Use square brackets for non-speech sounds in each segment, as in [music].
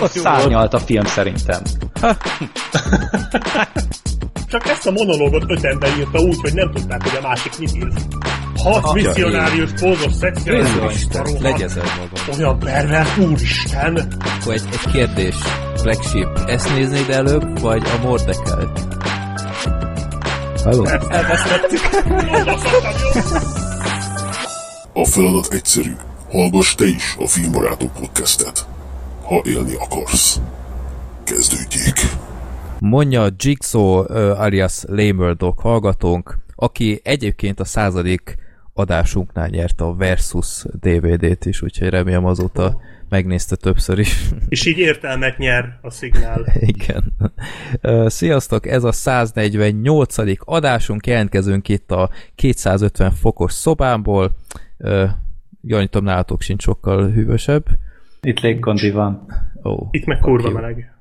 Ott szárnyalt a film szerintem. [laughs] Csak ezt a monológot öt ember írta úgy, hogy nem tudták, hogy a másik mit ír. Hat misszionárius, pózos, szexuális, Legyezel magam. olyan pervers, úristen! Akkor egy, egy kérdés. Black Sheep, ezt néznéd előbb, vagy a Mordekelt? Halló? Elbeszéltük. A feladat egyszerű. Hallgass te is a Filmbarátok podcastet, ha élni akarsz. Kezdődjék. Mondja Jigsaw uh, alias Lamerdog hallgatónk, aki egyébként a századik adásunknál nyerte a Versus DVD-t is, úgyhogy remélem azóta megnézte többször is. [laughs] És így értelmet nyer a szignál. [laughs] Igen. Sziasztok, ez a 148. adásunk, jelentkezünk itt a 250 fokos szobámból. Ö, Gyanítom, nálatok sincs sokkal hűvösebb. Itt légkondi van. Ó, Itt meg kurva oké. meleg.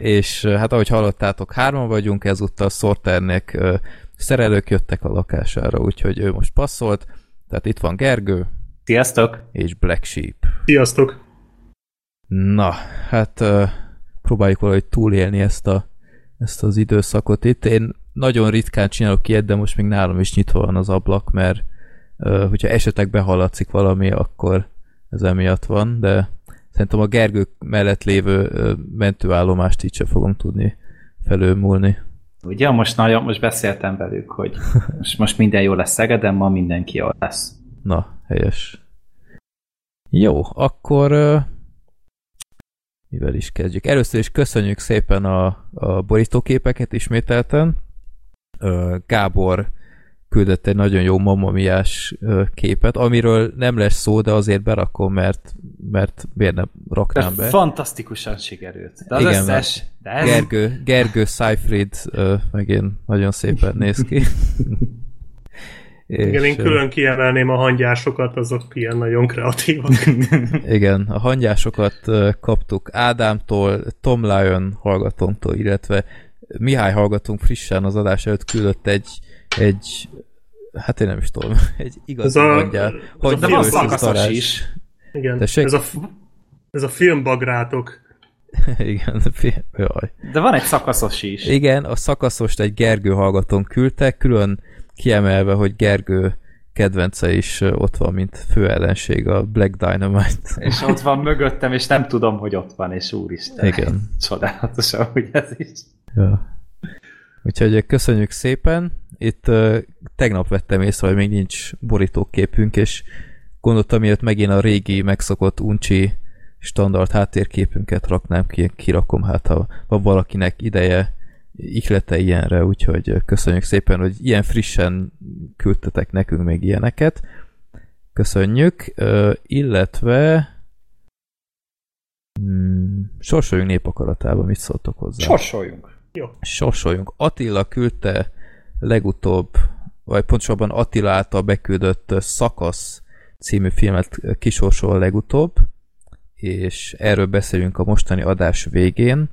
[laughs] És hát ahogy hallottátok, hárman vagyunk, ezúttal Sorternek szerelők jöttek a lakására, úgyhogy ő most passzolt. Tehát itt van Gergő Sziasztok! és Black Sheep. Sziasztok! Na, hát próbáljuk valahogy túlélni ezt, a, ezt az időszakot itt. Én nagyon ritkán csinálok ilyet, de most még nálam is nyitva van az ablak, mert hogyha esetleg behallatszik valami, akkor ez emiatt van, de szerintem a Gergő mellett lévő mentőállomást így sem fogom tudni felülmúlni. Ugye, most nagyon, most beszéltem velük, hogy [laughs] most, most minden jó lesz Szegeden, ma mindenki jó lesz. Na, helyes. Jó, akkor mivel is kezdjük? Először is köszönjük szépen a, a borítóképeket ismételten. Gábor küldött egy nagyon jó mamamiás képet, amiről nem lesz szó, de azért berakom, mert, mert miért nem De raknám be. fantasztikusan sikerült. De az Igen, összes... De ez... Gergő, Gergő Seifried ö, megint nagyon szépen néz ki. Igen, én külön kiemelném a hangyásokat, azok ilyen nagyon kreatívak. [laughs] Igen, a hangyásokat kaptuk Ádámtól, Tom Lyon hallgatónktól, illetve Mihály hallgatónk frissen az adás előtt küldött egy, egy hát én nem is tudom, [laughs] egy ez a hangyá De van Film szakaszos is. Igen, Tessék? ez a, ez a filmbagrátok. [laughs] Igen, fi- jaj. De van egy szakaszos is. Igen, a szakaszost egy Gergő hallgatón küldtek, külön kiemelve, hogy Gergő kedvence is ott van, mint főellenség a Black Dynamite. És ott van mögöttem, és nem tudom, hogy ott van, és úristen. Igen. [laughs] Csodálatos, hogy ez is. Ja. Úgyhogy köszönjük szépen. Itt uh, tegnap vettem észre, hogy még nincs borítóképünk, és gondoltam, miért megint a régi megszokott uncsi standard háttérképünket raknám ki, kirakom, hát ha van valakinek ideje, ihlete ilyenre, úgyhogy ö, köszönjük szépen, hogy ilyen frissen küldtetek nekünk még ilyeneket. Köszönjük, Ö, illetve hmm, sorsoljunk népakaratába, mit szóltok hozzá? Sorsoljunk. Sorsoljunk. Attila küldte legutóbb, vagy pontosabban Attila által beküldött Szakasz című filmet kisorsol legutóbb, és erről beszélünk a mostani adás végén,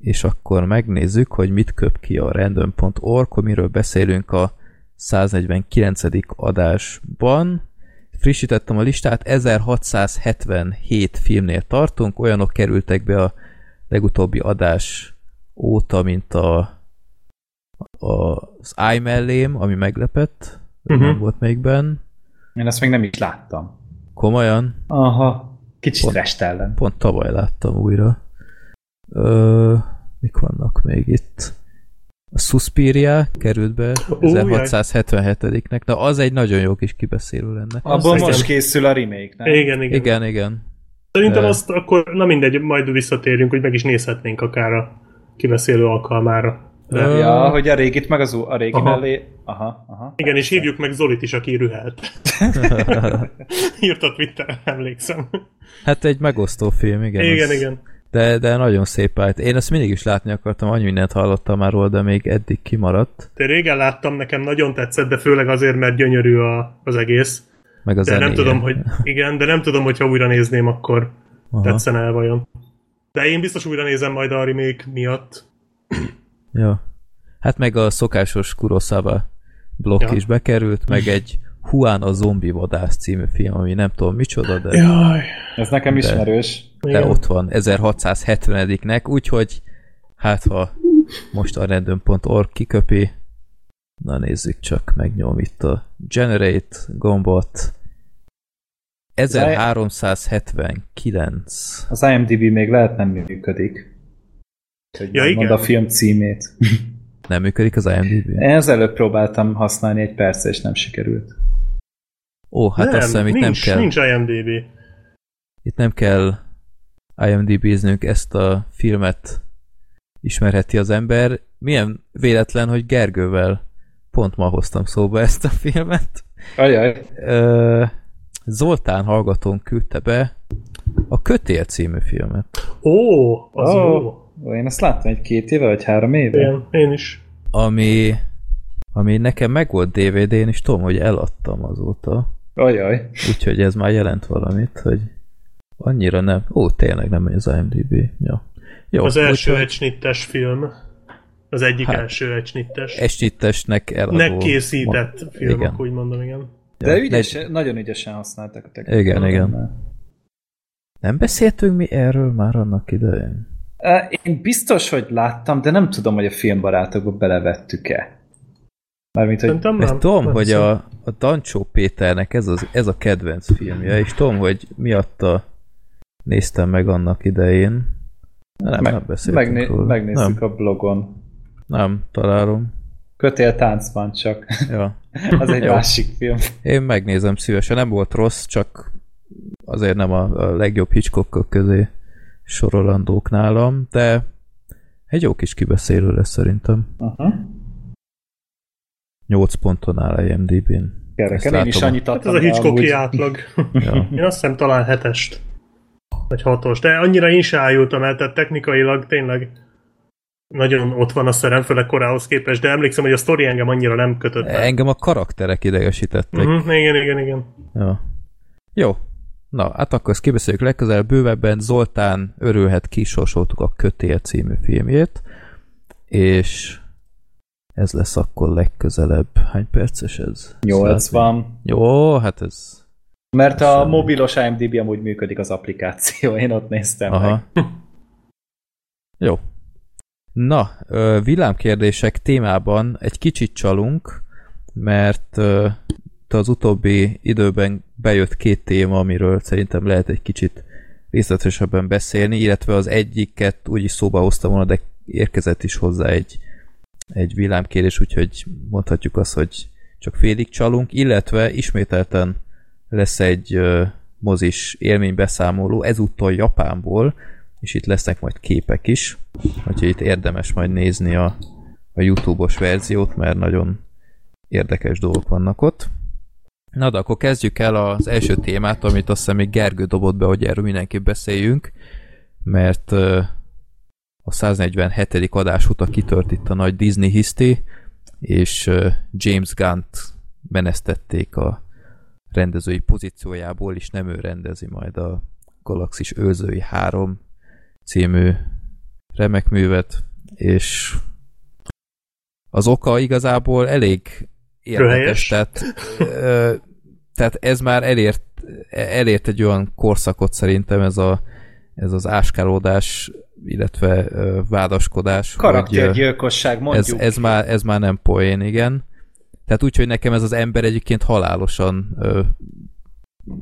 és akkor megnézzük, hogy mit köp ki a random.org, miről beszélünk a 149. adásban. Frissítettem a listát, 1677 filmnél tartunk, olyanok kerültek be a legutóbbi adás óta, mint a, a az I mellém, ami meglepett, uh-huh. nem volt még benn. Én ezt még nem is láttam. Komolyan, Aha. Kicsit Pont. restellen. pont tavaly láttam újra. Ö, mik vannak még itt? A Suspiria került be jaj. 1677-nek. Na, az egy nagyon jó kis kibeszélő lenne. Igen. most készül a remake, nem? Igen, igen. Igen, igen. Szerintem De- azt akkor, na mindegy, majd visszatérünk, hogy meg is nézhetnénk akár a kibeszélő alkalmára. De, Ja, hogy a régit meg az a régi Aha. mellé. Aha, aha. igen, és hívjuk meg Zolit is, aki rühelt. [laughs] Írt a Twitter, emlékszem. Hát egy megosztó film, igen. Igen, az- igen. De, de nagyon szép állt. Én ezt mindig is látni akartam, annyi mindent hallottam már róla, de még eddig kimaradt. De régen láttam, nekem nagyon tetszett, de főleg azért, mert gyönyörű a, az egész. Meg a De zenéje. nem tudom, hogy igen, de nem tudom, hogy ha újra nézném, akkor Aha. tetszene el vajon. De én biztos újra nézem majd a remake miatt. Ja. Hát meg a szokásos Kurosawa blokk Ja. is bekerült, meg egy Juan a zombi vadász című film, ami nem tudom micsoda, de Jaj. Ez nekem ismerős. de Igen. ott van 1670-nek, úgyhogy hát ha most a random.org kiköpi, na nézzük csak, megnyom itt a generate gombot. 1379. Az IMDb még lehet nem működik. Hogy Ja, igen? a film címét. [laughs] Nem működik az IMDb? Én előbb próbáltam használni egy percre, és nem sikerült. Ó, hát azt hiszem, itt nem nincs, kell. nincs IMDB. Itt nem kell IMDb-znünk ezt a filmet ismerheti az ember. Milyen véletlen, hogy Gergővel pont ma hoztam szóba ezt a filmet. Ajaj. Ö, Zoltán hallgatón küldte be a Kötél című filmet, Ó, az Ó. jó. Ó, én ezt láttam egy két éve, vagy három éve. Én, én is. ami, ami nekem meg volt DVD-n, és tudom, hogy eladtam azóta. Ajaj. Úgyhogy ez már jelent valamit, hogy annyira nem. Ó, tényleg nem az IMDb. Ja. Jó, Az első úgyhogy egysnittes film. Az egyik Hát, első egysnittes. Esnyitesnek eladó. Nek készített ma- film, Igen. akkor úgy mondom, igen. De Ja, ügyesen, nagyon ügyesen használtak a technikát. Igen, igen. Nem beszéltünk mi erről már annak idején? Én biztos, hogy láttam, de nem tudom, hogy a filmbarátokba belevettük-e. Mármint, hogy Szerintem Mert nem. tudom, nem hogy a, a Dancsó Péternek ez, az, ez a kedvenc filmje, és tudom, hogy miatta néztem meg annak idején. De nem, meg, nem beszéltünk megné- róla. megnézzük Nem, a blogon. nem, találom. Kötél táncban csak. Ja. [laughs] [laughs] Az egy másik film. Én megnézem szívesen, nem volt rossz, csak azért nem a, a legjobb Hitchcockok közé sorolandók nálam, de egy jó kis kibeszélő lesz szerintem. Aha. 8 ponton áll a IMDb-n. Kereken, én is annyit Hát adtam. ez a Hitchcocki átlag. [laughs] Ja. Én azt hiszem talán hetest. Vagy hatos. De annyira én se ájultam el, tehát technikailag tényleg nagyon ott van a szerem, főleg korához képest, de emlékszem, hogy a sztori engem annyira nem kötött. el. Engem a karakterek idegesítettek. Uh-huh, igen, igen, igen. Ja. Jó. Na, hát akkor ezt kibeszéljük legközelebb bővebben. Zoltán örülhet, kisorsoltuk a Kötél című filmjét, és ez lesz akkor legközelebb. Hány perces ez? 80. Jó, hát ez... Mert a Semmi. mobilos IMDb amúgy működik az applikáció, én ott néztem meg. Aha. Jó. Na, villámkérdések témában egy kicsit csalunk, mert az utóbbi időben bejött két téma, amiről szerintem lehet egy kicsit részletesebben beszélni, illetve az egyiket úgy is szóba hoztam volna, de érkezett is hozzá egy, egy villámkérés, úgyhogy mondhatjuk azt, hogy csak félig csalunk, illetve ismételten lesz egy mozis élménybeszámoló, ezúttal Japánból, és itt lesznek majd képek is, úgyhogy itt érdemes majd nézni a, a YouTube-os verziót, mert nagyon érdekes dolgok vannak ott. Na de akkor kezdjük el az első témát, amit azt hiszem még Gergő dobott be, hogy erről mindenképp beszéljünk, mert a 147. adás óta kitört itt a nagy Disney hiszti, és James Gunn-t menesztették a rendezői pozíciójából, és nem ő rendezi majd a Galaxis Őrzői 3 című remek művet, és az oka igazából elég érdekes, tehát, tehát ez már elért, elért egy olyan korszakot szerintem ez, a, ez az áskálódás, illetve vádaskodás, Karaktergyilkosság, ez, mondjuk. ez, már, ez már nem poén, igen. Tehát úgy, hogy nekem ez az ember egyébként halálosan ö,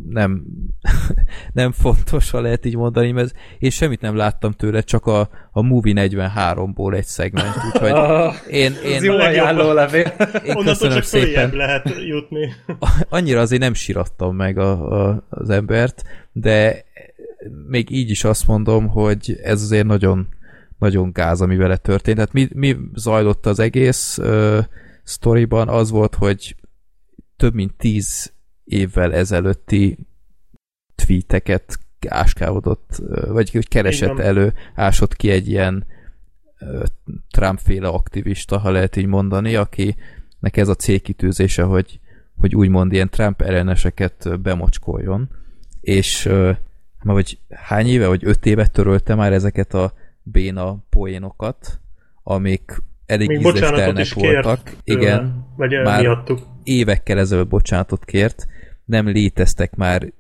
nem, [laughs] nem fontos, ha lehet így mondani, mert én semmit nem láttam tőle, csak a, a Movie 43-ból egy szegment, úgyhogy [laughs] Ah, én, én, jó a legjobb. ajánlólevél. én Onnantól csak szépen. lehet jutni. Annyira azért nem sírattam meg a, a, az embert, de még így is azt mondom, hogy ez azért nagyon, nagyon gáz, ami vele történt. Tehát mi, mi zajlott az egész uh, sztoriban? Az volt, hogy több mint tíz évvel ezelőtti tweeteket áskálódott, vagy hogy keresett Igen. elő, ásott ki egy ilyen Trump-féle aktivista, ha lehet így mondani, akinek ez a célkitűzése, hogy, hogy úgymond ilyen Trump elleneseket bemocskoljon, és ö, már vagy hány éve, vagy öt éve törölte már ezeket a béna poénokat, amik elég Még bocsánatot is kért voltak. tőle, Igen, Vagy Már- miattuk. évekkel ezelőtt bocsánatot kért, nem léteztek már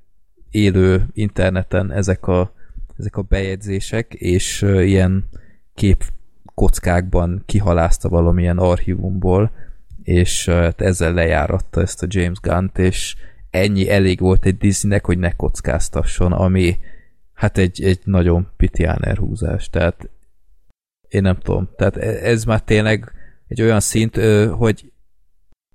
élő interneten ezek a ezek a bejegyzések, és ilyen kép kockákban kihalázta valamilyen archívumból, és hát ezzel lejáratta ezt a James Gunn-t, és ennyi elég volt egy Disneynek, hogy ne kockáztasson, ami hát egy, egy nagyon pitiáner húzás, tehát én nem tudom, tehát e- ez már tényleg egy olyan szint, hogy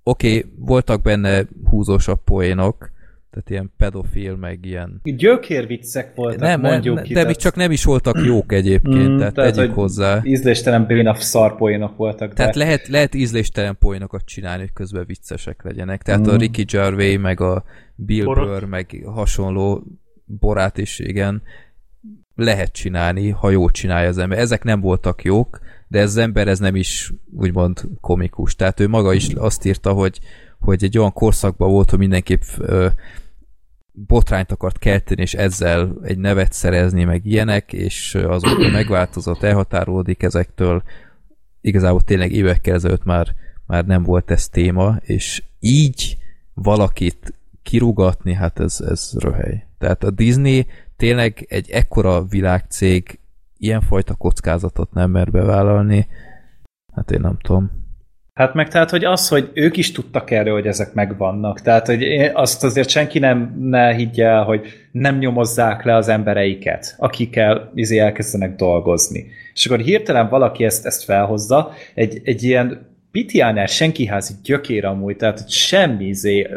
oké, okay, voltak benne húzósabb poénok, tehát ilyen pedofil, meg ilyen... Gyökérviccek voltak, nem, mondjuk nem, ki. De még csak nem is voltak [clears throat] jók egyébként, mm, tehát, tehát tegyük hozzá. Ízléstelen béna szarpoénok voltak. Tehát de... lehet, lehet ízléstelen poénokat csinálni, hogy közben viccesek legyenek. Tehát mm. a Ricky Gervais, meg a Bill Borok. Burr, meg hasonló borát is, igen, lehet csinálni, ha jól csinálja az ember. Ezek nem voltak jók, de ez az ember ez nem is úgymond komikus. Tehát ő maga is azt írta, hogy, hogy egy olyan korszakban volt, hogy mindenképp ö, botrányt akart kelteni, és ezzel egy nevet szerezni, meg ilyenek, és azóta megváltozott, elhatárolódik ezektől. Igazából tényleg évekkel ezelőtt már, már nem volt ez téma, és így valakit kirugatni, hát ez, ez röhely. Tehát a Disney tényleg egy ekkora világcég ilyenfajta kockázatot nem mer bevállalni, hát én nem tudom. Hát meg tehát, hogy az, hogy ők is tudtak erről, hogy ezek megvannak. Tehát, hogy azt azért senki nem ne higgye el, hogy nem nyomozzák le az embereiket, akikkel izé elkezdenek dolgozni. És akkor hirtelen valaki ezt, ezt felhozza, egy, egy ilyen Pitiánál senkiházi gyökér amúgy, tehát semmi izé,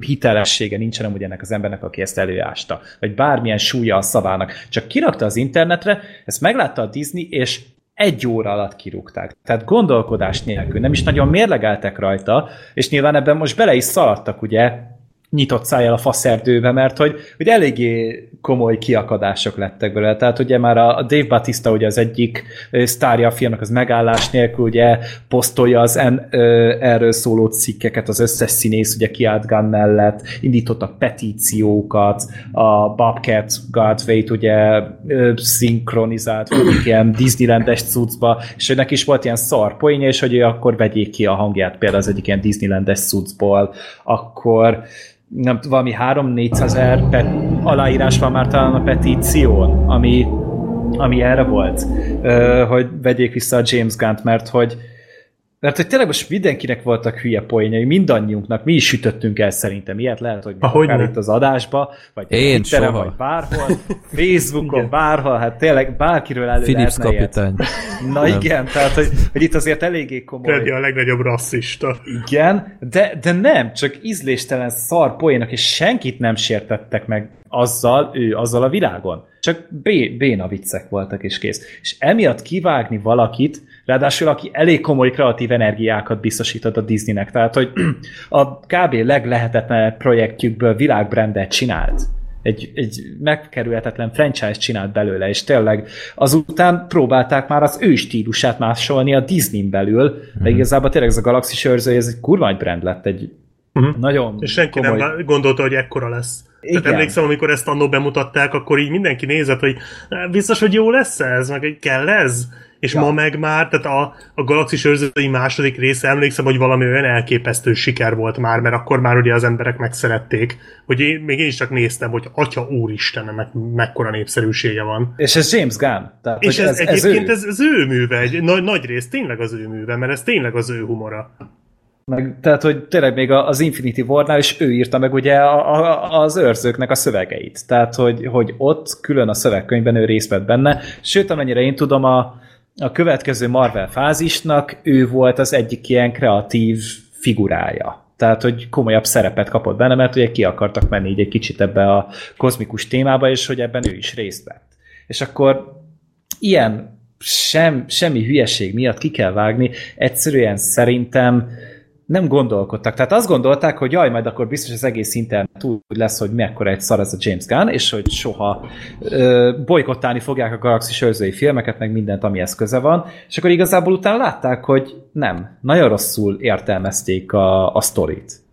hitelessége nincsen amúgy ennek az embernek, aki ezt előásta, vagy bármilyen súlya a szavának. Csak kirakta az internetre, ezt meglátta a Disney, és egy óra alatt kirúgták. Tehát gondolkodás nélkül, nem is nagyon mérlegeltek rajta, és nyilván ebben most bele is szaladtak, ugye, nyitott szájjal a faszerdőbe, mert hogy, hogy eléggé komoly kiakadások lettek belőle. Tehát ugye már a Dave Batista ugye az egyik sztárja a filmnek, az megállás nélkül ugye posztolja az en, ö, erről szóló cikkeket, az összes színész ugye kiállt Gunn mellett, indítottak petíciókat, a Bobcat Goldthwait ugye ö, szinkronizált ilyen Disneylandes cuccba, és neki is volt ilyen szar poénja, és hogy ő akkor vegyék ki a hangját például az egyik ilyen Disneylandes cuccból, akkor nem valami 3-400 ezer aláírás van már talán a petíción, ami, ami erre volt, hogy vegyék vissza a James Gunn-t, mert hogy mert hogy tényleg most mindenkinek voltak hülye poénjai, mindannyiunknak, mi is sütöttünk el szerintem ilyet, lehet, hogy Ahogy akár itt az adásba, vagy Én Twitteren, vagy bárhol, Facebookon, igen. bárhol, hát tényleg bárkiről elő Philips kapitány. Na Nem. igen, tehát hogy, hogy itt azért eléggé komoly. Freddy a legnagyobb rasszista. Igen, de, de nem, csak ízléstelen szar poénak, és senkit nem sértettek meg azzal, ő azzal a világon. Csak bé, béna viccek voltak, és kész. És emiatt kivágni valakit, Ráadásul aki elég komoly kreatív energiákat biztosított a Disneynek, tehát hogy a kb. leglehetetlenebb projektjükből világbrandet csinált. Egy, egy megkerülhetetlen franchise csinált belőle, és tényleg azután próbálták már az ő stílusát másolni a Disney-n belül, mm-hmm. de igazából tényleg ez a Galaxy őrző, ez egy kurva egy brand lett, egy uh-huh. nagyon És senki komoly... nem gondolta, hogy ekkora lesz. Igen. Tehát emlékszem, amikor ezt annó bemutatták, akkor így mindenki nézett, hogy biztos, hogy jó lesz ez, meg hogy kell ez? És ja. ma meg már, tehát a, a Galaxis őrzői második része, emlékszem, hogy valami olyan elképesztő siker volt már, mert akkor már ugye az emberek megszerették, hogy én, még én is csak néztem, hogy atya úristen, meg, mekkora népszerűsége van. És ez James Gunn. Tehát, és ez, ez, egyébként ez, ő. ez, ez ő műve, egy nagy, nagy rész tényleg az ő műve, mert ez tényleg az ő humora. Meg, tehát, hogy tényleg még az Infinity War-nál is ő írta meg ugye a, a, az őrzőknek a szövegeit. Tehát, hogy, hogy ott külön a szövegkönyvben ő részt vett benne. Sőt, amennyire én tudom, a, a következő Marvel fázisnak ő volt az egyik ilyen kreatív figurája. Tehát, hogy komolyabb szerepet kapott benne, mert ugye ki akartak menni így egy kicsit ebbe a kozmikus témába, és hogy ebben ő is részt vett. És akkor ilyen sem, semmi hülyeség miatt ki kell vágni, egyszerűen szerintem nem gondolkodtak. Tehát azt gondolták, hogy jaj, majd akkor biztos az egész internet úgy lesz, hogy mekkora egy szar ez a James Gunn, és hogy soha ö, bolykottálni fogják a Galaxy őrzői filmeket, meg mindent, ami eszköze van, és akkor igazából utána látták, hogy nem, nagyon rosszul értelmezték a, a sztorit.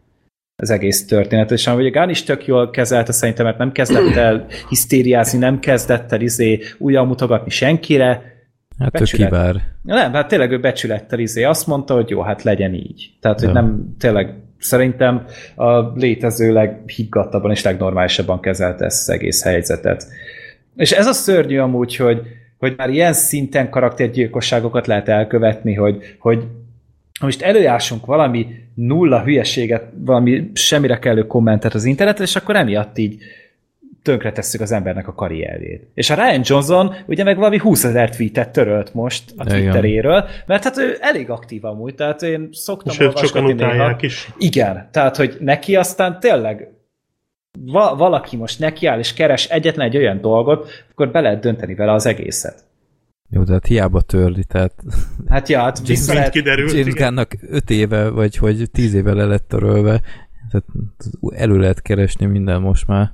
Az egész történet, és amúgy a Gunn is tök jól kezelte szerintem, mert nem kezdett el hisztériázni, nem kezdett el izé újra mutogatni senkire, Hát becsület. ő kivár. Nem, hát tényleg ő becsülettel izé azt mondta, hogy jó, hát legyen így. Tehát, hogy nem, tényleg szerintem a létező leghiggadtabban és legnormálisabban kezelte ezt az egész helyzetet. És ez a szörnyű amúgy, hogy, hogy már ilyen szinten karaktergyilkosságokat lehet elkövetni, hogy, hogy most előjássunk valami nulla hülyeséget, valami semmire kellő kommentet az interneten, és akkor emiatt így tönkretesszük az embernek a karrierjét. És a Ryan Johnson ugye meg valami 20 ezer tweetet törölt most a Twitteréről, mert hát ő elég aktív amúgy, tehát én szoktam Sőt, sokan néha. is. Igen, tehát hogy neki aztán tényleg va- valaki most nekiáll és keres egyetlen egy olyan dolgot, akkor be lehet dönteni vele az egészet. Jó, de hát hiába törli, tehát... Hát ja, hát James, lehet, kiderült, James Gunnnak 5 éve, vagy hogy 10 éve le lett törölve, tehát elő lehet keresni minden most már.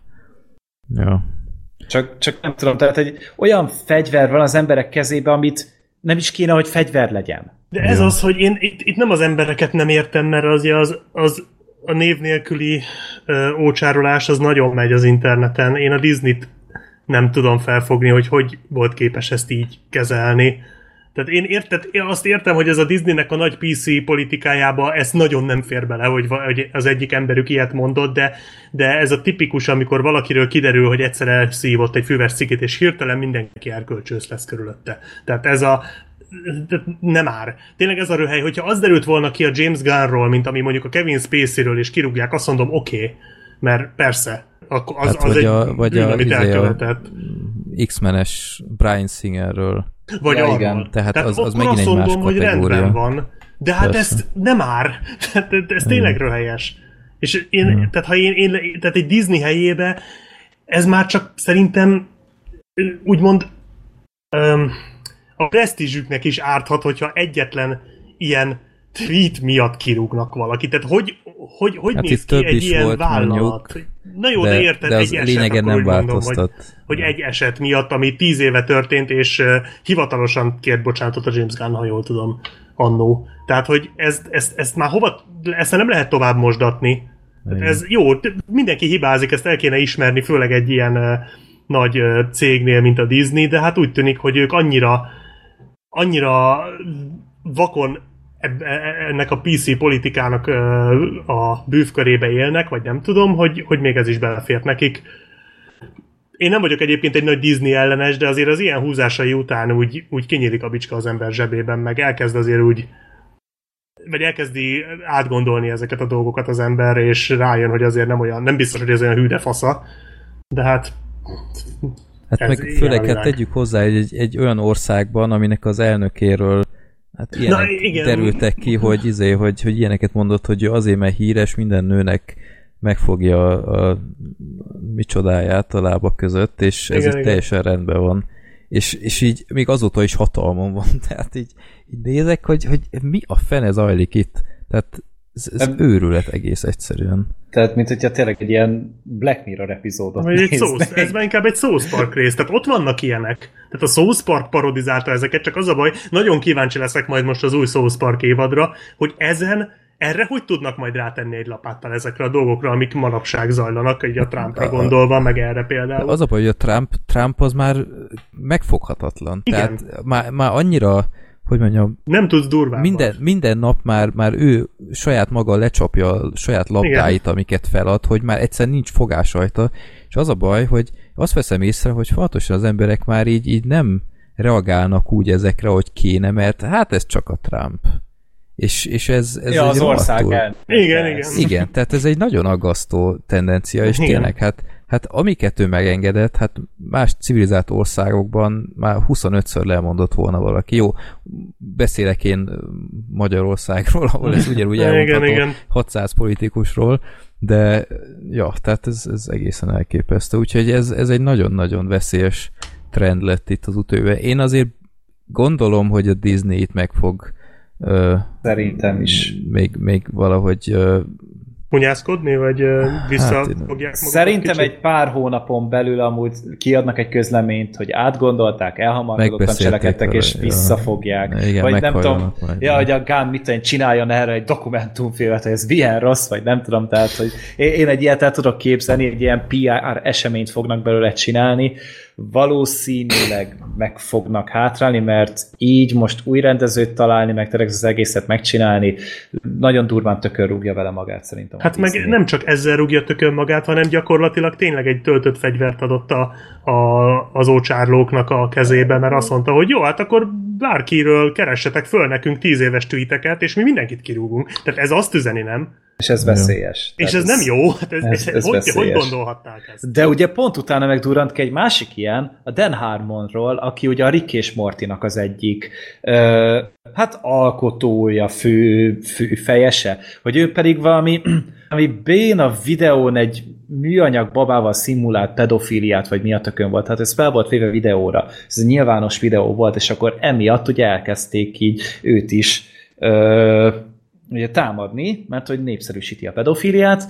Ja. Csak, csak nem tudom, tehát egy olyan fegyver van az emberek kezébe, amit nem is kéne, hogy fegyver legyen. De ez ja. az, hogy én itt, itt nem az embereket nem értem, mert az, az, az a név nélküli ö, ócsárolás az nagyon megy az interneten. Én a Disney-t nem tudom felfogni, hogy hogy volt képes ezt így kezelni. Tehát én, érted, én azt értem, hogy ez a Disneynek a nagy PC politikájába ez nagyon nem fér bele, hogy, hogy az egyik emberük ilyet mondott, de, de ez a tipikus, amikor valakiről kiderül, hogy egyszer elszívott egy füves cikét, és hirtelen mindenki erkölcsös lesz körülötte. Tehát ez a nem már. Tényleg ez a röhely, hogyha az derült volna ki a James Gunnról, mint ami mondjuk a Kevin Spacey-ről, és kirúgják, azt mondom, oké, okay, mert persze, akkor az, hát az vagy egy a, vagy bűn, a, amit izé a X-menes Brian Singerről. Vagy ja, igen. Tehát, Tehát az, az megint egy más mondom, hogy rendben van. De hát Persze. ezt nem már. [laughs] Tehát ez tényleg igen. röhelyes. És én, hmm. tehát ha én, én, tehát egy Disney helyébe ez már csak szerintem úgymond um, a presztízsüknek is árthat, hogyha egyetlen ilyen tweet miatt kirúgnak valakit. Tehát hogy, hogy, hogy hát néz ki egy ilyen vállalat? Mondjuk, Na jó, de, de érted, de az egy eset, akkor nem változtat. Mondom, hogy, hogy egy eset miatt, ami tíz éve történt, és uh, hivatalosan kért bocsánatot a James Gunn, ha jól tudom, annó. Tehát, hogy ezt, ezt, ezt már hova, ezt nem lehet tovább mosdatni. Ez jó, mindenki hibázik, ezt el kéne ismerni, főleg egy ilyen uh, nagy uh, cégnél, mint a Disney, de hát úgy tűnik, hogy ők annyira annyira vakon ennek a PC politikának a bűvkörébe élnek, vagy nem tudom, hogy, hogy még ez is belefért nekik. Én nem vagyok egyébként egy nagy Disney ellenes, de azért az ilyen húzásai után úgy, úgy kinyílik a bicska az ember zsebében, meg elkezd azért úgy vagy elkezdi átgondolni ezeket a dolgokat az ember, és rájön, hogy azért nem olyan, nem biztos, hogy ez olyan hűde fasza, de hát Hát meg főleg hát tegyük hozzá egy, egy olyan országban, aminek az elnökéről Hát ilyenek Na, igen. derültek ki, hogy, izé, hogy, hogy ilyeneket mondott, hogy azért, mert híres, minden nőnek megfogja a, a micsodáját a lába között, és igen, ez igen. teljesen rendben van. És, és így még azóta is hatalmon van, [laughs] tehát így, így nézek, hogy, hogy mi a fene zajlik itt. Tehát ez, ez őrület egész egyszerűen. Tehát, mint hogyha tényleg egy ilyen Black Mirror epizódot Vagy egy szósz, Ez már inkább egy South Park rész. Tehát ott vannak ilyenek. Tehát a South Park parodizálta ezeket, csak az a baj, nagyon kíváncsi leszek majd most az új South Park évadra, hogy ezen erre hogy tudnak majd rátenni egy lapáttal ezekre a dolgokra, amik manapság zajlanak, így a Trumpra gondolva, meg erre például. Az a baj, hogy a Trump, Trump az már megfoghatatlan. Igen. Tehát már, már annyira hogy mondjam, nem tudsz durván. Minden, minden nap már, már ő saját maga lecsapja a saját labdáit, Igen. amiket felad, hogy már egyszer nincs fogás rajta, és az a baj, hogy azt veszem észre, hogy fontosan az emberek már így, így nem reagálnak úgy ezekre, hogy kéne, mert hát ez csak a Trump. És, és ez, ez ja, egy az ország el. Igen, igen. Igen, tehát ez egy nagyon aggasztó tendencia, és igen. tényleg, hát Hát amiket ő megengedett, hát más civilizált országokban már 25-ször lemondott volna valaki. Jó, beszélek én Magyarországról, ahol ez ugyanúgy [laughs] elmondható igen, igen. 600 politikusról, de ja, tehát ez, ez egészen elképesztő. Úgyhogy ez, ez egy nagyon-nagyon veszélyes trend lett itt az utóve. Én azért gondolom, hogy a Disney itt meg fog Szerintem is. Még, még valahogy hunyászkodni, vagy visszafogják hát, Szerintem kicsit? egy pár hónapon belül amúgy kiadnak egy közleményt, hogy átgondolták, elhamarkodottan cselekedtek, és ja. visszafogják. Igen, vagy nem tudom, majd, ja, hogy a Gun mit tudom, csináljon erre egy dokumentumfilmet, hogy ez milyen rossz, vagy nem tudom, tehát, hogy én egy ilyet el tudok képzelni, egy ilyen PR eseményt fognak belőle csinálni, valószínűleg meg fognak hátrálni, mert így most új rendezőt találni, meg tényleg az egészet megcsinálni, nagyon durván tökör rúgja vele magát szerintem. Hát meg nem csak ezzel rúgja tökör magát, hanem gyakorlatilag tényleg egy töltött fegyvert adott a, a, az ócsárlóknak a kezébe, mert azt mondta, hogy jó, hát akkor bárkiről keressetek föl nekünk tíz éves tweeteket, és mi mindenkit kirúgunk. Tehát ez azt üzeni, nem? És ez veszélyes. És ez, ez nem jó. [laughs] Hát ez, ez, ez hogy, hogy gondolhatták ezt? De ugye pont utána meg durant ki egy másik ilyen, a Dan Harmonról, aki ugye a Rick és Mortinak az egyik ö, hát alkotója, fő, fő fejese, hogy ő pedig valami, [clears throat] ami bén a videón egy műanyag babával szimulált pedofíliát, vagy mi a tökön volt. Hát ez fel volt véve videóra. Ez egy nyilvános videó volt, és akkor emiatt ugye elkezdték így őt is ö, ugye támadni, mert hogy népszerűsíti a pedofíliát,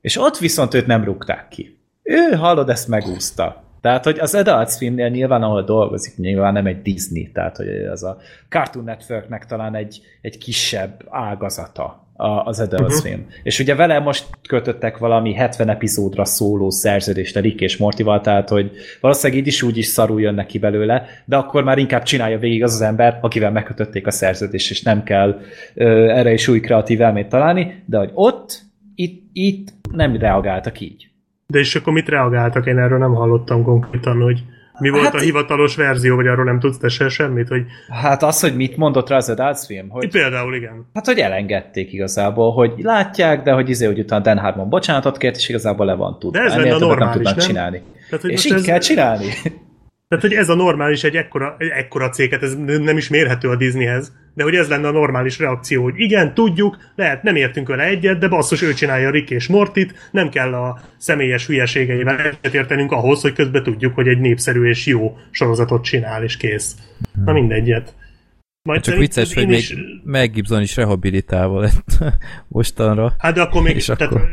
és ott viszont őt nem rúgták ki. Ő, hallod, ezt megúszta. Tehát, hogy az Adult Swimnél nyilván, ahol dolgozik, nyilván nem egy Disney, tehát, hogy az a Cartoon Networknek talán egy, egy kisebb ágazata az Adult uh-huh. Swim. És ugye vele most kötöttek valami 70 epizódra szóló szerződést a Rick és Mortival, tehát, hogy valószínűleg így is úgy is szarul jön neki belőle, de akkor már inkább csinálja végig az az ember, akivel megkötötték a szerződést, és nem kell ö, erre is új kreatív elmét találni, de hogy ott, itt, itt nem reagáltak így. De és akkor mit reagáltak? Én erről nem hallottam konkrétan, hogy mi volt hát, a hivatalos verzió, vagy arról nem tudsz te se semmit? Hogy... Hát az, hogy mit mondott rá az Adult Swim? Hogy, Például, igen. Hát, hogy elengedték igazából, hogy látják, de hogy izé, hogy utána Dan Harmon bocsánatot kért, és igazából le van tudva. De ez lenne a normális, nem? csinálni. Tehát, hogy és így ez... kell csinálni. Tehát, hogy ez a normális egy ekkora, egy ekkora céget, ez nem is mérhető a Disneyhez, de hogy ez lenne a normális reakció, hogy igen, tudjuk, lehet, nem értünk vele egyet, de basszus, ő csinálja Rick és Mortit, nem kell a személyes hülyeségeivel egyetértenünk ahhoz, hogy közben tudjuk, hogy egy népszerű és jó sorozatot csinál, és kész. Na mindegyet. Majd Csak vicces, hogy még is... Mel Gibson is rehabilitálva lett [laughs] mostanra. Hát de akkor még... És tehát, akkor...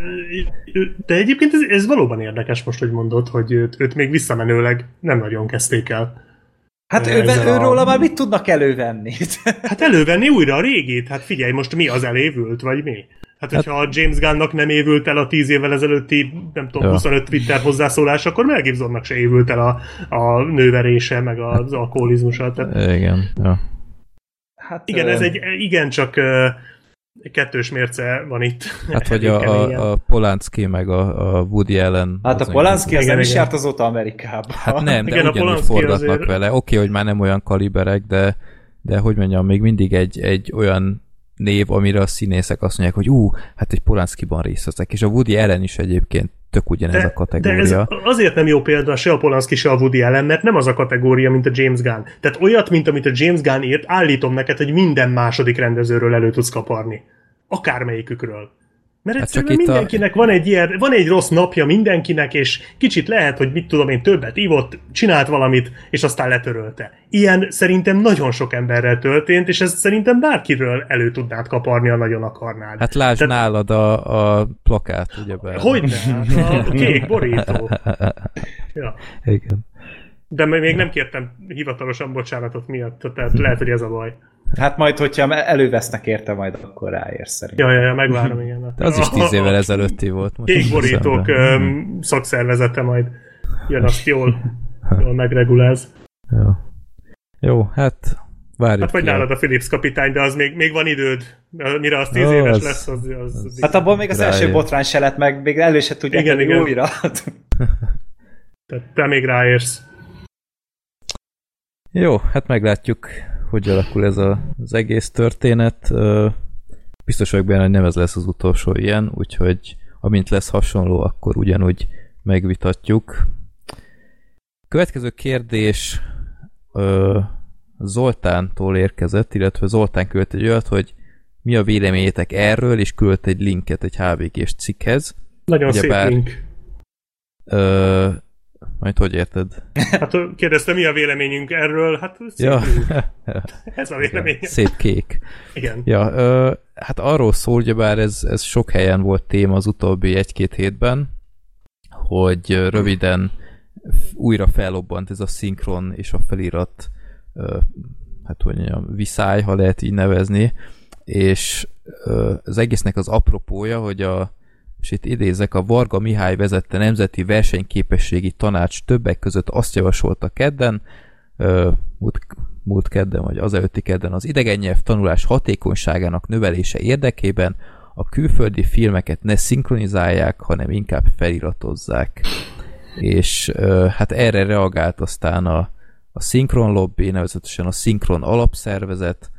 De egyébként ez, ez valóban érdekes most, hogy mondod, hogy őt, őt még visszamenőleg nem nagyon kezdték el. Hát ő, őróla a... már mit tudnak elővenni? [laughs] hát elővenni újra a régét. Hát figyelj, most mi az elévült, vagy mi? Hát, hát hogyha a James Gunnnak nem évült el a 10 évvel ezelőtti, nem tudom, ja. 25 Twitter hozzászólás, akkor Mel Gibsonnak se évült el a, a nőverése, meg az alkoholizmusa. Tehát... Igen, ja. Hát, igen, ez egy igen csak kettős mérce van itt. Hát, hogy [laughs] a, a, a Polanski meg a, a Woody Allen... Hát a Polanski az nem is járt azóta Amerikában. Hát nem, de igen, ugyanúgy forgatnak azért... vele. Oké, okay, hogy már nem olyan kaliberek, de, de hogy mondjam, még mindig egy, egy olyan név, amire a színészek azt mondják, hogy ú, hát egy Polanskiban részt veszek, és a Woody Allen is egyébként tök ugyanez de, a kategória. De ez azért nem jó példa se a Polanski, se a Woody Allen, mert nem az a kategória, mint a James Gunn. Tehát olyat, mint amit a James Gunn írt, állítom neked, hogy minden második rendezőről elő tudsz kaparni. Akármelyikükről. Mert hát egyszerűen mindenkinek a... van egy ilyen, van egy rossz napja mindenkinek, és kicsit lehet, hogy mit tudom én, többet ivott, csinált valamit, és aztán letörölte. Ilyen szerintem nagyon sok emberrel történt, és ez szerintem bárkiről elő tudnád kaparni, a nagyon akarnád. Hát lásd Tehát... nálad a, a plakát, ugye be. Hogyne, hát a [laughs] kék borító. Ja. Igen. De még nem kértem hivatalosan bocsánatot miatt, tehát lehet, hogy ez a baj. Hát majd, hogyha elővesznek érte, majd akkor ráérsz szerintem. Ja, ja, ja, megvárom, igen. De az is tíz évvel ezelőtti volt. Most Kékborítók um, szakszervezete majd jön, azt jól, jól megreguláz. Jó. Jó, hát várjuk Hát vagy nálad a Philips kapitány, de az még, még van időd, mire az tíz Ó, éves az, lesz. Az, az, az hát abból még az rájön. első botrány se lett meg, még elő se tudják igen, igen. újra. [laughs] Tehát te még ráérsz. Jó, hát meglátjuk, hogy alakul ez a, az egész történet. Biztos vagyok benne, hogy nem ez lesz az utolsó ilyen, úgyhogy amint lesz hasonló, akkor ugyanúgy megvitatjuk. Következő kérdés Zoltántól érkezett, illetve Zoltán küldte egy olyat, hogy mi a véleményetek erről, és küldte egy linket egy HVG-s cikkhez. Nagyon Ugyebár, szép link. Ö, majd hogy érted? [laughs] Hát kérdezte, mi a véleményünk erről? Hát ja. [laughs] ez a vélemény. Szép kék. Igen. Ja, ö, hát arról szól, bár ez, ez sok helyen volt téma az utóbbi egy-két hétben, hogy röviden újra fellobbant ez a szinkron és a felirat ö, hát hogy mondjam, viszály, ha lehet így nevezni, és az egésznek az apropója, hogy a és itt idézek, a Varga Mihály vezette Nemzeti Versenyképességi Tanács többek között azt javasolta kedden, múlt, múlt kedden, vagy az előtti kedden az idegen nyelv tanulás hatékonyságának növelése érdekében a külföldi filmeket ne szinkronizálják, hanem inkább feliratozzák. És hát erre reagált aztán a, a Synchron Lobby, nevezetesen a Synchron alapszervezet,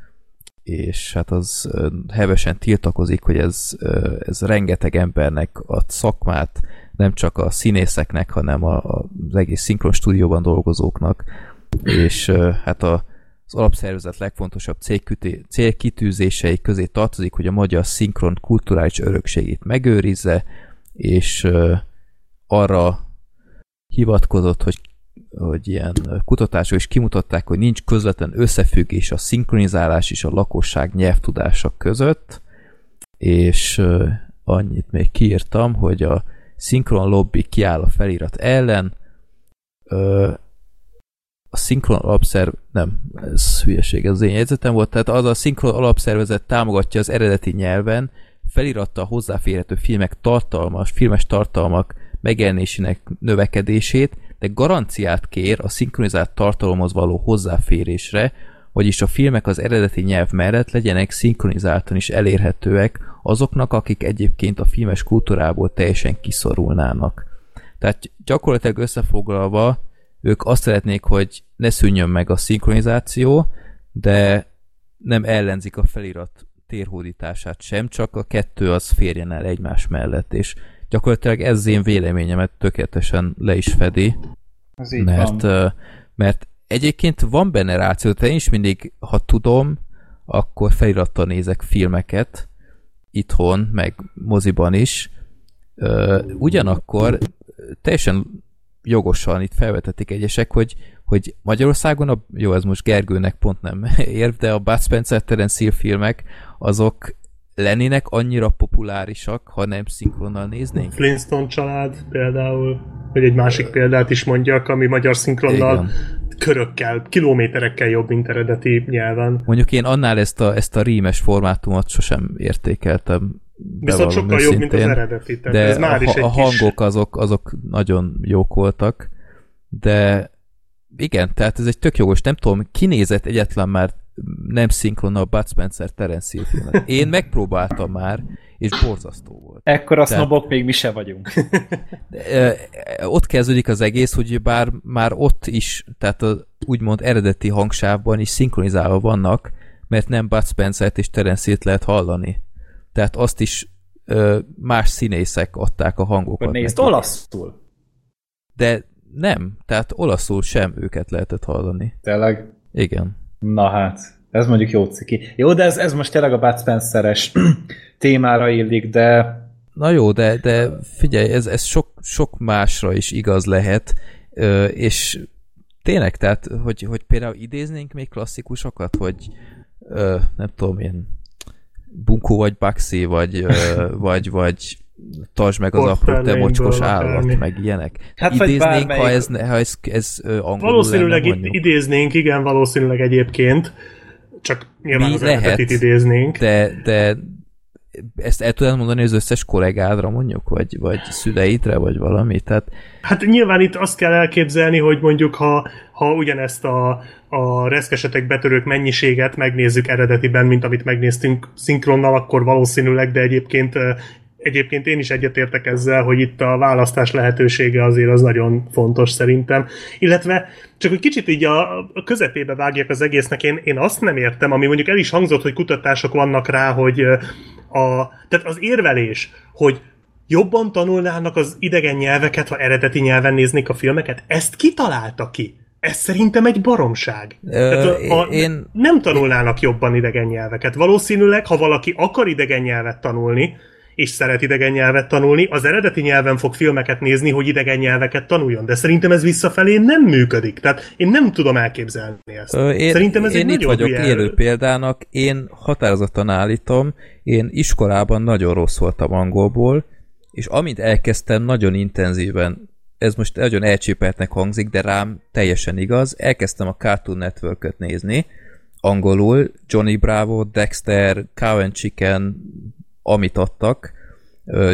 és hát az hevesen tiltakozik, hogy ez, ez rengeteg embernek a szakmát, nem csak a színészeknek, hanem a, az egész szinkron stúdióban dolgozóknak, és hát a, az alapszervezet legfontosabb célkitűzései közé tartozik, hogy a magyar szinkron kulturális örökségét megőrizze, és arra hivatkozott, hogy hogy ilyen kutatások is kimutatták, hogy nincs közvetlen összefüggés a szinkronizálás és a lakosság nyelvtudása között, és annyit még kiírtam, hogy a szinkron lobby kiáll a felirat ellen, a szinkron alapszerv, nem, ez hülyeség, ez az én jegyzetem volt, tehát az a szinkron alapszervezet támogatja az eredeti nyelven feliratta hozzáférhető filmek tartalmas, filmes tartalmak megjelenésének növekedését, de garanciát kér a szinkronizált tartalomhoz való hozzáférésre, vagyis a filmek az eredeti nyelv mellett legyenek szinkronizáltan is elérhetőek azoknak, akik egyébként a filmes kultúrából teljesen kiszorulnának. Tehát gyakorlatilag összefoglalva ők azt szeretnék, hogy ne szűnjön meg a szinkronizáció, de nem ellenzik a felirat térhódítását sem, csak a kettő az férjen el egymás mellett, és gyakorlatilag ez én véleményemet tökéletesen le is fedi. Ez így mert, van. mert egyébként van benne ráció, tehát én is mindig, ha tudom, akkor felirattal nézek filmeket, itthon, meg moziban is. Ugyanakkor teljesen jogosan itt felvetették egyesek, hogy, hogy Magyarországon, a, jó, ez most Gergőnek pont nem [laughs] érv, de a Bud Spencer Terence Hill filmek, azok lennének annyira populárisak, ha nem szinkronnal néznénk? Flintstone család például, hogy egy másik példát is mondjak, ami magyar szinkronnal Igen. körökkel, kilométerekkel jobb, mint eredeti nyelven. Mondjuk én annál ezt a, ezt a rímes formátumot sosem értékeltem. Viszont sokkal őszintén, jobb, mint az eredeti. Tehát de ez már a, is egy a hangok kis... azok, azok nagyon jók voltak, de igen, tehát ez egy tök jogos, nem tudom, kinézett egyetlen már nem szinkron a Bud Spencer Terence Hill filmet. Én megpróbáltam már, és borzasztó volt. Ekkor a sznobok még mi se vagyunk. Ott kezdődik az egész, hogy bár már ott is, tehát az úgymond eredeti hangsávban is szinkronizálva vannak, mert nem Bud Spencer-t és Terence Hill-t lehet hallani. Tehát azt is ö, más színészek adták a hangokat. Nézd olaszul. De nem, tehát olaszul sem őket lehetett hallani. Tényleg? Igen. Na hát, ez mondjuk jó ciki. Jó, de ez, ez most tényleg a Bud Spencer-es [clears throat] témára illik, de... Na jó, de, de figyelj, ez, ez sok, sok másra is igaz lehet, és tényleg, tehát, hogy, hogy például idéznénk még klasszikusokat, hogy nem tudom, ilyen Bunkó vagy Baxi, vagy, [laughs] vagy, vagy tartsd meg az apró, te mocskos állat, tenni. meg ilyenek. Hát, idéznénk, ha ez, ha ez, ez angolul Valószínűleg lenne, idéznénk, igen, valószínűleg egyébként, csak nyilván Mi az lehet, idéznénk. De, de ezt el tudod mondani az összes kollégádra mondjuk, vagy, vagy szüleidre, vagy valami? Tehát... Hát nyilván itt azt kell elképzelni, hogy mondjuk ha, ha ugyanezt a, a reszkesetek betörők mennyiséget megnézzük eredetiben, mint amit megnéztünk szinkronnal, akkor valószínűleg, de egyébként egyébként én is egyetértek ezzel, hogy itt a választás lehetősége azért az nagyon fontos szerintem. Illetve csak egy kicsit így a, a közepébe vágjak az egésznek, én, én azt nem értem, ami mondjuk el is hangzott, hogy kutatások vannak rá, hogy a, tehát az érvelés, hogy jobban tanulnának az idegen nyelveket, ha eredeti nyelven néznék a filmeket, ezt kitalálta ki? Ez szerintem egy baromság. Ö, Tehát a, a, én, nem tanulnának én... jobban idegen nyelveket. Valószínűleg, ha valaki akar idegen nyelvet tanulni, és szeret idegen nyelvet tanulni, az eredeti nyelven fog filmeket nézni, hogy idegen nyelveket tanuljon. De szerintem ez visszafelé nem működik. Tehát én nem tudom elképzelni ezt. Ö, én, szerintem ez én egy itt vagyok hülye... élő példának, én határozottan állítom, én iskolában nagyon rossz voltam angolból, és amint elkezdtem nagyon intenzíven ez most nagyon elcsépeltnek hangzik, de rám teljesen igaz. Elkezdtem a Cartoon Network-öt nézni, angolul, Johnny Bravo, Dexter, Cow and Chicken, amit adtak,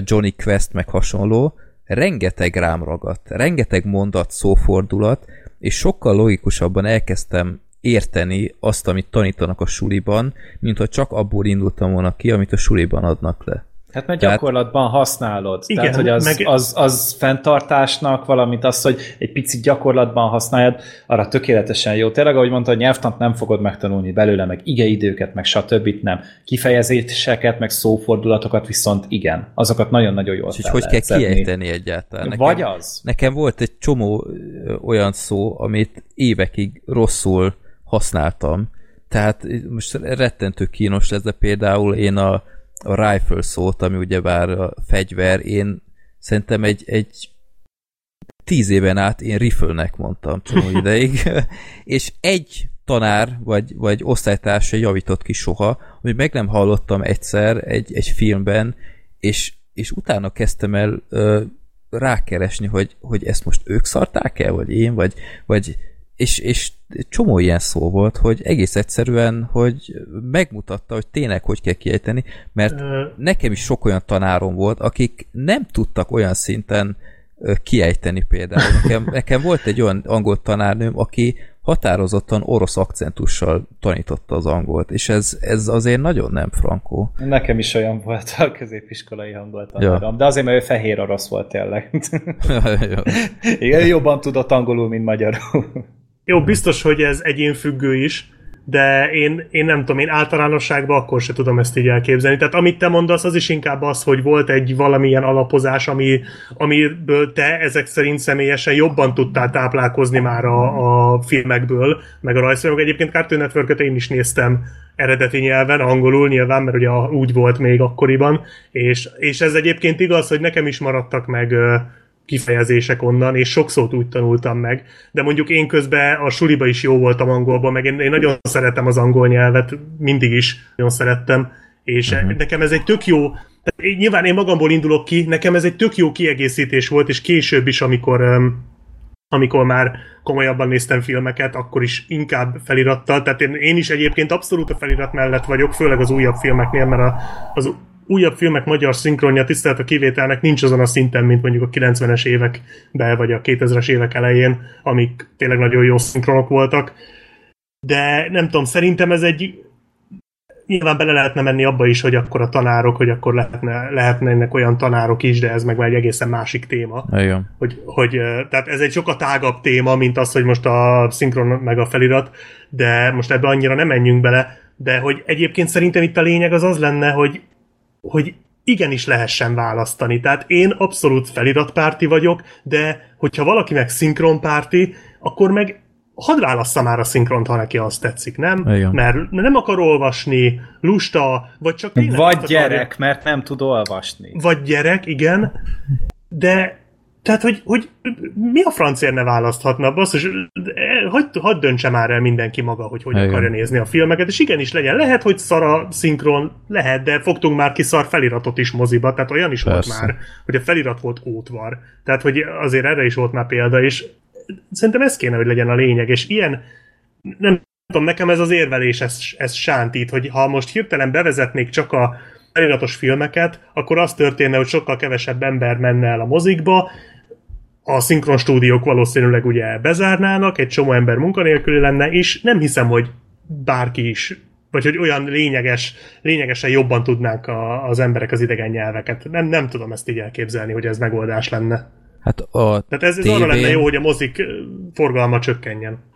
Johnny Quest meg hasonló, rengeteg rám ragadt, rengeteg mondat, szófordulat, és sokkal logikusabban elkezdtem érteni azt, amit tanítanak a suliban, mint ha csak abból indultam volna ki, amit a suliban adnak le. Hát mert Tehát, gyakorlatban használod. Igen, Tehát, hogy az, meg... az, az fenntartásnak, valamint az, hogy egy picit gyakorlatban használjad, arra tökéletesen jó. Tényleg, ahogy mondta, a nyelvtant nem fogod megtanulni belőle, meg igeidőket, meg stb. nem. Kifejezéseket, meg szófordulatokat viszont igen. Azokat nagyon-nagyon jól És hogy kell szedni. kiejteni egyáltalán. Nekem, Vagy az. Nekem volt egy csomó olyan szó, amit évekig rosszul használtam. Tehát most rettentő kínos lesz, de például én a a rifle szót, ami ugyebár a fegyver, én szerintem egy, egy tíz éven át én rifle-nek mondtam csomó [laughs] ideig, és egy tanár vagy, vagy osztálytársa javított ki soha, hogy meg nem hallottam egyszer egy, egy filmben, és, és utána kezdtem el ö, rákeresni, hogy, hogy ezt most ők szarták el, vagy én, vagy, vagy és, és csomó ilyen szó volt, hogy egész egyszerűen, hogy megmutatta, hogy tényleg hogy kell kiejteni, mert nekem is sok olyan tanárom volt, akik nem tudtak olyan szinten kiejteni például. Nekem, [laughs] nekem volt egy olyan angol tanárnőm, aki határozottan orosz akcentussal tanította az angolt, és ez, ez azért nagyon nem frankó. Nekem is olyan volt a középiskolai angol tanárom, ja. de azért, mert ő fehér orosz volt tényleg. [laughs] Igen, jobban tudott angolul, mint magyarul. Jó, biztos, hogy ez egyénfüggő is, de én, én nem tudom, én általánosságban akkor se tudom ezt így elképzelni. Tehát amit te mondasz, az is inkább az, hogy volt egy valamilyen alapozás, ami, amiből te ezek szerint személyesen jobban tudtál táplálkozni már a, a filmekből, meg a rajzfilmek. Egyébként Cartoon network én is néztem eredeti nyelven, angolul nyilván, mert ugye úgy volt még akkoriban, és, és ez egyébként igaz, hogy nekem is maradtak meg kifejezések onnan, és sok szót úgy tanultam meg. De mondjuk én közben a suliba is jó voltam angolban, meg én, én nagyon szeretem az angol nyelvet, mindig is nagyon szerettem, és uh-huh. nekem ez egy tök jó, tehát nyilván én magamból indulok ki, nekem ez egy tök jó kiegészítés volt, és később is, amikor amikor már komolyabban néztem filmeket, akkor is inkább felirattal, tehát én, én is egyébként abszolút a felirat mellett vagyok, főleg az újabb filmeknél, mert a, az újabb filmek magyar szinkronja tisztelt a kivételnek nincs azon a szinten, mint mondjuk a 90-es években, vagy a 2000-es évek elején, amik tényleg nagyon jó szinkronok voltak. De nem tudom, szerintem ez egy nyilván bele lehetne menni abba is, hogy akkor a tanárok, hogy akkor lehetne, ennek olyan tanárok is, de ez meg már egy egészen másik téma. Igen. Hogy, hogy, tehát ez egy sokkal tágabb téma, mint az, hogy most a szinkron meg a felirat, de most ebbe annyira nem menjünk bele, de hogy egyébként szerintem itt a lényeg az az lenne, hogy hogy igenis lehessen választani. Tehát én abszolút feliratpárti vagyok, de hogyha valaki meg szinkronpárti, akkor meg hadd válassza már a szinkront, ha neki azt tetszik, nem? Igen. Mert nem akar olvasni, lusta, vagy csak Vagy gyerek, akarja. mert nem tud olvasni. Vagy gyerek, igen, de tehát, hogy, hogy mi a francér ne választhatna? Basszus, hagyd, hadd döntse már el mindenki maga, hogy hogy Igen. akarja nézni a filmeket, és igenis legyen. Lehet, hogy szar a szinkron, lehet, de fogtunk már ki szar feliratot is moziba, tehát olyan is Persze. volt már, hogy a felirat volt ótvar. Tehát, hogy azért erre is volt már példa, és szerintem ez kéne, hogy legyen a lényeg, és ilyen nem tudom, nekem ez az érvelés, ez, ez sántít, hogy ha most hirtelen bevezetnék csak a feliratos filmeket, akkor az történne, hogy sokkal kevesebb ember menne el a mozikba, a szinkron stúdiók valószínűleg ugye bezárnának, egy csomó ember munkanélküli lenne, és nem hiszem, hogy bárki is, vagy hogy olyan lényeges, lényegesen jobban tudnánk a, az emberek az idegen nyelveket. Nem, nem tudom ezt így elképzelni, hogy ez megoldás lenne. Hát a Tehát ez, ez tévén... arra lenne jó, hogy a mozik forgalma csökkenjen.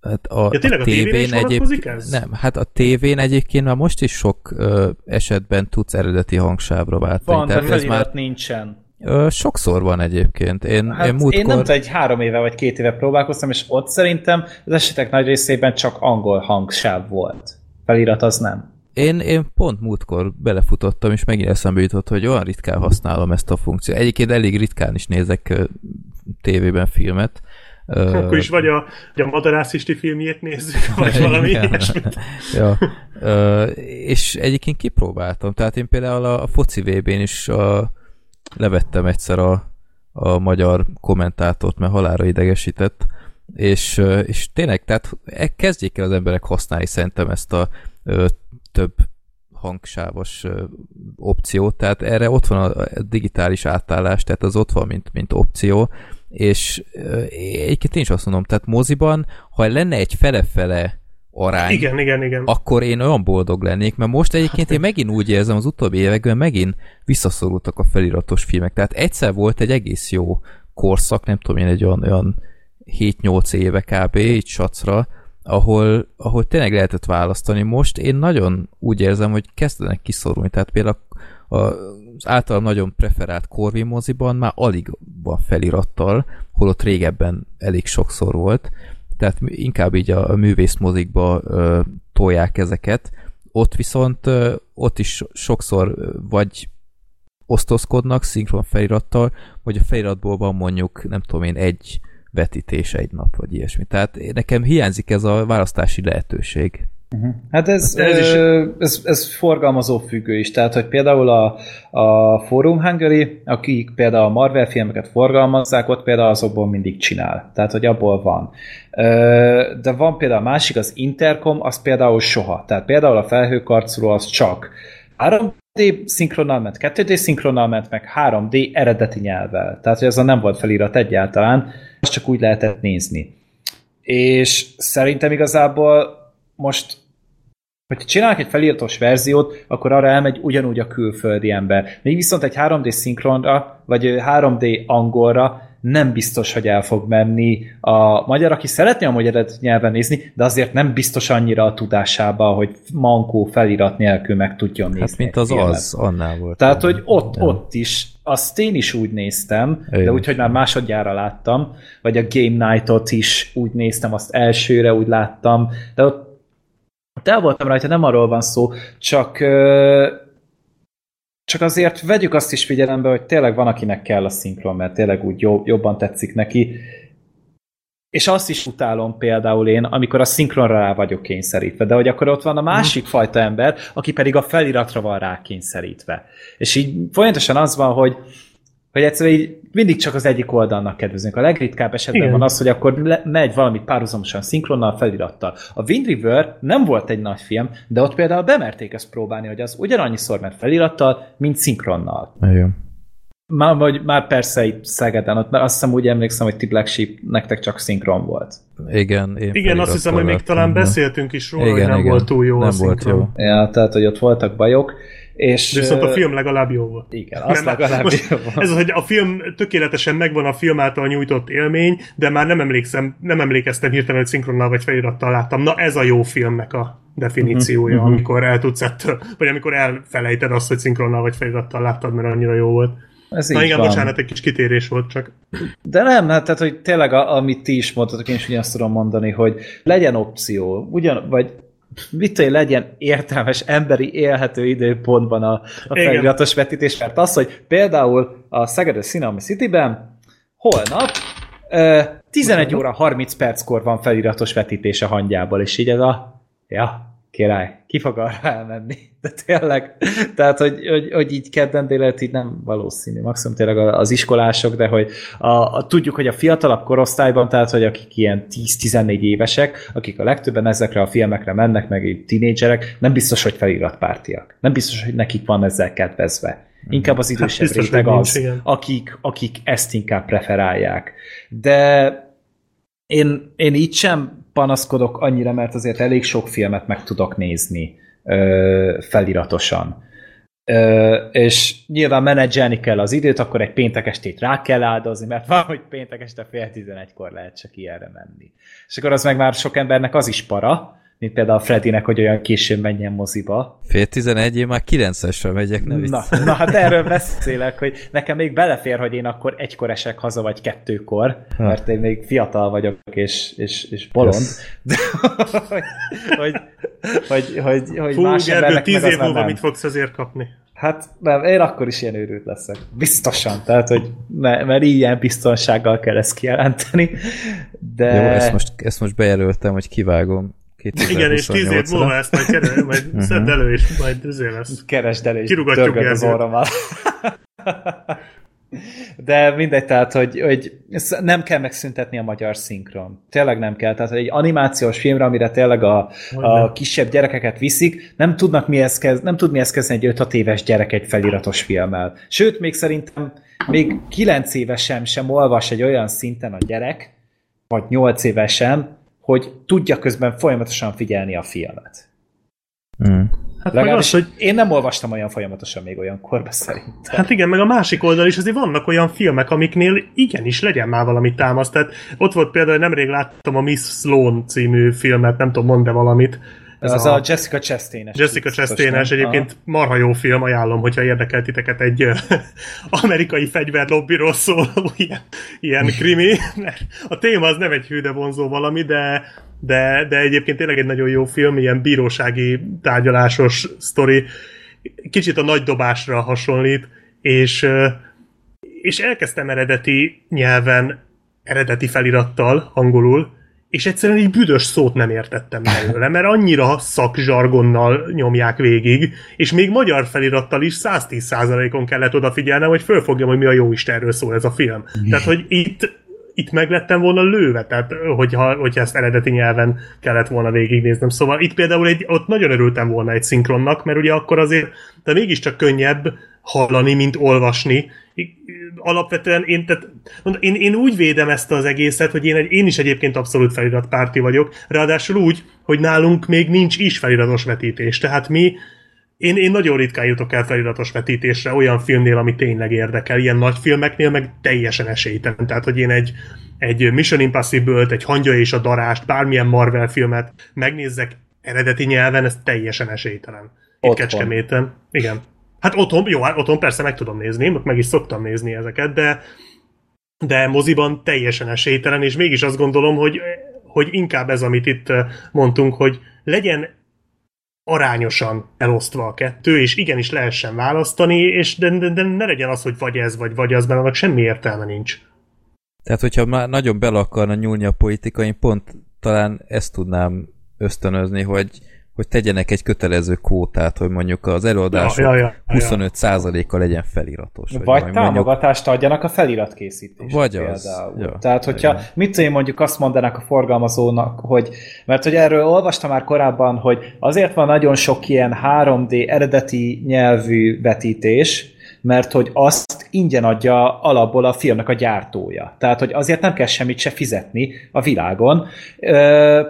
Hát a, ja, tényleg a, a tévén, egyébként, ez? Nem, hát a tévén egyébként már most is sok ö, esetben tudsz eredeti hangsávra váltani. Van, Tehát de ez már nincsen. Ö, sokszor van egyébként. Én, hát én, múltkor... én nem tudom, egy három éve vagy két éve próbálkoztam, és ott szerintem az esetek nagy részében csak angol hangsáv volt. Felirat az nem. Én, én pont múltkor belefutottam, és megint eszembe jutott, hogy olyan ritkán használom ezt a funkciót. Egyébként elég ritkán is nézek tévében filmet. Akkor is vagy a, vagy a Madarászisti filmjét nézzük, [laughs] vagy valami ilyesmit. ja. és egyébként kipróbáltam. Tehát én például a, a foci VB-n is a, levettem egyszer a, a magyar kommentátort, mert halára idegesített, és, és tényleg, tehát e, kezdjék el az emberek használni szerintem ezt a ö, több hangsávos opció, tehát erre ott van a digitális átállás, tehát az ott van, mint, mint opció, és egyébként én is azt mondom, tehát moziban, ha lenne egy fele-fele arány, igen, igen, igen. akkor én olyan boldog lennék, mert most egyébként én megint úgy érzem, az utóbbi években megint visszaszorultak a feliratos filmek. Tehát egyszer volt egy egész jó korszak, nem tudom én, egy olyan, olyan 7-8 éve kb. így sacra, ahol, ahol tényleg lehetett választani. Most én nagyon úgy érzem, hogy kezdenek kiszorulni. Tehát például az általam nagyon preferált Corvi moziban már alig van felirattal, holott régebben elég sokszor volt. Tehát inkább így a, művészmozikba ö, tolják ezeket. Ott viszont ö, ott is sokszor vagy osztozkodnak szinkron felirattal, vagy a feliratból van mondjuk, nem tudom én, egy vetítés egy nap, vagy ilyesmi. Tehát nekem hiányzik ez a választási lehetőség. Uh-huh. Hát ez, hát ez, is... ez, ez forgalmazó függő is, tehát hogy például a, a Forum Hungary, akik például a Marvel filmeket forgalmazzák, ott például azokból mindig csinál, tehát hogy abból van. De van például a másik, az Intercom, az például soha, tehát például a felhőkarcoló az csak 3D szinkronnal ment, 2D szinkronnal ment, meg 3D eredeti nyelvvel. Tehát, hogy ez a nem volt felirat egyáltalán, azt csak úgy lehetett nézni. És szerintem igazából most, hogyha csinálnak egy feliratos verziót, akkor arra elmegy ugyanúgy a külföldi ember. Még viszont egy 3D szinkronra, vagy 3D angolra nem biztos, hogy el fog menni a magyar, aki szeretné a magyar nyelven nézni, de azért nem biztos annyira a tudásába, hogy mankó felirat nélkül meg tudjon nézni. Hát mint az filmet. az, annál volt. Tehát, hogy ott, nem. ott is, azt én is úgy néztem, én de úgyhogy már másodjára láttam, vagy a Game Night-ot is úgy néztem, azt elsőre úgy láttam, de ott el voltam rajta, nem arról van szó, csak csak azért vegyük azt is figyelembe, hogy tényleg van, akinek kell a szinkron, mert tényleg úgy jobban tetszik neki. És azt is utálom például én, amikor a szinkronra rá vagyok kényszerítve, de hogy akkor ott van a másik hmm. fajta ember, aki pedig a feliratra van rá kényszerítve. És így folyamatosan az van, hogy hogy egyszerűen így mindig csak az egyik oldalnak kedvezünk. A legritkább esetben Igen. van az, hogy akkor le, megy valami párhuzamosan szinkronnal, felirattal. A Wind River nem volt egy nagy film, de ott például bemerték ezt próbálni, hogy az ugyanannyiszor ment felirattal, mint szinkronnal. Igen. Már, vagy, már persze itt Szegeden, ott, mert azt hiszem úgy emlékszem, hogy ti Black Sheep nektek csak szinkron volt. Igen, én Igen, azt hiszem, hogy még talán beszéltünk is róla, igen, hogy nem igen. volt túl jó nem a volt jó. Ja, tehát, hogy ott voltak bajok. És, Viszont a film legalább jó volt. Igen, az legalább most jó volt. Ez az, hogy a film tökéletesen megvan a film által nyújtott élmény, de már nem emlékszem, nem emlékeztem hirtelen, hogy szinkronnal vagy felirattal láttam. Na ez a jó filmnek a definíciója, uh-huh, amikor el tudsz ettől, vagy amikor elfelejted azt, hogy szinkronnal vagy felirattal láttad, mert annyira jó volt. Ez Na igen, van. bocsánat, egy kis kitérés volt csak. De nem, hát tehát, hogy tényleg, a, amit ti is mondtatok, én is ugyanazt tudom mondani, hogy legyen opció, ugyan, vagy mit tudom, legyen értelmes, emberi, élhető időpontban a, a feliratos vetítés, mert az, hogy például a Szegedi Cinema City-ben holnap 11 óra 30 perckor van feliratos vetítés a hangyából, és így ez a ja, király, ki fog arra elmenni. [laughs] De tényleg, tehát, hogy, hogy, hogy így kedden délelőtt így nem valószínű. Maximum tényleg az iskolások, de hogy a, a, tudjuk, hogy a fiatalabb korosztályban, tehát, hogy akik ilyen 10-14 évesek, akik a legtöbben ezekre a filmekre mennek, meg így tinédzserek, nem biztos, hogy feliratpártiak. Nem biztos, hogy nekik van ezzel kedvezve. Inkább az idősebb hát réteg az, akik, akik ezt inkább preferálják. De én, én így sem panaszkodok annyira, mert azért elég sok filmet meg tudok nézni ö, feliratosan. Ö, és nyilván menedzselni kell az időt, akkor egy péntek estét rá kell áldozni, mert van, hogy péntek este fél tizenegykor lehet csak ilyenre menni. És akkor az meg már sok embernek az is para, mint például a Freddynek, hogy olyan későn menjen moziba. Fél tizenegy, én már kilencesre megyek, nem na, na, hát erről beszélek, hogy nekem még belefér, hogy én akkor egykor esek haza, vagy kettőkor, ha. mert én még fiatal vagyok, és, és, és bolond. [laughs] De, hogy, hogy, hogy, hogy, hogy Fú, más Gergő, tíz év múlva mit fogsz azért kapni? Hát nem, én akkor is ilyen őrült leszek. Biztosan. Tehát, hogy ne, mert ilyen biztonsággal kell ezt kijelenteni. De... Jó, ezt most, ezt most bejelöltem, hogy kivágom. Igen, és tíz év múlva ezt majd, keres, majd uh-huh. szedd elő, és majd ezért lesz. Keresd elő, és az orromat. [laughs] De mindegy, tehát, hogy, hogy nem kell megszüntetni a magyar szinkron. Tényleg nem kell. Tehát egy animációs filmre, amire tényleg a, a kisebb gyerekeket viszik, nem tudnak mihez kez, nem tud mihez kezdeni egy 5 éves gyerek egy feliratos filmmel. Sőt, még szerintem még 9 évesen sem olvas egy olyan szinten a gyerek, vagy 8 évesen, hogy tudja közben folyamatosan figyelni a filmet. Mm. Hát Legalábbis az, hogy... én nem olvastam olyan folyamatosan még olyan korba szerintem. Hát igen, meg a másik oldal is azért vannak olyan filmek, amiknél igenis legyen már valami támaszt. Tehát ott volt például, nemrég láttam a Miss Sloan című filmet, nem tudom, mond valamit, ez az a, a Jessica Chastain-es. Jessica Chastain-es, egyébként Aha. marha jó film, ajánlom, hogyha érdekel titeket egy [laughs] amerikai fegyverlobbiról szól, [laughs] ilyen, ilyen krimi, [laughs] mert a téma az nem egy hű, de vonzó valami, de, de, de egyébként tényleg egy nagyon jó film, ilyen bírósági tárgyalásos sztori, kicsit a nagy dobásra hasonlít, és, és elkezdtem eredeti nyelven, eredeti felirattal, angolul, és egyszerűen egy büdös szót nem értettem belőle, mert annyira szakzsargonnal nyomják végig, és még magyar felirattal is 110%-on kellett odafigyelnem, hogy fölfogjam, hogy mi a jó Istenről szól ez a film. Tehát, hogy itt, itt meg lettem volna lőve, tehát hogyha, hogyha ezt eredeti nyelven kellett volna végignéznem. Szóval itt például egy, ott nagyon örültem volna egy szinkronnak, mert ugye akkor azért, de mégiscsak könnyebb hallani, mint olvasni, alapvetően én, tehát, én, én úgy védem ezt az egészet, hogy én, egy, én is egyébként abszolút feliratpárti vagyok, ráadásul úgy, hogy nálunk még nincs is feliratos vetítés. Tehát mi, én, én nagyon ritkán jutok el feliratos vetítésre olyan filmnél, ami tényleg érdekel. Ilyen nagy filmeknél meg teljesen esélytelen. Tehát, hogy én egy, egy Mission Impossible-t, egy Hangya és a Darást, bármilyen Marvel filmet megnézzek eredeti nyelven, ez teljesen esélytelen. Itt Otthon. Kecskeméten. Igen. Hát otthon, jó, hát otthon persze meg tudom nézni, meg is szoktam nézni ezeket, de, de moziban teljesen esélytelen, és mégis azt gondolom, hogy, hogy inkább ez, amit itt mondtunk, hogy legyen arányosan elosztva a kettő, és igenis lehessen választani, és de, de, de ne legyen az, hogy vagy ez, vagy vagy az, mert annak semmi értelme nincs. Tehát, hogyha már nagyon bele akarna nyúlni a politika, én pont talán ezt tudnám ösztönözni, hogy hogy tegyenek egy kötelező kvótát, hogy mondjuk az előadások ja, ja, ja, 25%-a legyen feliratos. Vagy, vagy támogatást mondjuk... adjanak a feliratkészítésre. Vagy az. Ja, Tehát, hogyha igen. mit tudom mondjuk azt mondanak a forgalmazónak, hogy, mert hogy erről olvastam már korábban, hogy azért van nagyon sok ilyen 3D eredeti nyelvű vetítés, mert hogy azt ingyen adja alapból a filmnek a gyártója. Tehát, hogy azért nem kell semmit se fizetni a világon,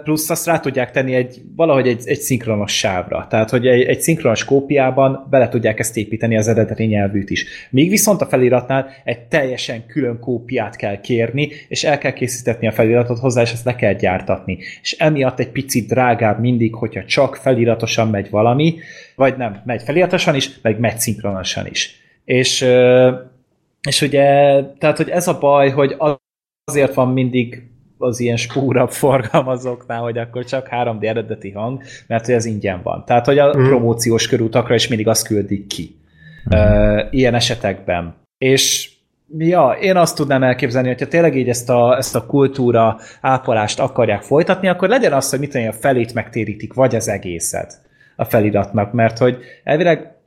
plusz azt rá tudják tenni egy, valahogy egy, egy szinkronos sávra. Tehát, hogy egy, egy szinkronos kópiában bele tudják ezt építeni az eredeti nyelvűt is. Míg viszont a feliratnál egy teljesen külön kópiát kell kérni, és el kell készítetni a feliratot hozzá, és ezt le kell gyártatni. És emiatt egy picit drágább mindig, hogyha csak feliratosan megy valami, vagy nem, megy feliratosan is, meg megy szinkronosan is. És, és ugye, tehát, hogy ez a baj, hogy azért van mindig az ilyen spúrabb forgalmazóknál, hogy akkor csak 3D eredeti hang, mert hogy ez ingyen van. Tehát, hogy a mm. promóciós körútakra is mindig azt küldik ki. Uh, ilyen esetekben. És ja, én azt tudnám elképzelni, hogyha tényleg így ezt a, ezt a kultúra ápolást akarják folytatni, akkor legyen az, hogy mit a felét megtérítik, vagy az egészet a feliratnak, mert hogy elvileg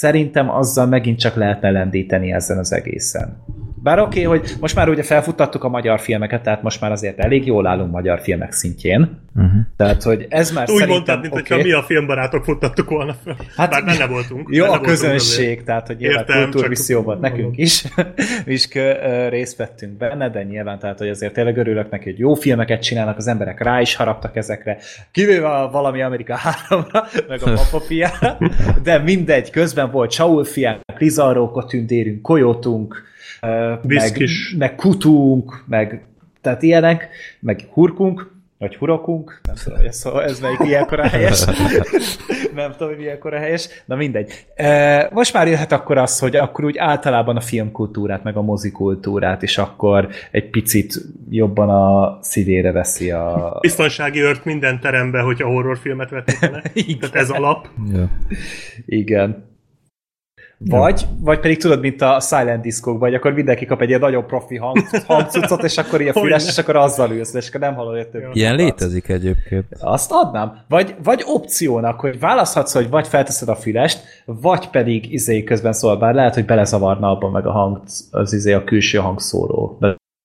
Szerintem azzal megint csak lehetne lendíteni ezen az egészen. Bár oké, okay, hogy most már ugye felfuttattuk a magyar filmeket, tehát most már azért elég jól állunk magyar filmek szintjén. Uh-huh. Tehát, hogy ez már Úgy mondtad, mint okay. hogyha mi a filmbarátok futtattuk volna fel. Hát, Bár benne voltunk. Jó, benne a közönség, tehát, hogy nyilván kultúrmisszió volt nekünk is. [laughs] mi is részt vettünk benne, de nyilván, tehát, hogy azért tényleg örülök neki, hogy jó filmeket csinálnak, az emberek rá is haraptak ezekre, kivéve a valami Amerika [laughs] 3-ra, meg a papapiára, [laughs] de mindegy, közben volt Saul fiánk, Lizarróka tündérünk, Koyotunk, meg, meg kutunk, meg tehát ilyenek, meg hurkunk, vagy hurokunk, nem tudom, hogy ez, szóval ez melyik ilyenkor a helyes. [laughs] nem tudom, hogy ilyenkor a helyes. Na mindegy. Most már jöhet akkor az, hogy akkor úgy általában a filmkultúrát, meg a mozikultúrát, és akkor egy picit jobban a szívére veszi a... Biztonsági ört minden terembe, hogyha horrorfilmet vetítenek. [laughs] Tehát ez alap. Ja. Igen. Vagy, vagy pedig tudod, mint a Silent Disco vagy akkor mindenki kap egy ilyen nagyon profi hang, hangcucot, és akkor ilyen [laughs] füles, és akkor azzal ülsz, és akkor nem hallod egy több. Ilyen létezik egyébként. Azt adnám. Vagy, vagy opciónak, hogy választhatsz, hogy vagy felteszed a fülest, vagy pedig izé közben szól, bár lehet, hogy belezavarna abban meg a hang, az izé a külső hangszóró.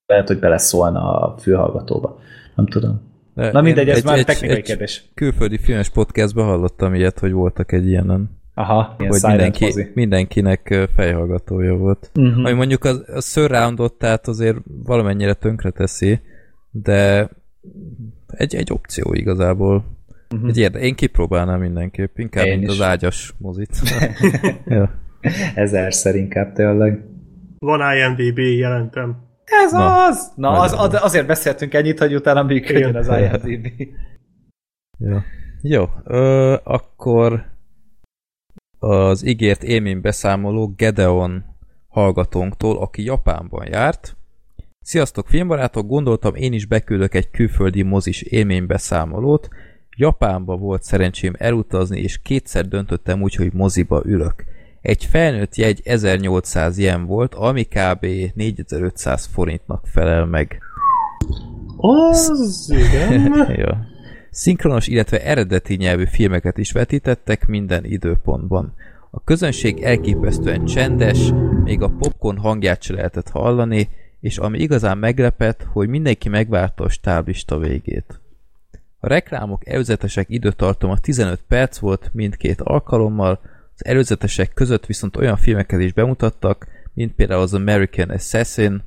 Lehet, hogy beleszólna a fülhallgatóba. Nem tudom. De Na mindegy, ez egy, már egy, technikai egy kérdés. külföldi filmes podcastban hallottam ilyet, hogy voltak egy ilyenen. Aha, ilyen hogy mindenki, mozi. mindenkinek fejhallgatója volt. Uh-huh. Ami mondjuk a, a surroundot, tehát azért valamennyire tönkre teszi, de egy, egy opció igazából. Uh-huh. Egy érde, én kipróbálnám mindenképp, inkább, én mint is. az ágyas mozit. [laughs] [laughs] ja. Ezerszer inkább tényleg. Van IMDB, jelentem. Ez Na, az! Na, az, az, azért beszéltünk ennyit, hogy utána működjön az IMDb. Jó. Jó, ö, akkor az ígért élmény beszámoló Gedeon hallgatónktól, aki Japánban járt. Sziasztok filmbarátok, gondoltam én is beküldök egy külföldi mozis élménybeszámolót. Japánba volt szerencsém elutazni, és kétszer döntöttem úgy, hogy moziba ülök. Egy felnőtt jegy 1800 yen volt, ami kb. 4500 forintnak felel meg. Az, igen. [laughs] ja. Szinkronos, illetve eredeti nyelvű filmeket is vetítettek minden időpontban. A közönség elképesztően csendes, még a popcorn hangját se lehetett hallani, és ami igazán meglepett, hogy mindenki megvárta a stáblista végét. A reklámok előzetesek időtartama 15 perc volt mindkét alkalommal, az előzetesek között viszont olyan filmeket is bemutattak, mint például az American Assassin,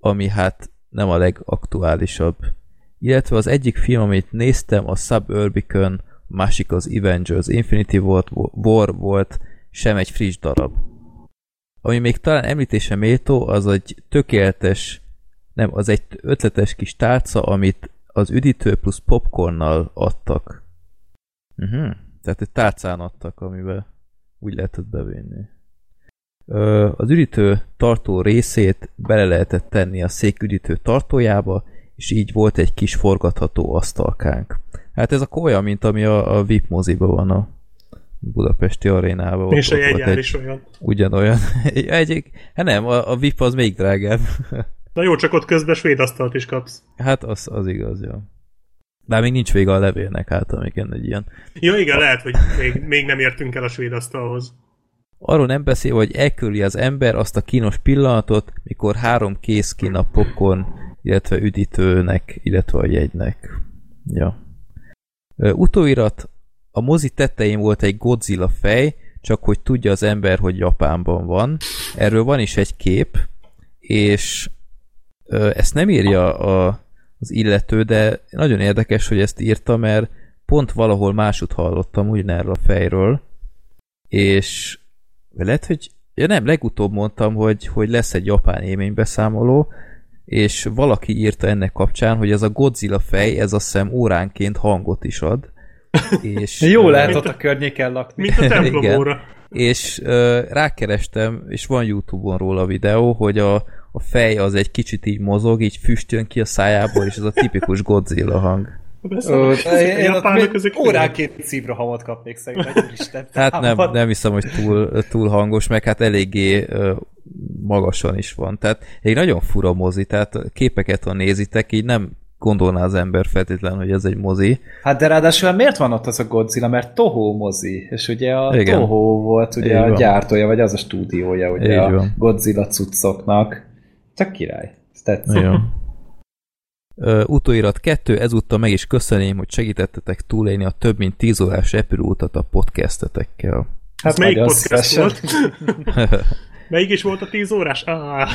ami hát nem a legaktuálisabb illetve az egyik film, amit néztem, a Suburbicon, másik az Avengers Infinity volt, War volt, sem egy friss darab. Ami még talán említése méltó, az egy tökéletes, nem, az egy ötletes kis tálca, amit az üdítő plusz popcornnal adtak. Uh-huh. Tehát egy tálcán adtak, amivel úgy lehetett bevinni. Az üdítő tartó részét bele lehetett tenni a szék üdítő tartójába, és így volt egy kis forgatható asztalkánk. Hát ez a olyan, mint ami a, a VIP moziban van a Budapesti arénában. És ott, a jegyár is olyan. Ugyanolyan. [laughs] Egyik, hát nem, a, a VIP az még drágább. [laughs] Na jó, csak ott közben svéd asztalt is kapsz. Hát az, az igaz, jó. De még nincs vége a levélnek, hát amiken egy ilyen. Jó, igen, lehet, hogy még, még nem értünk el a svéd asztalhoz. Arról nem beszél, hogy elküli az ember azt a kínos pillanatot, mikor három kész kín a popcorn illetve üdítőnek, illetve a jegynek. Ja. Utóirat, a mozi tetején volt egy Godzilla fej, csak hogy tudja az ember, hogy Japánban van. Erről van is egy kép, és ezt nem írja a, az illető, de nagyon érdekes, hogy ezt írta, mert pont valahol másút hallottam ugyanerről a fejről, és lehet, hogy ja nem, legutóbb mondtam, hogy, hogy lesz egy japán élménybeszámoló, és valaki írta ennek kapcsán, hogy ez a Godzilla fej, ez a szem óránként hangot is ad. [laughs] És, Jó lehet ott a, a környéken lakni. Mint a templomóra. és uh, rákerestem, és van Youtube-on róla videó, hogy a, a fej az egy kicsit így mozog, így füstjön ki a szájából, és ez a tipikus Godzilla hang. Ó, én ott óránként szívrohamot kapnék szerintem. [laughs] Hát nem, nem hiszem, hogy túl, túl hangos, meg hát eléggé magasan is van. Tehát egy nagyon fura mozi, tehát képeket, ha nézitek, így nem gondolná az ember feltétlen, hogy ez egy mozi. Hát de ráadásul miért van ott az a Godzilla? Mert Toho mozi, és ugye a Igen. Toho volt ugye Így a van. gyártója, vagy az a stúdiója ugye Így a van. Godzilla cuccoknak. Csak király. Ez tetszik. Uh, utóirat 2, ezúttal meg is köszöném, hogy segítettetek túlélni a több mint 10 órás repülőutat a podcastetekkel. Hát melyik podcast volt? [laughs] Melyik is volt a 10 órás? Ah.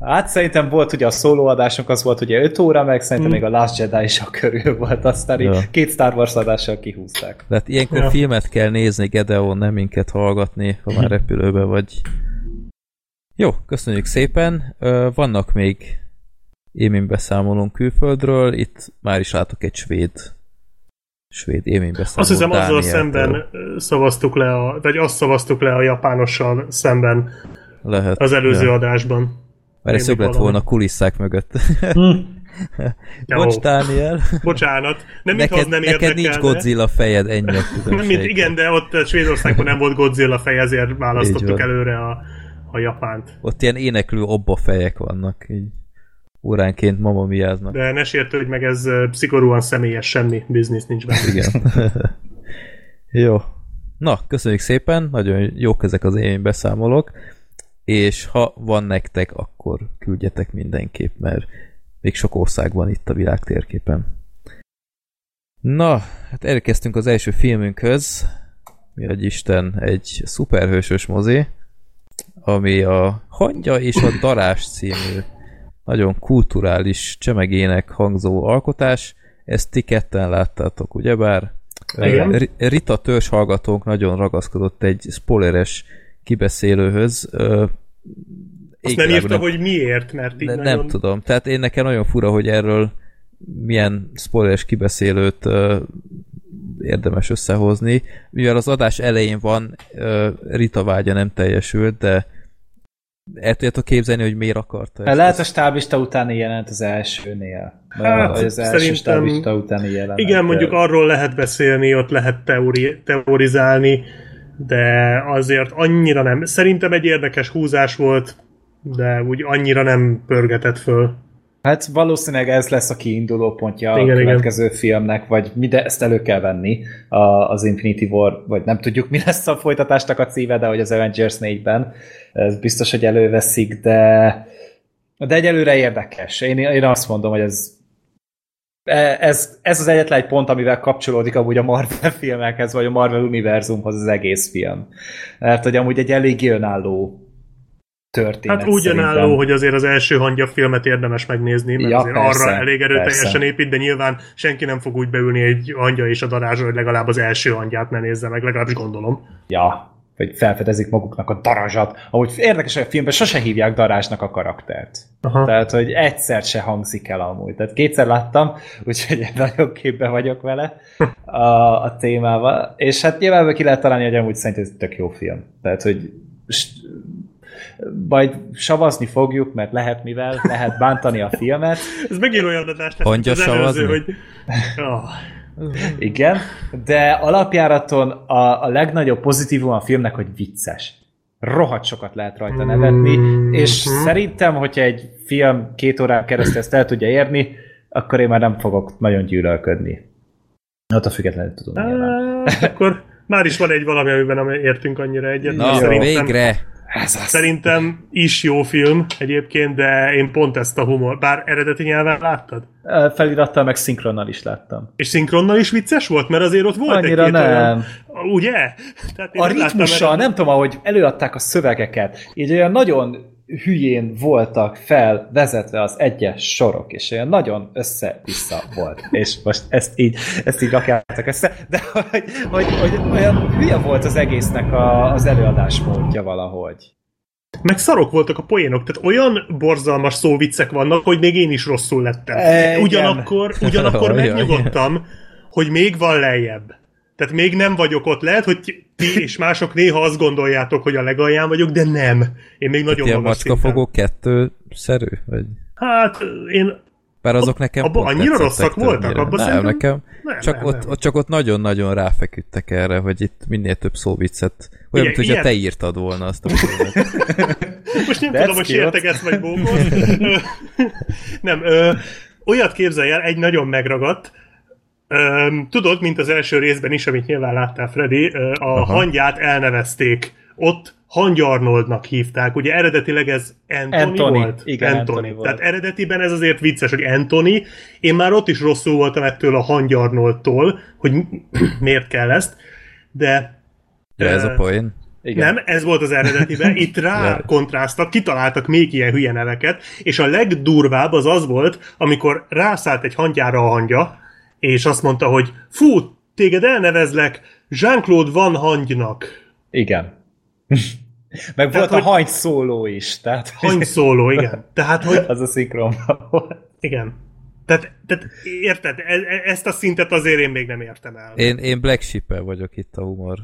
Hát szerintem volt ugye a szólóadásunk, az volt ugye 5 óra, meg szerintem hmm. még a Last Jedi is a körül volt, aztán ja. két Star Wars adással kihúzták. Tehát ilyenkor ja. filmet kell nézni, Gedeon, nem minket hallgatni, ha már repülőbe vagy. Jó, köszönjük szépen. Vannak még élménybeszámolónk külföldről, itt már is látok egy svéd svéd élménybeszámolót. Azt hiszem azzal szemben szavaztuk le, a, vagy azt szavaztuk le a japánossal szemben lehet. Az előző ja. adásban. Mert ez jobb lett volna kulisszák mögött. [laughs] Bocs, Dániel. [laughs] Bocsánat. Nem, neked, az nem neked nincs Godzilla fejed, ennyi Mint, Igen, de ott Svédországban nem volt Godzilla fej, ezért választottuk előre a, a Japánt. Ott ilyen éneklő obba fejek vannak, így óránként mama miáznak. De ne sértődj meg, ez szigorúan személyes, semmi biznisz nincs benne. Igen. [laughs] Jó. Na, köszönjük szépen, nagyon jók ezek az élmény beszámolók, és ha van nektek, akkor küldjetek mindenképp, mert még sok ország van itt a világ térképen. Na, hát elkezdtünk az első filmünkhöz, mi egy Isten, egy szuperhősös mozi, ami a Hangya és a Darás című nagyon kulturális csemegének hangzó alkotás. Ezt ti ketten láttátok, ugyebár? Igen. Rita törzs hallgatónk nagyon ragaszkodott egy spoileres kibeszélőhöz. Azt nem írta, nem, hogy miért, mert így ne, nagyon... Nem tudom. Tehát én nekem nagyon fura, hogy erről milyen spoileres kibeszélőt érdemes összehozni. Mivel az adás elején van, Rita vágya nem teljesült, de el tudjátok képzelni, hogy miért akarta ezt? Lehet a stábista utáni jelent az elsőnél. Hát, az első szerintem, stábista utáni jelent. Igen, mondjuk arról lehet beszélni, ott lehet teori, teorizálni, de azért annyira nem. Szerintem egy érdekes húzás volt, de úgy annyira nem pörgetett föl. Hát valószínűleg ez lesz a kiinduló pontja igen, a következő igen. filmnek, vagy mi de ezt elő kell venni a, az Infinity War, vagy nem tudjuk mi lesz a folytatásnak a címe, de hogy az Avengers 4-ben ez biztos, hogy előveszik, de de egyelőre érdekes. Én, én azt mondom, hogy ez ez, ez az egyetlen egy pont, amivel kapcsolódik amúgy a Marvel filmekhez, vagy a Marvel univerzumhoz az egész film. Mert hogy amúgy egy elég önálló történet. Hát úgy önálló, hogy azért az első hangya filmet érdemes megnézni, mert ja, azért persze, arra elég erőteljesen persze. épít, de nyilván senki nem fog úgy beülni egy hangya és a darázsra, hogy legalább az első hangyát ne nézze meg, legalábbis gondolom. Ja, vagy felfedezik maguknak a darazsat. Ahogy érdekes, hogy a filmben sose hívják darázsnak a karaktert. Aha. Tehát, hogy egyszer se hangzik el amúgy. Tehát kétszer láttam, úgyhogy nagyon képbe vagyok vele a, a témával. És hát nyilván ki lehet találni, hogy amúgy szerintem ez tök jó film. Tehát, hogy majd savazni fogjuk, mert lehet mivel, lehet bántani a filmet. [laughs] Ez megint olyan adás lesz, előző, hogy... Oh. [laughs] Igen, de alapjáraton a, a legnagyobb pozitívum a filmnek, hogy vicces. Rohadt sokat lehet rajta nevetni, és mm-hmm. szerintem, hogyha egy film két órán keresztül ezt el tudja érni, akkor én már nem fogok nagyon gyűlölködni. Ott a függetlenül tudom. Akkor már is van egy valami, amiben értünk annyira egyet. Na, szerintem, végre! Ez az. Szerintem is jó film egyébként, de én pont ezt a humor, bár eredeti nyelven láttad? Felirattal meg szinkronnal is láttam. És szinkronnal is vicces volt? Mert azért ott volt Annyira egy nem. Olyan, ugye? Tehát a ritmussal, nem tudom, ahogy előadták a szövegeket, így olyan nagyon hülyén voltak felvezetve az egyes sorok, és olyan nagyon össze-vissza volt. És most ezt így, ezt így rakjátok össze, de hogy, hogy, hogy olyan hülye volt az egésznek a, az előadásmódja valahogy. Meg szarok voltak a poénok, tehát olyan borzalmas szóviccek vannak, hogy még én is rosszul lettem. E, ugyanakkor, ugyanakkor [laughs] megnyugodtam, hogy még van lejjebb. Tehát még nem vagyok ott. Lehet, hogy ti és mások néha azt gondoljátok, hogy a legalján vagyok, de nem. Én még nagyon magas macska fogó kettő szerű? Vagy? Hát én bár azok nekem abba annyira rosszak voltak? Abba nem, szerintem... nekem. Nem, csak, nem, ott, nem. csak ott nagyon-nagyon ráfeküdtek erre, hogy itt minél több szóviccet. Olyan, mint hogyha te írtad volna azt a [laughs] Most nem That's tudom, hogy sértegetsz vagy bókot. [laughs] nem, ö, olyat képzelj el, egy nagyon megragadt, Öm, tudod, mint az első részben is, amit nyilván láttál, Freddy, a Aha. hangját elnevezték. Ott Hangy Arnoldnak hívták. Ugye eredetileg ez Anthony, Anthony volt? Igen, Anthony. Anthony volt. Tehát eredetiben ez azért vicces, hogy Anthony. Én már ott is rosszul voltam ettől a Hangy Arnoldtól, hogy [clears throat] miért kell ezt, de... Ja, ez a poén. Igen. Nem, ez volt az eredetiben. Itt rá [laughs] kontráztak, kitaláltak még ilyen hülye neveket, és a legdurvább az az volt, amikor rászállt egy hangyára a hangya, és azt mondta, hogy fú, téged elnevezlek Jean-Claude Van Hangynak. Igen. [laughs] Meg tehát, volt hogy... a hagy szóló is. Tehát, hagy szóló, igen. Tehát, hogy... [laughs] Az a szinkronban volt. Igen. Tehát, tehát érted, e, e, ezt a szintet azért én még nem értem el. Én, én Black sheep vagyok itt a humor.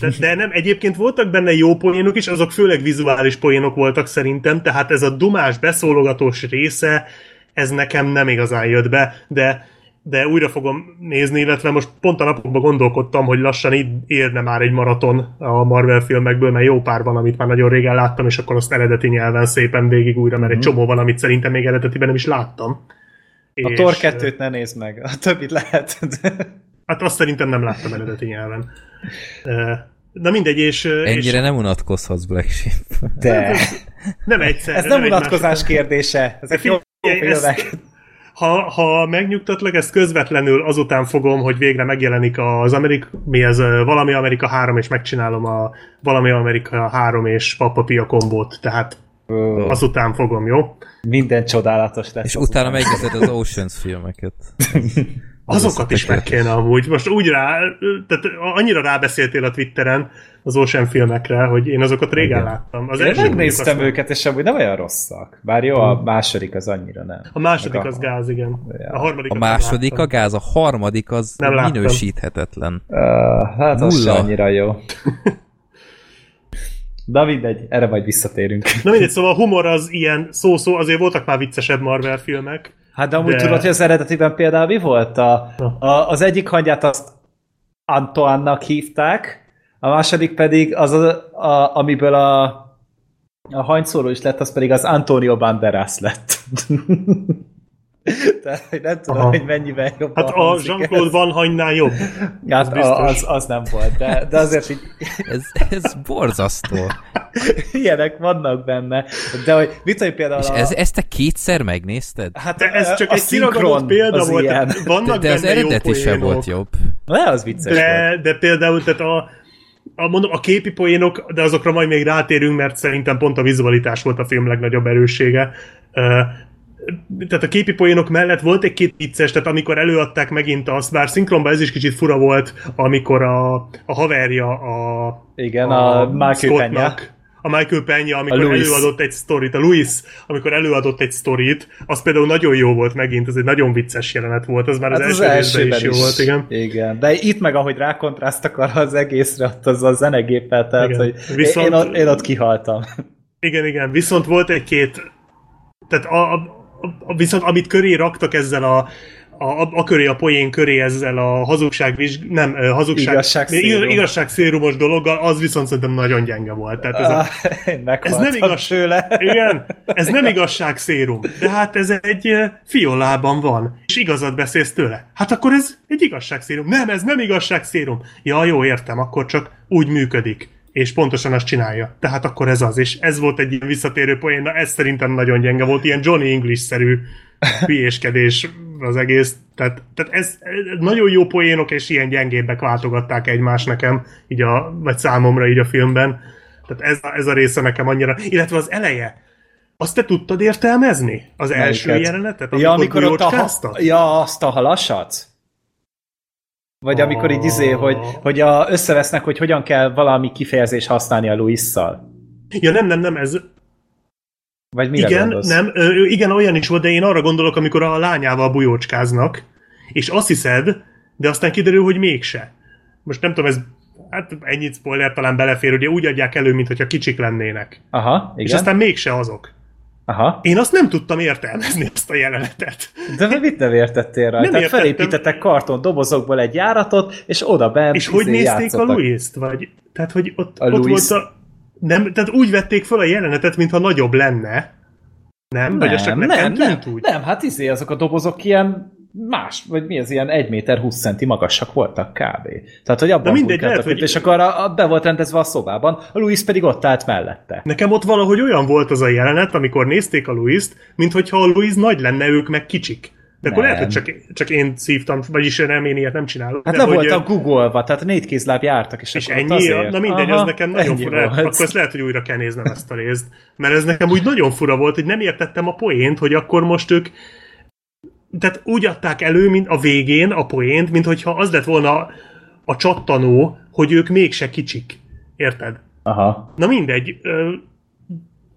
De, de nem, egyébként voltak benne jó poénok is, azok főleg vizuális poénok voltak szerintem, tehát ez a dumás, beszólogatós része, ez nekem nem igazán jött be, de de újra fogom nézni, illetve most pont a napokban gondolkodtam, hogy lassan így érne már egy maraton a Marvel filmekből, mert jó pár van, amit már nagyon régen láttam, és akkor azt eredeti nyelven szépen végig újra, mert egy mhm. csomó van, amit szerintem még eredetiben nem is láttam. A és... Thor 2-t ne nézd meg, a többit lehet. [laughs] hát azt szerintem nem láttam eredeti nyelven. Na mindegy, és... Ennyire és... nem unatkozhatsz Black Sheep. De... Nem egyszer. Ez nem, nem unatkozás kérdése. Ezek jó, jó filmek ha, ha megnyugtatlak, ezt közvetlenül azután fogom, hogy végre megjelenik az Amerika, mi ez, valami Amerika 3, és megcsinálom a valami Amerika 3 és Papa Pia kombót, tehát oh. azután fogom, jó? Minden csodálatos lesz. És utána megnézed az Oceans filmeket. [laughs] Azokat is meg kéne amúgy. Most úgy rá, tehát annyira rábeszéltél a Twitteren az Ocean filmekre, hogy én azokat régen Igen. láttam. Az én megnéztem aztán... őket, és amúgy nem olyan rosszak. Bár jó, a hmm. második az annyira nem. A második az gáz, igen. Ja. A, harmadik a második a gáz, a harmadik az nem minősíthetetlen. Uh, hát Nulla. az annyira jó. De mindegy, erre majd visszatérünk. Na mindegy, szóval a humor az ilyen szó-szó, azért voltak már viccesebb Marvel filmek, Hát de amúgy de... tudod, hogy az eredetiben például mi volt? A, a, az egyik hangyát azt Antoannak hívták, a második pedig az, a, a, amiből a, a hanyszóló is lett, az pedig az Antonio Banderas lett. [laughs] [laughs] Tehát, nem tudom, Aha. hogy mennyivel jobb. Hát a Jean-Claude Van Hanynál jobb. [laughs] Hát az, az, az, nem volt, de, de azért így... [laughs] ez, ez borzasztó. Ilyenek vannak benne. De hogy mit hogy például És ez, ezt te kétszer megnézted? Hát de ez csak a egy szinkron példa volt. Ilyen. Vannak de, de az eredeti sem volt jobb. De az vicces de, volt. De például, tehát a, a, mondom, a képi poénok, de azokra majd még rátérünk, mert szerintem pont a vizualitás volt a film legnagyobb erőssége tehát a képi poénok mellett volt egy-két vicces, tehát amikor előadták megint azt, bár szinkronban ez is kicsit fura volt, amikor a, a haverja a Igen, a, a Michael Penya. A Michael Penya, amikor előadott egy sztorit, a Louis, amikor előadott egy sztorit, az például nagyon jó volt megint, ez egy nagyon vicces jelenet volt, az már hát az, az első is, is jó volt, igen. Igen, de itt meg, ahogy rákontrasztak arra az egészre, ott az a zenegéppel, tehát, igen. hogy Viszont, én, én, ott, én ott kihaltam. Igen, igen, viszont volt egy-két tehát a, a, viszont amit köré raktak ezzel a a, a, a köré, a poén köré ezzel a hazugság, nem, hazugság, igazság, szérum. igazság szérumos dologgal, az viszont szerintem nagyon gyenge volt. Tehát ez, a, ah, ez nem igaz, tőle. Igen, ez nem igazság szérum, de hát ez egy fiolában van, és igazat beszélsz tőle. Hát akkor ez egy igazság szérum. Nem, ez nem igazság szérum. Ja, jó, értem, akkor csak úgy működik és pontosan azt csinálja. Tehát akkor ez az, és ez volt egy ilyen visszatérő poén, na ez szerintem nagyon gyenge volt, ilyen Johnny English-szerű hülyéskedés az egész. Tehát, tehát ez, ez nagyon jó poénok, és ilyen gyengébbek váltogatták egymást nekem, így a, vagy számomra így a filmben. Tehát ez, ez a része nekem annyira, illetve az eleje, azt te tudtad értelmezni? Az Melyiket? első jelenetet? Amikor ja, amikor ott a, ja, azt a halasat? Vagy amikor így izé, hogy, hogy a, összevesznek, hogy hogyan kell valami kifejezés használni a Louis-szal. Ja, nem, nem, nem, ez... Vagy mire igen, gondolsz? nem, ö, igen, olyan is volt, de én arra gondolok, amikor a lányával bujócskáznak, és azt hiszed, de aztán kiderül, hogy mégse. Most nem tudom, ez hát ennyit spoiler talán belefér, ugye úgy adják elő, mintha kicsik lennének. Aha, igen. És aztán mégse azok. Aha. Én azt nem tudtam értelmezni, ezt a jelenetet. De mit nem értettél rá? Nem Tehát felépítettek karton dobozokból egy járatot, és oda bent És hogy izé nézték játszottak. a Louis-t? Vagy, tehát, hogy ott, a ott Louis... volt a... Nem, tehát úgy vették fel a jelenetet, mintha nagyobb lenne. Nem? Nem, Vagy nem, nem, nem, úgy? nem, hát izé, azok a dobozok ilyen más, vagy mi az ilyen 1 méter 20 centi magasak voltak kb. Tehát, hogy abban mindegy, lehet, hogy... és akkor a, a, be volt rendezve a szobában, a Louis pedig ott állt mellette. Nekem ott valahogy olyan volt az a jelenet, amikor nézték a Louis-t, mint hogyha a Louis nagy lenne, ők meg kicsik. De akkor nem. lehet, hogy csak, csak én szívtam, vagyis nem, én ilyet nem csinálok. Hát le hogy, voltam google tehát négy kézláb jártak, és, és ennyi? Azért. Na mindegy, Aha, ez nekem nagyon fura. Volt. Akkor ezt lehet, hogy újra kell néznem ezt a részt. Mert ez nekem úgy nagyon fura volt, hogy nem értettem a poént, hogy akkor most ők tehát úgy adták elő, mint a végén a poént, mint hogyha az lett volna a csattanó, hogy ők mégse kicsik. Érted? Aha. Na mindegy. Ö,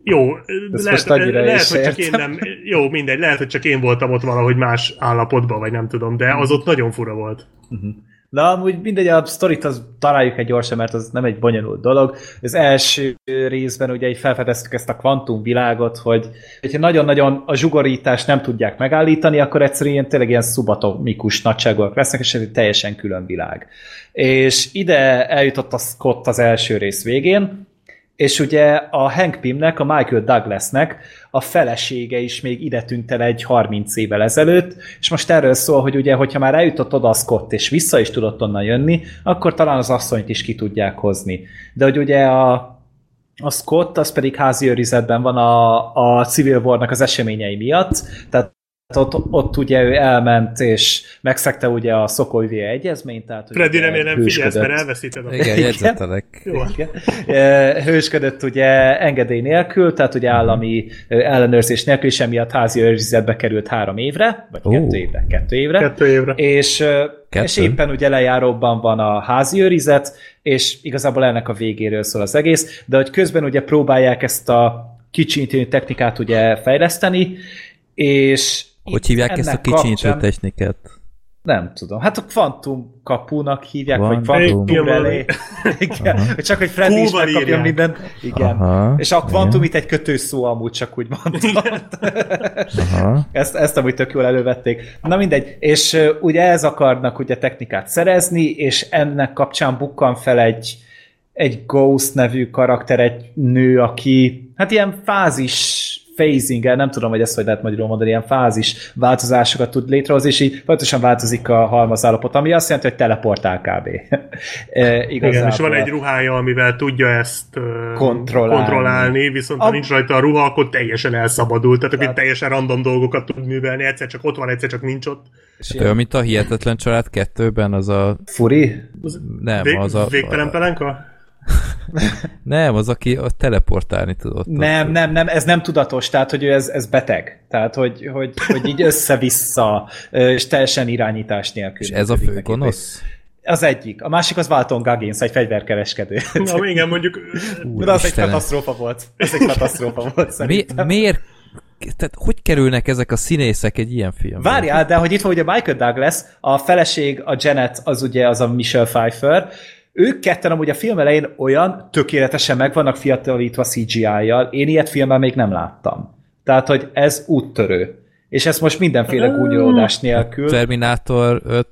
Jó, Ez lehet, lehet hogy csak én nem, jó, mindegy, lehet, hogy csak én voltam ott valahogy más állapotban, vagy nem tudom, de az ott nagyon fura volt. Uh-huh. De amúgy mindegy, a sztorit az találjuk egy gyorsan, mert az nem egy bonyolult dolog. Az első részben ugye így felfedeztük ezt a kvantum világot, hogy hogyha nagyon-nagyon a zsugorítást nem tudják megállítani, akkor egyszerűen tényleg ilyen szubatomikus nagyságúak lesznek, és ez egy teljesen külön világ. És ide eljutott a Scott az első rész végén, és ugye a Hank Pymnek, a Michael Douglasnek a felesége is még ide tűnt el egy 30 évvel ezelőtt, és most erről szól, hogy ugye, hogyha már eljutott oda a Scott, és vissza is tudott onnan jönni, akkor talán az asszonyt is ki tudják hozni. De hogy ugye a, a Scott, az pedig házi őrizetben van a, a Civil War-nak az eseményei miatt, tehát ott, ott ugye ő elment, és megszegte ugye a Szokolyvé egyezményt. Tehát, Freddy remélem nem figyelsz, mert elveszíted a Igen, jegyzetelek. Hősködött ugye engedély nélkül, tehát ugye állami ellenőrzés nélkül, és emiatt házi őrizetbe került három évre, vagy oh. kettő évre, kettő évre. Kettő évre. És, Kettő. és éppen ugye lejáróban van a házi őrizet, és igazából ennek a végéről szól az egész, de hogy közben ugye próbálják ezt a kicsintő technikát ugye fejleszteni, és hogy hívják ezt a kicsinyítő technikát? Nem tudom. Hát a kvantum kapunak hívják, Van, vagy kvantum relé. [laughs] Igen. Csak hogy Freddy is megkapja mindent. Igen. Uh-huh. És a kvantum itt egy kötőszó amúgy csak úgy mondtam. uh-huh. ezt, ezt amúgy tök jól elővették. Na mindegy. És uh, ugye ez akarnak ugye technikát szerezni, és ennek kapcsán bukkan fel egy egy Ghost nevű karakter, egy nő, aki hát ilyen fázis phasing nem tudom, hogy ezt hogy lehet magyarul mondani, ilyen fázis változásokat tud létrehozni, és így folyamatosan változik a halmazállapot, ami azt jelenti, hogy teleportál kb. [laughs] e, Igen, és van egy ruhája, amivel tudja ezt kontrollálni, kontrollálni viszont a... ha nincs rajta a ruha, akkor teljesen elszabadul, tehát akkor teljesen random dolgokat tud művelni, egyszer csak ott van, egyszer csak nincs ott. Hát olyan, mint a Hihetetlen Család kettőben, az a... Furi? Nem, az a... Végtelen pelenka? [laughs] nem, az, aki a teleportálni tudott. Nem, ott. nem, nem, ez nem tudatos, tehát, hogy ez, ez beteg. Tehát, hogy, hogy, hogy így össze-vissza, és teljesen irányítás nélkül. És ez a fő gonosz? Az egyik. A másik az Walton Goggins, egy fegyverkereskedő. Na, igen, mondjuk... Úr, De az Istenem. egy katasztrófa volt. Ez egy katasztrófa volt szerintem. Mi, miért tehát hogy kerülnek ezek a színészek egy ilyen filmbe? Várjál, de hogy itt van ugye Michael Douglas, a feleség, a Janet, az ugye az a Michelle Pfeiffer, ők ketten amúgy a film elején olyan tökéletesen meg vannak fiatalítva CGI-jal, én ilyet filmmel még nem láttam. Tehát, hogy ez úttörő. És ez most mindenféle gúnyolódás nélkül. Terminátor 5?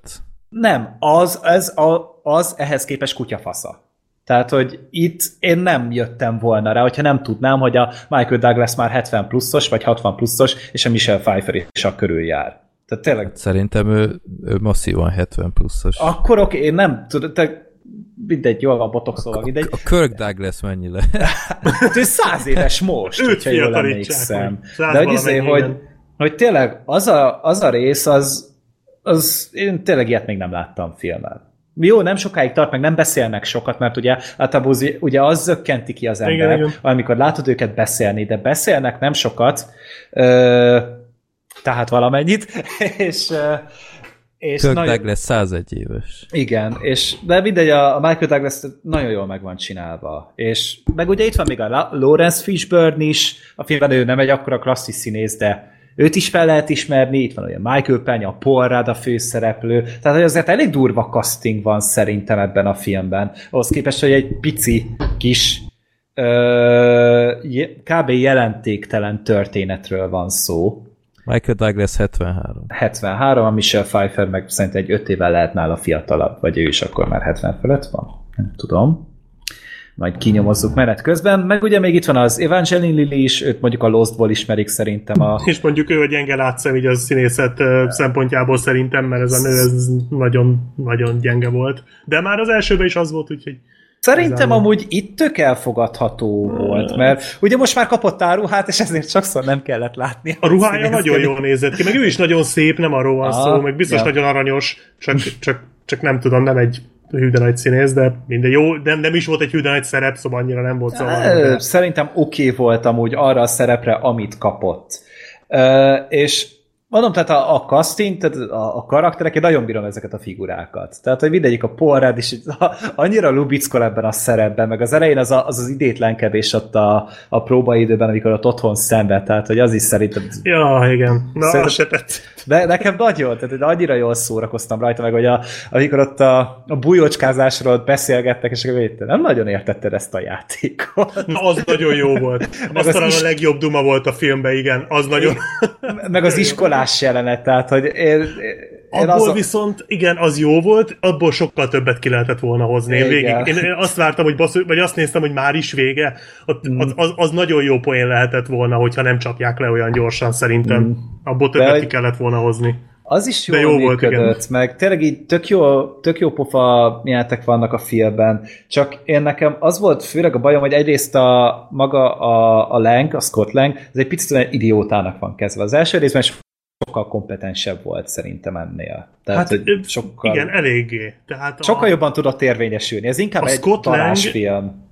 Nem, az, ez a, az ehhez képes kutyafasza. Tehát, hogy itt én nem jöttem volna rá, hogyha nem tudnám, hogy a Michael Douglas már 70 pluszos, vagy 60 pluszos, és a Michelle Pfeiffer is a körül jár. Tehát tényleg... Hát szerintem ő, ő masszívan 70 pluszos. Akkor oké, én nem tudom, te mindegy, jól van botoxolva, mindegy. A Kirk Douglas mennyi le? hát [laughs] ő száz éves most, hogyha jól emlékszem. De hogy, izé, hogy, hogy tényleg az a, az a rész, az, az én tényleg ilyet még nem láttam filmen. Jó, nem sokáig tart, meg nem beszélnek sokat, mert ugye általában ugye az zökkenti ki az ember, igen. amikor látod őket beszélni, de beszélnek nem sokat, ö, tehát valamennyit, [laughs] és és Kirk nagyon... Douglas 101 éves. Igen, és de mindegy, a Michael Douglas nagyon jól meg van csinálva. És meg ugye itt van még a Lawrence Fishburne is, a filmben ő nem egy akkora klasszis színész, de őt is fel lehet ismerni, itt van olyan Michael Penn, a Paul Rudd a főszereplő, tehát hogy azért elég durva casting van szerintem ebben a filmben. Ahhoz képest, hogy egy pici kis ö, kb. jelentéktelen történetről van szó. Michael Douglas 73. 73, a Michelle Pfeiffer meg szerintem egy 5 évvel lehet nála fiatalabb, vagy ő is akkor már 70 fölött van. Nem tudom. Majd kinyomozzuk menet közben. Meg ugye még itt van az Evangeline Lilly is, őt mondjuk a Lostból ismerik szerintem. A... És mondjuk ő, hogy gyenge látszem így a színészet szempontjából szerintem, mert ez a nő ez nagyon, nagyon gyenge volt. De már az elsőben is az volt, úgyhogy Szerintem amúgy itt tök elfogadható volt, mert ugye most már kapott áruhát, és ezért sokszor nem kellett látni. A ruhája nagyon jól nézett ki, meg ő is nagyon szép, nem arról van szó, meg biztos ja. nagyon aranyos, csak, csak, csak nem tudom, nem egy hűde nagy színész, de minden jó, nem, nem is volt egy hűde nagy szerep, szóval annyira nem volt szóval. Szerintem oké okay volt amúgy arra a szerepre, amit kapott. Uh, és Mondom, tehát a, a casting, tehát a, a karakterek, én nagyon bírom ezeket a figurákat. Tehát, hogy mindegyik a Paul is a, annyira lubickol ebben a szerepben, meg az elején az a, az, az idétlenkedés ott a, a próbaidőben, amikor ott otthon szenved, tehát, hogy az is szerintem... Ja, igen. Na, szerintem, se De nekem nagyon, tehát annyira jól szórakoztam rajta, meg hogy a, amikor ott a, a bujócskázásról beszélgettek, és akkor nem nagyon értetted ezt a játékot. Na, az nagyon jó volt. [laughs] Az, az talán is... a legjobb duma volt a filmben, igen. Az nagyon... Meg az [laughs] iskolás jelenet, tehát hogy én, én abból azon... viszont, igen, az jó volt, abból sokkal többet ki lehetett volna hozni. Én, végig, én azt vártam, hogy basz, vagy azt néztem, hogy már is vége. Mm. az, az, az, nagyon jó poén lehetett volna, hogyha nem csapják le olyan gyorsan, szerintem. Mm. Abból többet De, ki kellett volna hozni. Az is jó, jó volt, igen. meg tényleg így tök jó, tök jó pofa jelentek vannak a filmben, csak én nekem az volt főleg a bajom, hogy egyrészt a maga a, a Lang, a Scott Lang, ez egy picit olyan idiótának van kezdve. Az első részben sokkal kompetensebb volt szerintem ennél. Tehát, hát hogy sokkal, igen, eléggé. Tehát sokkal a, jobban tudott érvényesülni. Ez inkább egy Scott talásfilm.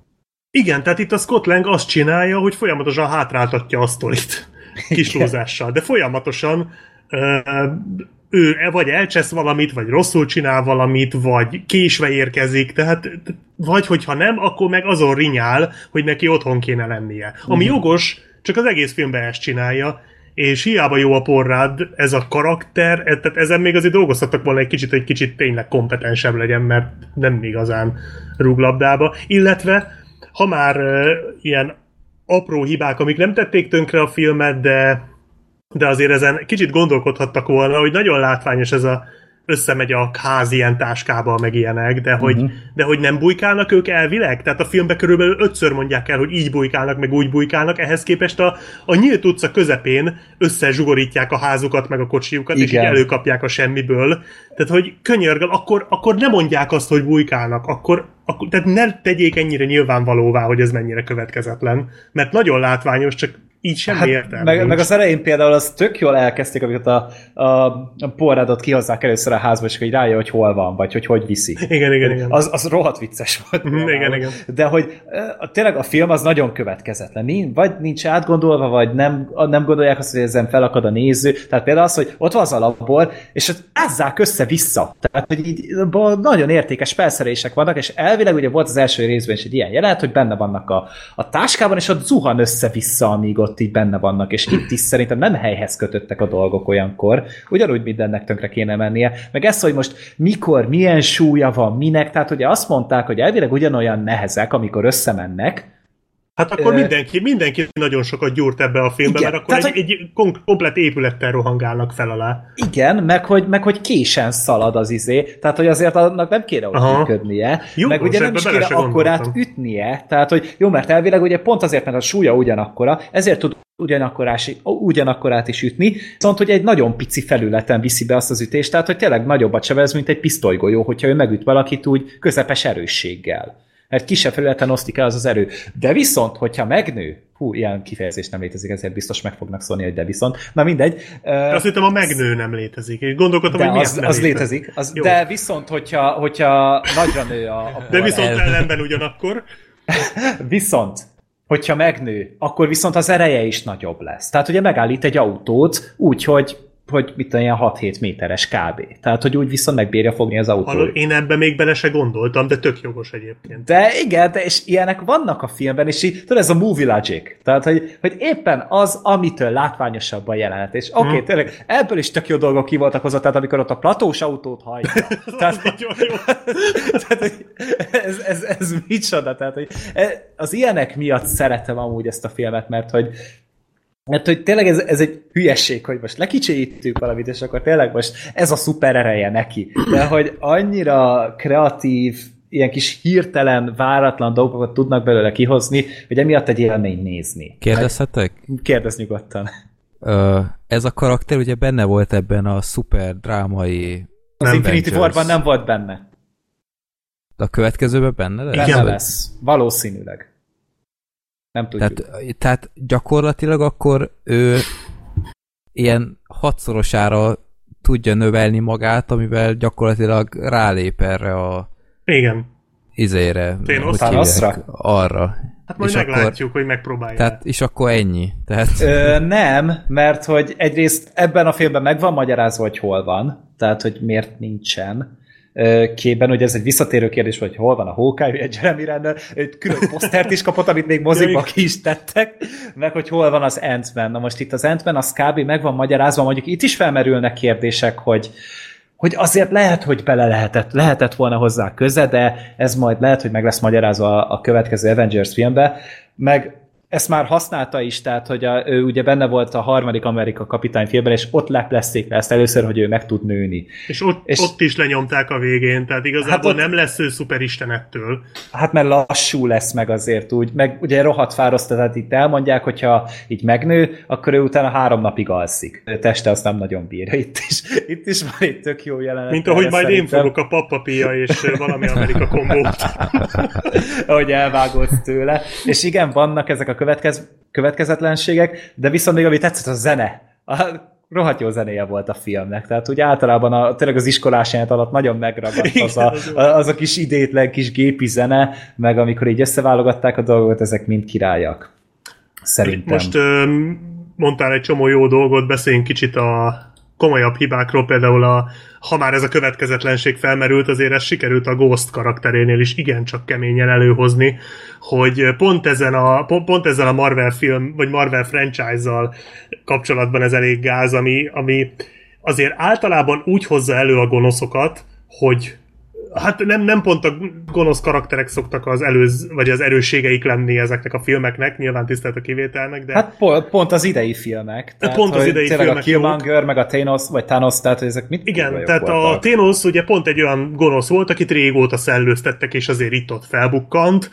Igen, tehát itt a Scott Lang azt csinálja, hogy folyamatosan hátráltatja a sztorit [laughs] kislózással, de folyamatosan ő vagy elcsesz valamit, vagy rosszul csinál valamit, vagy késve érkezik, tehát vagy hogyha nem, akkor meg azon rinyál, hogy neki otthon kéne lennie. Ami uh-huh. jogos, csak az egész filmben ezt csinálja, és hiába jó a porrád, ez a karakter, e, tehát ezen még azért dolgoztattak volna egy kicsit, hogy kicsit tényleg kompetensebb legyen, mert nem igazán rúg labdába. Illetve, ha már uh, ilyen apró hibák, amik nem tették tönkre a filmet, de, de azért ezen kicsit gondolkodhattak volna, hogy nagyon látványos ez a összemegy a ház ilyen táskába, meg ilyenek, de hogy, uh-huh. de hogy nem bujkálnak ők elvileg? Tehát a filmben körülbelül ötször mondják el, hogy így bujkálnak, meg úgy bujkálnak, ehhez képest a, a nyílt utca közepén összezsugorítják a házukat, meg a kocsiukat, Igen. és így előkapják a semmiből. Tehát, hogy könyörgöl, akkor, akkor ne mondják azt, hogy bujkálnak, akkor, akkor tehát ne tegyék ennyire nyilvánvalóvá, hogy ez mennyire következetlen, mert nagyon látványos, csak így semmi hát, értelme meg, meg, az elején például az tök jól elkezdték, amikor a, a, a porrádot kihozzák először a házba, és hogy rájön, hogy hol van, vagy hogy hogy viszi. Igen, igen, igen. Az, az rohadt vicces volt. Mm, igen, igen. De hogy tényleg a film az nagyon következetlen. Vagy nincs átgondolva, vagy nem, nem gondolják azt, hogy ezen felakad a néző. Tehát például az, hogy ott van az alapból, és ott ázzák össze-vissza. Tehát, hogy így nagyon értékes felszerelések vannak, és elvileg ugye volt az első részben is egy ilyen jelenet, hogy benne vannak a, a táskában, és ott zuhan össze-vissza, amíg ott így benne vannak, és itt is szerintem nem helyhez kötöttek a dolgok olyankor, ugyanúgy mindennek tönkre kéne mennie, meg ez, hogy most mikor, milyen súlya van, minek, tehát ugye azt mondták, hogy elvileg ugyanolyan nehezek, amikor összemennek, Hát akkor mindenki, mindenki nagyon sokat gyúrt ebbe a filmbe, igen, mert akkor tehát, egy, egy komplet épülettel rohangálnak fel alá. Igen, meg hogy, meg hogy késen szalad az izé, tehát hogy azért annak nem kéne ott működnie, jó, meg ugye nem is kéne akkorát ütnie, tehát hogy jó, mert elvileg ugye pont azért, mert a súlya ugyanakkora, ezért tud ugyanakkorás, ugyanakkorát is ütni, viszont hogy egy nagyon pici felületen viszi be azt az ütést, tehát hogy tényleg nagyobbat sebez, mint egy pisztolygolyó, hogyha ő megüt valakit úgy közepes erősséggel mert kisebb felületen osztik el az az erő. De viszont, hogyha megnő, hú, ilyen kifejezés nem létezik, ezért biztos meg fognak szólni, hogy de viszont. Na mindegy. De azt hittem a megnő nem létezik. Én gondolkodtam, de hogy az, az létezik. Az, de viszont, hogyha, hogyha nagyra nő a, a De viszont el... ellenben ugyanakkor. [laughs] viszont, hogyha megnő, akkor viszont az ereje is nagyobb lesz. Tehát ugye megállít egy autót úgy, hogy hogy mit tudom, ilyen 6-7 méteres kb. Tehát, hogy úgy viszont megbírja fogni az autó. Én ebben még bele se gondoltam, de tök jogos egyébként. De igen, de és ilyenek vannak a filmben, és így, tudod, ez a movie logic. Tehát, hogy, hogy éppen az, amitől látványosabb a jelenet. És oké, okay, hmm. tényleg, ebből is tök jó dolgok ki voltak hozzá, tehát amikor ott a platós autót hajtja. [laughs] tehát, [laughs] nagyon jó. [laughs] tehát, hogy ez, ez, ez micsoda? Tehát, hogy e, az ilyenek miatt szeretem amúgy ezt a filmet, mert hogy mert hogy tényleg ez, ez egy hülyesség, hogy most lekicséítjük valamit, és akkor tényleg most ez a szuper ereje neki. De hogy annyira kreatív, ilyen kis hirtelen, váratlan dolgokat tudnak belőle kihozni, hogy emiatt egy élmény nézni. Kérdezhetek? Kérdezz nyugodtan. Ö, ez a karakter ugye benne volt ebben a szuper drámai... Az Infinity War-ban nem volt benne. De a következőben benne lesz? Benne lesz. Valószínűleg. Nem tudjuk. Tehát, tehát gyakorlatilag akkor ő ilyen hatszorosára tudja növelni magát, amivel gyakorlatilag rálép erre a igen. izére. Thanosra? Arra. Hát majd És meglátjuk, akkor- hogy megpróbálják. Tehát, és akkor ennyi. Tehát, Ö, nem, mert hogy egyrészt ebben a filmben meg van magyarázva, hogy hol van, tehát hogy miért nincsen ö, képben, hogy ez egy visszatérő kérdés, hogy hol van a Hawkeye, egy Jeremy Renner, egy külön posztert is kapott, amit még moziba ki is tettek, meg hogy hol van az Ant-Man. Na most itt az Ant-Man, az kb. meg van magyarázva, mondjuk itt is felmerülnek kérdések, hogy hogy azért lehet, hogy bele lehetett, lehetett volna hozzá köze, de ez majd lehet, hogy meg lesz magyarázva a, a következő Avengers filmbe, meg ezt már használta is, tehát hogy a, ő ugye benne volt a harmadik Amerika kapitány filmben, és ott leplezték le ezt először, hogy ő meg tud nőni. és ott, és- ott is lenyomták a végén, tehát igazából Hát ott- nem lesz ő szuperisten ettől. Hát mert lassú lesz meg azért úgy, meg ugye rohadt fárasztó, tehát itt elmondják, hogyha így megnő, akkor ő utána három napig alszik. A teste azt nem nagyon bírja. Itt is, itt is van egy tök jó jelenet. Mint ahogy majd én szerintem. fogok a pappapia és valami Amerika kombót. [laughs] ahogy elvágott tőle. És igen, vannak ezek a következ, következetlenségek, de viszont még ami tetszett, a zene. A rohadt jó zenéje volt a filmnek. Tehát úgy általában a, tényleg az iskolás alatt nagyon megragadt az a, az a kis idétlen kis gépi zene, meg amikor így összeválogatták a dolgokat, ezek mind királyak. Szerintem. Most mondtál egy csomó jó dolgot, beszéljünk kicsit a komolyabb hibákról, például a, ha már ez a következetlenség felmerült, azért ez sikerült a Ghost karakterénél is igencsak keményen előhozni, hogy pont ezen a, pont, ezzel a Marvel film, vagy Marvel franchise-zal kapcsolatban ez elég gáz, ami, ami azért általában úgy hozza elő a gonoszokat, hogy Hát nem, nem pont a gonosz karakterek szoktak az előz, vagy az erősségeik lenni ezeknek a filmeknek, nyilván tisztelt a kivételnek, de Hát pont, pont az idei filmek. Tehát, pont az idei tényleg filmek a Killmonger, meg a Thanos, vagy Thanos, tehát ezek mit Igen, tehát a voltak. Thanos ugye pont egy olyan gonosz volt, akit régóta szellőztettek, és azért itt-ott felbukkant,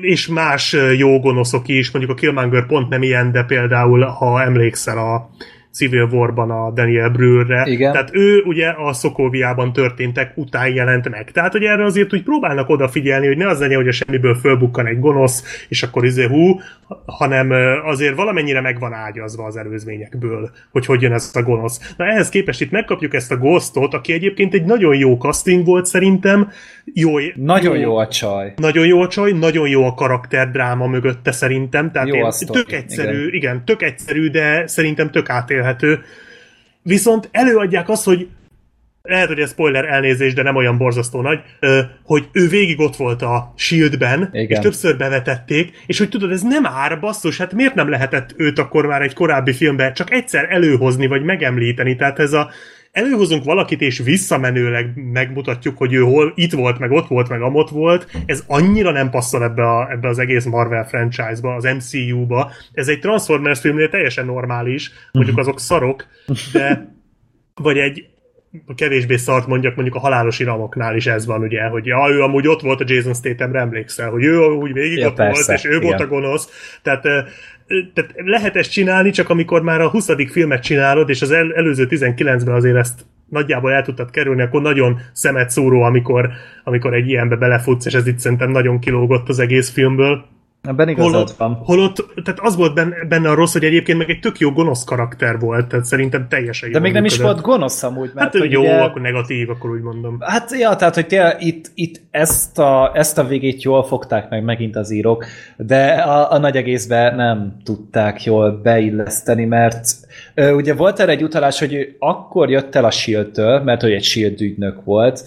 és más jó gonoszok is, mondjuk a Killmonger pont nem ilyen, de például, ha emlékszel a Civil War-ban a Daniel Brühlre. Igen. Tehát ő ugye a Szokóviában történtek után jelent meg. Tehát, hogy erre azért úgy próbálnak odafigyelni, hogy ne az legyen, hogy a semmiből fölbukkan egy gonosz, és akkor izé hú, hanem azért valamennyire meg van ágyazva az előzményekből, hogy hogy jön ez a gonosz. Na ehhez képest itt megkapjuk ezt a Ghostot, aki egyébként egy nagyon jó casting volt szerintem, jó, Nagyon jó a csaj. nagyon jó a csaj, nagyon jó a karakterdráma mögötte szerintem, tehát Jó én, tök egyszerű, igen. igen. tök egyszerű, de szerintem tök átélhető. Viszont előadják azt, hogy lehet, hogy ez spoiler elnézés, de nem olyan borzasztó nagy, hogy ő végig ott volt a Shieldben, Igen. és többször bevetették, és hogy tudod, ez nem ár, basszus, hát miért nem lehetett őt akkor már egy korábbi filmben csak egyszer előhozni, vagy megemlíteni, tehát ez a előhozunk valakit, és visszamenőleg megmutatjuk, hogy ő hol itt volt, meg ott volt, meg amott volt, ez annyira nem passzol ebbe, a, ebbe az egész Marvel franchise-ba, az MCU-ba. Ez egy Transformers filmnél teljesen normális, mondjuk azok szarok, de vagy egy kevésbé szart mondjak, mondjuk a halálos iramoknál is ez van, ugye, hogy ja, ő amúgy ott volt a Jason Statham-re, emlékszel, hogy ő úgy végig Ja, ott persze, volt, és ő igen. volt a gonosz. Tehát, tehát lehet ezt csinálni, csak amikor már a 20. filmet csinálod, és az el, előző 19-ben azért ezt nagyjából el tudtad kerülni, akkor nagyon szemet szóró, amikor, amikor egy ilyenbe belefutsz, és ez itt szerintem nagyon kilógott az egész filmből. Ebben igazad Holott, van. holott, tehát az volt benne, benne a rossz, hogy egyébként meg egy tök jó gonosz karakter volt, tehát szerintem teljesen De még nem is működött. volt gonosz amúgy, mert Hát hogy jó, ugye, akkor negatív, akkor úgy mondom. Hát ja, tehát hogy tényleg itt, itt ezt, a, ezt a végét jól fogták meg megint az írók, de a, a nagy egészben nem tudták jól beilleszteni, mert ö, ugye volt erre egy utalás, hogy ő akkor jött el a S.H.I.E.L.D-től, mert hogy egy S.H.I.E.L.D. ügynök volt,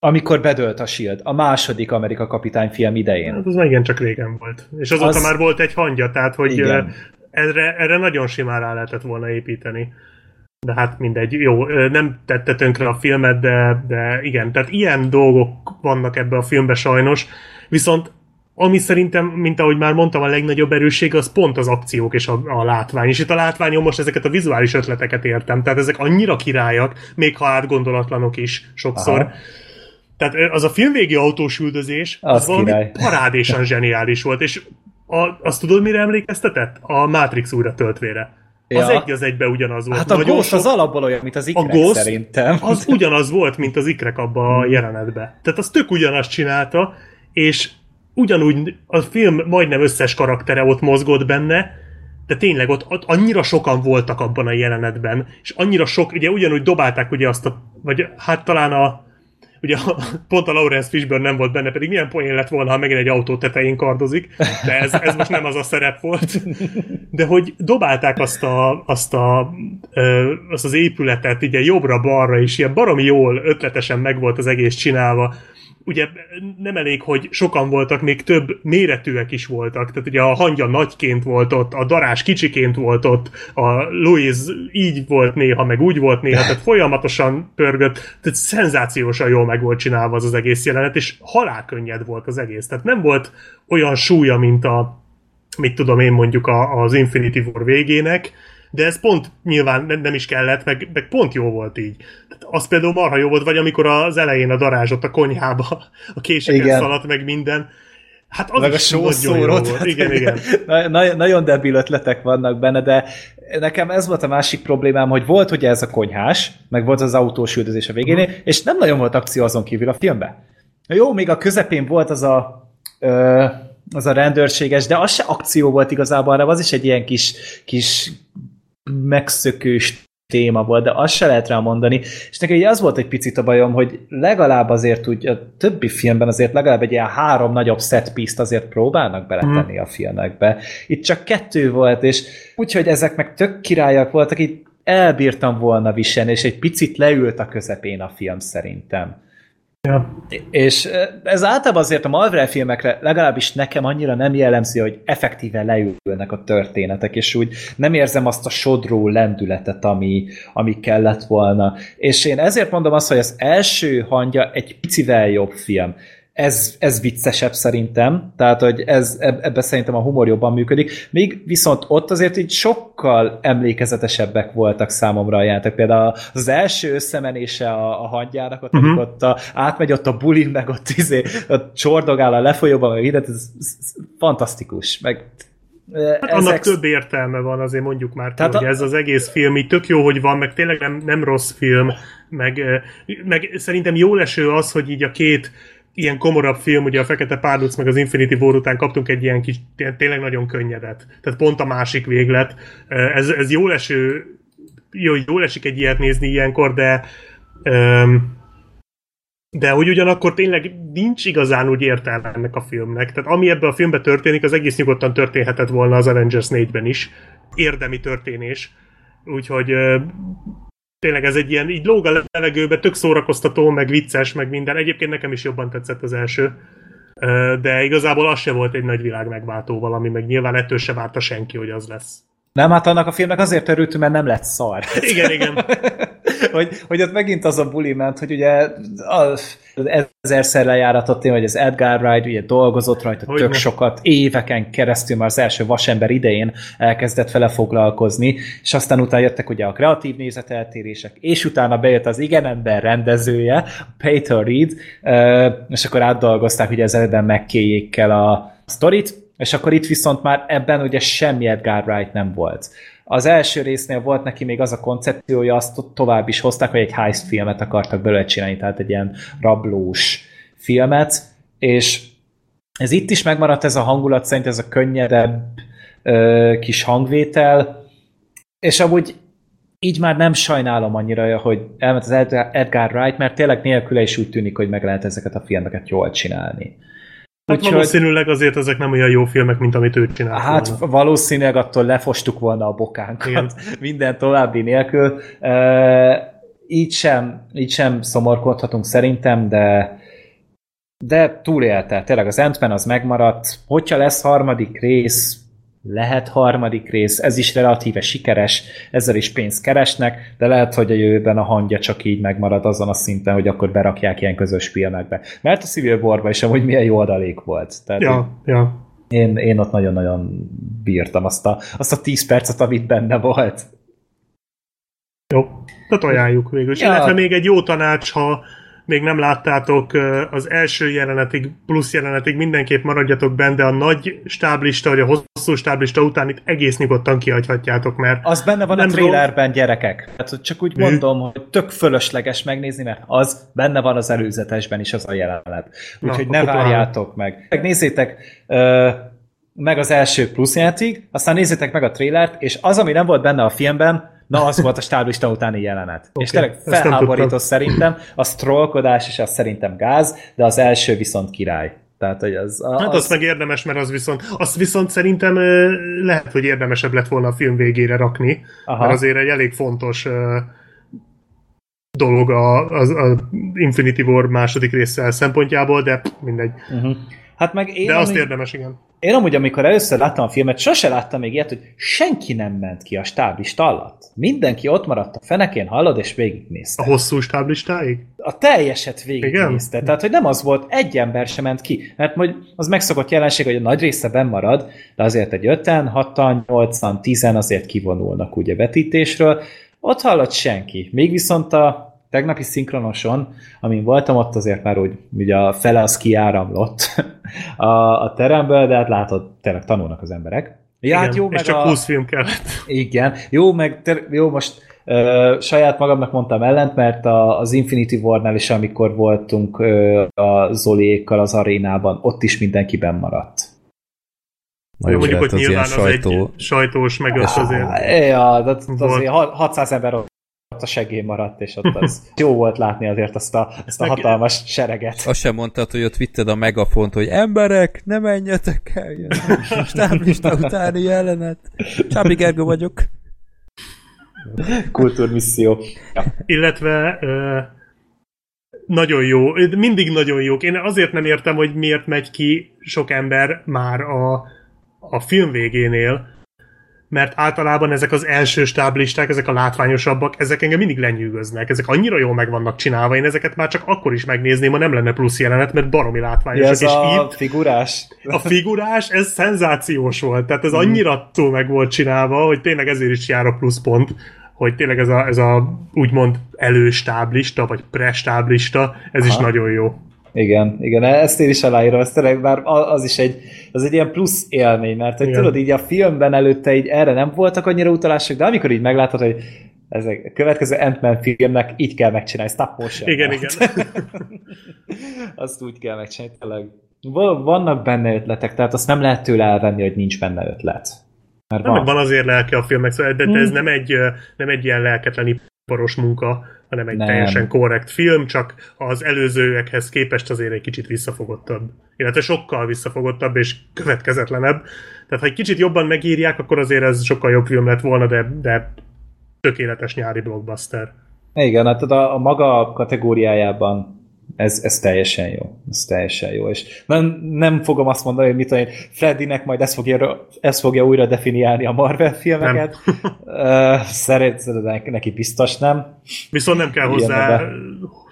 amikor bedőlt a S.H.I.E.L.D. a második Amerika kapitány film idején. Hát az már igen csak régen volt. És azóta Az- már volt egy hangja, tehát hogy Igen. erre, erre nagyon simán rá lehetett volna építeni. De hát mindegy, jó, nem tette tönkre a filmet, de, de igen, tehát ilyen dolgok vannak ebbe a filmbe sajnos, viszont ami szerintem, mint ahogy már mondtam, a legnagyobb erősség az pont az akciók és a, a látvány. És itt a látványon most ezeket a vizuális ötleteket értem. Tehát ezek annyira királyak, még ha átgondolatlanok is sokszor. Aha. Tehát az a filmvégi autós üldözés, az, Az az valami király. parádésan [laughs] zseniális volt. És a, azt tudod, mire emlékeztetett? A Matrix újra töltvére. Az Ja. egy az egybe ugyanaz volt. Hát a Nagyon Ghost sok- az alapból olyan, mint az a ikrek Ghost szerintem. az [laughs] ugyanaz volt, mint az ikrek abba Hmm. a jelenetbe. Tehát az tök ugyanazt csinálta, és ugyanúgy a film majdnem összes karaktere ott mozgott benne, de tényleg ott, ott annyira sokan voltak abban a jelenetben, és annyira sok, ugye ugyanúgy dobálták ugye azt a, vagy hát talán a, ugye pont a Lawrence Fishburne nem volt benne, pedig milyen poén lett volna, ha megint egy autó tetején kardozik, de ez, ez most nem az a szerep volt. De hogy dobálták azt, a, azt, a, azt az épületet ugye jobbra-balra, és ilyen baromi jól, ötletesen meg volt az egész csinálva ugye nem elég, hogy sokan voltak, még több méretűek is voltak. Tehát ugye a hangya nagyként volt ott, a darás kicsiként volt ott, a Louis így volt néha, meg úgy volt néha, tehát folyamatosan pörgött, tehát szenzációsan jól meg volt csinálva az, az egész jelenet, és halálkönnyed volt az egész. Tehát nem volt olyan súlya, mint a mit tudom én mondjuk a, az Infinity War végének, de ez pont nyilván nem, is kellett, meg, meg pont jó volt így. Tehát az például marha jó volt, vagy amikor az elején a darázsott a konyhába, a késeken szaladt, meg minden, Hát az meg a sószóró. Igen, igen. [laughs] Na, nagyon debil ötletek vannak benne, de nekem ez volt a másik problémám, hogy volt ugye ez a konyhás, meg volt az autós üldözés a végén, hmm. és nem nagyon volt akció azon kívül a filmben. Jó, még a közepén volt az a ö, az a rendőrséges, de az se akció volt igazából, hanem az is egy ilyen kis, kis megszökős téma volt, de azt se lehet rá mondani. És nekem az volt egy picit a bajom, hogy legalább azért úgy a többi filmben azért legalább egy ilyen három nagyobb set piece azért próbálnak beletenni mm. a filmekbe. Itt csak kettő volt, és úgyhogy ezek meg tök királyak voltak, itt elbírtam volna viselni, és egy picit leült a közepén a film szerintem. Ja. És ez általában azért a Marvel filmekre legalábbis nekem annyira nem jellemzi, hogy effektíven leülnek a történetek, és úgy nem érzem azt a sodró lendületet, ami, ami kellett volna. És én ezért mondom azt, hogy az első hangja egy picivel jobb film ez, ez viccesebb szerintem, tehát hogy ez, ebbe szerintem a humor jobban működik, még viszont ott azért így sokkal emlékezetesebbek voltak számomra a játék. Például az első összemenése a, a hangyának, ott, uh-huh. ott a, átmegy ott a bulin, meg ott, izé, ott csordogál a lefolyóban, meg ide, ez, ez, ez fantasztikus, meg Hát ezek... annak több értelme van, azért mondjuk már, Tehát hogy a... ez az egész film így tök jó, hogy van, meg tényleg nem, nem rossz film, meg, meg szerintem jó leső az, hogy így a két ilyen komorabb film, ugye a Fekete Párduc meg az Infinity War után kaptunk egy ilyen kis, tényleg nagyon könnyedet. Tehát pont a másik véglet. Ez, ez jó eső, jó, jól esik egy ilyet nézni ilyenkor, de de hogy ugyanakkor tényleg nincs igazán úgy értelme ennek a filmnek. Tehát ami ebben a filmben történik, az egész nyugodtan történhetett volna az Avengers 4-ben is. Érdemi történés. Úgyhogy tényleg ez egy ilyen, így lóg a levegőbe, tök szórakoztató, meg vicces, meg minden. Egyébként nekem is jobban tetszett az első. De igazából az se volt egy nagy világ megváltó valami, meg nyilván ettől se várta senki, hogy az lesz. Nem, hát annak a filmnek azért örültünk, mert nem lett szar. Igen, igen. [laughs] hogy, hogy ott megint az a buli ment, hogy ugye az, ezerszer lejáratott én, hogy az Edgar Wright ugye dolgozott rajta hogy tök ne. sokat, éveken keresztül már az első vasember idején elkezdett vele foglalkozni, és aztán utána jöttek ugye a kreatív nézeteltérések, és utána bejött az igen ember rendezője, Peter Reed, és akkor átdolgozták ugye az eredben megkéjékkel a sztorit, és akkor itt viszont már ebben ugye semmi Edgar Wright nem volt. Az első résznél volt neki még az a koncepciója, azt tovább is hozták, hogy egy heist filmet akartak belőle csinálni, tehát egy ilyen rablós filmet, és ez itt is megmaradt ez a hangulat, szerint ez a könnyedebb ö, kis hangvétel, és amúgy így már nem sajnálom annyira, hogy elment az Edgar Wright, mert tényleg nélküle is úgy tűnik, hogy meg lehet ezeket a filmeket jól csinálni. Hát Úgyhogy... valószínűleg azért ezek nem olyan jó filmek, mint amit ő csinált Hát volna. valószínűleg attól lefostuk volna a bokánkat Igen. [laughs] minden további nélkül. E, így, sem, így sem szomorkodhatunk szerintem, de de túlélte. Tényleg az ant az megmaradt. Hogyha lesz harmadik rész, lehet harmadik rész, ez is relatíve sikeres, ezzel is pénzt keresnek, de lehet, hogy a jövőben a hangja csak így megmarad azon a szinten, hogy akkor berakják ilyen közös filmekbe. Mert a Civil war is amúgy milyen jó adalék volt. Tehát ja, én, ja. Én, én ott nagyon-nagyon bírtam azt a, azt a 10 percet, amit benne volt. Jó, tehát ajánljuk végül. Ja. Illetve még egy jó tanács, ha még nem láttátok az első jelenetig, plusz jelenetig mindenképp maradjatok benne, de a nagy stáblista, vagy a hosszú stáblista után itt egész nyugodtan kihagyhatjátok, mert... Az benne van a trailerben, gyerekek. Hát csak úgy mondom, hogy tök fölösleges megnézni, mert az benne van az előzetesben is az a jelenet. Úgyhogy ne várjátok meg. Megnézzétek uh, meg az első plusz játék, aztán nézzétek meg a trailert, és az, ami nem volt benne a filmben, Na, az volt a stáblista utáni jelenet. Oké, és tényleg felháborító szerintem, a strollkodás és az szerintem gáz, de az első viszont király. Tehát, hogy az... az Hát azt meg érdemes, mert az viszont, azt viszont szerintem lehet, hogy érdemesebb lett volna a film végére rakni, Aha. mert azért egy elég fontos dolog a, az a Infinity War második része szempontjából, de mindegy. Uh-huh. Hát meg én, De azt érdemes, igen. Én amúgy, amikor először láttam a filmet, sose láttam még ilyet, hogy senki nem ment ki a stáblista alatt. Mindenki ott maradt a fenekén, hallod, és A végignézte. hosszú stáblistáig? A teljeset végignézte. Tehát, hogy nem az volt, egy ember sem ment ki. Mert hogy az megszokott jelenség, hogy a nagy része benn marad, de azért egy 5-en, 6-an, 8-an, 10 azért kivonulnak ugye vetítésről. Ott hallott senki. Még viszont a tegnapi szinkronoson, amin voltam, ott azért már úgy, ugye a fele az kiáramlott [laughs] a, a teremből, de hát látod, tényleg tanulnak az emberek. Ja, hát igen. jó, és meg csak a... 20 film kellett. Igen, jó, meg ter- jó, most ö, saját magamnak mondtam ellent, mert a, az Infinity War-nál is, amikor voltunk ö, a Zoliékkal az arénában, ott is mindenki benn maradt. Na jó, Mondjuk, hogy az ilyen nyilván az sajtó... egy sajtós, meg az azért. Ja, de ott azért ha- 600 ember ott a segély maradt, és ott az [laughs] jó volt látni azért azt a, azt a hatalmas sereget. Azt sem mondtad, hogy ott vitted a megafont, hogy emberek, ne menjetek el, jön a stáblista utáni jelenet. Csábi Gergő vagyok. Kultúrmisszió. Ja. Illetve ö, nagyon jó, mindig nagyon jók. Én azért nem értem, hogy miért megy ki sok ember már a, a film végénél, mert általában ezek az első stáblisták, ezek a látványosabbak, ezek engem mindig lenyűgöznek. Ezek annyira jól meg vannak csinálva, én ezeket már csak akkor is megnézném, ha nem lenne plusz jelenet, mert baromi látványosak. ez és a itt figurás. a figurás, ez szenzációs volt. Tehát ez annyira túl meg volt csinálva, hogy tényleg ezért is jár a pluszpont, hogy tényleg ez a, ez a úgymond előstáblista, vagy prestáblista, ez Aha. is nagyon jó. Igen, igen, ezt én is aláírom, ez tényleg bár a- az is egy, az egy ilyen plusz élmény, mert hogy Igen. tudod, így a filmben előtte így erre nem voltak annyira utalások, de amikor így meglátod, hogy ez a következő Ant-Man filmnek így kell megcsinálni, stop motion. Igen, igen. [laughs] azt úgy kell megcsinálni, tényleg. Va- Vannak benne ötletek, tehát azt nem lehet tőle elvenni, hogy nincs benne ötlet. Mert Nem, van. van azért lelke a filmnek, szóval, de, de ez Hmm. nem egy, nem egy ilyen lelketlen iparos munka, hanem egy nem. teljesen korrekt film, csak az előzőekhez képest azért egy kicsit visszafogottabb. Illetve sokkal visszafogottabb és következetlenebb. Tehát ha egy kicsit jobban megírják, akkor azért ez sokkal jobb film lett volna, de, de tökéletes nyári blockbuster. Igen, hát a, a maga kategóriájában ez, ez teljesen jó. Ez teljesen jó. És nem, nem fogom azt mondani, hogy mit tudom Freddynek majd ezt fogja, ezt fogja újra definiálni a Marvel filmeket. Szerintem neki biztos nem. Viszont nem kell hozzá.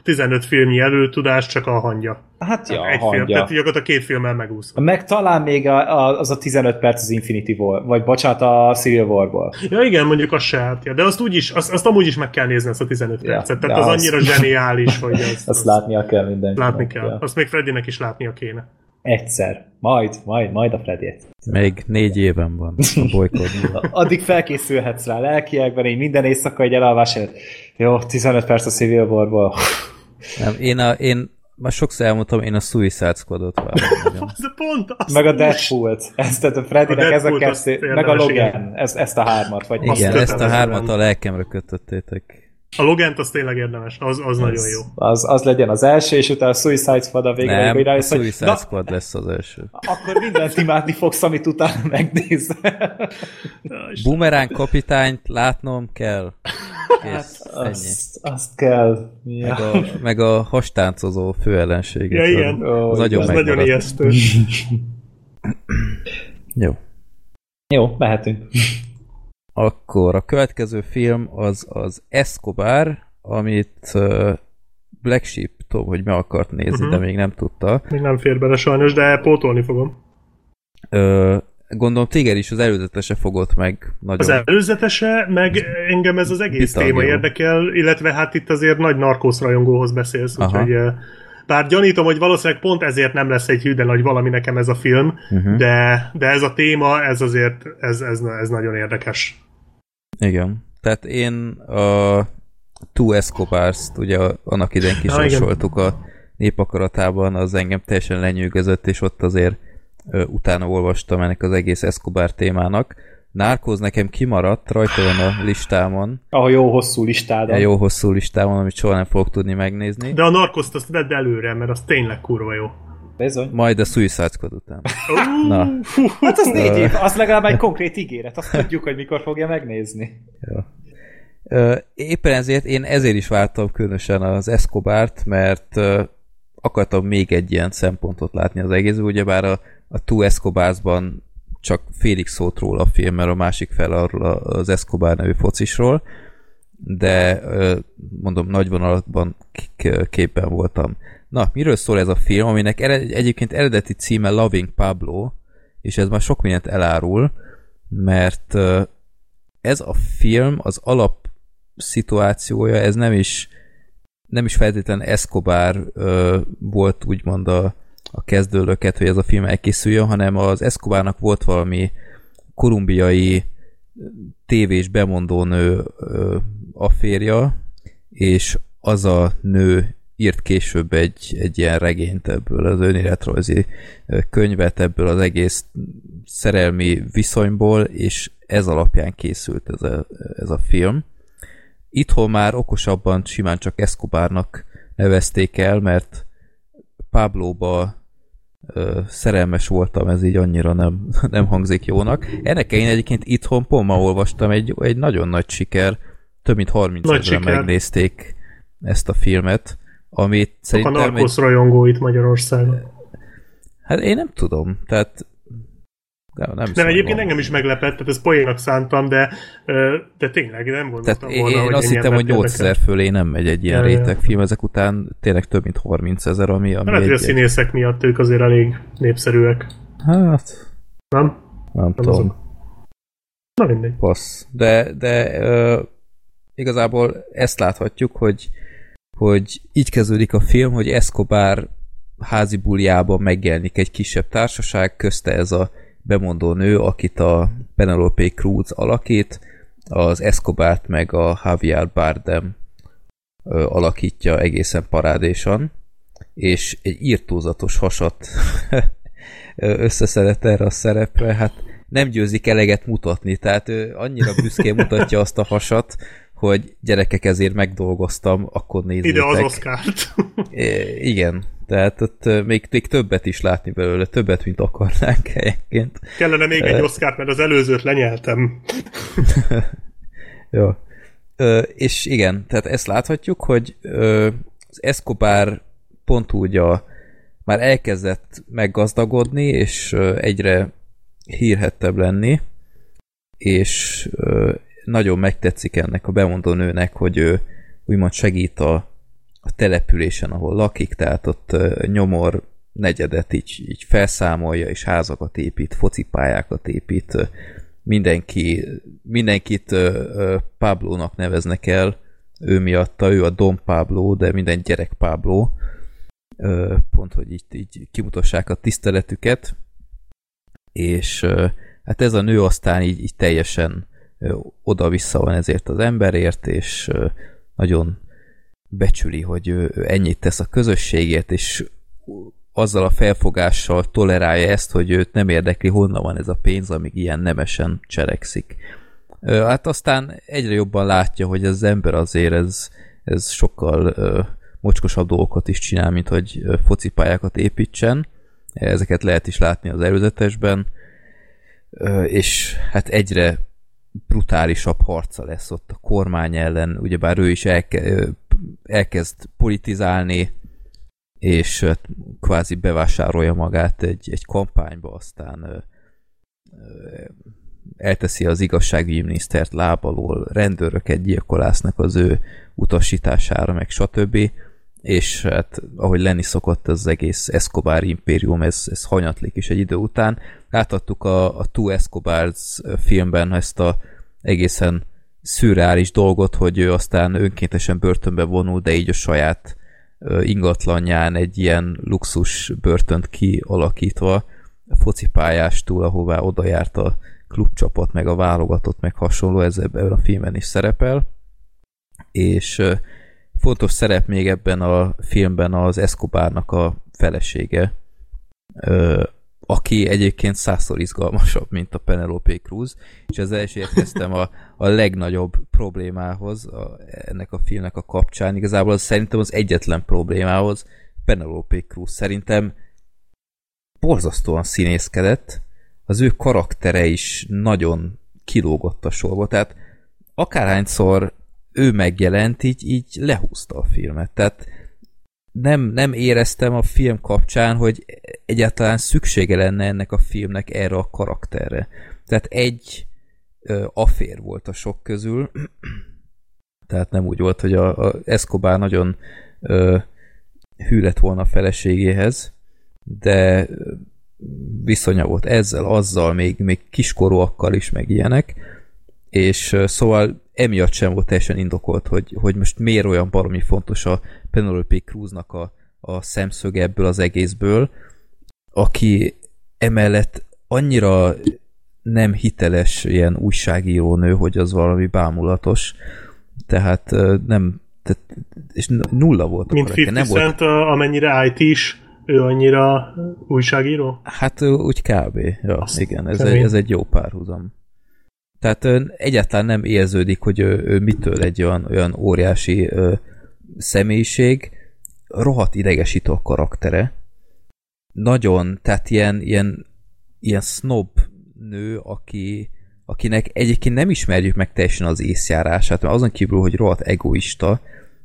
15 filmnyi előtudás, csak a hangja. Hát ja, egy a film, hangja. tehát gyakorlatilag két filmmel megúszva. Meg talán még a, a, az a 15 perc az Infinity War, vagy bocsánat, a Civil War-ból. Ja igen, mondjuk az se állt, ja. de azt, úgy is, azt, azt amúgy is meg kell nézni, azt a 15 Ja, percet. Tehát de az az- annyira zseniális, hogy [laughs] az, Azt látnia kell mindenkinek. látni kell. Ja. Azt még Freddynek is látnia kéne. Egyszer. Majd, majd, majd a Freddy egyszer. Még négy éven van a bolykod. [laughs] Addig felkészülhetsz rá lelkiekben, így minden éjszaka egy elalvás előtt. Jó, 15 perc a Civil War-ból. Nem, én, a, én már sokszor elmondtam, én a Suicide Squadot várom. [laughs] pont az Meg a Deadpool-t. Ezt, tehát a Freddynek A ez a azt kettő, meg a. Logan, ezt, ezt a hármat. Vagy Azt Igen, ezt a hármat a lelkemre kötöttétek. A Logent az tényleg érdemes, az, az nagyon jó. Az, az legyen az első, és utána a Suicide Squad a végre. Nem, a hogy Suicide na, Squad lesz az első. akkor mindent imádni fogsz, amit utána megnézel. Bumerán kapitányt látnom kell. Kész, ennyi. Hát, azt, azt kell. Ja. Meg a, meg a hastáncozó főellenséget. Ja, igen. Ó, Az nagyon Ez nagyon ijesztő. [laughs] Jó. Jó, mehetünk. Akkor a következő film az az Escobar, amit Black Sheep tudom, hogy meg akart nézni, uh-huh. de még nem tudta. Még nem fér bele sajnos, de pótolni fogom. Ö, gondolom téged is az előzetese fogott meg nagyon. Az előzetese, meg engem ez az egész Vitalgó. téma érdekel, illetve hát itt azért nagy narkósz rajongóhoz beszélsz, Aha. úgyhogy bár gyanítom, hogy valószínűleg pont ezért nem lesz egy hű, de nagy valami nekem ez a film, Uh-huh. de, de ez a téma, ez azért, ez, ez, ez nagyon érdekes. Igen. Tehát én a Two Escobars-t ugye annak idején kisorsoltuk a népakaratában, az engem teljesen lenyűgözött, és ott azért ö, utána olvastam ennek az egész Escobar témának, Narcos nekem kimaradt, rajta van a listámon. A jó hosszú listád. A jó hosszú listámon, amit soha nem fogok tudni megnézni. De a Narcos azt vedd előre, mert az tényleg kurva jó. Bizony. Majd a Suicide Squad után. Na. Hát az négy év, az legalább egy konkrét ígéret, azt tudjuk, hogy mikor fogja megnézni. Jó. Éppen ezért én ezért is vártam különösen az Escobart, mert akartam még egy ilyen szempontot látni az egész, ugyebár a, a Two Escobars-ban csak félig szólt róla a film, mert a másik fel arról az Escobar nevű focisról, de mondom, nagy vonalakban képben voltam. Na, miről szól ez a film, aminek egyébként eredeti címe Loving Pablo, és ez már sok mindent elárul, mert ez a film, az alap szituációja, ez nem is nem is feltétlen Escobar volt úgymond a, a kezdőlöket, hogy ez a film elkészüljön, hanem az Escobarnak volt valami kolumbiai tévés bemondó nő ö, afférja, és az a nő írt később egy, egy ilyen regényt ebből az önéletrajzi könyvet ebből az egész szerelmi viszonyból, és ez alapján készült ez a, ez a film. Itthon már okosabban simán csak Escobarnak nevezték el, mert Pablóba ö, szerelmes voltam, ez így annyira nem, [laughs] nem hangzik jónak. Ennek én egyébként itthon pont ma olvastam egy, egy nagyon nagy siker, több mint 30 ezeren megnézték ezt a filmet, amit szerintem... A narkosz egy... rajongóit Magyarországon. Hát én nem tudom, tehát nem, nem, nem egyébként engem is meglepett, tehát ezt poénnak szántam, de, de tényleg nem gondoltam tehát volna, én, hogy azt hittem, hogy 8000 fölé nem megy egy ilyen ja, réteg film, ezek után tényleg több mint 30 ezer, ami, ami Hát, egy, hogy a színészek miatt ők azért elég népszerűek. Hát... Nem? Nem, nem tudom. Azok. Na mindegy. Passz. De, de uh, igazából ezt láthatjuk, hogy hogy így kezdődik a film, hogy Escobar házi buliában megjelenik egy kisebb társaság, közte ez a bemondó nő, akit a Penelope Cruz alakít, az Escobart meg a Javier Bardem alakítja egészen parádésan, és egy írtózatos hasat [laughs] összeszedett erre a szerepre, hát nem győzik eleget mutatni, tehát ő annyira büszkén mutatja azt a hasat, hogy gyerekek ezért megdolgoztam, akkor nézzétek. Ide az oszkárt. igen, tehát ott még, még többet is látni belőle, többet, mint akarnánk helyenként. Kellene még egy oszkárt, mert az előzőt lenyeltem. [laughs] Jó. És igen, tehát ezt láthatjuk, hogy az Escobar pont úgy a, már elkezdett meggazdagodni, és egyre hírhettebb lenni, és nagyon megtetszik ennek a bemondó nőnek, hogy ő úgymond segít a, a településen, ahol lakik, tehát ott nyomor negyedet így, így felszámolja, és házakat épít, focipályákat épít, mindenki, mindenkit Páblónak neveznek el, ő miatta, ő a Don Pablo, de minden gyerek Pablo, pont, hogy így, így kimutassák a tiszteletüket, és hát ez a nő aztán így, így teljesen oda-vissza van ezért az emberért, és nagyon becsüli, hogy ő ennyit tesz a közösségért, és azzal a felfogással tolerálja ezt, hogy őt nem érdekli, honnan van ez a pénz, amíg ilyen nemesen cselekszik. Hát aztán egyre jobban látja, hogy az ember azért ez, ez sokkal mocskosabb dolgokat is csinál, mint hogy focipályákat építsen. Ezeket lehet is látni az előzetesben, és hát egyre brutálisabb harca lesz ott a kormány ellen, ugyebár ő is elke, elkezd politizálni, és kvázi bevásárolja magát egy, egy kampányba, aztán elteszi az igazságügyi minisztert lábalól, rendőröket gyilkolásznak az ő utasítására, meg stb. És hát, ahogy lenni szokott az egész Escobar impérium, ez, ez hanyatlik is egy idő után. Láthattuk a, a Two Escobars filmben ezt a egészen szürreális dolgot, hogy ő aztán önkéntesen börtönbe vonul, de így a saját ingatlanján egy ilyen luxus börtönt kialakítva focipályástól, ahová oda járt a klubcsapat, meg a válogatott, meg hasonló, ez ebben a filmen is szerepel. És fontos szerep még ebben a filmben az Escobarnak a felesége, aki egyébként százszor izgalmasabb, mint a Penelope Cruz, és ezzel is érkeztem a, a legnagyobb problémához a, ennek a filmnek a kapcsán. Igazából az, szerintem az egyetlen problémához Penelope Cruz. Szerintem borzasztóan színészkedett, az ő karaktere is nagyon kilógott a sorba, tehát akárhányszor ő megjelent, így, így lehúzta a filmet. Tehát nem, nem éreztem a film kapcsán, hogy egyáltalán szüksége lenne ennek a filmnek erre a karakterre. Tehát egy ö, afér volt a sok közül, [clears throat] tehát nem úgy volt, hogy a, a Escobar nagyon ö, hű lett volna a feleségéhez, de viszonya volt ezzel, azzal, még, még kiskorúakkal is, meg ilyenek, és szóval emiatt sem volt teljesen indokolt, hogy, hogy most miért olyan baromi fontos a Penelope Cruznak a, a szemszög ebből az egészből, aki emellett annyira nem hiteles ilyen újságíró nő, hogy az valami bámulatos, tehát nem tehát, és nulla volt. Mint 50 nem Cent, volt... amennyire IT is, ő annyira újságíró? Hát úgy kb. Ja, Azt igen, ez egy, ez egy jó párhuzam. Tehát egyáltalán nem érződik, hogy ő, ő mitől egy olyan, olyan óriási ö, személyiség, rohadt idegesítő a karaktere. Nagyon, tehát ilyen, ilyen, ilyen snob nő, aki, akinek egyébként nem ismerjük meg teljesen az észjárását, mert azon kívül, hogy rohadt egoista,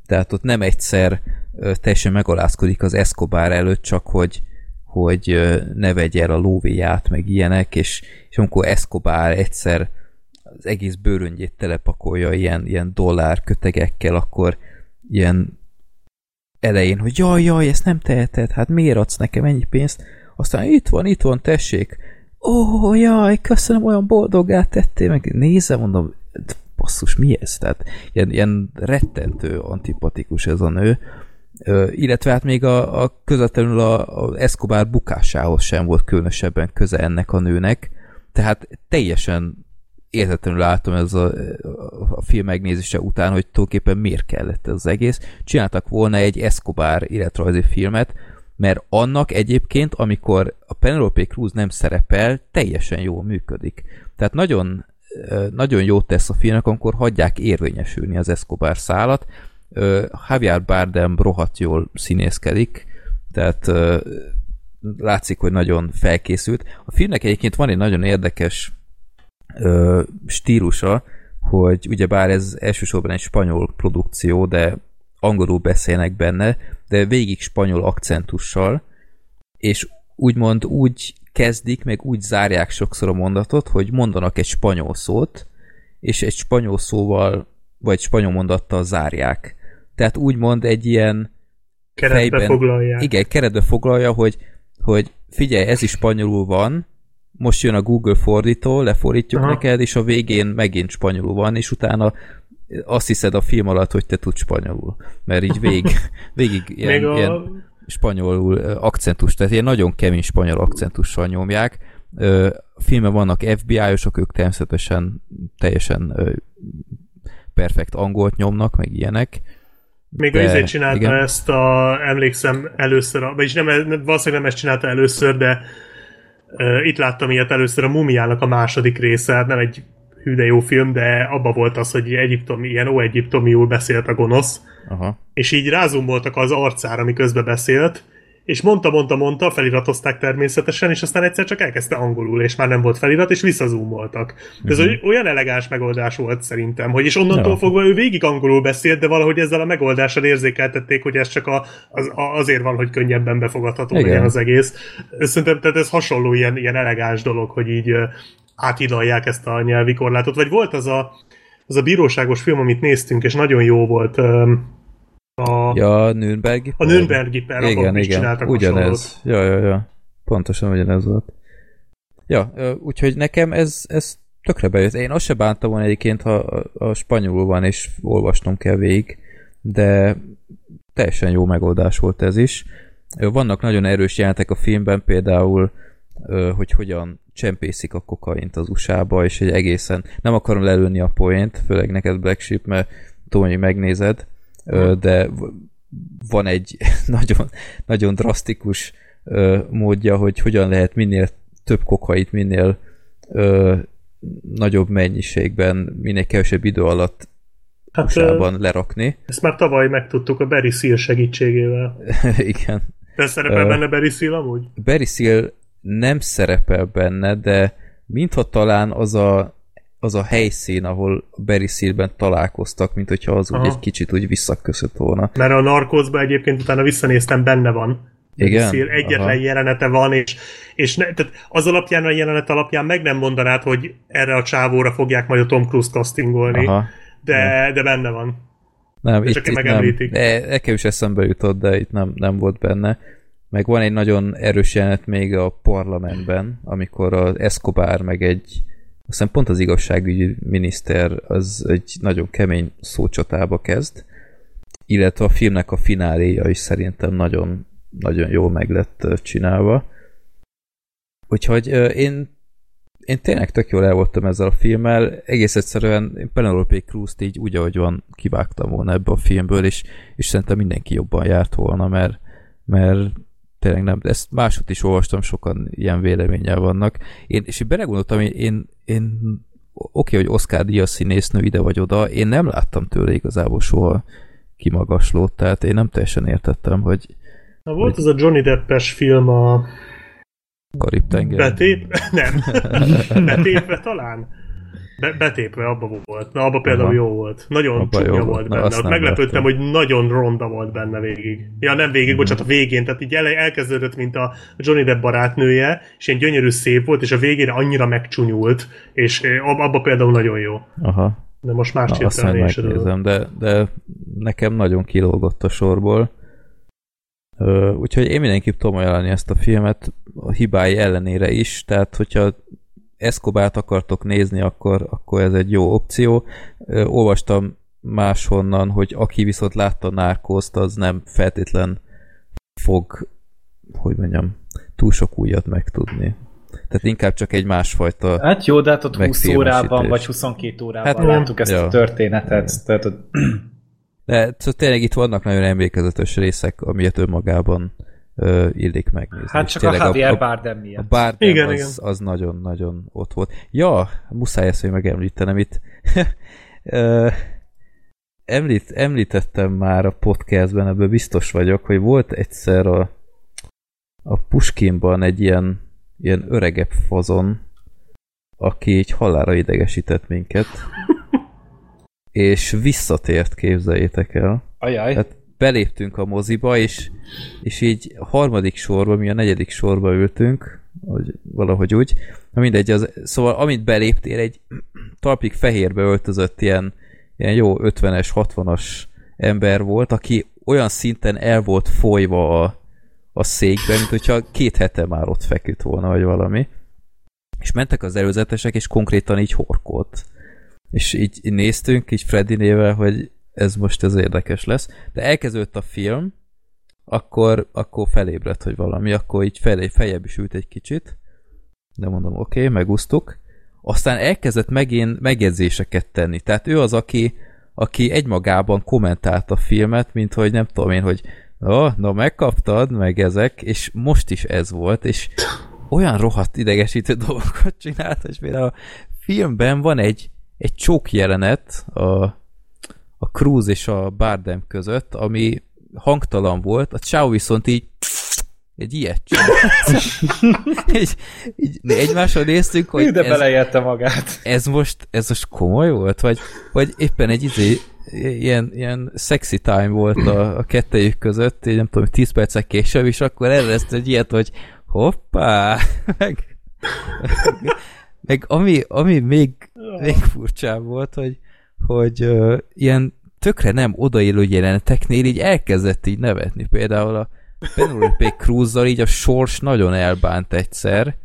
tehát ott nem egyszer teljesen megalázkodik az Escobar előtt, csak hogy, hogy ne vegye el a lóvéját, meg ilyenek, és, és amikor Escobar egyszer az egész bőröngyét telepakolja ilyen, ilyen dollár kötegekkel, akkor ilyen elején, hogy jaj, jaj, ezt nem teheted, hát miért adsz nekem ennyi pénzt? Aztán itt van, itt van, tessék. Ó, oh, jaj, köszönöm, olyan boldoggá tettél, meg nézem, mondom, basszus, mi ez? Tehát ilyen, ilyen rettentő antipatikus ez a nő, Ö, illetve hát még a, a közvetlenül a, a Escobar bukásához sem volt különösebben köze ennek a nőnek, tehát teljesen értetlenül látom ez a, a film megnézése után, hogy tulajdonképpen miért kellett ez az egész. Csináltak volna egy Escobar életrajzi filmet, mert annak egyébként, amikor a Penelope Cruz nem szerepel, teljesen jól működik. Tehát nagyon, nagyon jót tesz a filmnek, amikor hagyják érvényesülni az Escobar szálat. Javier Bardem rohadt jól színészkedik, tehát látszik, hogy nagyon felkészült. A filmnek egyébként van egy nagyon érdekes ö, stílusa, hogy ugyebár ez elsősorban egy spanyol produkció, de angolul beszélnek benne, de végig spanyol akcentussal, és úgymond úgy kezdik, meg úgy zárják sokszor a mondatot, hogy mondanak egy spanyol szót, és egy spanyol szóval, vagy spanyol mondattal zárják. Tehát úgymond egy ilyen keretbe fejben, foglalják. Igen, keretbe foglalja, hogy, hogy figyelj, ez is spanyolul van, most jön a Google fordító, lefordítjuk Aha. neked, és a végén megint spanyolul van, és utána azt hiszed a film alatt, hogy te tudsz spanyolul. Mert így vég, [laughs] végig ilyen, a... ilyen spanyolul akcentus, tehát ilyen nagyon kemény spanyol akcentussal nyomják. A filmben vannak FBI-osok, ők természetesen teljesen perfekt angolt nyomnak, meg ilyenek. Még de, izé csinálta igen. ezt a, emlékszem először, vagyis nem, valószínűleg nem ezt csinálta először, de itt láttam ilyet először a Mumiának a második része, nem egy hű de jó film, de abba volt az, hogy egyiptomi, ilyen ó-egyiptomiul beszélt a gonosz, Aha. és így rázumoltak az arcára, ami közbe beszélt, és mondta, mondta, mondta, feliratozták természetesen, és aztán egyszer csak elkezdte angolul, és már nem volt felirat, és visszazúmoltak. Ez uh-huh. olyan elegáns megoldás volt szerintem, hogy és onnantól ja. fogva ő végig angolul beszélt, de valahogy ezzel a megoldással érzékeltették, hogy ez csak a, az, azért van, hogy könnyebben befogadható Igen. legyen az egész. Szerintem tehát ez hasonló ilyen, ilyen elegáns dolog, hogy így átidalják ezt a nyelvi korlátot. Vagy volt az a, az a bíróságos film, amit néztünk, és nagyon jó volt. A, ja, Nürnbergi A Nürnbergi per, igen, igen, csináltak ugyanez. Ja, ja, ja. Pontosan ugyanez volt. Ja, úgyhogy nekem ez, ez tökre bejött. Én azt se bántam volna egyébként, ha a, spanyolul van, és olvasnom kell végig, de teljesen jó megoldás volt ez is. Vannak nagyon erős jelentek a filmben, például, hogy hogyan csempészik a kokaint az USA-ba, és egy egészen, nem akarom lelőni a poént, főleg neked Black Sheep, mert tudom, hogy megnézed, de van egy [laughs] nagyon, nagyon drasztikus módja, hogy hogyan lehet minél több kokait, minél nagyobb mennyiségben, minél kevesebb idő alatt hát, USA-ban lerakni. Ezt már tavaly megtudtuk a Barry Seal segítségével. [laughs] Igen. Te szerepel uh, benne Barry Seal amúgy? Barry Seal nem szerepel benne, de mintha talán az a, az a helyszín, ahol Barry Seal-ben találkoztak, mint hogyha az úgy egy kicsit úgy visszaköszött volna. Mert a Narcosba egyébként utána visszanéztem, benne van. Igen? Szír, egyetlen Aha. jelenete van, és, és ne, tehát az alapján, a jelenet alapján meg nem mondanád, hogy erre a csávóra fogják majd a Tom Cruise castingolni, Aha. de, de benne van. Nem, itt, itt nem. E, nekem is eszembe jutott, de itt nem, nem volt benne. Meg van egy nagyon erős jelenet még a parlamentben, amikor az Escobar meg egy aztán pont az igazságügyi miniszter az egy nagyon kemény szócsatába kezd, illetve a filmnek a fináléja is szerintem nagyon nagyon jól meg lett csinálva. Úgyhogy én, én tényleg tök jól el voltam ezzel a filmmel, egész egyszerűen én Penelope Cruz-t így úgy, ahogy van, kivágtam volna ebbe a filmből, és, és szerintem mindenki jobban járt volna, mert, mert tényleg nem, ezt máshogy is olvastam, sokan ilyen véleménnyel vannak. Én, és én belegondoltam, én, én, én oké, okay, hogy Oscar díjas színésznő ide vagy oda, én nem láttam tőle igazából soha kimagaslót, tehát én nem teljesen értettem, hogy, Na, volt az a Johnny Deppes film a... Karib-tenger. Betép? [laughs] Nem. [laughs] Betépve talán? Be, betépve abba volt. Na, abba például Aha. jó volt. Nagyon abba csúnya volt, volt benne. Ott meglepődtem, hogy nagyon ronda volt benne végig. Ja, nem végig, mm. bocsánat, a végén. Tehát így ele, elkezdődött, mint a Johnny Depp barátnője, és ilyen gyönyörű szép volt, és a végére annyira megcsúnyult, és abba például nagyon jó. Aha. De most más Na, azt megnézem, de, de nekem nagyon kilógott a sorból. Úgyhogy én mindenképp tudom ajánlani ezt a filmet a hibái ellenére is, tehát hogyha Escobát akartok nézni, akkor, akkor ez egy jó opció. Olvastam máshonnan, hogy aki viszont látta Nárkózt, az nem feltétlen fog, hogy mondjam, túl sok újat megtudni. Tehát inkább csak egy másfajta Hát jó, de hát ott 20 órában, vagy 22 órában hát, láttuk ezt ja. a történetet. Tehát, de szóval tényleg itt vannak nagyon emlékezetes részek, amilyet önmagában uh, illik megnézni. Hát csak a Javier Bardem miatt. A Bardem igen, az, igen. az nagyon-nagyon ott volt. Ja, muszáj ezt, hogy megemlítenem itt. [laughs] uh, említ, említettem már a podcastben, ebből biztos vagyok, hogy volt egyszer a, a Puskinban egy ilyen, ilyen öregebb fazon, aki így halára idegesített minket [laughs] és visszatért, képzeljétek el. Ajaj. Tehát beléptünk a moziba, és, és így harmadik sorba, mi a negyedik sorba ültünk, hogy valahogy úgy. Na mindegy, az, szóval amint beléptél, egy talpig fehérbe öltözött ilyen, ilyen jó 50-es, 60-as ember volt, aki olyan szinten el volt folyva a, a székben, mint hogyha két hete már ott feküdt volna, vagy valami. És mentek az előzetesek, és konkrétan így horkolt és így néztünk, így Freddy nével, hogy ez most ez érdekes lesz, de elkezdődött a film, akkor, akkor felébredt, hogy valami, akkor így felé, fejebb is ült egy kicsit, de mondom, oké, okay, megúsztuk, aztán elkezdett megint megjegyzéseket tenni, tehát ő az, aki, aki egymagában kommentált a filmet, mint hogy nem tudom én, hogy na, na megkaptad, meg ezek, és most is ez volt, és olyan rohadt idegesítő dolgokat csinált, és például a filmben van egy egy csók jelenet a, a Cruz és a Bardem között, ami hangtalan volt, a Chow viszont így egy ilyet így, így egymásra néztünk, hogy de ez, magát. Ez most, ez most komoly volt? Vagy, vagy éppen egy izé, ilyen, ilyen sexy time volt a, a kettejük között, így nem tudom, 10 percek később, és akkor erre ezt egy ilyet, hogy hoppá, meg, meg ami, ami még, még furcsább volt, hogy, hogy uh, ilyen tökre nem odaillő jeleneteknél így elkezdett így nevetni. Például a Penelope [laughs] cruz így a sors nagyon elbánt egyszer.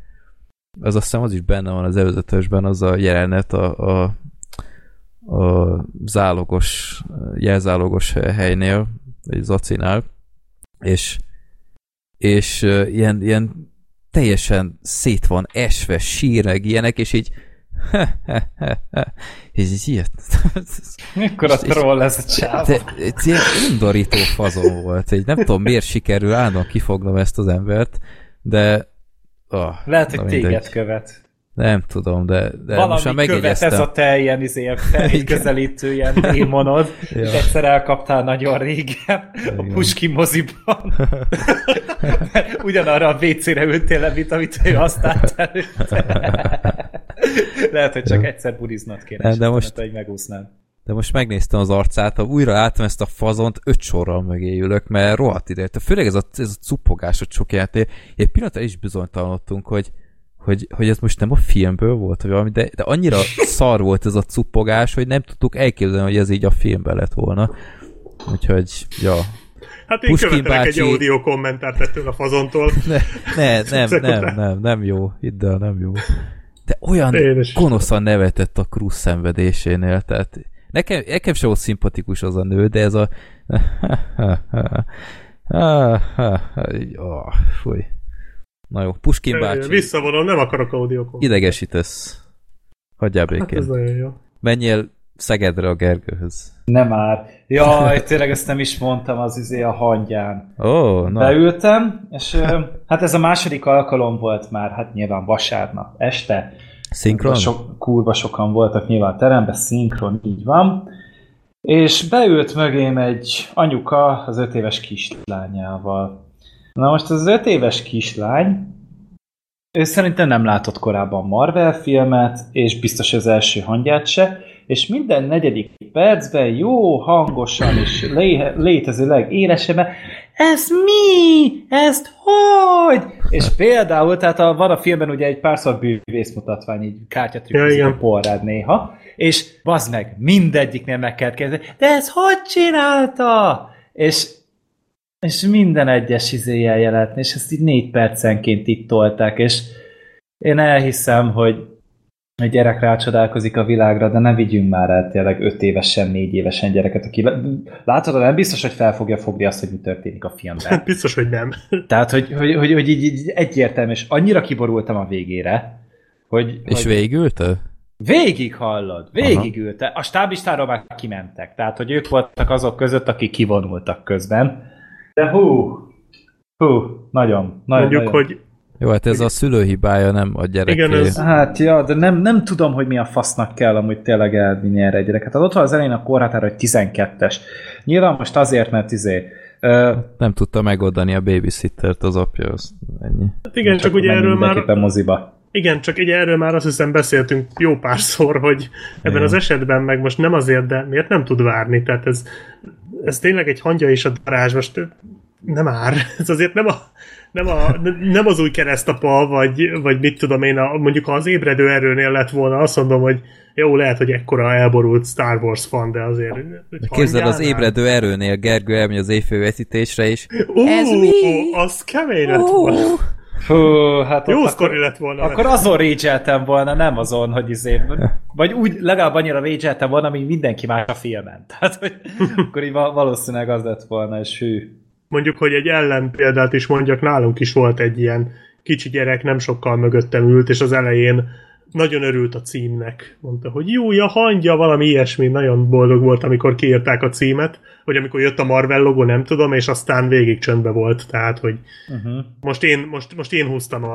Az azt hiszem az is benne van az előzetesben, az a jelenet a, a, a zálogos, jelzálogos helynél, vagy zacinál, és és uh, ilyen, ilyen teljesen szét van esve, sír, meg ilyenek, és így [laughs] Ez ilyet. [laughs] Mikor a troll ez a csáv? Ez ilyen undorító fazon volt. Így nem tudom, miért sikerül állandóan kifognom ezt az embert, de... Oh, Lehet, hogy téged követ. Nem tudom, de, de Valami most már követ megegyeztem. ez a te ilyen, izé, [laughs] ilyen felközelítő ilyen démonod. Ja. Egyszer elkaptál nagyon régen a Puskin moziban. Ugyanarra a WC-re ültél le, mint amit ő használt előtte. Lehet, hogy csak egyszer budiznod kéne. Nem, de aztán most- te így megúsznád. De most megnéztem az arcát, ha újra látom ezt a fazont, öt sorral mögé ülök, mert rohadt ide. Főleg ez a, ez a cupogás a csokját. Egy pillanatra is bizonytalanodtunk, hogy, hogy, hogy ez most nem a filmből volt, vagy valami, de, de annyira [laughs] szar volt ez a cupogás, hogy nem tudtuk elképzelni, hogy ez így a filmben lett volna. Úgyhogy, ja. Hát én Pushkin követelek bácsi- egy audio kommentárt ettől a fazontól. Ne, ne, [laughs] nem, Ezek nem, nem, nem jó. Hidd el, nem jó. De olyan Édes gonoszan nevetett a Cruz szenvedésénél, tehát nekem, nekem sem volt szimpatikus az a nő, de ez a oh, fúj. Na jó, Puskin bácsi, Visszavonom, nem akarok kommentárt. idegesítesz. Hagyjál Hát ez békén. nagyon jó. Menjél Szegedre a Gergőhöz. Nem már. Jaj, tényleg ezt nem is mondtam az izé a hangyán. Ó, oh, na. Beültem, és hát ez a második alkalom volt már, hát nyilván vasárnap este. Szinkron? Sok, kurva sokan voltak nyilván a teremben, szinkron, így van. És beült mögém egy anyuka az öt éves kislányával. Na most az öt éves kislány, ő szerintem nem látott korábban Marvel filmet, és biztos az első hangját se, és minden negyedik percben jó hangosan és lé- létezőleg élesebben ez mi? Ezt hogy? És például, tehát a, van a filmben ugye egy párszor bűvészmutatvány, így Ja, kártyatrükközik igen. a porrád néha, és bazd meg, mindegyiknél meg kell kérdezni, de ez hogy csinálta? És és minden egyes izéjel jelentni, és ezt így négy percenként itt tolták, és én elhiszem, hogy egy gyerek rácsodálkozik a világra, de ne vigyünk már el tényleg öt évesen, négy évesen gyereket, aki látod, nem biztos, hogy fel fogja fogni azt, hogy mi történik a filmben. [laughs] Biztos, hogy nem. [laughs] Tehát, hogy, hogy, hogy, hogy így, így egyértelmű, és annyira kiborultam a végére, hogy, És hogy végülte? végig hallod, végigülte. A stábistáról már kimentek, tehát, hogy ők voltak azok között, akik kivonultak közben. De hú, hú, nagyon, nagyon, Mondjuk, nagyon. hogy Jó, hát ez a szülő hibája, nem a gyereké. Igen, ez- Hát, ja, de nem, nem tudom, hogy mi a fasznak kell amúgy tényleg elvinni erre egy gyereket. Hát ott van az elején a korhatár, hogy 12-es. Nyilván most azért, mert izé... Ö, Nem tudta megoldani a babysittert az apja, az ennyi. hát igen, csak akkor ugye erről már moziba. Igen, csak ugye erről már azt hiszem beszéltünk jó párszor, hogy ebben Igen. az esetben meg most nem azért, de miért nem tud várni? Tehát ez, ez tényleg egy hangya és a darázs, most nem már. [laughs] Ez azért nem, a, nem, a, nem az új keresztapa, vagy, vagy mit tudom én, a, mondjuk ha az ébredő erőnél lett volna, azt mondom, hogy jó, lehet, hogy ekkora elborult Star Wars fan, de azért... Képzeld, az ébredő erőnél Gergő elmegy az évfővetítésre, és Ú, Ez mi? Az kemény lett volna. Hú, hát Jó sztori lett volna. Akkor azon rage volna, nem azon, hogy izé, [laughs] vagy úgy legalább annyira rage volna, mint mindenki más a filmen. [laughs] Tehát, hogy akkor így val- valószínűleg az lett volna, és hű. Mondjuk, hogy egy ellenpéldát is mondjak, nálunk is volt egy ilyen kicsi gyerek, nem sokkal mögöttem ült, és az elején nagyon örült a címnek. Mondta, hogy jó, ja, hangja, valami ilyesmi. Nagyon boldog volt, amikor kiírták a címet, vagy amikor jött a Marvel logó, nem tudom, és aztán végig csöndbe volt. Tehát, hogy Uh-huh. most én, most, most én húztam a,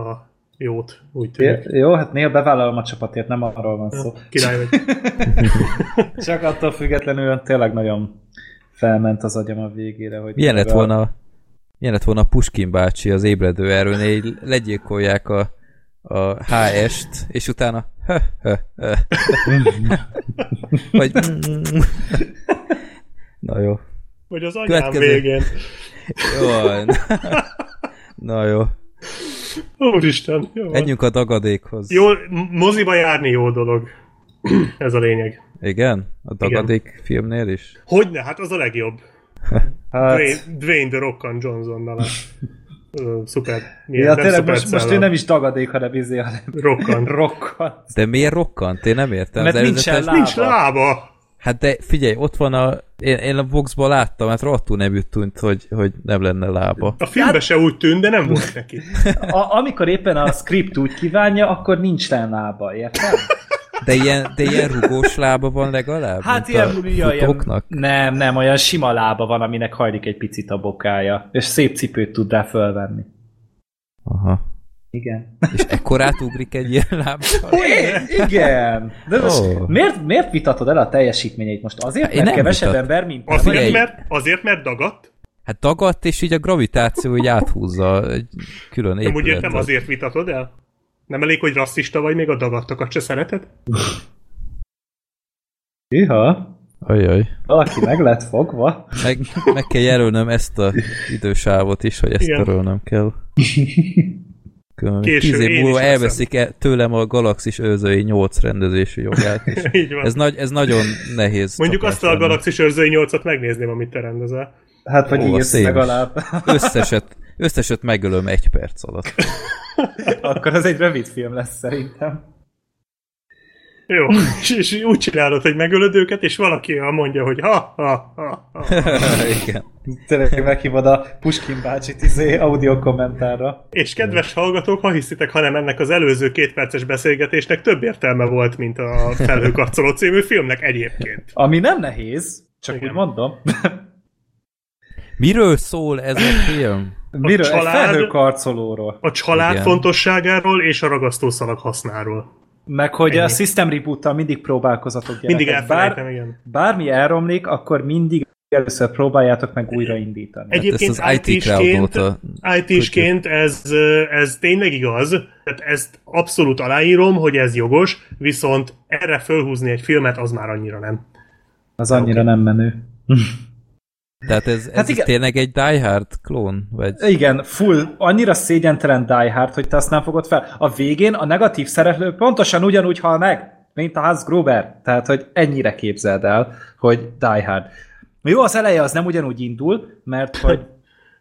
a jót, úgy tűnik. Jó, hát néha bevállalom a csapatért, nem arról van szó. Király vagy. [laughs] Csak attól függetlenül tényleg nagyon felment az agyam a végére, hogy... milyen lett a- volna milyen lett volna Puskin bácsi az ébredő erőnél, így legyilkolják a, a HS-t, és utána [laughs] vagy na jó. Vagy az anyám Következő. végén. Jó. van. Na jó. Úristen, jó. Menjünk a dagadékhoz. Jó, moziba járni jó dolog. [clears throat] Ez a lényeg. Igen? A dagadék filmnél is? Hogyne, hát az a legjobb. [laughs] Hát, Dwayne, Dwayne The Rockan Johnsonnal [laughs] a szuper. Milyen, ja, tényleg szuper most, most ő nem is dagadék, hanem izé, hanem Rockan. [laughs] rokkant. De miért rokkant? Én nem értem. Mert nincsen előzetes- lába. Nincs lába! Hát de figyelj, ott van a... Én, én a boxban láttam, hát rohadtul nem tűnt, hogy, hogy nem lenne lába. A filmben hát... se úgy tűnt, de nem volt neki. A, amikor éppen a script úgy kívánja, akkor nincs lába, érted? De ilyen, de ilyen rugós lába van legalább? Hát ilyen, ilyen, nem, nem, olyan sima lába van, aminek hajlik egy picit a bokája, és szép cipőt tud rá fölvenni. Aha. Igen. És ekkorát ugrik egy ilyen lábbal? Igen. De most oh. miért, miért vitatod el a teljesítményeit most? Azért, mert kevesebb vitat. ember, mint... Azért, mert, azért, mert dagadt? Hát dagadt, és így a gravitáció így áthúzza egy külön épületet. Nem úgy értem, azért vitatod el? Nem elég, hogy rasszista vagy, még a dagadtakat se szereted? [laughs] Iha. Ajaj. Valaki meg lett fogva. Meg, meg kell jelölnöm ezt a idősávot is, hogy ezt Igen. törölnöm kell. Késő, Tíz év múlva elveszik el tőlem a Galaxis őrzői 8 rendezési jogát. És [laughs] Így van. Ez, nagy, ez nagyon nehéz. Mondjuk azt a Galaxis őrzői 8-at megnézném, amit te rendezel. Hát, vagy írsz legalább. Összeset, összeset megölöm egy perc alatt. [laughs] Akkor az egy rövid film lesz szerintem. Jó, és, és úgy csinálod, hogy megölöd őket, és valaki mondja, hogy ha, ha, ha, ha. [laughs] Igen. Tényleg meghívod a Puskin bácsit izé audio kommentárra. És kedves hallgatók, ha hiszitek, hanem ennek az előző két perces beszélgetésnek több értelme volt, mint a Felhőkarcoló című filmnek egyébként. Ami nem nehéz, csak Igen. úgy mondom. Miről szól ez a film? Miről? A család, Egy felhőkarcolóról. A család Igen. fontosságáról és a ragasztószalag hasznáról. Meg hogy Ennyi. a System reboot mindig próbálkozatok gyerekek. Mindig elfelejtem, Bár, igen. Bármi elromlik, akkor mindig először próbáljátok meg újraindítani. Egyébként hát ez IT-sként, IT-sként ez, ez tényleg igaz, tehát ezt abszolút aláírom, hogy ez jogos, viszont erre fölhúzni egy filmet, az már annyira nem. Az annyira okay. nem menő. Tehát ez, ez hát igen. tényleg egy Die Hard klón? Vagy? Igen, full, annyira szégyentelen Die Hard, hogy te azt nem fogod fel. A végén a negatív szereplő pontosan ugyanúgy hal meg, mint a Hans Gruber. Tehát, hogy ennyire képzeld el, hogy Die Hard. Jó, az eleje az nem ugyanúgy indul, mert hogy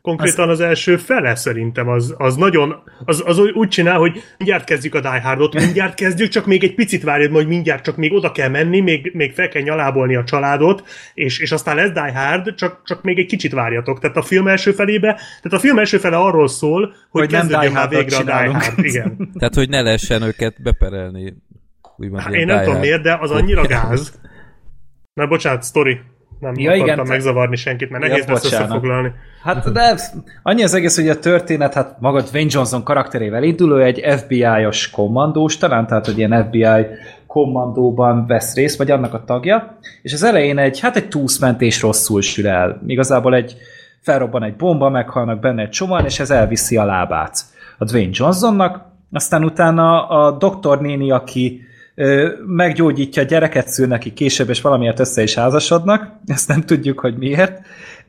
Konkrétan az, első fele szerintem az, az nagyon, az, az úgy csinál, hogy mindjárt kezdjük a Die Hardot, mindjárt kezdjük, csak még egy picit várjad, hogy mindjárt csak még oda kell menni, még, még fel kell nyalábolni a családot, és, és aztán lesz Die Hard, csak, csak még egy kicsit várjatok. Tehát a film első felébe, tehát a film első fele arról szól, hogy, hogy kezdődjön már végre a Die Hard. Igen. Tehát, hogy ne lehessen őket beperelni. Úgymond hát, én nem tudom miért, de az annyira gáz. Na, bocsánat, story nem ja, akartam igen, megzavarni senkit, mert nehéz ja, lesz összefoglalni. Hát de annyi az egész, hogy a történet, hát maga Dwayne Johnson karakterével indul, ő egy FBI-os kommandós, talán tehát, hogy ilyen FBI kommandóban vesz részt, vagy annak a tagja, és az elején egy, hát egy túszmentés rosszul sül el. Igazából egy felrobban egy bomba, meghalnak benne egy csomóan, és ez elviszi a lábát a Dwayne Johnsonnak, aztán utána a doktor néni, aki meggyógyítja a gyereket, szül neki később, és valamiért össze is házasodnak, ezt nem tudjuk, hogy miért,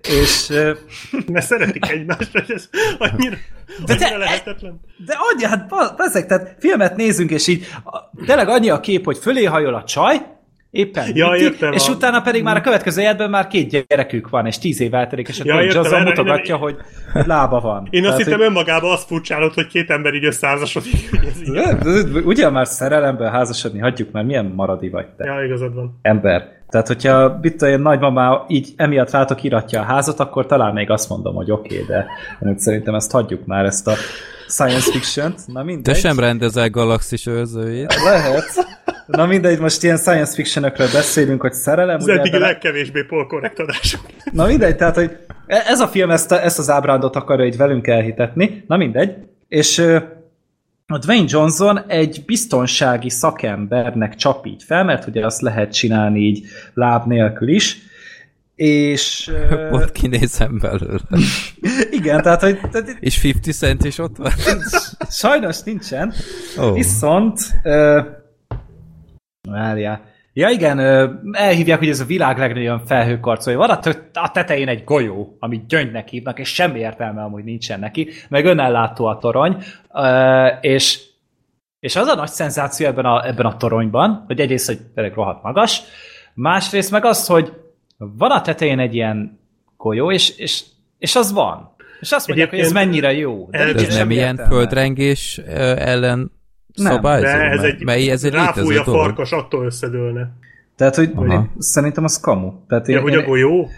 és... [laughs] Mert szeretik egymást, hogy ez annyira, de annyira te, lehetetlen. De annyi, hát ezek, tehát filmet nézünk, és így tényleg annyi a kép, hogy fölé hajol a csaj, Éppen. Ja, értem, és a... utána pedig már a következő életben már két gyerekük van, és tíz év eltelik, és akkor ja, értem, azzal mutogatja, hogy lába van. Én azt hittem hogy... önmagában azt furcsálod, hogy két ember így összeházasodik. [laughs] Ugye már szerelemben házasodni, hagyjuk már, milyen maradi vagy te. Ja, igazad van. Ember. Tehát, hogyha mit olyan nagymamá így emiatt rátok iratja a házat, akkor talán még azt mondom, hogy oké, okay, de szerintem ezt hagyjuk már, ezt a science fiction-t. Na mindegy. Te sem rendezel galaxis őrzőjét. Lehet. Na mindegy, most ilyen science fictionökről beszélünk, hogy szerelem. Ez eddig a legkevésbé polkorrekt adások. Na mindegy, tehát, hogy ez a film ezt, a, ezt az ábrándot akarja így velünk elhitetni. Na mindegy. És a Dwayne Johnson egy biztonsági szakembernek csapít fel, mert ugye azt lehet csinálni így láb nélkül is, és... [laughs] Ott kinézem belőle. [laughs] Igen, tehát, hogy... Tehát, és 50 cent is ott van? Sajnos nincsen. Oh. Viszont... Uh, várjál. Ja igen, elhívják, hogy ez a világ legnagyobb felhőkarcolja. Van a tetején egy golyó, amit gyöngynek hívnak, és semmi értelme amúgy nincsen neki, meg önellátó a torony, és, és az a nagy szenzáció ebben a, ebben a toronyban, hogy egyrészt, hogy tényleg rohadt magas, másrészt meg az, hogy van a tetején egy ilyen golyó, és, és, és az van. És azt mondják, hogy ez mennyire jó. De ez nem ilyen értelme. földrengés ellen nem, szabályzó? De ez egy, mely, ez egy ráfúj a farkas, attól összedőlne. Tehát, hogy Aha. szerintem az kamu. Tehát én, ja, hogy a golyó?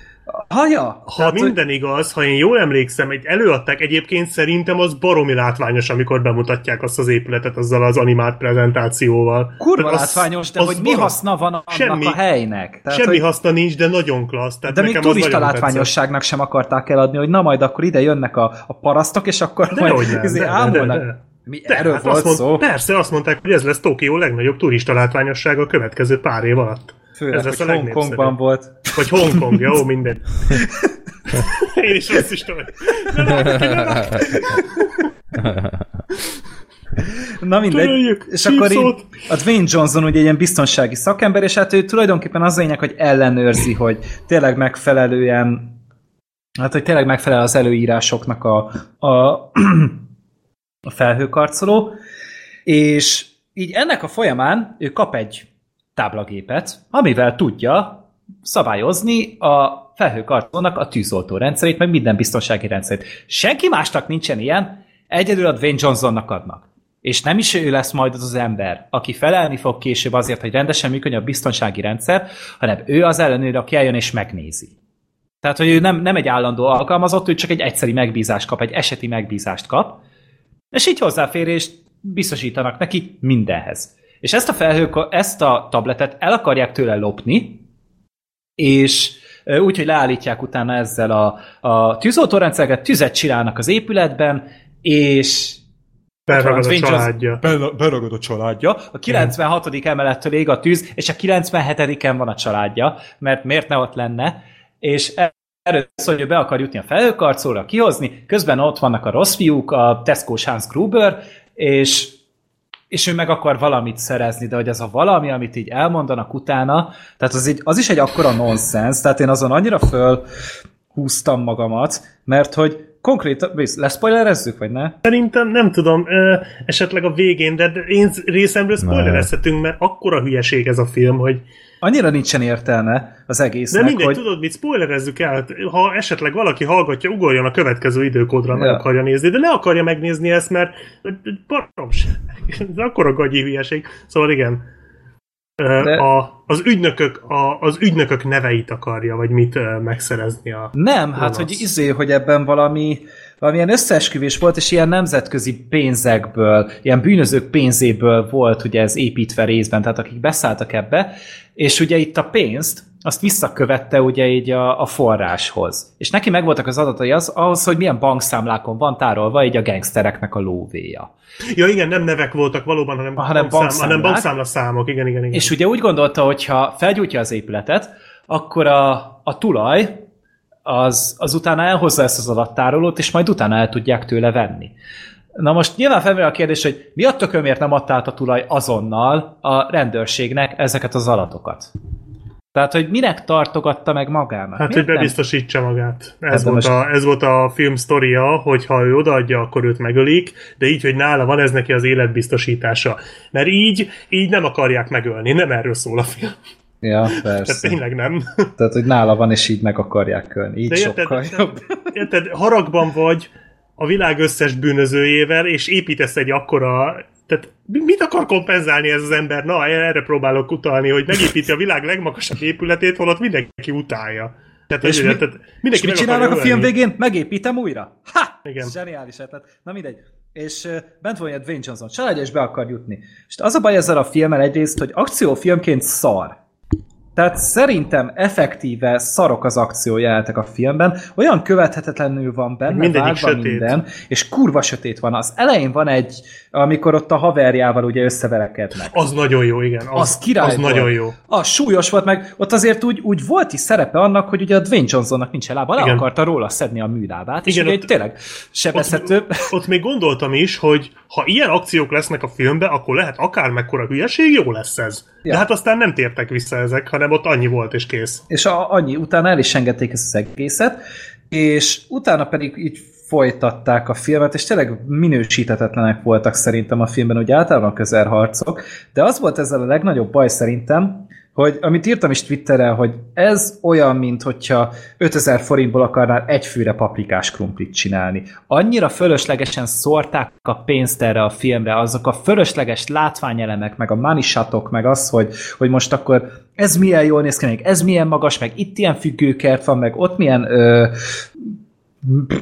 Ha, ja. Ha Tehát, minden hogy... igaz, ha én jól emlékszem, egy előadták egyébként szerintem az baromi látványos, amikor bemutatják azt az épületet azzal az animált prezentációval. Kurva Tehát látványos, de az hogy mi haszna van annak semmi, a helynek? Tehát, semmi hogy... haszna nincs, de nagyon klassz. Tehát de még turista látványosságnak tetszett. sem akarták eladni, hogy na majd akkor ide jönnek a, a parasztok, és akkor de majd nem, [laughs] izé de, de, de, de. Mi de, erről hát volt mond, szó? Persze, azt mondták, hogy ez lesz Tokió legnagyobb turista látványossága a következő pár év alatt. Főleg, ez lesz hogy a Hongkongban volt. Vagy Hongkong, jó, minden. [laughs] Én is azt is tudom. Na mindegy. Töröljük, és akkor így, a Dwayne Johnson ugye egy ilyen biztonsági szakember, és hát ő tulajdonképpen az lényeg, hogy ellenőrzi, hogy tényleg megfelelően hát, hogy tényleg megfelel az előírásoknak a, a, a felhőkarcoló, és így ennek a folyamán ő kap egy táblagépet, amivel tudja szabályozni a felhőkartonnak a tűzoltó rendszerét, meg minden biztonsági rendszerét. Senki másnak nincsen ilyen, egyedül a Dwayne Johnsonnak adnak. És nem is ő lesz majd az az ember, aki felelni fog később azért, hogy rendesen működjön a biztonsági rendszer, hanem ő az ellenőr, aki eljön és megnézi. Tehát, hogy ő nem, nem egy állandó alkalmazott, ő csak egy egyszeri megbízást kap, egy eseti megbízást kap, és így hozzáférést biztosítanak neki mindenhez. És ezt a felhő, ezt a tabletet el akarják tőle lopni, és úgy, hogy leállítják utána ezzel a, a tűzoltórendszereket, tüzet csinálnak az épületben, és Beragad a családja. Beragad a családja. A 96. emelettől ég a tűz, és a 97-en van a családja, mert miért ne ott lenne, és erről szól, hogy be akar jutni a felhőkarcolóra, kihozni, közben ott vannak a rossz fiúk, a Tesco Hans Gruber, és és ő meg akar valamit szerezni, de hogy ez a valami, amit így elmondanak utána, tehát az, így, az is egy akkora nonsens, tehát én azon annyira föl húztam magamat, mert hogy konkrétan, leszpoilerezzük, vagy ne? Szerintem nem tudom, esetleg a végén, de én részemről spoilerezhetünk, mert akkora hülyeség ez a film, hogy annyira nincsen értelme az egésznek, De mindegy, hogy... tudod mit, spoilerezzuk el, ha esetleg valaki hallgatja, ugorjon a következő időkódra, meg ja. akarja nézni, de ne akarja megnézni ezt, mert baromság, ez akkora gagyi hülyeség. Szóval igen, de... a, az, ügynökök, a, az ügynökök neveit akarja, vagy mit megszerezni a... Nem, hát hogy izé, hogy ebben valami valamilyen összeesküvés volt, és ilyen nemzetközi pénzekből, ilyen bűnözők pénzéből volt ugye ez építve részben, tehát akik beszálltak ebbe, és ugye itt a pénzt, azt visszakövette ugye így a, a forráshoz. És neki megvoltak az adatai az, ahhoz, hogy milyen bankszámlákon van tárolva így a gangstereknek a lóvéja. Ja igen, nem nevek voltak valóban, hanem, hanem, bankszámla, hanem bankszámla számok, igen, igen, igen. És ugye úgy gondolta, hogy ha felgyújtja az épületet, akkor a, a tulaj az, az utána elhozza ezt az adattárolót, és majd utána el tudják tőle venni. Na most nyilván felmerül a kérdés, hogy mi a tökömért nem adta át a tulaj azonnal a rendőrségnek ezeket az adatokat? Tehát, hogy minek tartogatta meg magának? Hát, Miért hogy bebiztosítsa nem? magát. Ez, hát volt most... a, ez volt a film sztoria, hogy ha ő odaadja, akkor őt megölik, de így, hogy nála van, ez neki az életbiztosítása. Mert így, így nem akarják megölni, nem erről szól a film. Ja, [laughs] persze. Tehát tényleg nem. Tehát, hogy nála van, és így meg akarják ölni. Így De érted, sokkal jobb. Érted, haragban vagy a világ összes bűnözőjével, és építesz egy akkora tehát mit akar kompenzálni ez az ember? Na, erre próbálok utalni, hogy megépíti a világ legmagasabb épületét, holott mindenki utálja. Tehát, és, mi, tehát mindenki és mit csinálnak a film végén? Megépítem újra? Ha! Igen. Zseniális ötlet. Na mindegy. És uh, bent van egy Dwayne Johnson családja, és be akar jutni. És az a baj ezzel a filmmel egyrészt, hogy akciófilmként szar. Tehát szerintem effektíve szarok az akciójátek a filmben, olyan követhetetlenül van benne, Mindegyik vágva sötét. minden, és kurva sötét van. Az elején van egy, amikor ott a haverjával ugye összeverekednek. Az nagyon jó, igen. Az, az király Az volt. nagyon jó. Az súlyos volt, meg ott azért úgy, úgy volt is szerepe annak, hogy ugye a Dwayne Johnsonnak nincs lába, le igen. akarta róla szedni a műlábát, és igen, ugye ott, tényleg sebezhető. Ott, ott még gondoltam is, hogy ha ilyen akciók lesznek a filmben, akkor lehet akár mekkora hülyeség, jó lesz ez. Ja. De hát aztán nem tértek vissza ezek, hanem ott annyi volt és kész. És a, annyi, utána el is engedték ezt az egészet, és utána pedig így folytatták a filmet, és tényleg minősítetetlenek voltak szerintem a filmben, hogy általában a közelharcok, de az volt ezzel a legnagyobb baj szerintem, hogy amit írtam is Twitterre, hogy ez olyan, mint hogyha 5000 forintból akarnál egy fűre paprikás krumplit csinálni. Annyira fölöslegesen szórták a pénzt erre a filmre, azok a fölösleges látványelemek, meg a manishatok, meg az, hogy, hogy most akkor ez milyen jól néz ki, meg ez milyen magas, meg itt ilyen függőkert van, meg ott milyen ö,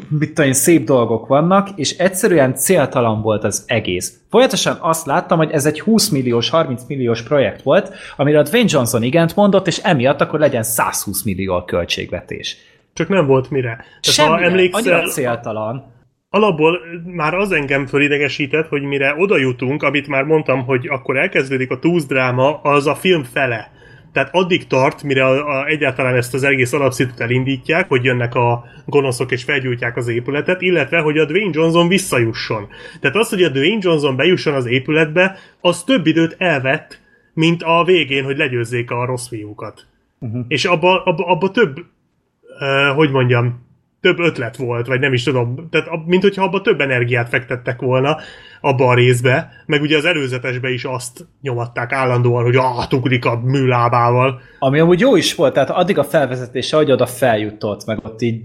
mit tudom, szép dolgok vannak, és egyszerűen céltalan volt az egész. Folyamatosan azt láttam, hogy ez egy 20 milliós, 30 milliós projekt volt, amire a Dwayne Johnson igent mondott, és emiatt akkor legyen 120 millió a költségvetés. Csak nem volt mire. Semmi, ha emlékszel, annyira céltalan. Alapból már az engem fölidegesített, hogy mire oda jutunk, amit már mondtam, hogy akkor elkezdődik a túzdráma, az a film fele tehát addig tart, mire a, a, egyáltalán ezt az egész alapszitut elindítják, hogy jönnek a gonoszok és felgyújtják az épületet, illetve, hogy a Dwayne Johnson visszajusson. Tehát az, hogy a Dwayne Johnson bejusson az épületbe, az több időt elvett, mint a végén, hogy legyőzzék a rossz fiúkat. Uh-huh. És abba, abba, abba több, uh, hogy mondjam, több ötlet volt, vagy nem is tudom, tehát mint hogyha abba több energiát fektettek volna abba a részbe, meg ugye az előzetesbe is azt nyomatták állandóan, hogy átugrik a műlábával. Ami amúgy jó is volt, tehát addig a felvezetése, hogy oda feljutott, meg ott így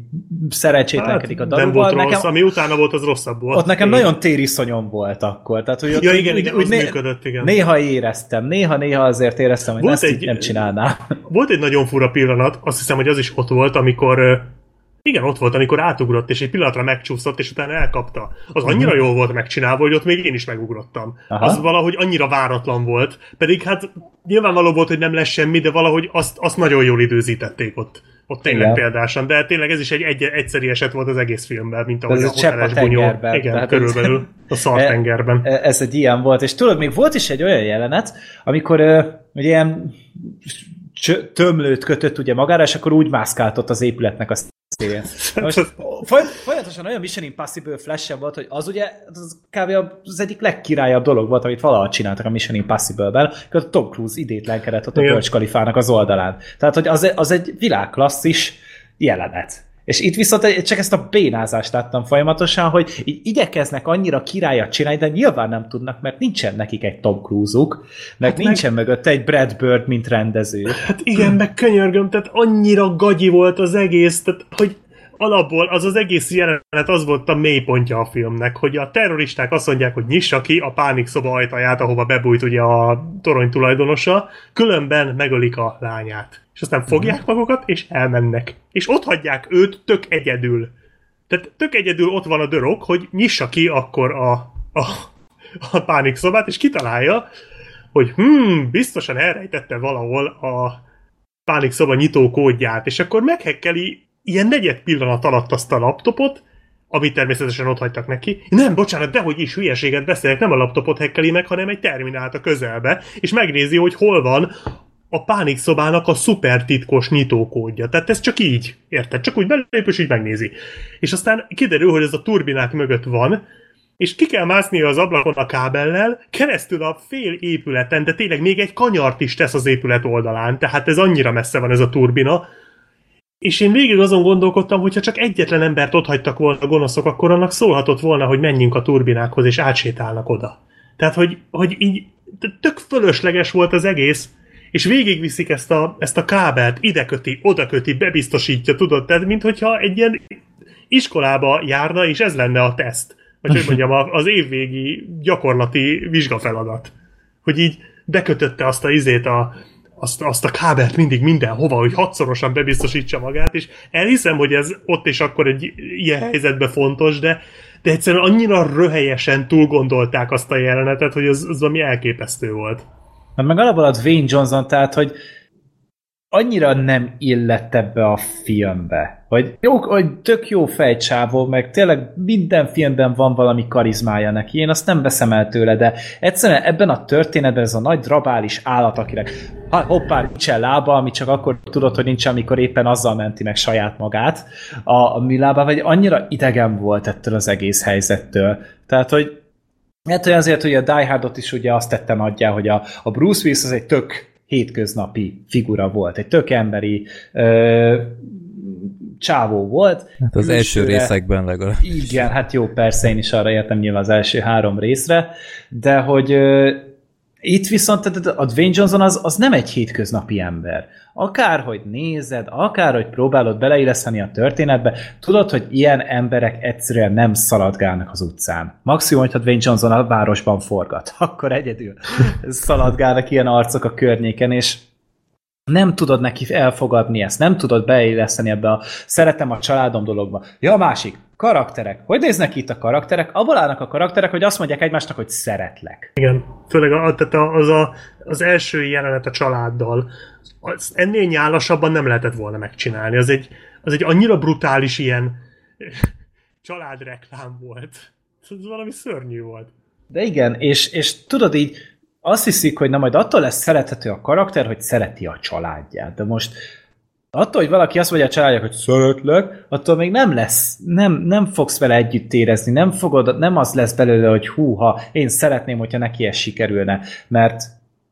szerencsétlenkedik hát, a dalúval. Nem volt nekem, rossz, ami utána volt, az rosszabb volt. Ott nekem én. nagyon tériszonyom volt akkor. Tehát, hogy ott ja, igen, úgy, igen, úgy, né- működött, igen. Néha éreztem, néha-néha azért éreztem, hogy volt ezt egy, nem csinálnám. Volt egy nagyon fura pillanat, azt hiszem, hogy az is ott volt, amikor igen, ott volt, amikor átugrott, és egy pillanatra megcsúszott, és utána elkapta. Az annyira uh-huh. jól volt megcsinálva, hogy ott még én is megugrottam. Aha. Az valahogy annyira váratlan volt. Pedig hát nyilvánvaló volt, hogy nem lesz semmi, de valahogy azt, azt nagyon jól időzítették ott. Ott tényleg Igen. példásan, de tényleg ez is egy, egy egyszeri eset volt az egész filmben, mint ahogy ez a hoteles bunyó. Igen, körülbelül a szartengerben. [laughs] E, ez egy ilyen volt, és tudod, még volt is egy olyan jelenet, amikor uh, ugye ilyen tömlőt kötött ugye magára, és akkor úgy mászkáltott az épületnek a szélén. Most folyamatosan olyan Mission Impossible flash volt, hogy az ugye az kb. az egyik legkirályabb dolog volt, amit valaha csináltak a Mission Impossible-ben, hogy a Tom Cruise idétlenkedett ott a Burj Kalifának az oldalán. Tehát, hogy az, az egy világklasszis jelenet. És itt viszont csak ezt a bénázást láttam folyamatosan, hogy így igyekeznek annyira királyat csinálni, de nyilván nem tudnak, mert nincsen nekik egy Tom Cruise-uk, meg hát nincsen meg... mögött egy Brad Bird, mint rendező. Hát igen, meg könyörgöm, tehát annyira gagyi volt az egész, tehát hogy alapból az az egész jelenet az volt a mélypontja a filmnek, hogy a terroristák azt mondják, hogy nyissa ki a pánik szoba ajtaját, ahova bebújt ugye a torony tulajdonosa, különben megölik a lányát. És aztán fogják mhm. magukat, és elmennek. És ott hagyják őt tök egyedül. Tehát tök egyedül ott van a dörog, hogy nyissa ki akkor a, a, a pánik szobát, és kitalálja, hogy hmm, biztosan elrejtette valahol a pánik szoba nyitó kódját, és akkor meghekkeli ilyen negyed pillanat alatt azt a laptopot, amit természetesen ott hagytak neki. Nem, bocsánat, dehogy is hülyeséget beszélek, nem a laptopot hekkeli meg, hanem egy terminált a közelbe, és megnézi, hogy hol van a pánik szobának a szuper titkos nyitókódja. Tehát ez csak így, érted? Csak úgy belép, és így megnézi. És aztán kiderül, hogy ez a turbinák mögött van, és ki kell mászni az ablakon a kábellel, keresztül a fél épületen, de tényleg még egy kanyart is tesz az épület oldalán, tehát ez annyira messze van ez a turbina, és én végig azon gondolkodtam, hogyha csak egyetlen embert ott hagytak volna a gonoszok, akkor annak szólhatott volna, hogy menjünk a turbinákhoz, és átsétálnak oda. Tehát, hogy, hogy így tök fölösleges volt az egész, és végigviszik ezt a, ezt a kábelt, ide köti, oda köti, bebiztosítja, tudod, tehát mintha egy ilyen iskolába járna, és ez lenne a teszt. Vagy hogy mondjam, az évvégi gyakorlati vizsgafeladat. Hogy így bekötötte azt a izét a, azt, azt a kábelt mindig mindenhova, hogy hatszorosan bebiztosítsa magát, és elhiszem, hogy ez ott és akkor egy ilyen helyzetben fontos, de, de egyszerűen annyira röhelyesen túlgondolták azt a jelenetet, hogy az, az ami elképesztő volt. Hát meg alapból az Wayne Johnson, tehát, hogy annyira nem illett ebbe a filmbe. Hogy, jó, hogy tök jó fejcsávó, meg tényleg minden filmben van valami karizmája neki, én azt nem veszem el tőle, de egyszerűen ebben a történetben ez a nagy drabális állat, akinek ha, hoppá, nincsen lába, ami csak akkor tudod, hogy nincs, amikor éppen azzal menti meg saját magát a, a műlába, vagy annyira idegen volt ettől az egész helyzettől. Tehát, hogy Hát, hogy azért, hogy a Die Hardot is ugye azt tette nagyjá, hogy a, a Bruce Willis az egy tök hétköznapi figura volt, egy tök emberi ö, csávó volt. Hát az első részekben legalább. Igen, hát jó, persze én is arra értem nyilván az első három részre, de hogy Itt viszont a Dwayne Johnson az, az nem egy hétköznapi ember. Akárhogy nézed, akárhogy próbálod beleilleszteni a történetbe, tudod, hogy ilyen emberek egyszerűen nem szaladgálnak az utcán. Maximum, hogyha Dwayne Johnson a városban forgat, [laughs] akkor egyedül szaladgálnak ilyen arcok a környéken, és nem tudod neki elfogadni ezt, nem tudod beilleszteni ebbe a szeretem a családom dologba. Ja, a másik, karakterek. Hogy néznek itt a karakterek? Abból állnak a karakterek, hogy azt mondják egymásnak, hogy szeretlek. Igen, főleg a, tehát az, a, az első jelenet a családdal. Az ennél nyálasabban nem lehetett volna megcsinálni. Az egy, az egy annyira brutális ilyen [laughs] családreklám volt. Ez valami szörnyű volt. De igen, és, és tudod így, azt hiszik, hogy na majd attól lesz szerethető a karakter, hogy szereti a családját. De most attól, hogy valaki azt mondja a családják, hogy szeretlek, attól még nem lesz, nem, nem fogsz vele együtt érezni, nem, fogod, nem az lesz belőle, hogy húha, én szeretném, hogyha neki ez sikerülne, mert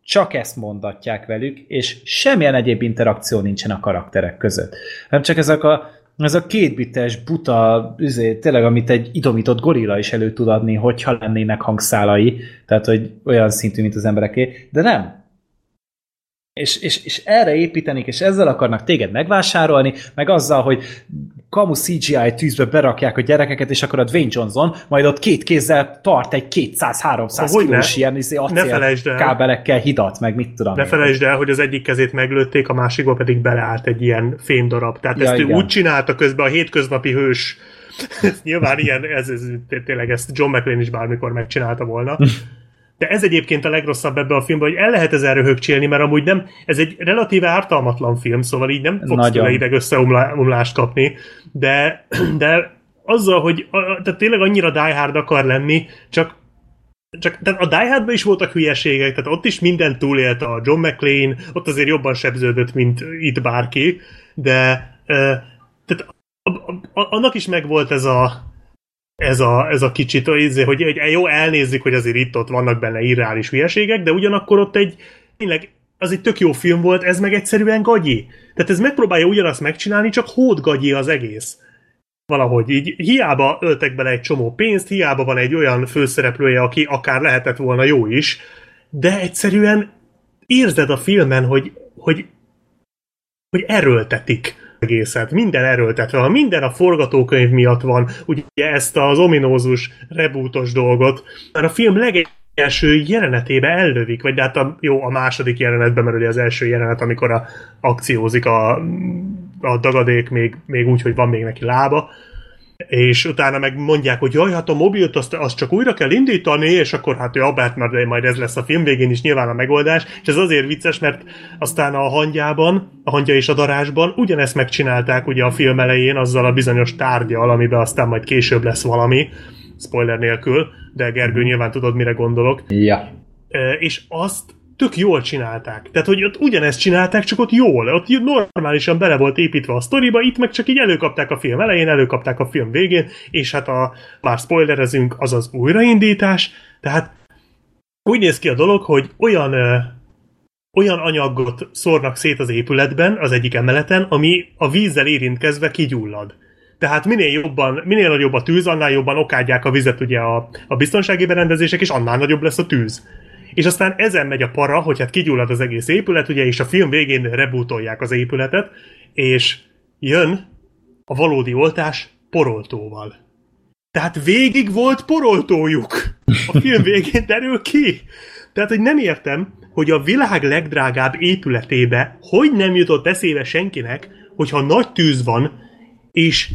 csak ezt mondatják velük, és semmilyen egyéb interakció nincsen a karakterek között. Nem csak ezek a ez a kétbites, buta, üzé, tényleg, amit egy idomított gorilla is elő tud adni, hogyha lennének hangszálai, tehát, hogy olyan szintű, mint az embereké, de nem. És, és, és erre építenik, és ezzel akarnak téged megvásárolni, meg azzal, hogy kamu CGI tűzbe berakják a gyerekeket, és akkor a Dwayne Johnson majd ott két kézzel tart egy 200-300 kilós ilyen izé, acél kábelekkel hidat, meg mit tudom. Ne felejtsd el, hogy az egyik kezét meglőtték, a másikba pedig beleállt egy ilyen fémdarab. Tehát ja, ezt igen. ő úgy csinálta közben a hétköznapi hős [laughs] Nyilván ilyen, ez, ez, tényleg ezt John McLean is bármikor megcsinálta volna. [laughs] De ez egyébként a legrosszabb ebbe a filmben, hogy el lehet ezzel röhögcsélni, mert amúgy nem, ez egy relatíve ártalmatlan film, szóval így nem fogsz tőle ideg összeomlást kapni, de, de azzal, hogy tehát tényleg annyira Die Hard akar lenni, csak csak tehát a Die Hardban is voltak hülyeségek, tehát ott is minden túlélte a John McClane, ott azért jobban sebződött, mint itt bárki, de tehát annak is megvolt ez a ez a, ez a kicsit, hogy, hogy jó, elnézzük, hogy azért itt-ott vannak benne irreális hülyeségek, de ugyanakkor ott egy, tényleg, az egy tök jó film volt, ez meg egyszerűen gagyi. Tehát ez megpróbálja ugyanazt megcsinálni, csak hód gagyi az egész. Valahogy így hiába öltek bele egy csomó pénzt, hiába van egy olyan főszereplője, aki akár lehetett volna jó is, de egyszerűen érzed a filmen, hogy, hogy, hogy erőltetik egészet, minden erőltetve van, minden a forgatókönyv miatt van, ugye ezt az ominózus, rebootos dolgot, mert a film legelső jelenetébe ellövik, vagy hát a, jó, a második jelenetben, mert ugye az első jelenet, amikor a, akciózik a, a dagadék még, még úgy, hogy van még neki lába, és utána meg mondják, hogy jaj, hát a mobilt azt, azt csak újra kell indítani, és akkor hát ja, hát mert majd ez lesz a film végén is nyilván a megoldás, és ez azért vicces, mert aztán a hangyában, a hangya és a darásban ugyanezt megcsinálták ugye a film elején azzal a bizonyos tárgyal, amiben aztán majd később lesz valami, spoiler nélkül, de Gergő nyilván tudod, mire gondolok. Ja. És azt tök jól csinálták. Tehát, hogy ott ugyanezt csinálták, csak ott jól. Ott normálisan bele volt építve a sztoriba, itt meg csak így előkapták a film elején, előkapták a film végén, és hát a már spoilerezünk, az az újraindítás. Tehát úgy néz ki a dolog, hogy olyan ö, olyan anyagot szórnak szét az épületben, az egyik emeleten, ami a vízzel érintkezve kigyullad. Tehát minél jobban, minél nagyobb a tűz, annál jobban okádják a vizet ugye a, a biztonsági berendezések, és annál nagyobb lesz a tűz és aztán ezen megy a para, hogy hát kigyullad az egész épület, ugye, és a film végén rebootolják az épületet, és jön a valódi oltás poroltóval. Tehát végig volt poroltójuk. A film [laughs] végén derül ki. Tehát, hogy nem értem, hogy a világ legdrágább épületébe hogy nem jutott eszébe senkinek, hogyha nagy tűz van, és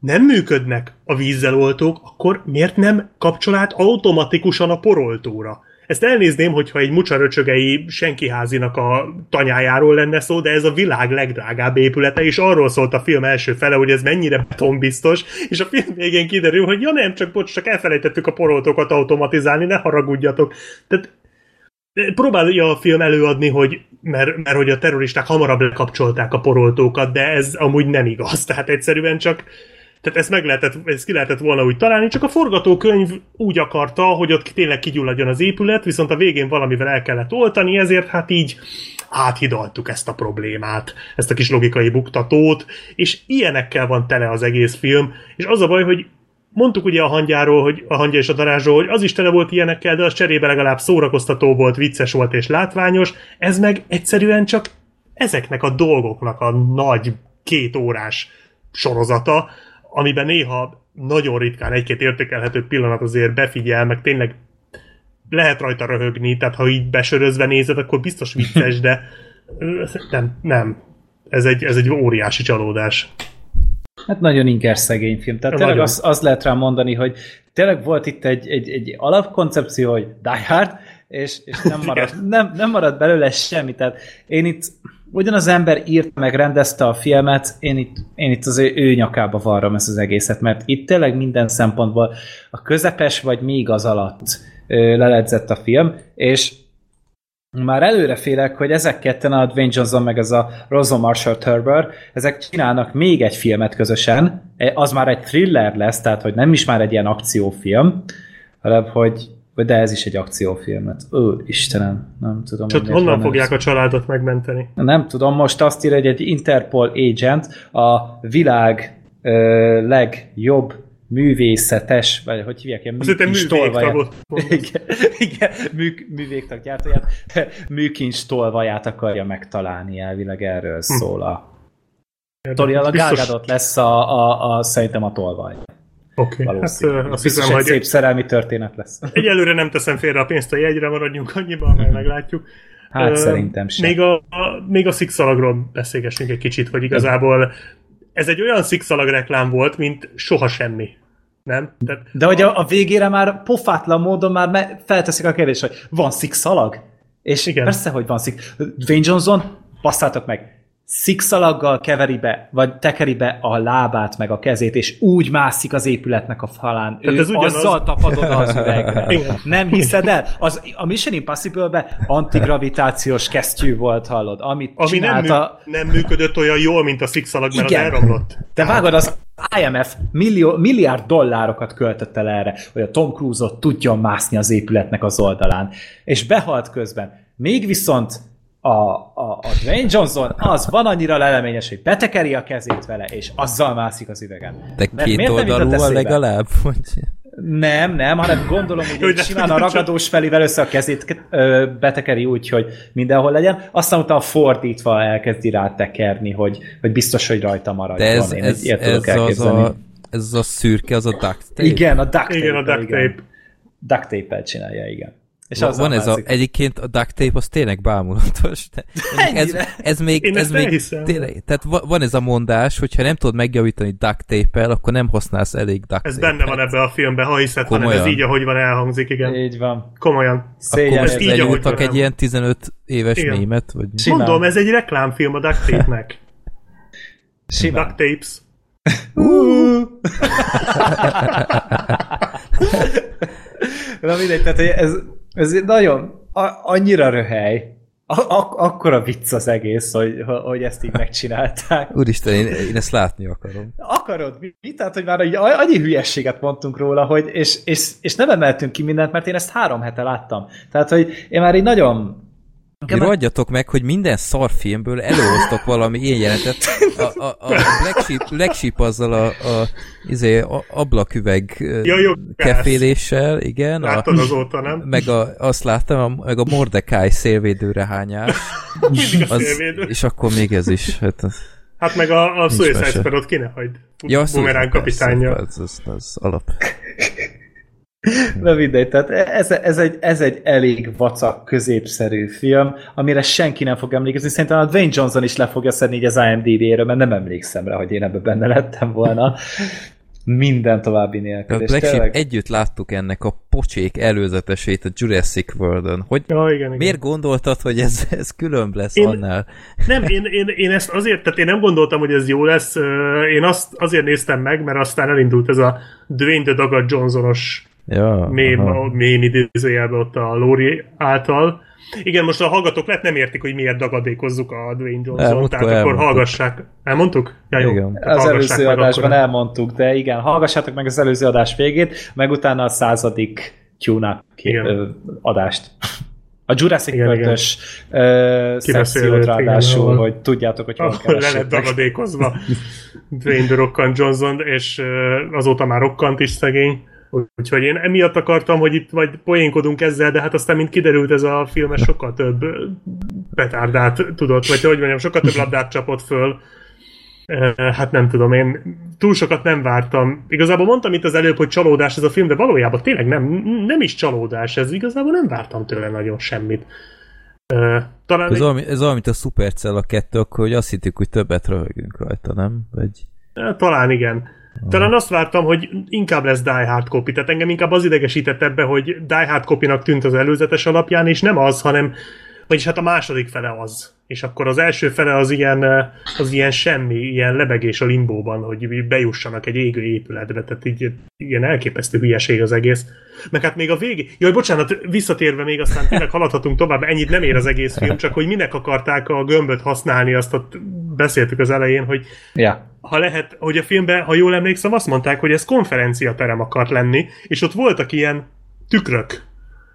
nem működnek a vízzel oltók, akkor miért nem kapcsol át automatikusan a poroltóra? Ezt elnézném, hogyha egy mucsaröcsögei senkiházinak a tanyájáról lenne szó, de ez a világ legdrágább épülete, és arról szólt a film első fele, hogy ez mennyire betonbiztos, és a film végén kiderül, hogy ja nem, csak bocs, csak elfelejtettük a poroltókat automatizálni, ne haragudjatok. Tehát próbálja a film előadni, hogy mert, mert hogy a terroristák hamarabb lekapcsolták a poroltókat, de ez amúgy nem igaz. Tehát egyszerűen csak tehát ezt meg lehetett, ezt ki lehetett volna úgy találni, csak a forgatókönyv úgy akarta, hogy ott tényleg kigyulladjon az épület, viszont a végén valamivel el kellett oltani, ezért hát így áthidaltuk ezt a problémát, ezt a kis logikai buktatót, és ilyenekkel van tele az egész film, és az a baj, hogy mondtuk ugye a hangyáról, hogy a hangya és a darázsról, hogy az is tele volt ilyenekkel, de az cserébe legalább szórakoztató volt, vicces volt és látványos, ez meg egyszerűen csak ezeknek a dolgoknak a nagy két órás sorozata, amiben néha nagyon ritkán egy-két értékelhető pillanat azért befigyel, meg tényleg lehet rajta röhögni, tehát ha így besörözve nézed, akkor biztos vicces, de [laughs] nem, nem. Ez egy, ez egy óriási csalódás. Hát nagyon inger szegény film. Tehát tényleg az, az lehet rá mondani, hogy tényleg volt itt egy, egy, egy alapkoncepció, hogy Die Hard, és, és nem, maradt, nem, nem maradt belőle semmi. Tehát én itt ugyanaz ember írt meg, rendezte a filmet, én itt, én itt az ő, ő nyakába varrom ezt az egészet, mert itt tényleg minden szempontból a közepes vagy még az alatt leledzett a film, és már előre félek, hogy ezek ketten, a Dwayne Johnson meg ez a Rosa Marshall Turber, ezek csinálnak még egy filmet közösen, e, az már egy thriller lesz, tehát hogy nem is már egy ilyen akciófilm, hanem hogy de ez is egy akciófilmet. Ó, Istenem, nem tudom. Csak honnan fogják a családot megmenteni? Nem tudom, most azt írja, hogy egy Interpol agent a világ ö, legjobb művészetes, vagy hogy hívják, ilyen műkincs tolvaját. [laughs] Igen, igen mű, művégtag gyártóját, [laughs] műkincs tolvaját akarja megtalálni, elvileg erről hm. szól a Tori, a Gálgadot lesz a, a, a, szerintem a tolvaj. Oké, okay. hát uh, azt hiszem, hogy szép szerelmi történet lesz. Egyelőre nem teszem félre a pénzt a jegyre, maradjunk annyiban, mert meglátjuk. Hát uh, szerintem sem. Még a, a, még a szikszalagról beszélgessünk egy kicsit, hogy igazából ez egy olyan szikszalag reklám volt, mint soha semmi. Nem? Tehát, De hogy a, a végére már pofátlan módon már felteszik a kérdést, hogy van szikszalag? És Igen. persze, hogy van szik. Dwayne Johnson, passzátok meg, szikszalaggal keveri be, vagy tekeri be a lábát meg a kezét, és úgy mászik az épületnek a falán. Tehát ő ez ugyanaz... azzal tapad oda az üvegre. [laughs] Nem hiszed el? Az, a Mission Impossible-be antigravitációs kesztyű volt, hallod? Amit Ami csinálta... nem, mű, nem működött olyan jól, mint a szikszalag, mert Igen. az elromlott. Te vágod, az IMF millió, milliárd dollárokat költött el erre, hogy a Tom Cruise-ot tudjon mászni az épületnek az oldalán. És behalt közben. Még viszont a, a, a Dwayne Johnson az van annyira leleményes, hogy betekeri a kezét vele, és azzal mászik az üvegen. De két oldalúval legalább? Hogy... Nem, nem, hanem gondolom, hogy, [laughs] hogy simán a ragadós felével össze a kezét ö, betekeri úgy, hogy mindenhol legyen, aztán utána fordítva elkezdi rá tekerni, hogy, hogy biztos, hogy rajta maradjon. De ez, Én ez, ez, az a, ez az a szürke, az a duct tape? Igen, a duct tape. Igen, a duct tape. Duct tape-el csinálja, igen. És az van ez a, egyébként a duct tape az tényleg bámulatos. ez, ez még, Én ez még tényleg, tehát van ez a mondás, hogyha nem tudod megjavítani duct tape akkor nem használsz elég duct Ez benne van ebbe a filmben, ha hiszed, hanem ez így, ahogy van, elhangzik, igen. Így van. Komolyan. Szégyen akkor így, ahogy van. egy ilyen 15 éves igen. mémet? Vagy... Simán. Mondom, ez egy reklámfilm a duct tape-nek. Simán. Duct tapes. Na mindegy, tehát ez, ez nagyon, a, annyira röhely, a, ak- akkora vicc az egész, hogy, hogy ezt így megcsinálták. Úristen, én, én ezt látni akarom. Akarod? Mi? Tehát, hogy már így annyi hülyességet mondtunk róla, hogy, és, és, és nem emeltünk ki mindent, mert én ezt három hete láttam. Tehát, hogy én már így nagyon Nekem Ragyjatok meg, hogy minden szarfilmből előhoztok valami ilyen jelentet. A, a, a Black, Sheep, Black Sheep azzal a, a, izé, a ablaküveg ja, jó, keféléssel, igen. Láttad a, azóta, nem? Meg a, azt láttam, a, meg a Mordecai szélvédőre hányás. Mindig a szélvédő. Az, és akkor még ez is. Hát, hát meg a, a Suicide Squad-ot ki ne hagyd. Ja, Bumerang kapitánya. Az, az, az alap. Na mindegy, tehát ez, ez, egy, ez egy elég vacak, középszerű film, amire senki nem fog emlékezni. Szerintem a Dwayne Johnson is le fogja szedni így az IMDb-ről, mert nem emlékszem rá, hogy én ebben benne lettem volna. Minden további nélkül. A Black tényleg... együtt láttuk ennek a pocsék előzetesét a Jurassic World-on. Hogy ja, igen, igen. miért gondoltad, hogy ez, ez különb lesz én, annál? Nem, én, én, én, ezt azért, tehát én nem gondoltam, hogy ez jó lesz. Én azt azért néztem meg, mert aztán elindult ez a Dwayne the Dogger Johnsonos ja, mém, a mém idézőjelben ott a Lori által. Igen, most a hallgatók lehet nem értik, hogy miért dagadékozzuk a Dwayne Johnson, tehát elmondtuk. akkor hallgassák. Elmondtuk? Ja, jó. Igen. Az előző adásban akkor... elmondtuk, de igen, hallgassátok meg az előző adás végét, meg utána a századik tune adást. A Jurassic World-ös szekciót ráadásul, igen, hogy tudjátok, hogy hol Le lett dagadékozva [laughs] Dwayne The Johnson, és azóta már rokkant is szegény. Úgyhogy én emiatt akartam, hogy itt majd poénkodunk ezzel, de hát aztán, mint kiderült, ez a film sokkal több petárdát tudott, vagy hogy mondjam, sokkal több labdát csapott föl, Hát nem tudom, én túl sokat nem vártam. Igazából mondtam itt az előbb, hogy csalódás ez a film, de valójában tényleg nem, nem is csalódás ez. Igazából nem vártam tőle nagyon semmit. talán ez, egy... olyan, ez olyan, mint a Supercell a kettő, akkor hogy azt hittük, hogy többet röhögünk rajta, nem? Vagy... Talán igen. Talán azt vártam, hogy inkább lesz Die Hard copy, tehát engem inkább az idegesített ebbe, hogy Die Hard copy tűnt az előzetes alapján, és nem az, hanem vagyis hát a második fele az. És akkor az első fele az ilyen, az ilyen semmi, ilyen lebegés a limbóban, hogy bejussanak egy égő épületbe, tehát így ilyen elképesztő hülyeség az egész. Meg hát még a végé, jaj, bocsánat, visszatérve még aztán tényleg haladhatunk tovább, ennyit nem ér az egész film, csak hogy minek akarták a gömböt használni, azt ott beszéltük az elején, hogy ja. ha lehet, hogy a filmben, ha jól emlékszem, azt mondták, hogy ez konferenciaterem akart lenni, és ott voltak ilyen tükrök,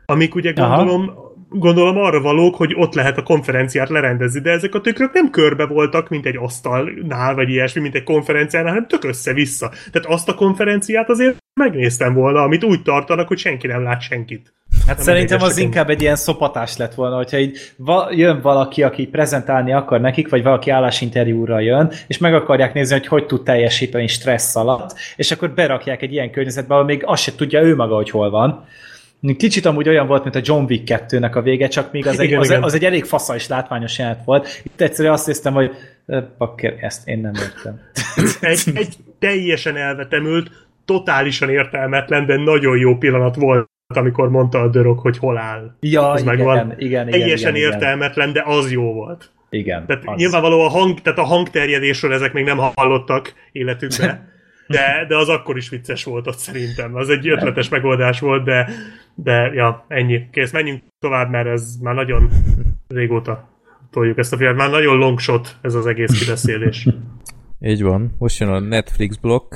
amik ugye gondolom Aha gondolom arra valók, hogy ott lehet a konferenciát lerendezni, de ezek a tükrök nem körbe voltak, mint egy asztalnál, vagy ilyesmi, mint egy konferenciánál, hanem tök össze-vissza. Tehát azt a konferenciát azért megnéztem volna, amit úgy tartanak, hogy senki nem lát senkit. Hát szerintem az inkább egy ilyen szopatás lett volna, hogyha így va- jön valaki, aki prezentálni akar nekik, vagy valaki állásinterjúra jön, és meg akarják nézni, hogy hogy tud teljesíteni stressz alatt, és akkor berakják egy ilyen környezetbe, ahol még azt se tudja ő maga, hogy hol van. Kicsit amúgy olyan volt, mint a John Wick 2-nek a vége, csak még az egy, igen, az, igen. az egy elég fasza és látványos jelent volt. Itt egyszerűen azt hiszem, hogy bakker, ezt én nem értem. [laughs] egy, egy teljesen elvetemült, totálisan értelmetlen, de nagyon jó pillanat volt amikor mondta a dörök, hogy hol áll. Ja, az igen, megvan. igen, igen, Teljesen igen, értelmetlen, de az jó volt. Igen. Tehát az. nyilvánvalóan a, hang, tehát a hangterjedésről ezek még nem hallottak életükben. [laughs] de, de az akkor is vicces volt ott szerintem. Az egy ötletes megoldás volt, de, de ja, ennyi. Kész, menjünk tovább, mert ez már nagyon régóta toljuk ezt a filmet. Már nagyon long shot ez az egész kibeszélés. [laughs] Így van. Most jön a Netflix blokk.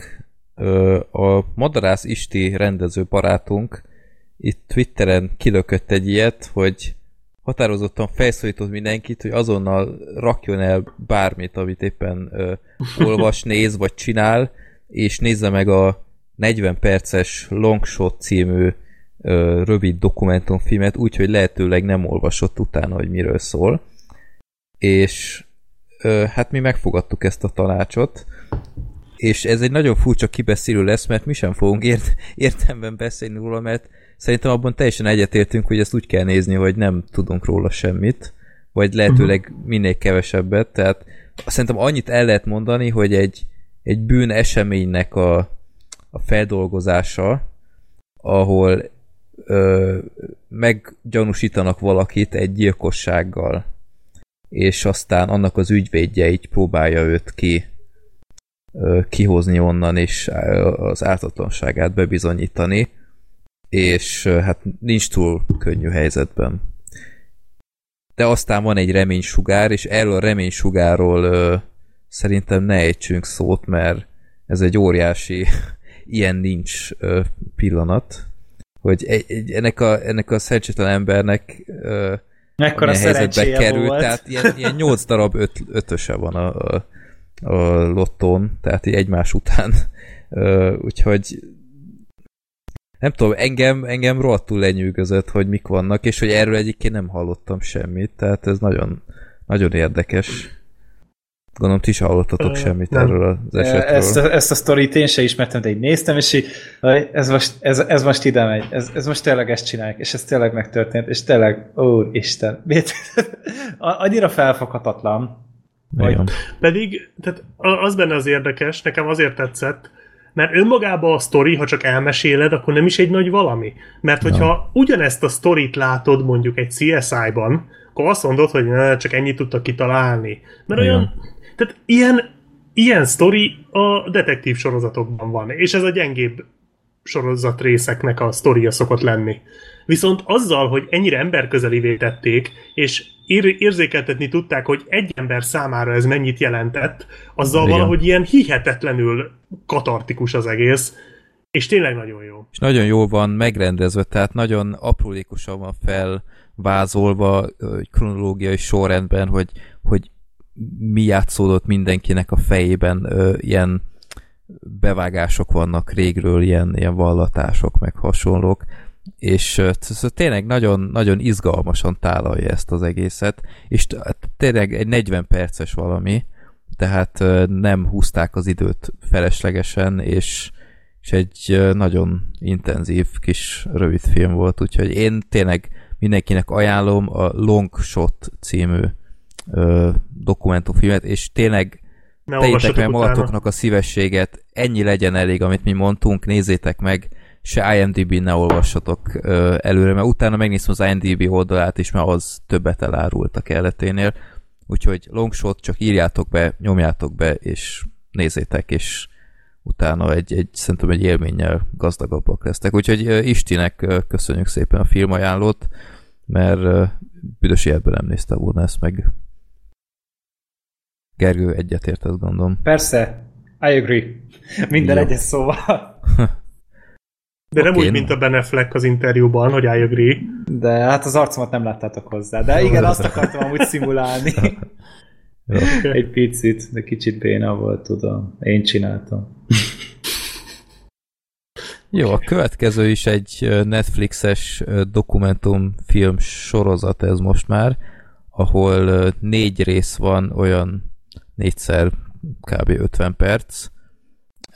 A Madarász Isti rendező barátunk itt Twitteren kilökött egy ilyet, hogy határozottan felszólított mindenkit, hogy azonnal rakjon el bármit, amit éppen ö, [laughs] olvas, néz vagy csinál, és nézze meg a 40 perces Longshot című ö, rövid dokumentumfilmet, úgyhogy lehetőleg nem olvasott utána, hogy miről szól. És ö, hát mi megfogadtuk ezt a tanácsot, és ez egy nagyon furcsa kibeszélő lesz, mert mi sem fogunk ért értemben beszélni róla, mert szerintem abban teljesen egyetértünk, hogy ezt úgy kell nézni, hogy nem tudunk róla semmit, vagy lehetőleg mhm. minél kevesebbet, tehát szerintem annyit el lehet mondani, hogy egy egy bűn eseménynek a, a feldolgozása, ahol ö, meggyanúsítanak valakit egy gyilkossággal, és aztán annak az ügyvédje így próbálja őt ki ö, kihozni onnan, és az ártatlanságát bebizonyítani, és hát nincs túl könnyű helyzetben. De aztán van egy reménysugár, és erről a reménysugárról ö, szerintem ne ejtsünk szót, mert ez egy óriási [laughs] ilyen nincs ö, pillanat, hogy egy, egy, ennek, a, ennek a szerencsétlen embernek ö, Mekkora helyzetbe került, volt. tehát ilyen, ilyen 8 darab öt, ötöse van a, a, a lottón, tehát egymás után. Ö, úgyhogy nem tudom, engem, engem rohadtul lenyűgözött, hogy mik vannak, és hogy erről egyébként nem hallottam semmit, tehát ez nagyon, nagyon érdekes. Gondolom, ti is hallottatok uh, semmit nem. erről az esetről. Ezt a, ezt a sztorit én se ismertem, de így néztem, és így, ez most, ez, ez most ide megy, ez, ez most tényleg ezt csinálják, és ez tényleg megtörtént, és tényleg, ó, Isten, [laughs] annyira felfoghatatlan. Hogy... Pedig, tehát az benne az érdekes, nekem azért tetszett, mert önmagában a sztori, ha csak elmeséled, akkor nem is egy nagy valami. Mert hogyha no. ugyanezt a sztorit látod mondjuk egy CSI-ban, akkor azt mondod, hogy ne, csak ennyit tudtak kitalálni. Mert Igen. olyan tehát ilyen, ilyen sztori a detektív sorozatokban van, és ez a gyengébb sorozat részeknek a sztoria szokott lenni. Viszont azzal, hogy ennyire emberközelivé tették, és ér- érzékeltetni tudták, hogy egy ember számára ez mennyit jelentett, azzal Igen. valahogy ilyen hihetetlenül katartikus az egész, És tényleg nagyon jó. És nagyon jól van megrendezve, tehát nagyon aprólékosan van felvázolva kronológiai sorrendben, hogy, hogy mi játszódott mindenkinek a fejében, ö, ilyen bevágások vannak régről, ilyen, ilyen vallatások, meg hasonlók, és tényleg nagyon, nagyon izgalmasan tálalja ezt az egészet, és tényleg egy 40 perces valami, tehát nem húzták az időt feleslegesen, és, és egy nagyon intenzív kis rövid film volt, úgyhogy én tényleg mindenkinek ajánlom a Long Shot című ö, dokumentumfilmet, és tényleg tegyétek meg magatoknak a szívességet, ennyi legyen elég, amit mi mondtunk, nézzétek meg, se IMDb-n ne olvassatok előre, mert utána megnéztem az IMDb oldalát is, mert az többet elárult a kelleténél, úgyhogy longshot csak írjátok be, nyomjátok be, és nézzétek, és utána egy, egy szerintem egy élménnyel gazdagabbak lesztek. Úgyhogy Istinek köszönjük szépen a filmajánlót, mert büdös életben nem nézte volna ezt meg. Gergő egyetértett, gondolom. Persze, I agree. Minden egyes szóval. [laughs] De nem okay. úgy, mint a Ben Affleck az interjúban, hogy I agree. De hát az arcomat nem láttátok hozzá. De igen, azt akartam amúgy szimulálni. [laughs] Egy picit, de kicsit béna volt, tudom. Én csináltam. Jó, a következő is egy Netflixes dokumentumfilm sorozat ez most már, ahol négy rész van, olyan négyszer kb. 50 perc,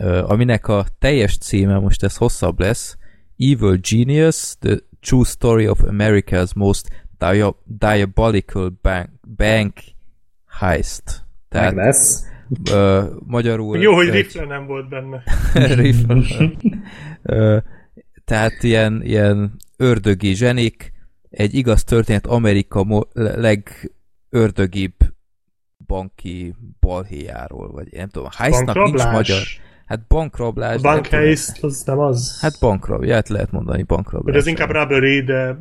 aminek a teljes címe, most ez hosszabb lesz, Evil Genius, The True Story of America's Most Dia- Diabolical Bank, Bank Heist. Tehát, Meg lesz. Uh, magyarul... Jó, hogy Riffle nem volt benne. [laughs] Riffle. uh, tehát ilyen, ilyen ördögi zsenik, egy igaz történet Amerika legördögibb banki balhéjáról, vagy nem tudom, heistnak nincs magyar. Hát bankrablás. A bankheist, az nem az. Hát bankrablás, hát lehet mondani bankrablás. De ez inkább robbery, de...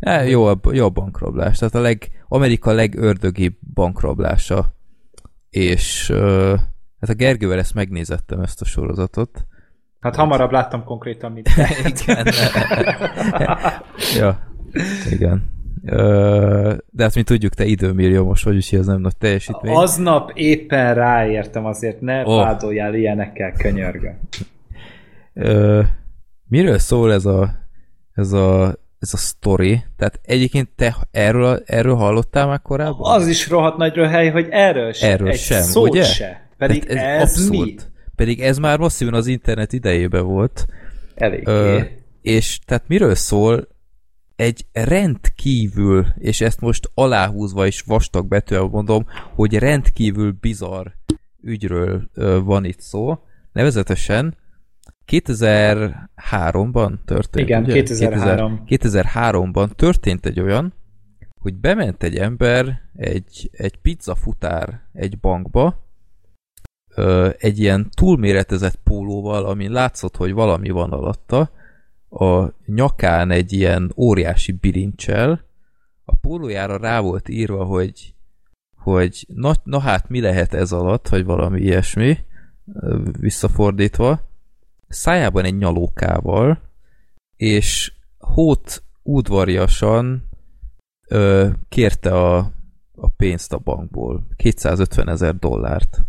Ja, jó, a, jó a bankrablás. Tehát a leg, Amerika legördögibb bankrablása. És uh, hát a Gergővel ezt megnézettem, ezt a sorozatot. Hát hamarabb láttam konkrétan, mint [laughs] Igen. [laughs] ja, igen. De hát, mint tudjuk, te időmilliómos vagy, úgyhogy ez nem nagy teljesítmény. Aznap éppen ráértem, azért ne oh. vádoljál ilyenekkel, könyörgöm. Miről szól ez a, ez a ez a story. Tehát egyébként te erről, erről hallottál már korábban? Az is rohadt nagy röhely, hogy erről, sem. erről egy sem, szót ugye? se. Pedig ez, ez abszurd. mi? Pedig ez már masszívan az internet idejében volt. Elég. Ö, és tehát miről szól? Egy rendkívül, és ezt most aláhúzva is vastag betűvel mondom, hogy rendkívül bizarr ügyről van itt szó. Nevezetesen 2003-ban történt. Igen, ugye? 2003. 2003-ban történt egy olyan, hogy bement egy ember egy, egy pizzafutár egy bankba, egy ilyen túlméretezett pólóval, amin látszott, hogy valami van alatta, a nyakán egy ilyen óriási bilincsel, a pólójára rá volt írva, hogy, hogy na, na hát mi lehet ez alatt, vagy valami ilyesmi, visszafordítva, szájában egy nyalókával, és hót udvariasan ö, kérte a, a pénzt a bankból, 250 ezer dollárt.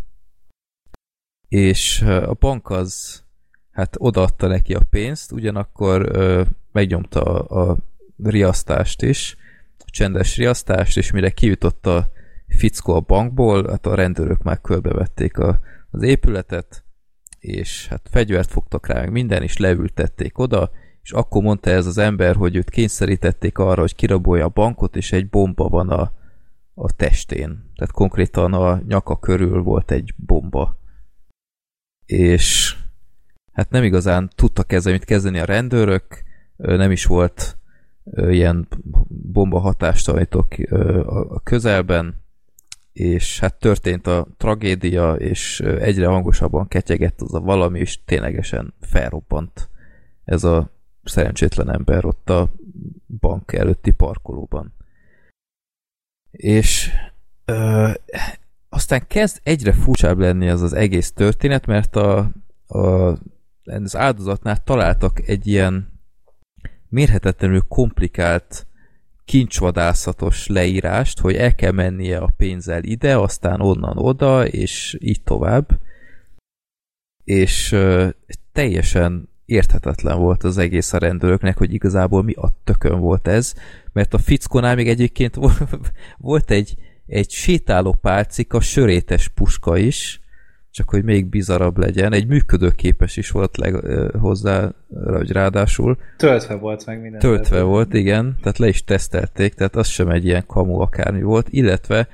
És a bank az hát odaadta neki a pénzt, ugyanakkor ö, megnyomta a, a riasztást is, a csendes riasztást, és mire kijutott a fickó a bankból, hát a rendőrök már körbevették a, az épületet, és hát fegyvert fogtak rá, meg minden, és leültették oda, és akkor mondta ez az ember, hogy őt kényszerítették arra, hogy kirabolja a bankot, és egy bomba van a, a testén. Tehát konkrétan a nyaka körül volt egy bomba. És hát nem igazán tudtak ezzel mit kezdeni a rendőrök, nem is volt ilyen bomba hatástalanítók a közelben, és hát történt a tragédia, és egyre hangosabban ketyegett az a valami, és ténylegesen felrobbant ez a szerencsétlen ember ott a bank előtti parkolóban. És ö, aztán kezd egyre furcsább lenni az az egész történet, mert a, a az áldozatnál találtak egy ilyen mérhetetlenül komplikált kincsvadászatos leírást, hogy el kell mennie a pénzzel ide, aztán onnan oda, és így tovább. És teljesen érthetetlen volt az egész a rendőröknek, hogy igazából mi a tökön volt ez, mert a fickónál még egyébként [laughs] volt egy, egy sétáló pálcika, sörétes puska is, csak hogy még bizarabb legyen. Egy működőképes is volt leg, hozzá, hogy ráadásul. Töltve volt meg minden. Töltve tehát. volt, igen, tehát le is tesztelték, tehát az sem egy ilyen kamu akármi volt, illetve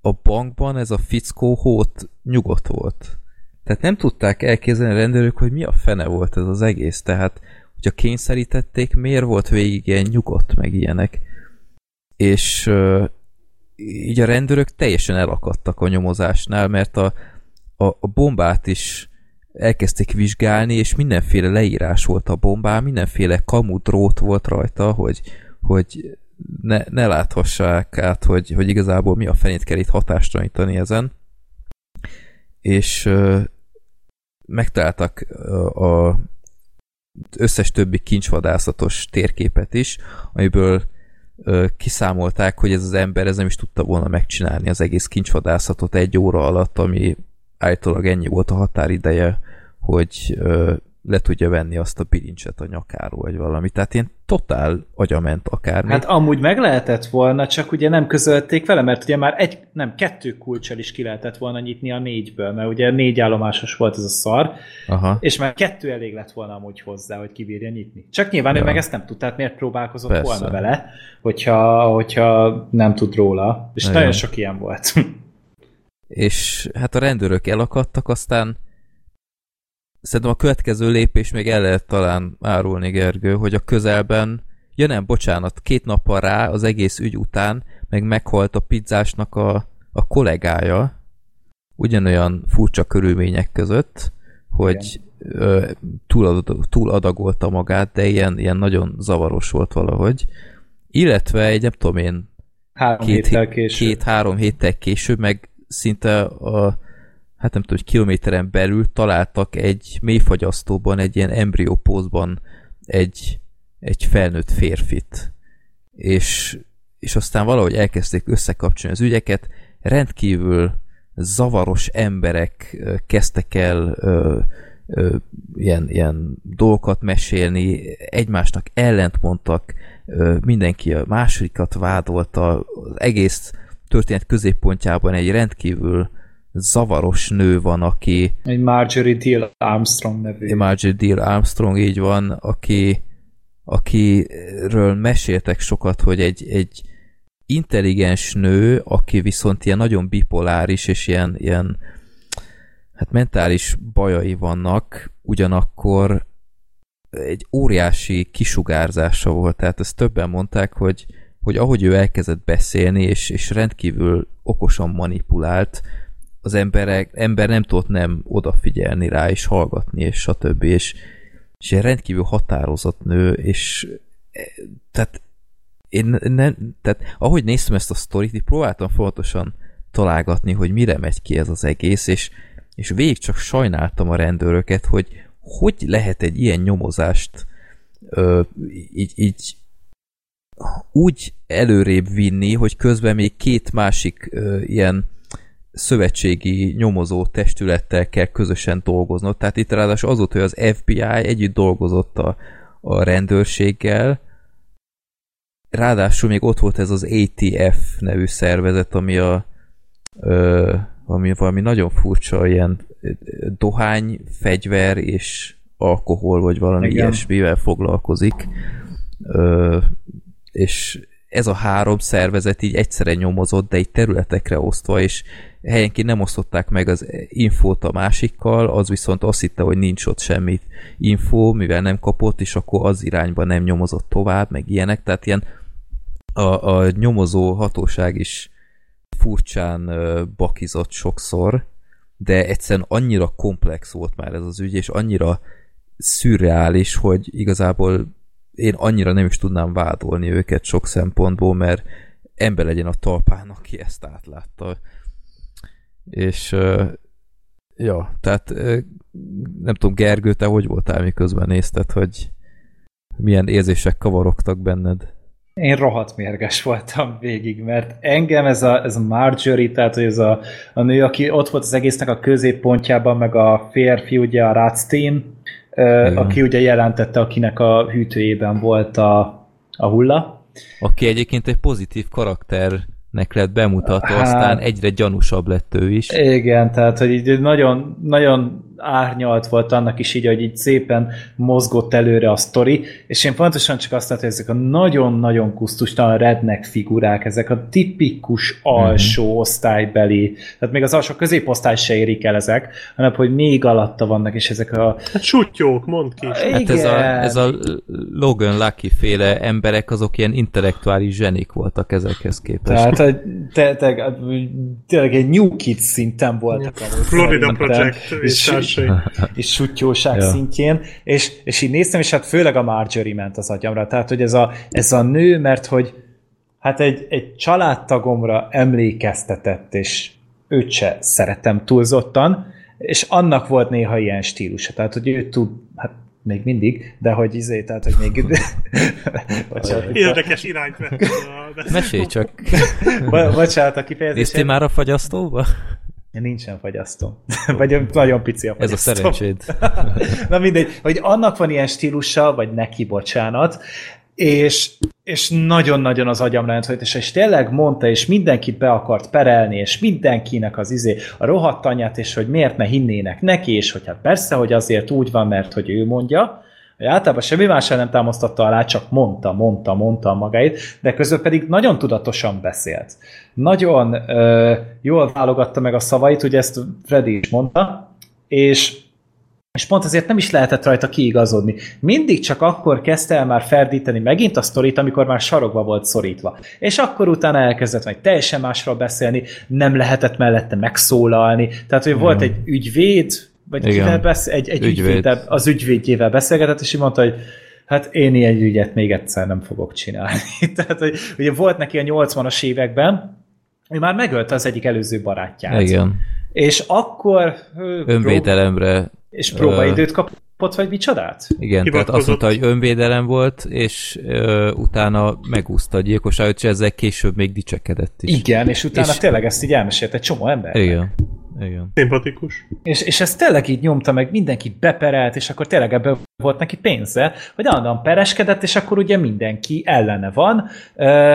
a bankban ez a fickó hót nyugodt volt. Tehát nem tudták elképzelni a rendőrök, hogy mi a fene volt ez az egész, tehát hogyha kényszerítették, miért volt végig ilyen nyugodt, meg ilyenek. És így a rendőrök teljesen elakadtak a nyomozásnál, mert a, a, a bombát is elkezdték vizsgálni, és mindenféle leírás volt a bombán, mindenféle kamu drót volt rajta, hogy, hogy ne, ne láthassák át, hogy, hogy igazából mi a fenét kell itt hatástalanítani ezen. És ö, megtaláltak a összes többi kincsvadászatos térképet is, amiből ö, kiszámolták, hogy ez az ember ez nem is tudta volna megcsinálni az egész kincsvadászatot egy óra alatt, ami állítólag ennyi volt a határideje, hogy ö, le tudja venni azt a bilincset a nyakáról, vagy valami. Tehát ilyen totál agyament akármi. Hát amúgy meg lehetett volna, csak ugye nem közölték vele, mert ugye már egy, nem, kettő kulcsal is ki lehetett volna nyitni a négyből, mert ugye négy állomásos volt ez a szar, Aha. és már kettő elég lett volna amúgy hozzá, hogy kibírja nyitni. Csak nyilván ja. ő meg ezt nem tudta, hát miért próbálkozott Persze. volna vele, hogyha, hogyha nem tud róla. És ja. nagyon sok ilyen volt. És hát a rendőrök elakadtak, aztán szerintem a következő lépés még el lehet talán árulni, Gergő, hogy a közelben, ja nem, bocsánat, két nappal rá, az egész ügy után, meg meghalt a pizzásnak a, a kollégája, ugyanolyan furcsa körülmények között, hogy ö, túl, adagolta magát, de ilyen, ilyen nagyon zavaros volt valahogy. Illetve egy, nem tudom én, három két, héttel később. két-három héttel később, meg szinte a hát nem tudom, hogy kilométeren belül találtak egy mélyfagyasztóban, egy ilyen embriópózban egy, egy felnőtt férfit. És, és aztán valahogy elkezdték összekapcsolni az ügyeket, rendkívül zavaros emberek kezdtek el ö, ö, ilyen, ilyen dolgokat mesélni, egymásnak ellentmondtak, ö, mindenki a másodikat vádolta, az egész történet középpontjában egy rendkívül zavaros nő van, aki... Egy Marjorie Deal Armstrong nevű. Egy Marjorie Deal Armstrong, így van, aki, akiről meséltek sokat, hogy egy, egy intelligens nő, aki viszont ilyen nagyon bipoláris, és ilyen, ilyen hát mentális bajai vannak, ugyanakkor egy óriási kisugárzása volt, tehát ezt többen mondták, hogy, hogy ahogy ő elkezdett beszélni, és, és rendkívül okosan manipulált, az emberek, ember nem tudott nem odafigyelni rá, és hallgatni, és stb. És, és egy rendkívül határozott nő, és e, tehát én nem, tehát ahogy néztem ezt a sztorit, így próbáltam folyamatosan találgatni, hogy mire megy ki ez az egész, és, és végig csak sajnáltam a rendőröket, hogy hogy lehet egy ilyen nyomozást ö, így, így úgy előrébb vinni, hogy közben még két másik ö, ilyen szövetségi nyomozó testülettel kell közösen dolgoznod. Tehát itt ráadásul az volt, hogy az FBI együtt dolgozott a, a rendőrséggel, ráadásul még ott volt ez az ATF nevű szervezet, ami a ö, ami valami nagyon furcsa, ilyen dohány, fegyver és alkohol, vagy valami Igen. ilyesmivel foglalkozik. Ö, és ez a három szervezet így egyszerre nyomozott, de egy területekre osztva, és helyenként nem osztották meg az infót a másikkal, az viszont azt hitte, hogy nincs ott semmi info, mivel nem kapott, és akkor az irányba nem nyomozott tovább, meg ilyenek, tehát ilyen a, a nyomozó hatóság is furcsán bakizott sokszor, de egyszerűen annyira komplex volt már ez az ügy, és annyira szürreális, hogy igazából én annyira nem is tudnám vádolni őket sok szempontból, mert ember legyen a talpán, aki ezt átlátta és Ja, tehát nem tudom, Gergő, te hogy voltál, miközben nézted, hogy milyen érzések kavarogtak benned? Én rohadt mérges voltam végig, mert engem ez a, ez a Marjorie, tehát hogy ez a, a nő, aki ott volt az egésznek a középpontjában, meg a férfi, ugye a Aki ugye jelentette, akinek a hűtőjében volt a, a hulla. Aki egyébként egy pozitív karakter nek lett bemutatva, hát, aztán egyre gyanúsabb lett ő is. Igen, tehát hogy így nagyon, nagyon árnyalt volt annak is így, hogy így szépen mozgott előre a sztori, és én pontosan csak azt látom, hogy ezek a nagyon-nagyon kusztustalan rednek figurák, ezek a tipikus alsó mm-hmm. osztálybeli, tehát még az alsó középosztály se érik el ezek, hanem hogy még alatta vannak, és ezek a... Hát sutyók, mondd ki. Hát ez a, ez a Logan Lucky féle emberek, azok ilyen intellektuális zsenik voltak ezekhez képest. Tehát te, te, tényleg egy New Kids szinten voltak. Florida Project és és, [laughs] és sutyóság ja. szintjén, és, és így néztem, és hát főleg a Marjorie ment az agyamra, tehát hogy ez a, ez a nő, mert hogy hát egy, egy családtagomra emlékeztetett, és őt se szeretem túlzottan, és annak volt néha ilyen stílusa, tehát hogy ő tud, hát még mindig, de hogy izé, tehát, hogy még... [laughs] Bocsánat, Érdekes irányt vett. Mesélj csak. [laughs] Bocsánat, a kifejezés. Néztél már a fagyasztóba? Nincsen fagyasztó. [laughs] vagy nagyon pici a fagyasztó. Ez a szerencséd. Na mindegy, hogy annak van ilyen stílusa, vagy neki, bocsánat, és, és nagyon-nagyon az agyam rendült, és, és tényleg mondta, és mindenkit be akart perelni, és mindenkinek az izé a rohadt anyát, és hogy miért ne hinnének neki, és hogy hát persze, hogy azért úgy van, mert hogy ő mondja, hogy általában semmi más nem támasztotta alá, csak mondta, mondta, mondta magáit, de közben pedig nagyon tudatosan beszélt. Nagyon ö, jól válogatta meg a szavait, ugye ezt Freddy is mondta, és és pont ezért nem is lehetett rajta kiigazodni. Mindig csak akkor kezdte el már ferdíteni megint a sztorit, amikor már sarokba volt szorítva. És akkor utána elkezdett meg teljesen másról beszélni, nem lehetett mellette megszólalni. Tehát, hogy volt egy ügyvéd, vagy kivel besz, egy, egy ügyvéd. ügyvéd, az ügyvédjével beszélgetett, és így mondta, hogy hát én ilyen ügyet még egyszer nem fogok csinálni. [laughs] Tehát, hogy ugye volt neki a 80-as években, ő már megölte az egyik előző barátját. Igen. És akkor... Önvédelemre... És próbaidőt kapott, vagy micsodát? Igen, tehát azt mondta, hogy önvédelem volt, és ö, utána megúszta a gyilkosságot, és ezzel később még dicsekedett is. Igen, és utána és... tényleg ezt így elmesélte egy csomó ember. Igen. Igen. Szimpatikus. És, és ez tényleg így nyomta meg, mindenki beperelt, és akkor tényleg ebből volt neki pénze, hogy állandóan pereskedett, és akkor ugye mindenki ellene van,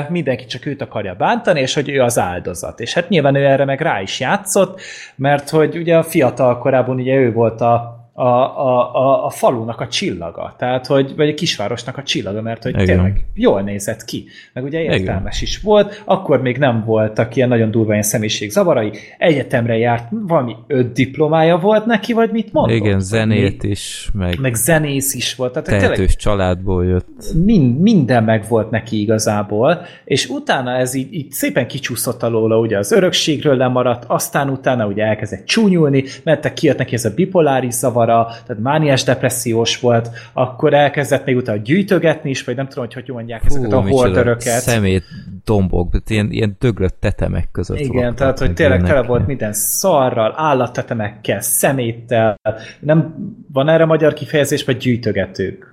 mindenki csak őt akarja bántani, és hogy ő az áldozat. És hát nyilván ő erre meg rá is játszott, mert hogy ugye a fiatal korában ugye ő volt a, a, a, a, a falunak a csillaga, tehát hogy, vagy a kisvárosnak a csillaga, mert hogy Igen. tényleg jól nézett ki, meg ugye értelmes Igen. is volt, akkor még nem voltak ilyen nagyon durva ilyen személyiségzavarai, egyetemre járt, valami öt diplomája volt neki, vagy mit mondott? Igen, zenét is, meg, meg zenész is volt. Tehát tehetős tényleg, családból jött. Mind, minden meg volt neki igazából, és utána ez így, így szépen kicsúszott alóla, ugye az örökségről lemaradt, aztán utána ugye elkezdett csúnyulni, mert kijött neki ez a bipoláris zavar, zavara, tehát mániás depressziós volt, akkor elkezdett még utána gyűjtögetni is, vagy nem tudom, hogy hogy mondják Hú, ezeket a hordöröket. Szemét dombok, ilyen, ilyen döglött tetemek között. Igen, tehát hogy tényleg tele volt minden szarral, állattetemekkel, szeméttel, nem van erre magyar kifejezés, vagy gyűjtögetők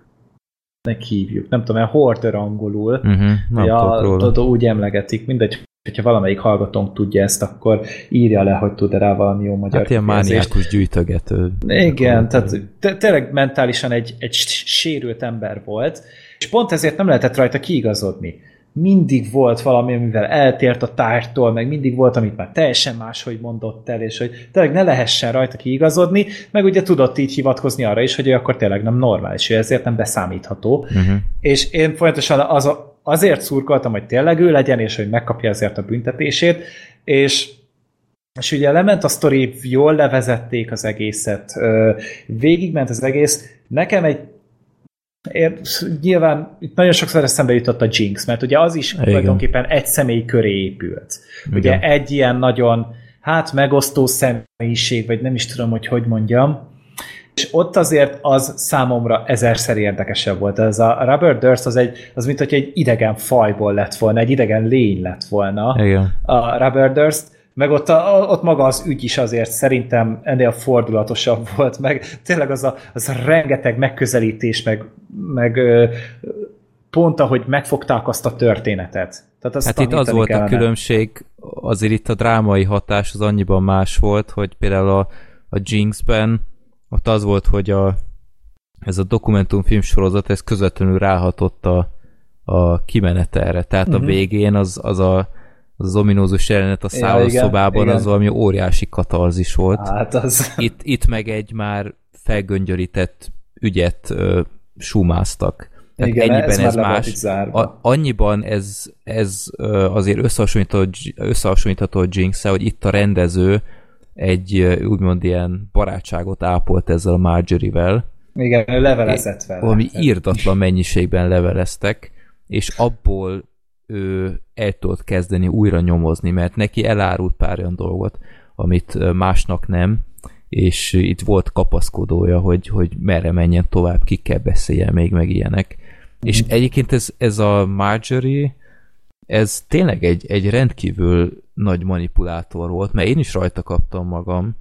nek hívjuk. Nem tudom, mert hoarder angolul. Uh-huh, ja, úgy emlegetik, mindegy, hogyha valamelyik hallgatónk tudja ezt, akkor írja le, hogy tud-e rá valami jó magyar Hát ilyen mániákus gyűjtögető. Igen, tehát tényleg mentálisan egy, egy sérült ember volt, és pont ezért nem lehetett rajta kiigazodni. Mindig volt valami, amivel eltért a tártól, meg mindig volt, amit már teljesen máshogy mondott el, és hogy tényleg ne lehessen rajta kiigazodni, meg ugye tudott így hivatkozni arra is, hogy ő akkor tényleg nem normális, ő ezért nem beszámítható. Uh-huh. És én folyamatosan az azért szurkoltam, hogy tényleg ő legyen, és hogy megkapja ezért a büntetését, és és ugye lement a sztori, jól levezették az egészet, végigment az egész. Nekem egy én, nyilván itt nagyon sokszor eszembe jutott a Jinx, mert ugye az is Igen. tulajdonképpen egy személy köré épült. Igen. Ugye egy ilyen nagyon, hát megosztó személyiség, vagy nem is tudom, hogy hogy mondjam, és ott azért az számomra ezerszer érdekesebb volt. Ez a Rubber Durst az, egy, az mint hogy egy idegen fajból lett volna, egy idegen lény lett volna Igen. a Rubber Durst, meg ott, a, ott maga az ügy is azért szerintem ennél fordulatosabb [laughs] volt, meg tényleg az a, az a rengeteg megközelítés, meg, meg pont ahogy megfogták azt a történetet. Tehát azt hát itt az volt kellene. a különbség, azért itt a drámai hatás az annyiban más volt, hogy például a, a Jinx-ben ott az volt, hogy a, ez a dokumentumfilm sorozat, ez közvetlenül ráhatott a, a kimenetelre. Tehát uh-huh. a mhm. végén az, az a az, az ominózus jelenet a szállószobában, ja, az valami óriási katarzis volt. Hát az... Itt, itt meg egy már felgöngyörített ügyet ö, sumáztak. Tehát Igen, ennyiben ez, ez más. A, annyiban ez, ez azért összehasonlítható, összehasonlítható a jinx hogy itt a rendező egy úgymond ilyen barátságot ápolt ezzel a Marjorie-vel. Igen, levelezett vele. Valami írdatlan mennyiségben leveleztek, és abból ő el tudott kezdeni újra nyomozni, mert neki elárult pár olyan dolgot, amit másnak nem, és itt volt kapaszkodója, hogy, hogy merre menjen tovább, kikkel beszéljen még, meg ilyenek. Mm. És egyébként ez, ez a Marjorie, ez tényleg egy, egy rendkívül nagy manipulátor volt, mert én is rajta kaptam magam,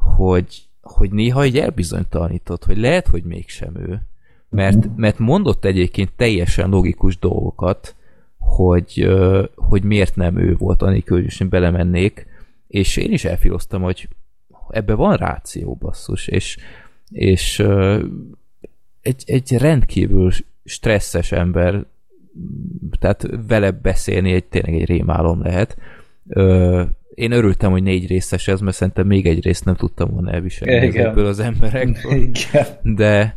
hogy, hogy néha egy elbizonytalanított, hogy lehet, hogy mégsem ő. Mert, mert mondott egyébként teljesen logikus dolgokat, hogy, hogy miért nem ő volt, anélkül, hogy belemennék, és én is elfiloztam, hogy ebbe van ráció, basszus, és, és egy, egy rendkívül stresszes ember, tehát vele beszélni egy, tényleg egy rémálom lehet. Én örültem, hogy négy részes ez, mert szerintem még egy részt nem tudtam volna elviselni Igen. ebből az emberekből. Igen. De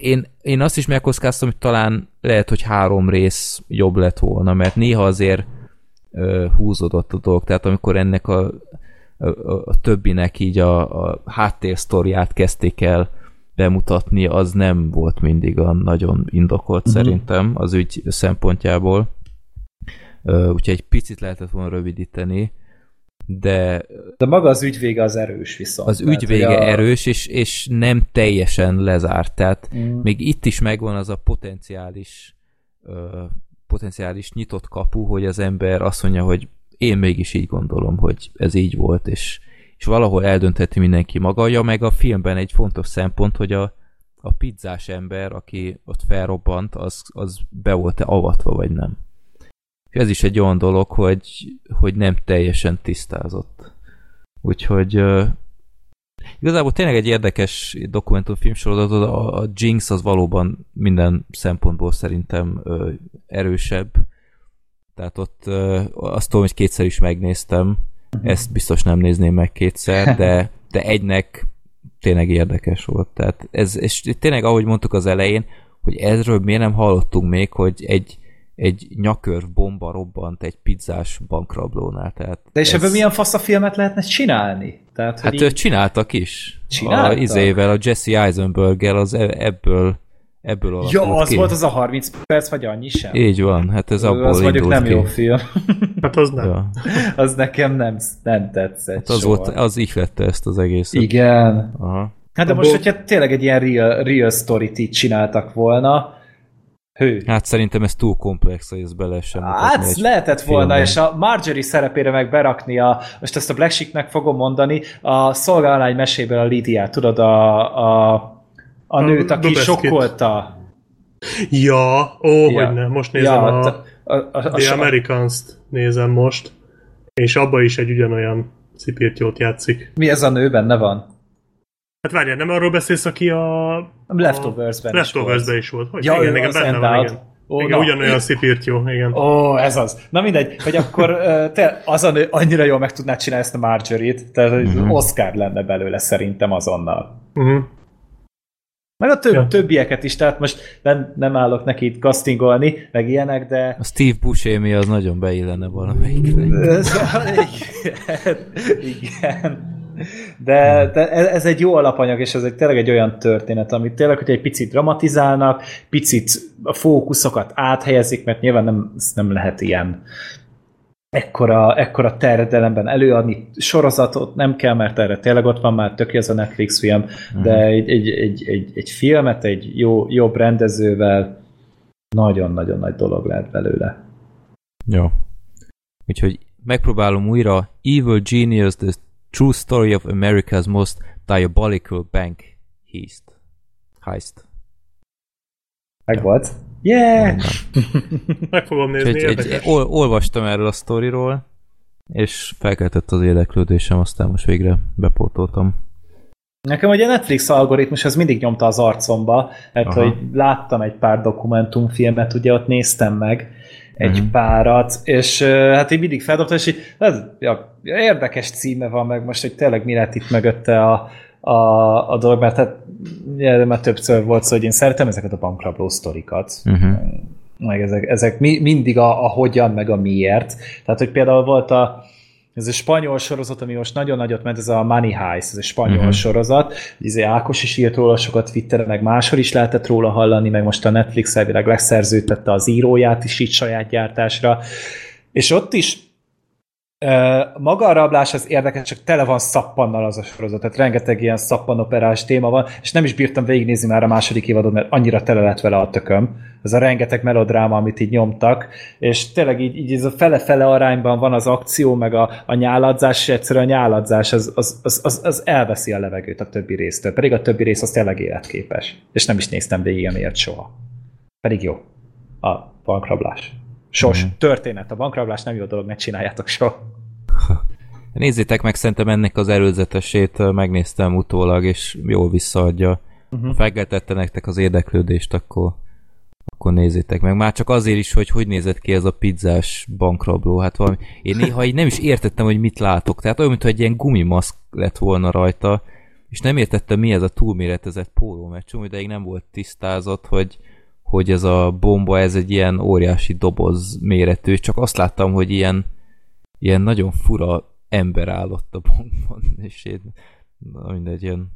én, én azt is megkockáztam, hogy talán lehet, hogy három rész jobb lett volna, mert néha azért húzódott a dolog, tehát amikor ennek a, a, a többinek így a, a háttérsztoriát kezdték el bemutatni, az nem volt mindig a nagyon indokolt uh-huh. szerintem az ügy szempontjából. Úgyhogy egy picit lehetett volna rövidíteni, de... De maga az ügyvége az erős viszont. Az ügyvége a... erős, és, és nem teljesen lezárt, tehát mm. még itt is megvan az a potenciális ö, potenciális nyitott kapu, hogy az ember azt mondja, hogy én mégis így gondolom, hogy ez így volt, és, és valahol eldöntheti mindenki maga, ja, meg a filmben egy fontos szempont, hogy a, a pizzás ember, aki ott felrobbant, az, az be volt-e avatva, vagy nem. Ez is egy olyan dolog, hogy, hogy nem teljesen tisztázott. Úgyhogy uh, igazából tényleg egy érdekes dokumentumfilm sorozat, a, a Jinx az valóban minden szempontból szerintem uh, erősebb. Tehát ott uh, azt tudom, hogy kétszer is megnéztem, uh-huh. ezt biztos nem nézném meg kétszer, de, de egynek tényleg érdekes volt. Tehát ez, és tényleg ahogy mondtuk az elején, hogy ezről miért nem hallottunk még, hogy egy egy nyakörv bomba robbant egy pizzás bankrablónál. Tehát De és ez... ebből milyen fasz a filmet lehetne csinálni? Tehát, hát így... csináltak is. Csináltak? A izével, a Jesse Eisenberg-el az e- ebből ebből Ja, az ki. volt az a 30 perc, vagy annyi sem? Így van, hát ez abból Az mondjuk nem ki. jó film. [laughs] hát az nem. Ja. [laughs] az nekem nem, nem tetszett hát az soha. volt, az ihlette ezt az egészet. Igen. Aha. Hát de most, hogyha tényleg egy ilyen real, real story-t így csináltak volna, Hő. Hát szerintem ez túl komplex, hogy ez bele sem Hát lehetett filmben. volna, és a Marjorie szerepére meg berakni a, most ezt a Black Sheep-nek fogom mondani, a szolgálány meséből a Lidiát, tudod, a, a, a nőt, a, aki sokkolta. Ja, ó, ja. hogy nem, most nézem ja, a, a, a, a, The Americans-t nézem most, és abba is egy ugyanolyan szipírtyót játszik. Mi ez a nő benne van? Hát várjál, nem arról beszélsz, aki a... a Leftovers-ben Leftovers is volt. Hogy? Ja, igen, igen, benne van, igen. Ó, igen, na, ugyanolyan [laughs] szipírtyó, igen. Ó, ez az. Na mindegy, hogy akkor te az a nő annyira jól meg tudnád csinálni ezt a Marjorie-t, tehát uh-huh. Oscar lenne belőle szerintem azonnal. Uh-huh. Meg a több, ja. többieket is, tehát most nem, nem állok neki itt castingolni, meg ilyenek, de... A Steve Buscemi az nagyon beillene valamelyikre. [laughs] igen, igen. De, de ez egy jó alapanyag, és ez egy, tényleg egy olyan történet, amit tényleg, hogy egy picit dramatizálnak, picit a fókuszokat áthelyezik, mert nyilván nem, nem lehet ilyen ekkora, ekkora terjedelemben előadni sorozatot, nem kell, mert erre tényleg ott van már tök ez a Netflix film, uh-huh. de egy, egy, egy, egy, egy filmet egy jó, jobb rendezővel nagyon-nagyon nagy dolog lehet belőle. Jó. Úgyhogy megpróbálom újra Evil Genius, The True Story of America's Most Diabolical Bank Heist. Heist. Meg volt. Yeah! [laughs] Meg fogom nézni, egy, egy, egy, ol, olvastam erről a sztoriról, és felkeltett az érdeklődésem, aztán most végre bepótoltam. Nekem ugye a Netflix algoritmus az mindig nyomta az arcomba, mert Aha. hogy láttam egy pár dokumentumfilmet, ugye ott néztem meg egy uh-huh. párat, és hát így mindig feldobtam, és így ez, ja, érdekes címe van meg most, hogy tényleg mi lett itt mögötte a, a, a dolog, mert hát már többször volt szó, hogy én szeretem ezeket a bankrabló sztorikat. Uh-huh. Meg ezek, ezek mi, mindig a, a hogyan, meg a miért. Tehát, hogy például volt a ez a spanyol sorozat, ami most nagyon nagyot ment, ez a Money Heist, ez a spanyol uh-huh. sorozat. Izé Ákos is írt róla sokat Twitteren, meg máshol is lehetett róla hallani, meg most a Netflix elvileg leszerződtette az íróját is itt saját gyártásra. És ott is maga a rablás az érdekes, csak tele van szappannal az a sorozat, tehát rengeteg ilyen szappanoperás téma van, és nem is bírtam végignézni már a második évadot, mert annyira tele lett vele a tököm. Ez a rengeteg melodráma, amit így nyomtak, és tényleg így, így ez a fele-fele arányban van az akció, meg a, a nyáladzás, és egyszerűen a nyáladzás az, az, az, az, az elveszi a levegőt a többi résztől, pedig a többi rész az tényleg életképes. És nem is néztem végig amiért soha. Pedig jó. A bankrablás. Sos, mm. történet. A bankrablás nem jó dolog, ne csináljátok soha. [laughs] Nézzétek meg, szerintem ennek az előzetesét megnéztem utólag, és jól visszaadja. Uh-huh. Ha felgeltette nektek az érdeklődést, akkor, akkor nézzétek meg. Már csak azért is, hogy hogy nézett ki ez a pizzás bankrabló. Hát valami... Én néha így nem is értettem, hogy mit látok. Tehát olyan, mintha egy ilyen gumimaszk lett volna rajta, és nem értettem, mi ez a túlméretezett póló, mert csomó ideig nem volt tisztázott, hogy, hogy ez a bomba, ez egy ilyen óriási doboz méretű, csak azt láttam, hogy ilyen ilyen nagyon fura ember állott a bankban, [laughs] és én, mindegy, ilyen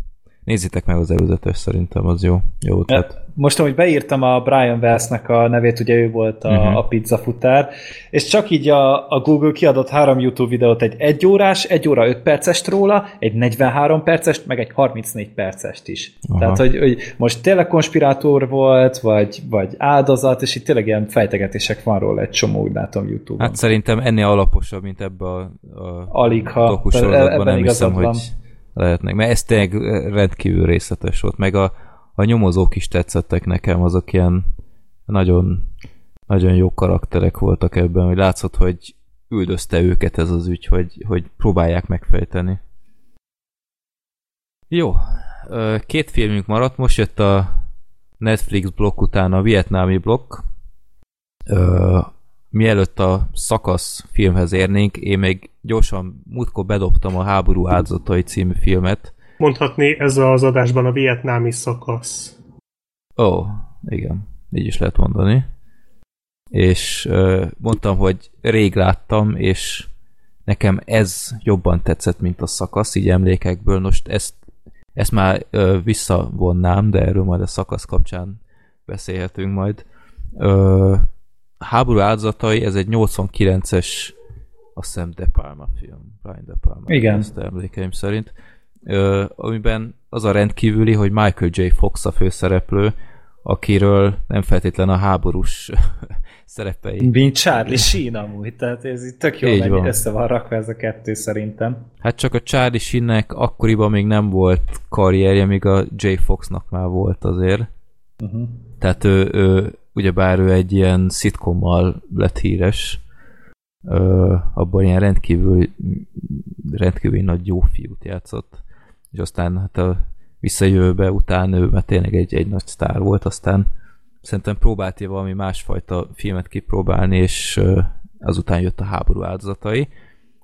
Nézzétek meg az előzetes, szerintem az jó. jó tehát. Most, ahogy beírtam a Brian Wellsnek a nevét, ugye ő volt a, uh-huh. a pizza futár, és csak így a, a Google kiadott három YouTube videót, egy 1 órás, 1 óra 5 percest róla, egy 43 percest, meg egy 34 percest is. Aha. Tehát, hogy, hogy most tényleg konspirátor volt, vagy, vagy áldozat, és itt tényleg ilyen fejtegetések van róla egy csomó, úgy látom YouTube-on. Hát szerintem ennél alaposabb, mint ebbe a, a Alig, ha. nem hiszem, van. hogy lehetnek, mert ez tényleg rendkívül részletes volt, meg a, a nyomozók is tetszettek nekem, azok ilyen nagyon, nagyon jó karakterek voltak ebben, hogy látszott, hogy üldözte őket ez az ügy, hogy, hogy próbálják megfejteni. Jó, két filmünk maradt, most jött a Netflix blokk után a vietnámi blokk, mielőtt a szakasz filmhez érnénk, én még gyorsan múltkor bedobtam a Háború áldozatai című filmet. Mondhatni ez az adásban a vietnámi szakasz. Ó, oh, igen, így is lehet mondani. És uh, mondtam, hogy rég láttam, és nekem ez jobban tetszett, mint a szakasz, így emlékekből. Most ezt, ezt már uh, visszavonnám, de erről majd a szakasz kapcsán beszélhetünk majd. Háború áldozatai, ez egy 89-es azt hiszem De Palma film, Brian De Palma. Igen. Ezt emlékeim szerint. Ö, amiben az a rendkívüli, hogy Michael J. Fox a főszereplő, akiről nem feltétlen a háborús [laughs] szerepei. Mint Charlie Sheen amúgy, tehát ez itt tök jó, hogy össze van rakva ez a kettő szerintem. Hát csak a Charlie Sheennek akkoriban még nem volt karrierje, míg a J. Foxnak már volt azért. Uh-huh. Tehát ő, ő ugyebár ő egy ilyen szitkommal lett híres, ö, abban ilyen rendkívül rendkívül nagy jó fiút játszott, és aztán hát a visszajövőbe után ő mert tényleg egy, egy nagy sztár volt, aztán szerintem próbálta valami másfajta filmet kipróbálni, és ö, azután jött a háború áldozatai,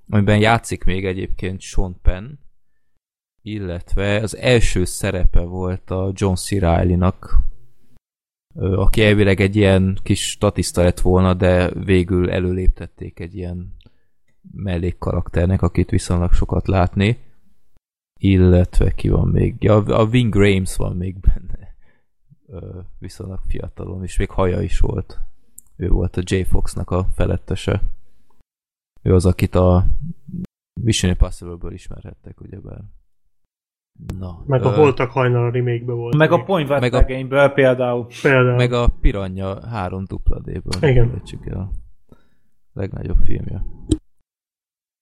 amiben játszik még egyébként Sean Penn, illetve az első szerepe volt a John C. Reilly-nak, aki elvileg egy ilyen kis statiszta lett volna, de végül előléptették egy ilyen mellékkarakternek, akit viszonylag sokat látni. Illetve ki van még? Ja, a Wing Rames van még benne. Viszonylag fiatalon, és még haja is volt. Ő volt a J. Foxnak a felettese. Ő az, akit a Mission Impossible-ből ismerhettek, ugyebár. Na, meg a Voltak hajnal a remake volt. Meg a Point meg a, például. például. Meg a Piranya 3 dupla D-ből. Igen. El. Legnagyobb filmje.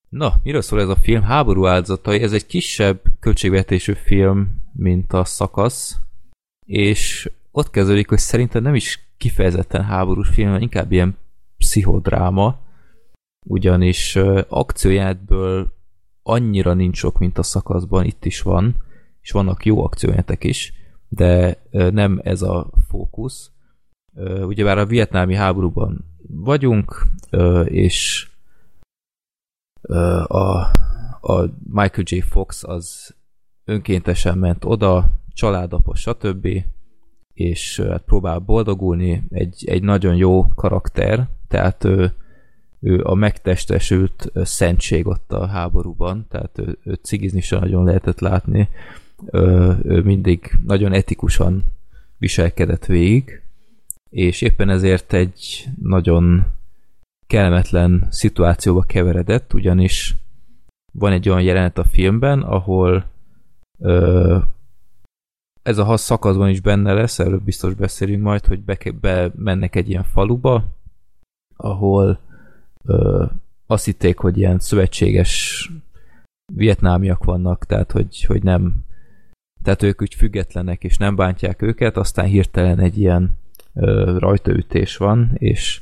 Na, miről szól ez a film? Háború áldozatai. Ez egy kisebb költségvetésű film, mint a szakasz, és ott kezdődik, hogy szerintem nem is kifejezetten háborús film, inkább ilyen pszichodráma, ugyanis akciójátből annyira nincs sok, mint a szakaszban, itt is van, és vannak jó akciójátek is, de nem ez a fókusz. Ugyebár a vietnámi háborúban vagyunk, és a, a Michael J. Fox az önkéntesen ment oda, családapos, stb. és hát próbál boldogulni, egy, egy nagyon jó karakter, tehát ő, ő a megtestesült szentség ott a háborúban, tehát ő, ő cigizni sem nagyon lehetett látni, ő, ő mindig nagyon etikusan viselkedett végig, és éppen ezért egy nagyon kellemetlen szituációba keveredett, ugyanis van egy olyan jelenet a filmben, ahol ö, ez a has szakaszban is benne lesz, erről biztos beszélünk majd, hogy be, be mennek egy ilyen faluba, ahol ö, azt hitték, hogy ilyen szövetséges vietnámiak vannak, tehát hogy, hogy nem tehát ők úgy függetlenek, és nem bántják őket, aztán hirtelen egy ilyen ö, rajtaütés van, és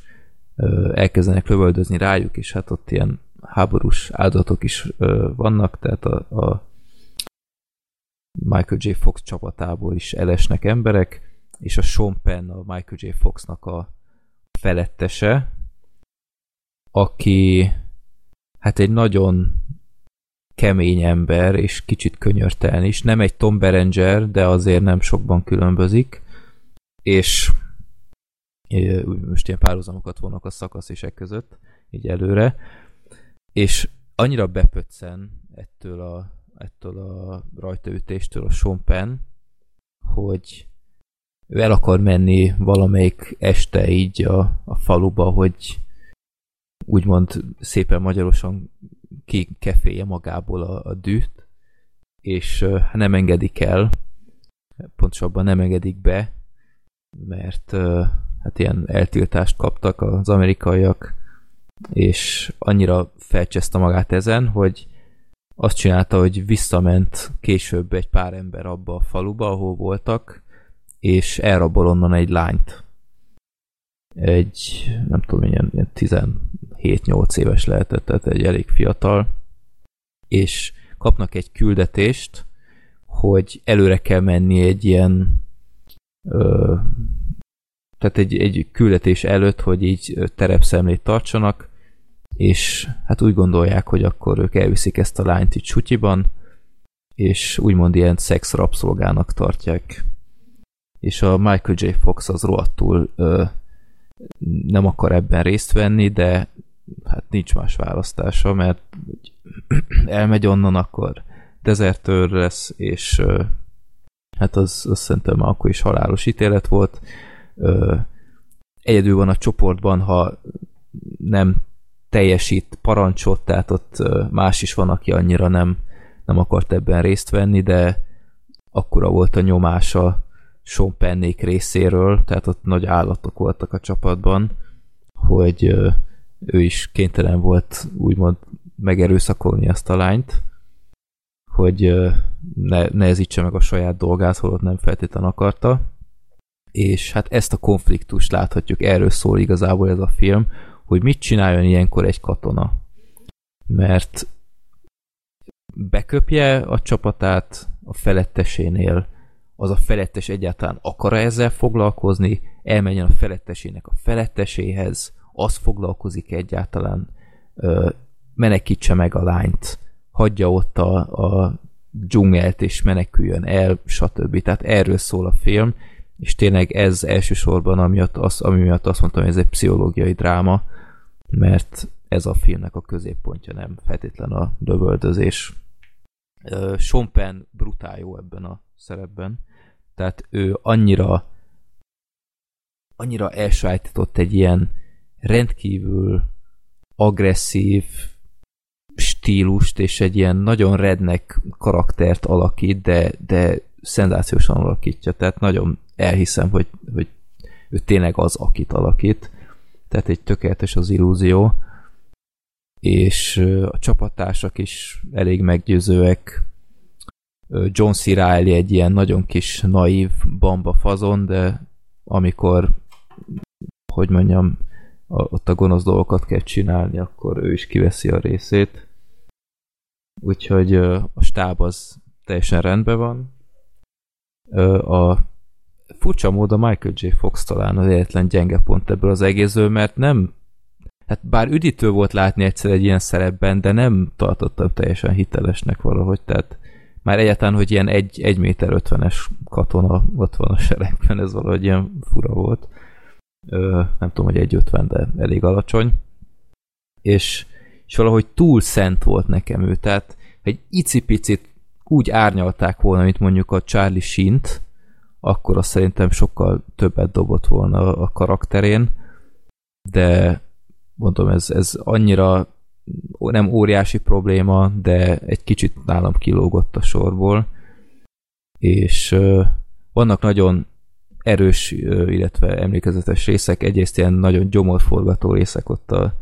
ö, elkezdenek lövöldözni rájuk, és hát ott ilyen háborús áldozatok is ö, vannak, tehát a, a Michael J. Fox csapatából is elesnek emberek, és a Sean Penn a Michael J. Foxnak a felettese, aki hát egy nagyon kemény ember, és kicsit könyörtelen is. Nem egy Tom Berenger, de azért nem sokban különbözik. És most ilyen párhuzamokat vannak a szakaszések között, így előre. És annyira bepöccen ettől a, ettől a rajtaütéstől a Sean Penn, hogy ő el akar menni valamelyik este így a, a faluba, hogy úgymond szépen magyarosan kikefélje magából a, a dűt, és nem engedik el, pontosabban nem engedik be, mert hát ilyen eltiltást kaptak az amerikaiak, és annyira felcseszte magát ezen, hogy azt csinálta, hogy visszament később egy pár ember abba a faluba, ahol voltak, és elrabol onnan egy lányt. Egy, nem tudom, ilyen, ilyen 17-8 éves lehetett, tehát egy elég fiatal, és kapnak egy küldetést, hogy előre kell menni egy ilyen ö, tehát egy, egy küldetés előtt, hogy így terepszemlét tartsanak, és hát úgy gondolják, hogy akkor ők elviszik ezt a lányt itt sutyiban, és úgymond ilyen szex rabszolgának tartják. És a Michael J. Fox az rohadtul ö, nem akar ebben részt venni, de hát nincs más választása, mert elmegy onnan, akkor dezertőr lesz, és hát az, az szerintem akkor is halálos ítélet volt. Egyedül van a csoportban, ha nem teljesít parancsot, tehát ott más is van, aki annyira nem, nem akart ebben részt venni, de akkora volt a nyomása Sean Pennék részéről, tehát ott nagy állatok voltak a csapatban, hogy ő is kénytelen volt úgymond megerőszakolni ezt a lányt, hogy ne, nehezítse meg a saját dolgát, holott nem feltétlenül akarta. És hát ezt a konfliktust láthatjuk, erről szól igazából ez a film, hogy mit csináljon ilyenkor egy katona. Mert beköpje a csapatát a felettesénél, az a felettes egyáltalán akar -e ezzel foglalkozni, elmenjen a felettesének a feletteséhez, az foglalkozik egyáltalán, ö, menekítse meg a lányt, hagyja ott a, a dzsungelt és meneküljön el, stb. Tehát erről szól a film, és tényleg ez elsősorban amiatt az, ami miatt azt mondtam, hogy ez egy pszichológiai dráma, mert ez a filmnek a középpontja nem feltétlen a lövöldözés. Sean Penn brutál jó ebben a szerepben, tehát ő annyira annyira elsajátított egy ilyen rendkívül agresszív stílust, és egy ilyen nagyon rednek karaktert alakít, de, de szenzációsan alakítja, tehát nagyon elhiszem, hogy, hogy ő tényleg az, akit alakít, tehát egy tökéletes az illúzió, és a csapatársak is elég meggyőzőek. John C. Reilly egy ilyen nagyon kis naív bamba fazon, de amikor hogy mondjam, a, ott a gonosz dolgokat kell csinálni, akkor ő is kiveszi a részét. Úgyhogy a stáb az teljesen rendben van. A furcsa módon Michael J. Fox talán az egyetlen gyenge pont ebből az egészből, mert nem hát bár üdítő volt látni egyszer egy ilyen szerepben, de nem tartottam teljesen hitelesnek valahogy, tehát már egyáltalán, hogy ilyen 1, 1 méter 50-es katona ott van a seregben, ez valahogy ilyen fura volt. Ö, nem tudom, hogy 1,50, de elég alacsony. És, és valahogy túl szent volt nekem ő, tehát egy icipicit úgy árnyalták volna, mint mondjuk a Charlie Sheen-t, akkor azt szerintem sokkal többet dobott volna a karakterén, de mondom, ez, ez annyira nem óriási probléma, de egy kicsit nálam kilógott a sorból, és vannak nagyon erős, illetve emlékezetes részek, egyrészt ilyen nagyon gyomorforgató részek ott a,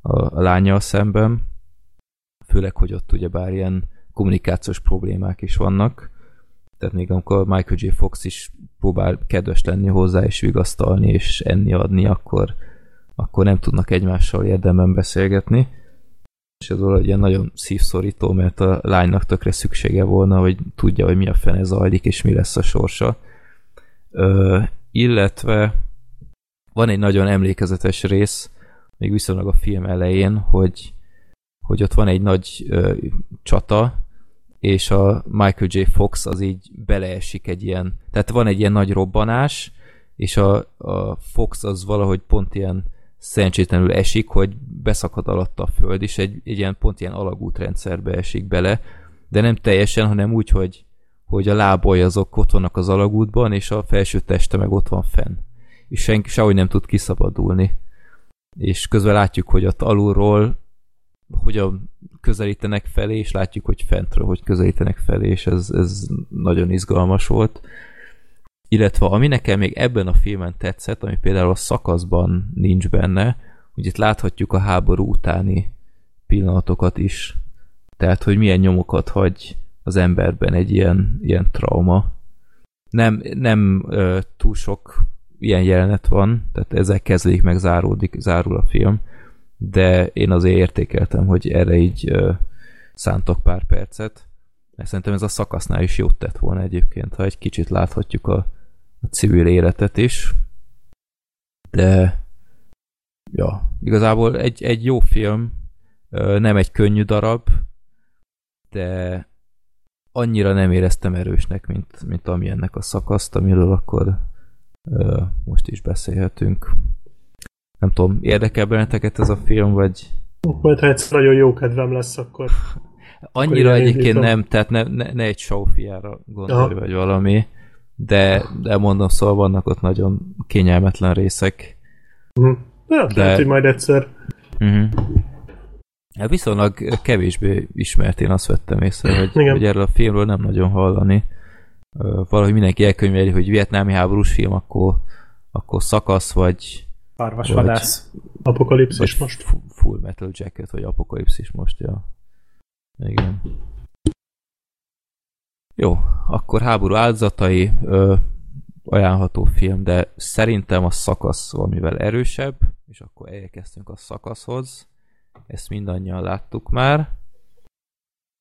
a, a lányjal szemben, főleg, hogy ott ugyebár ilyen kommunikációs problémák is vannak, tehát még amikor Michael J. Fox is próbál kedves lenni hozzá, és vigasztalni, és enni adni, akkor, akkor nem tudnak egymással érdemben beszélgetni. És ez valahogy ilyen nagyon szívszorító, mert a lánynak tökre szüksége volna, hogy tudja, hogy mi a fene zajlik, és mi lesz a sorsa. Illetve van egy nagyon emlékezetes rész, még viszonylag a film elején, hogy, hogy ott van egy nagy ö, csata, és a Michael J. Fox az így beleesik egy ilyen, tehát van egy ilyen nagy robbanás, és a, a Fox az valahogy pont ilyen szerencsétlenül esik, hogy beszakad alatta a föld, és egy, egy ilyen pont ilyen alagútrendszerbe esik bele, de nem teljesen, hanem úgy, hogy, hogy a lábai azok ott vannak az alagútban, és a felső teste meg ott van fenn. És senki sehogy nem tud kiszabadulni. És közben látjuk, hogy ott alulról hogyan közelítenek felé, és látjuk, hogy fentről, hogy közelítenek felé, és ez, ez nagyon izgalmas volt. Illetve ami nekem még ebben a filmen tetszett, ami például a szakaszban nincs benne, hogy itt láthatjuk a háború utáni pillanatokat is. Tehát, hogy milyen nyomokat hagy az emberben egy ilyen, ilyen trauma. Nem, nem ö, túl sok ilyen jelenet van, tehát ezzel kezdődik, meg záródik, zárul a film, de én azért értékeltem, hogy erre így ö, szántok pár percet, mert szerintem ez a szakasznál is jót tett volna egyébként, ha egy kicsit láthatjuk a, a civil életet is, de ja, igazából egy, egy jó film, nem egy könnyű darab, de annyira nem éreztem erősnek, mint, mint ami ennek a szakaszt, amiről akkor ö, most is beszélhetünk. Nem tudom, érdekel benneteket ez a film, vagy... Majd ha egyszer nagyon jó kedvem lesz, akkor... [laughs] Annyira akkor egyébként nem, tehát ne, ne, ne egy showfiára gondolj, vagy valami, de, de mondom, szóval vannak ott nagyon kényelmetlen részek. Uh-huh. Ja, de... lehet, hogy majd egyszer. Uh-huh. Hát viszonylag kevésbé ismert, én azt vettem észre, hogy, Igen. hogy erről a filmről nem nagyon hallani. Valahogy mindenki elkönyveli, hogy vietnámi háborús film, akkor, akkor szakasz, vagy Szarvasvadász. Apokalipszis most. Full Metal Jacket, vagy Apokalipszis most, ja. Igen. Jó, akkor háború áldozatai, ö, ajánlható film, de szerintem a szakasz valamivel erősebb, és akkor elkezdtünk a szakaszhoz. Ezt mindannyian láttuk már.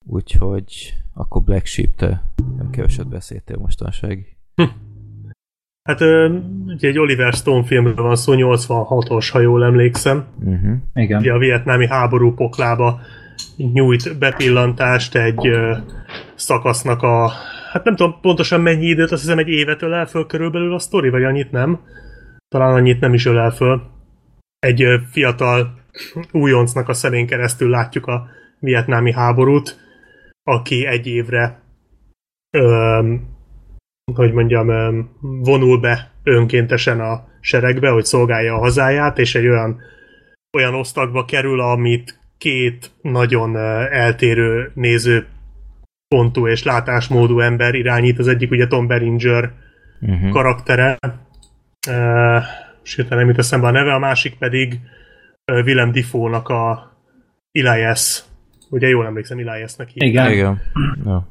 Úgyhogy akkor Black Sheep, te nem keveset beszéltél mostanság. Hm. [laughs] Hát ugye egy Oliver Stone filmről van szó, 86-os, ha jól emlékszem. Uh-huh. Igen. Ugye a vietnámi háború poklába nyújt bepillantást egy ö, szakasznak a hát nem tudom pontosan mennyi időt, azt hiszem egy évet ölel föl körülbelül a sztori, vagy annyit nem. Talán annyit nem is ölel föl. Egy ö, fiatal újoncnak a szemén keresztül látjuk a vietnámi háborút, aki egy évre ö, hogy mondjam, vonul be önkéntesen a seregbe, hogy szolgálja a hazáját, és egy olyan, olyan osztagba kerül, amit két nagyon eltérő néző pontú és látásmódú ember irányít. Az egyik ugye Tom Beringer uh-huh. karaktere, uh, sőt nem jut eszembe a neve, a másik pedig Willem Dafoe-nak a Elias, ugye jól emlékszem, Eliasnek hívják. Igen. Ja.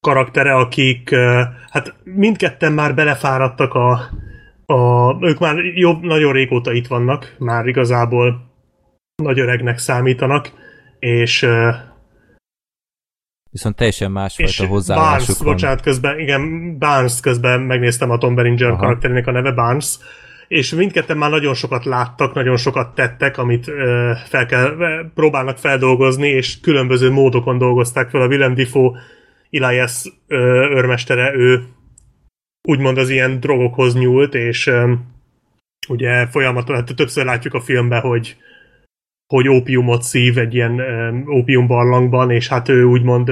karaktere, akik hát mindketten már belefáradtak a, a ők már jobb, nagyon régóta itt vannak, már igazából nagy öregnek számítanak, és Viszont teljesen másfajta hozzáállásuk Barnes, van. bocsánat, közben, igen, Barnes közben megnéztem a Tom Berenger Aha. karakterének a neve, Barnes, és mindketten már nagyon sokat láttak, nagyon sokat tettek, amit ö, fel kell, próbálnak feldolgozni, és különböző módokon dolgozták fel. A Willem Dafoe Elias ö, őrmestere, ő úgymond az ilyen drogokhoz nyúlt, és ö, ugye folyamatosan, hát többször látjuk a filmben, hogy hogy ópiumot szív egy ilyen ópiumbarlangban, és hát ő úgymond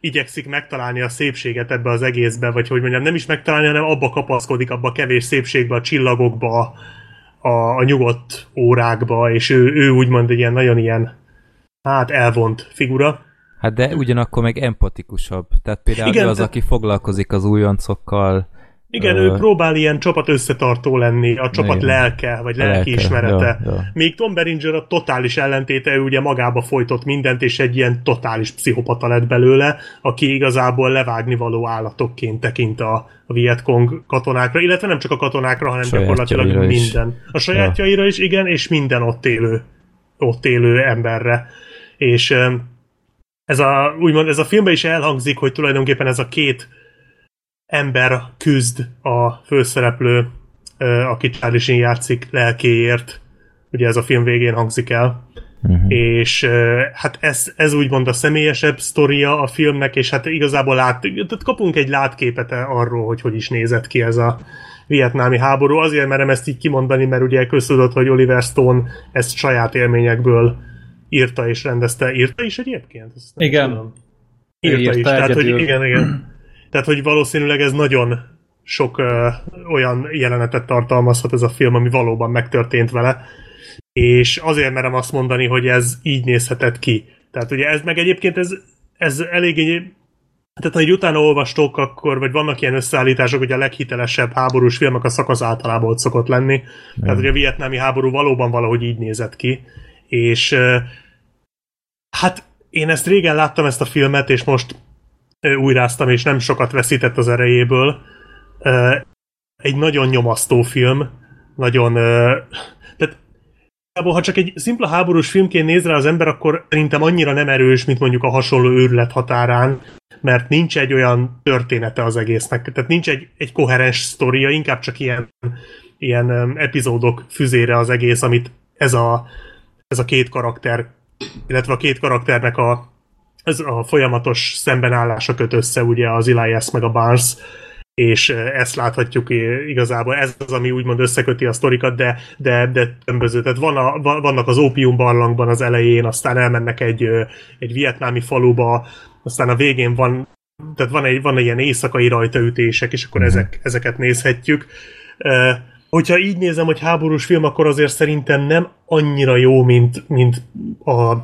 igyekszik megtalálni a szépséget ebbe az egészbe, vagy hogy mondjam, nem is megtalálni, hanem abba kapaszkodik, abba a kevés szépségbe, a csillagokba, a, a nyugodt órákba, és ő, ő úgymond egy ilyen nagyon ilyen, hát elvont figura. Hát de ugyanakkor meg empatikusabb. Tehát például Igen, az, te... aki foglalkozik az újoncokkal, igen, ő próbál ilyen csapat összetartó lenni, a csapat Igen. lelke, vagy lelki ismerete. Ja, ja. Míg Tom Beringer a totális ellentéte, ő ugye magába folytott mindent, és egy ilyen totális pszichopata lett belőle, aki igazából levágni való állatokként tekint a, a Vietcong katonákra, illetve nem csak a katonákra, hanem gyakorlatilag is. minden. A sajátjaira ja. is, igen, és minden ott élő, ott élő emberre. És ez a, úgymond ez a filmben is elhangzik, hogy tulajdonképpen ez a két ember küzd a főszereplő, aki Charlie Sheen játszik lelkéért. Ugye ez a film végén hangzik el. Uh-huh. És hát ez, ez úgymond a személyesebb sztoria a filmnek, és hát igazából lát, tehát kapunk egy látképet arról, hogy hogy is nézett ki ez a vietnámi háború. Azért merem ezt így kimondani, mert ugye köztudott, hogy Oliver Stone ezt saját élményekből írta és rendezte. Írta is egyébként? Ezt igen. Írta, írta is, tehát hogy igen, igen. [clears throat] Tehát, hogy valószínűleg ez nagyon sok ö, olyan jelenetet tartalmazhat ez a film, ami valóban megtörtént vele, és azért merem azt mondani, hogy ez így nézhetett ki. Tehát ugye ez meg egyébként ez, ez eléggé tehát, ha egy utána olvastok, akkor, vagy vannak ilyen összeállítások, hogy a leghitelesebb háborús filmek a szakasz általában ott szokott lenni. Nem. Tehát, hogy a vietnámi háború valóban valahogy így nézett ki. És hát én ezt régen láttam ezt a filmet, és most újráztam, és nem sokat veszített az erejéből. Egy nagyon nyomasztó film, nagyon... Tehát ha csak egy szimpla háborús filmként néz rá az ember, akkor szerintem annyira nem erős, mint mondjuk a hasonló őrület határán, mert nincs egy olyan története az egésznek. Tehát nincs egy, egy koherens sztoria, inkább csak ilyen, ilyen epizódok füzére az egész, amit ez a, ez a két karakter, illetve a két karakternek a ez a folyamatos szembenállása köt össze ugye az Elias meg a Barnes, és ezt láthatjuk igazából, ez az, ami úgymond összeköti a sztorikat, de, de, de tömböző. Tehát van a, vannak az ópium barlangban az elején, aztán elmennek egy, egy vietnámi faluba, aztán a végén van tehát van egy, van egy ilyen éjszakai rajtaütések, és akkor mm. ezek, ezeket nézhetjük. Hogyha így nézem, hogy háborús film, akkor azért szerintem nem annyira jó, mint, mint a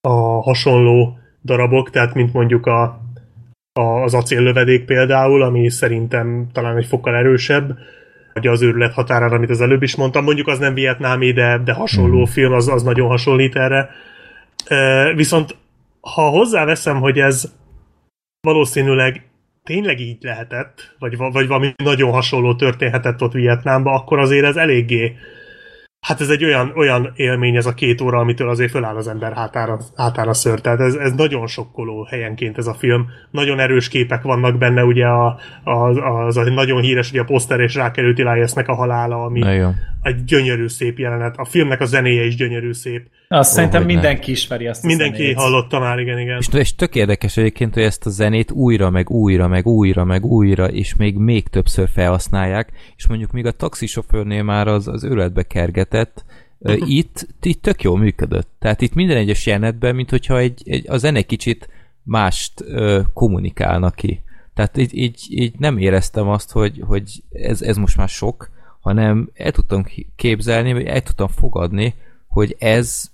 a hasonló darabok, tehát mint mondjuk a, a, az acéllövedék például, ami szerintem talán egy fokkal erősebb, vagy az őrület határán, amit az előbb is mondtam. Mondjuk az nem vietnámi, de, de hasonló mm. film, az, az nagyon hasonlít erre. E, viszont ha hozzáveszem, hogy ez valószínűleg tényleg így lehetett, vagy, vagy valami nagyon hasonló történhetett ott Vietnámba, akkor azért ez eléggé Hát ez egy olyan, olyan élmény ez a két óra, amitől azért föláll az ember hátára, hátára ször. Tehát ez, ez nagyon sokkoló helyenként ez a film. Nagyon erős képek vannak benne, ugye a, a, az a nagyon híres, ugye a poszter és rákerült Eliasnek a halála, ami egy gyönyörű szép jelenet. A filmnek a zenéje is gyönyörű szép. Azt oh, szerintem mindenki ne. ismeri azt a Mindenki zenét. hallotta már, igen, igen. És, és tök érdekes egyébként, hogy ezt a zenét újra, meg újra, meg újra, meg újra, és még még többször felhasználják, és mondjuk még a taxisofőrnél már az, az öletbe kergetett, uh-huh. itt, itt tök jól működött. Tehát itt minden egyes jelenetben, mint hogyha egy, egy, a zene kicsit mást ö, kommunikálna ki. Tehát így, így, így nem éreztem azt, hogy, hogy ez, ez most már sok, hanem el tudtam képzelni, vagy el tudtam fogadni, hogy ez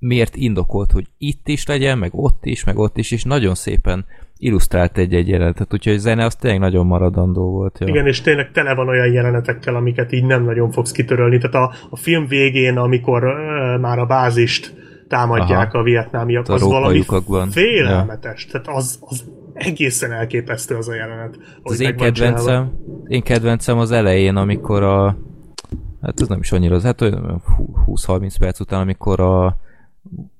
miért indokolt, hogy itt is legyen, meg ott is, meg ott is, és nagyon szépen illusztrált egy-egy jelenetet, úgyhogy a zene az tényleg nagyon maradandó volt. Ja. Igen, és tényleg tele van olyan jelenetekkel, amiket így nem nagyon fogsz kitörölni. Tehát a, a film végén, amikor uh, már a bázist támadják Aha. a vietnámiak, a az valami félelmetes. Ja. Tehát az, az egészen elképesztő az a jelenet. Az én kedvencem, én kedvencem az elején, amikor a hát ez nem is annyira, az, hát 20-30 perc után, amikor a,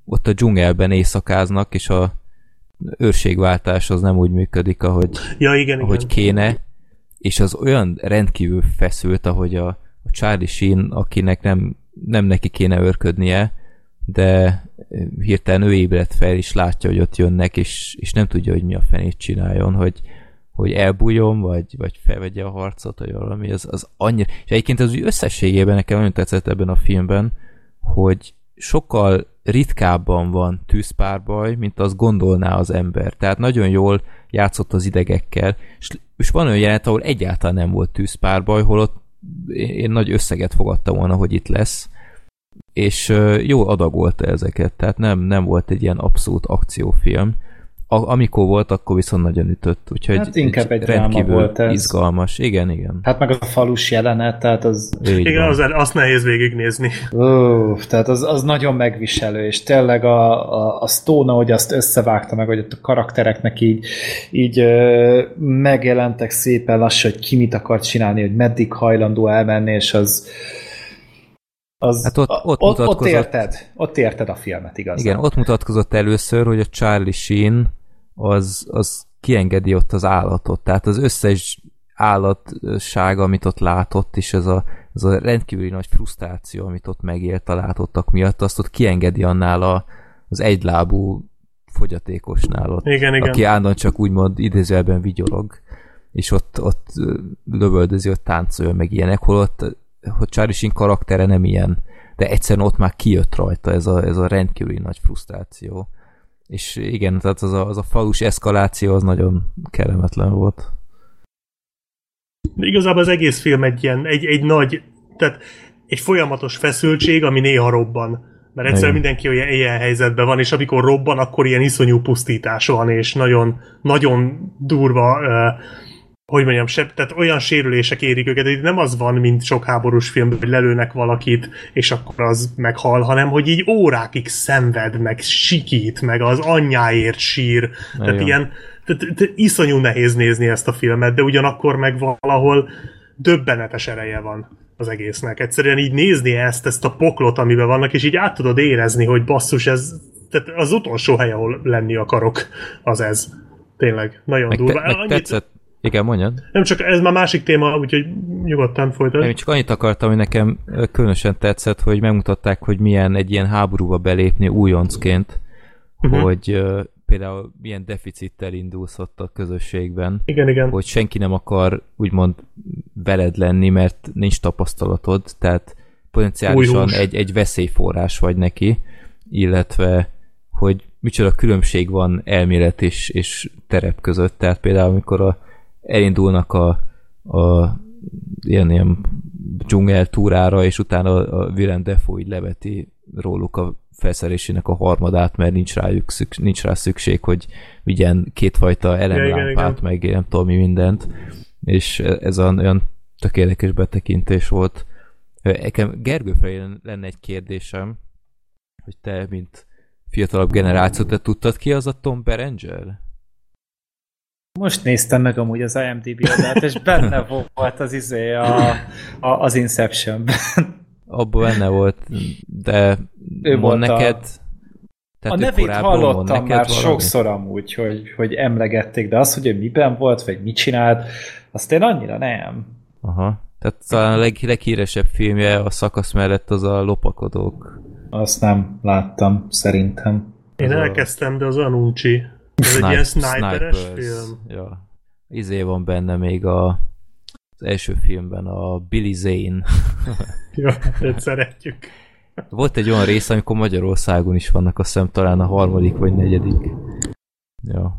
ott a dzsungelben éjszakáznak, és a őrségváltás az nem úgy működik, ahogy, ja, igen, ahogy igen. kéne, és az olyan rendkívül feszült, ahogy a, a Charlie Sheen, akinek nem, nem neki kéne őrködnie, de hirtelen ő ébredt fel, és látja, hogy ott jönnek, és, és nem tudja, hogy mi a fenét csináljon, hogy, hogy elbújjon, vagy, vagy felvegye a harcot, vagy valami, az, az annyira... És egyébként az úgy összességében nekem nagyon tetszett ebben a filmben, hogy sokkal ritkábban van tűzpárbaj, mint azt gondolná az ember. Tehát nagyon jól játszott az idegekkel, és, van olyan jelenet, ahol egyáltalán nem volt tűzpárbaj, holott én nagy összeget fogadtam volna, hogy itt lesz, és jó adagolta ezeket, tehát nem, nem volt egy ilyen abszolút akciófilm, a, amikor volt, akkor viszont nagyon ütött, úgyhogy hát inkább egy rendkívül volt ez. izgalmas. Igen, igen. Hát meg az a falus jelenet, tehát az... Így igen, az, azt nehéz végignézni. Ó, tehát az, az nagyon megviselő, és tényleg a, a, a Stone, hogy azt összevágta meg, hogy ott a karaktereknek így, így ö, megjelentek szépen lassan, hogy ki mit akart csinálni, hogy meddig hajlandó elmenni, és az az, hát ott, ott, ott, ott, érted, ott érted a filmet igazán. Igen, ott mutatkozott először, hogy a Charlie Sheen az, az kiengedi ott az állatot. Tehát az összes állatság, amit ott látott, és ez a, ez a rendkívüli nagy frusztráció, amit ott megélt a látottak miatt, azt ott kiengedi annál a, az egylábú fogyatékosnál ott, igen, igen. aki állandóan csak úgymond idézőjelben vigyorog, és ott, ott lövöldözi, ott táncolja, meg ilyenek, holott hogy Charlie Sheen karaktere nem ilyen, de egyszerűen ott már kijött rajta ez a, ez a rendkívüli nagy frusztráció. És igen, tehát az a, az a falus eszkaláció az nagyon kellemetlen volt. De igazából az egész film egy ilyen, egy, egy nagy, tehát egy folyamatos feszültség, ami néha robban. Mert egyszerűen mindenki olyan ilyen helyzetben van, és amikor robban, akkor ilyen iszonyú pusztítás van, és nagyon, nagyon durva uh, hogy mondjam, se, tehát olyan sérülések érik őket, hogy nem az van, mint sok háborús filmben, hogy lelőnek valakit, és akkor az meghal, hanem hogy így órákig szenved, meg sikít, meg az anyjáért sír. Na tehát jó. ilyen, tehát, tehát iszonyú nehéz nézni ezt a filmet, de ugyanakkor meg valahol döbbenetes ereje van az egésznek. Egyszerűen így nézni ezt, ezt a poklot, amiben vannak, és így át tudod érezni, hogy basszus, ez tehát az utolsó hely, ahol lenni akarok, az ez. Tényleg, nagyon meg durva. Te, meg Annyit... tetszett, igen, mondjad. Nem csak ez már másik téma, úgyhogy nyugodtan folytatod. Én csak annyit akartam, hogy nekem különösen tetszett, hogy megmutatták, hogy milyen egy ilyen háborúba belépni újoncként, uh-huh. hogy uh, például milyen deficittel indulsz ott a közösségben. Igen, igen. Hogy senki nem akar úgymond veled lenni, mert nincs tapasztalatod, tehát potenciálisan egy, egy veszélyforrás vagy neki, illetve hogy micsoda különbség van elmélet és, és terep között. Tehát például, amikor a elindulnak a, a ilyen, ilyen dzsungel túrára, és utána a Willem Defoe így leveti róluk a felszerelésének a harmadát, mert nincs, rájuk szükség, nincs rá szükség, hogy vigyen kétfajta elemlámpát, ja, meg nem tudom mi mindent, és ez olyan tökéletes betekintés volt. Nekem Gergő felé lenne egy kérdésem, hogy te, mint fiatalabb generáció, te tudtad ki az a Tom Berenger? Most néztem meg amúgy az IMDb oldalt, és benne [laughs] volt az izé a, a, az Inception-ben. Abban benne volt, de ő mond neked... A, a nevét hallottam már valami? sokszor amúgy, hogy, hogy emlegették, de az, hogy ő miben volt, vagy mit csinált, azt én annyira nem. Aha. Tehát talán a leg, leghíresebb filmje a szakasz mellett az a lopakodók. Azt nem láttam, szerintem. Én elkezdtem, de az olyan Ez egy ilyen sniperes film? Ja. Izé van benne még a az első filmben a Billy Zane. [laughs] Jó, őt szeretjük. Volt egy olyan rész, amikor Magyarországon is vannak, azt hiszem talán a harmadik vagy negyedik. Ja.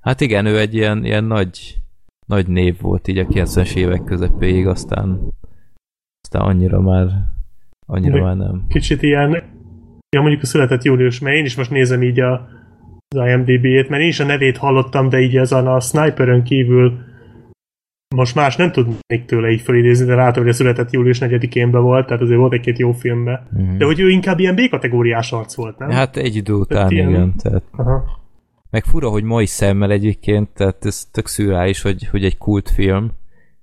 Hát igen, ő egy ilyen, ilyen nagy, nagy név volt így a 90-es évek közepéig, aztán aztán annyira már annyira már nem. Kicsit ilyen Ja, mondjuk a született július, mert én is most nézem így a, az IMDb-ét, mert én is a nevét hallottam, de így ezen a Sniperön kívül most más nem tudnék tőle így felidézni, de látom, hogy a született július 4-én volt, tehát azért volt egy-két jó filmbe. Mm-hmm. De hogy ő inkább ilyen B-kategóriás arc volt, nem? Hát egy idő után, tehát igen. Ilyen... Tehát... Aha. Meg fura, hogy mai szemmel egyébként, tehát ez tök szürális, hogy, hogy egy kultfilm,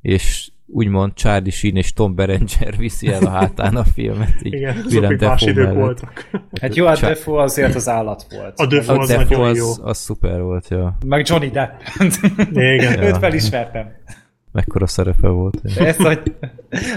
és úgymond Charlie Sheen és Tom Berenger viszi el a hátán a filmet. Így Igen, azok más idők mellett. voltak. Hát jó, a Char- Defoe azért az állat volt. A Defoe az, az nagyon az, jó. Az, szuper volt, ja. Meg Johnny Depp. Igen. [laughs] Őt felismertem. Mekkora szerepe volt. Ezt, hogy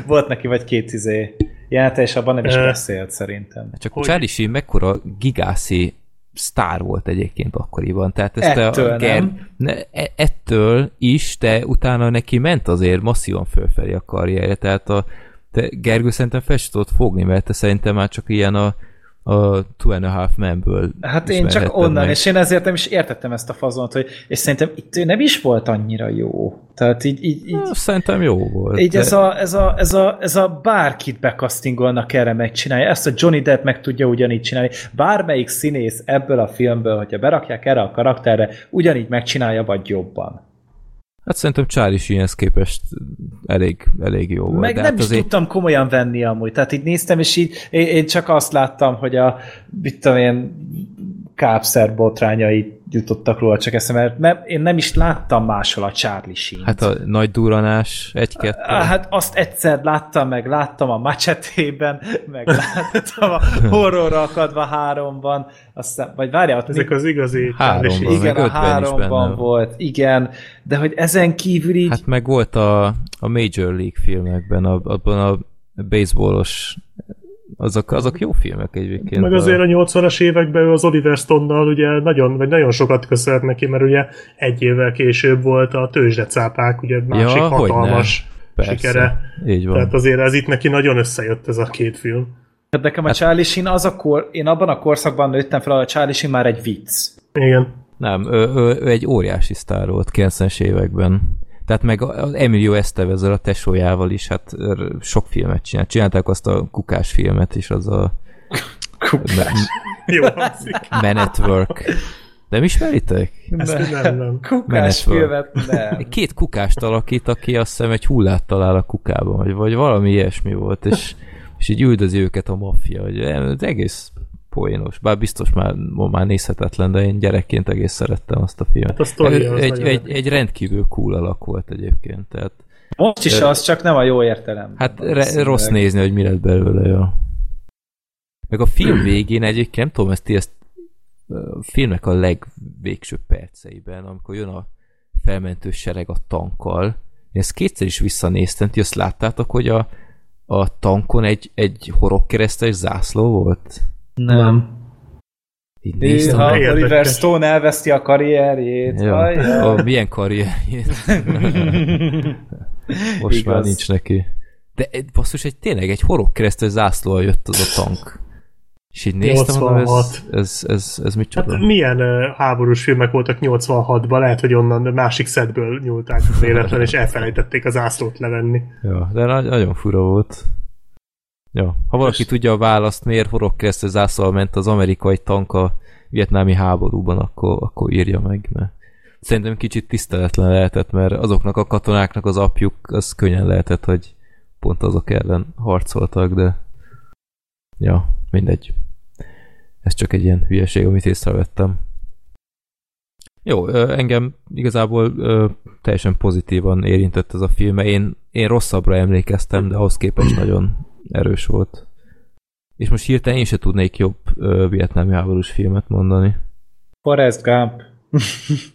volt neki vagy két izé jelenete, és abban nem is beszélt szerintem. Csak hogy... Charlie Sheen mekkora gigászi sztár volt egyébként akkoriban. Tehát ezt ettől, a Ger... nem? Ne, e- ettől is, de utána neki ment azért masszívan fölfelé a karrierje. Tehát a te Gergő szerintem fel tudott fogni, mert te szerintem már csak ilyen a a Two and a Half Man-ből Hát én csak onnan, meg. és én ezért nem is értettem ezt a fazont, hogy, és szerintem itt nem is volt annyira jó. Tehát így... így, így Na, szerintem jó volt. Így de... ez, a, ez, a, ez, a, ez a bárkit bekasztingolnak erre megcsinálja, ezt a Johnny Depp meg tudja ugyanígy csinálni. Bármelyik színész ebből a filmből, hogyha berakják erre a karakterre, ugyanígy megcsinálja, vagy jobban. Hát szerintem Charlie Sheenhez képest elég, elég jó volt. Meg nem hát is azért... tudtam komolyan venni amúgy. Tehát így néztem, és így én, én csak azt láttam, hogy a mit tudom én, kápszer botrányai jutottak róla csak eszembe, mert én nem is láttam máshol a Charlie sheen Hát a nagy duranás, egy-kettő. Hát azt egyszer láttam, meg láttam a macsetében, meg láttam a horrorra akadva háromban, aztán, vagy várjál, Ezek az igazi háromban, igen, a háromban volt, igen, de hogy ezen kívül így... Hát meg volt a, a Major League filmekben, abban a baseballos azok, azok jó filmek egyébként. Meg azért a 80-as években az Oliver Stone-nal ugye nagyon, vagy nagyon sokat köszönhet neki, mert ugye egy évvel később volt a tőzsdecápák, ugye másik ja, hatalmas Persze, sikere. Így van. Tehát azért ez itt neki nagyon összejött ez a két film. Hát nekem a hát, Charlie Sheen az a kor, én abban a korszakban nőttem fel, a Charlie Sheen már egy vicc. Igen. Nem, ő, ő, ő egy óriási sztár volt 90-es években. Tehát meg az Emilio Estevez a tesójával is, hát sok filmet csinált. Csinálták azt a kukás filmet is, az a Kukás. [laughs] Jó Man at Work. Nem ismeritek? Ezt nem, nem. Kukás filmet nem. Két kukást alakít, aki azt hiszem egy hullát talál a kukában, vagy, vagy valami ilyesmi volt, és, és így üldözi őket a maffia. Hogy ez egész poénos. Bár biztos már, már nézhetetlen, de én gyerekként egész szerettem azt a filmet. Hát a egy, egy, egy, egy rendkívül cool alak volt egyébként. Tehát, Most is az, csak nem a jó értelem. Hát re, rossz nézni, hogy mi lett belőle. Ja. Meg a film [clears throat] végén egyébként, nem tudom, ezt, ezt a filmnek a legvégső perceiben, amikor jön a felmentő sereg a tankkal, én ezt kétszer is visszanéztem, ti azt láttátok, hogy a, a tankon egy, egy horogkeresztes zászló volt? Nem. Ha Oliver Stone elveszti a karrierjét. Ja. A, milyen karrierjét? [laughs] Most Igaz. már nincs neki. De basszus, egy tényleg egy horogkeresztes zászlóval jött az a tank. És így néztem, mondom, ez, ez, ez, ez mit hát milyen uh, háborús filmek voltak 86-ban, lehet, hogy onnan másik szedből nyúlták [laughs] véletlen, és elfelejtették az ászlót levenni. Ja, de nagyon fura volt. Ja, ha valaki tudja a választ, miért horogkeresztes zászlóval ment az amerikai tank a vietnámi háborúban, akkor, akkor írja meg, mert szerintem kicsit tiszteletlen lehetett, mert azoknak a katonáknak az apjuk, az könnyen lehetett, hogy pont azok ellen harcoltak, de ja, mindegy. Ez csak egy ilyen hülyeség, amit észrevettem. Jó, engem igazából teljesen pozitívan érintett ez a film, én, én rosszabbra emlékeztem, de ahhoz képest nagyon erős volt. És most hirtelen én se tudnék jobb ö, vietnámi háborús filmet mondani. Forrest Gump.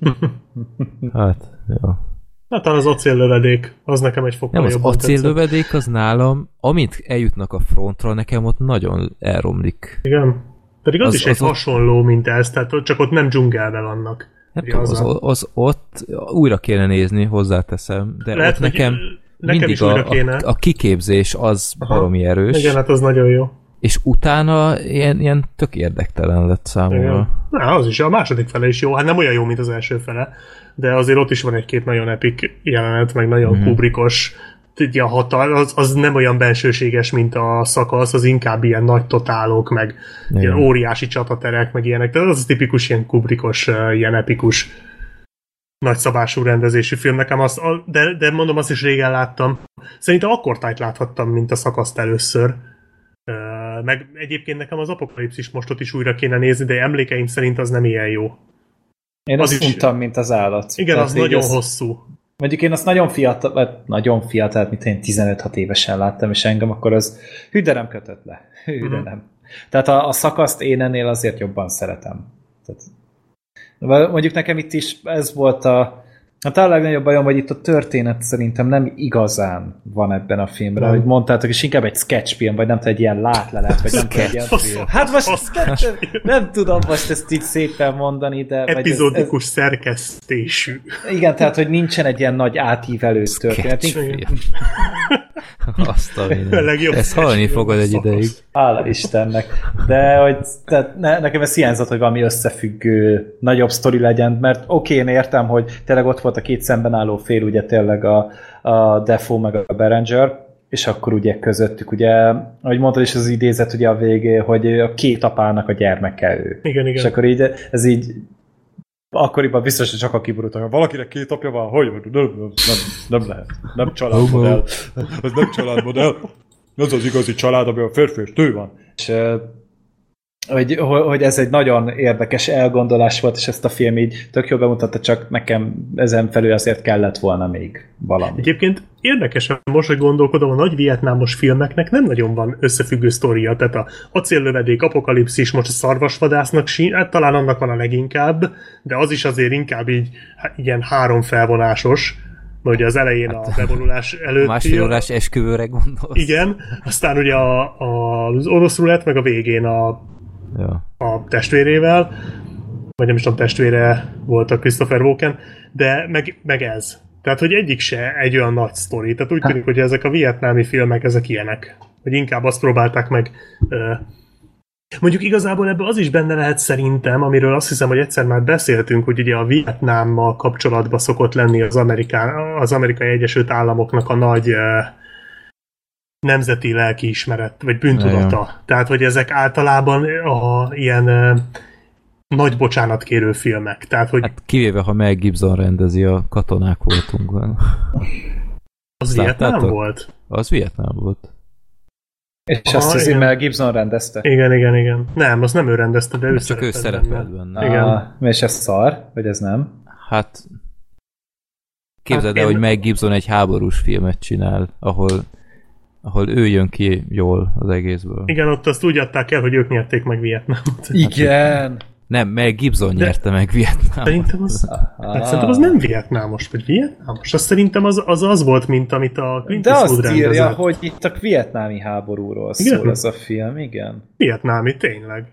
[laughs] hát, ja. Hát talán az acéllövedék, az nekem egy fokkal Nem, az acéllövedék az nálam, amint eljutnak a frontra, nekem ott nagyon elromlik. Igen. Pedig az, az is az egy az hasonló, mint ez, tehát csak ott nem dzsungelben vannak. Nem tudom, az, az, az, ott újra kéne nézni, hozzáteszem, de Lehet, ott nekem... Nekem mindig a, a, a kiképzés az Aha. baromi erős. Igen, hát az nagyon jó. És utána ilyen, ilyen tök érdektelen lett számomra. Na, az is, a második fele is jó. Hát nem olyan jó, mint az első fele, de azért ott is van egy-két nagyon epik jelenet, meg nagyon mm. kubrikos ugye a hatal, az, az nem olyan bensőséges, mint a szakasz, az inkább ilyen nagy totálok, meg Igen. ilyen óriási csataterek, meg ilyenek. Tehát az a tipikus ilyen kubrikos, ilyen epikus nagyszabású rendezésű film. Nekem azt, de, de mondom, azt is régen láttam. Szerintem akkor tájt láthattam, mint a szakaszt először. Meg egyébként nekem az apokalipszis mostot is újra kéne nézni, de emlékeim szerint az nem ilyen jó. Én az azt is... mondtam, mint az állat. Igen, Tehát az nagyon az... hosszú. Mondjuk én azt nagyon fiatal, vagy nagyon fiatal, mint én 15-6 évesen láttam, és engem akkor az hű, de nem kötött le. Hű, nem. Tehát a, a szakaszt én ennél azért jobban szeretem. Tehát, mondjuk nekem itt is ez volt a, Hát a legnagyobb bajom, hogy itt a történet szerintem nem igazán van ebben a filmben, hogy mondtátok, és inkább egy sketchfilm, vagy nem tudom, egy ilyen látlelet, vagy nem tudom, egy ilyen film. Hát most sketch, nem tudom most ezt így szépen mondani, de... Epizódikus ez, ez, szerkesztésű. Igen, tehát, hogy nincsen egy ilyen nagy átívelő történet. [laughs] Azt a Ezt hallani fogod egy ideig. Hála Istennek. De hogy tehát ne, nekem ez hiányzott, hogy valami összefüggő, nagyobb sztori legyen, mert oké, én értem, hogy tényleg ott volt a két szemben álló fél, ugye tényleg a, a Defo meg a Berenger, és akkor ugye közöttük, ugye, ahogy mondtad is az idézet ugye a végé, hogy a két apának a gyermeke ő. Igen, igen. És akkor így, ez így akkoriban biztos, hogy csak a kiborultak. Ha valakinek két apja van, hogy nem, nem, nem, nem lehet. Nem családmodell. Ez nem családmodell. Ez az igazi család, ami a férfi és tő van. És hogy, hogy ez egy nagyon érdekes elgondolás volt, és ezt a film így tök jól bemutatta, csak nekem ezen felül azért kellett volna még valami. Egyébként érdekes, most, hogy gondolkodom, a nagy vietnámos filmeknek nem nagyon van összefüggő sztoria, tehát a acéllövedék, apokalipszis, most a szarvasvadásznak sín, hát talán annak van a leginkább, de az is azért inkább így ilyen három felvonásos, mert ugye az elején hát, a bevonulás előtt. Másfélórás esküvőre gondolsz. Igen, aztán ugye a, a, az orosz rulett, meg a végén a ja. a testvérével, vagy nem is tudom, testvére volt a Christopher Walken, de meg, meg ez. Tehát, hogy egyik se egy olyan nagy sztori. Tehát úgy tűnik, hogy ezek a vietnámi filmek, ezek ilyenek. Hogy inkább azt próbálták meg uh, Mondjuk igazából ebbe az is benne lehet szerintem, amiről azt hiszem, hogy egyszer már beszéltünk, hogy ugye a Vietnámmal kapcsolatban szokott lenni az, Amerikán, az amerikai Egyesült Államoknak a nagy nemzeti lelkiismeret, vagy bűntudata. Ja. Tehát, hogy ezek általában a ilyen nagy bocsánatkérő filmek. Tehát, hogy... Hát kivéve, ha Mel Gibson rendezi a katonák voltunk. Az Vietnám volt? Az Vietnám volt. És Aha, azt az Mel Gibson rendezte? Igen, igen, igen. Nem, az nem ő rendezte, de ő Csak ő szerepelt benne. Igen. Ah, és ez szar? Vagy ez nem? Hát képzeld hát el, én... hogy Mel Gibson egy háborús filmet csinál, ahol ahol ő jön ki jól az egészből. Igen, ott azt úgy adták el, hogy ők nyerték meg Vietnámot. [laughs] Igen! Nem, meg Gibson De nyerte meg Vietnámot. Szerintem az, hát szerintem az nem vietnámos, vagy vietnámos. Azt szerintem az az, az volt, mint amit a Clint De azt írja, rendezett. hogy itt a vietnámi háborúról igen? szól az a film, igen. Vietnámi, tényleg.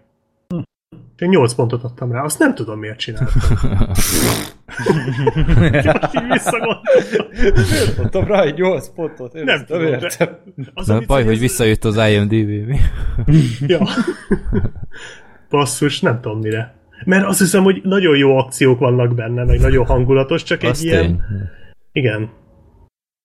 Én 8 pontot adtam rá, azt nem tudom miért csináltam. [laughs] Miért mondtam rá egy 8 pontot? Én nem tudom, de az, Na, baj, hogy visszajött az IMDb. [laughs] ja. Basszus, nem tudom mire. Mert azt hiszem, hogy nagyon jó akciók vannak benne, meg nagyon hangulatos, csak egy Azt ilyen... Tény. Igen.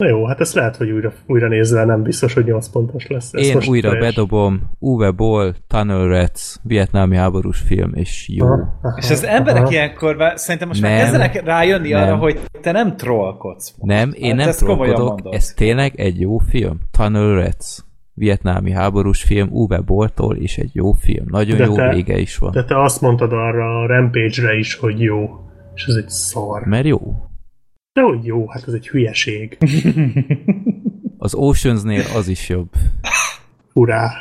Na jó, hát ezt lehet, hogy újra, újra nézzel, nem biztos, hogy 8 pontos lesz. Ezt Én most újra teljes. bedobom Uwe Boll, Tunnel Rats, vietnámi háborús film, és jó. Aha, aha, és az emberek aha. ilyenkor szerintem most nem, már kezdenek rájönni nem. arra, hogy te nem trollkodsz. Nem, én hát nem trollkodok, ez tényleg egy jó film. Tunnel Rats vietnámi háborús film Uwe Bolltól, és egy jó film. Nagyon de jó te, vége is van. De te azt mondtad arra a Rampage-re is, hogy jó. És ez egy szar. Mert jó. De hogy jó, hát ez egy hülyeség. [laughs] Az Oceansnél az is jobb. Urá.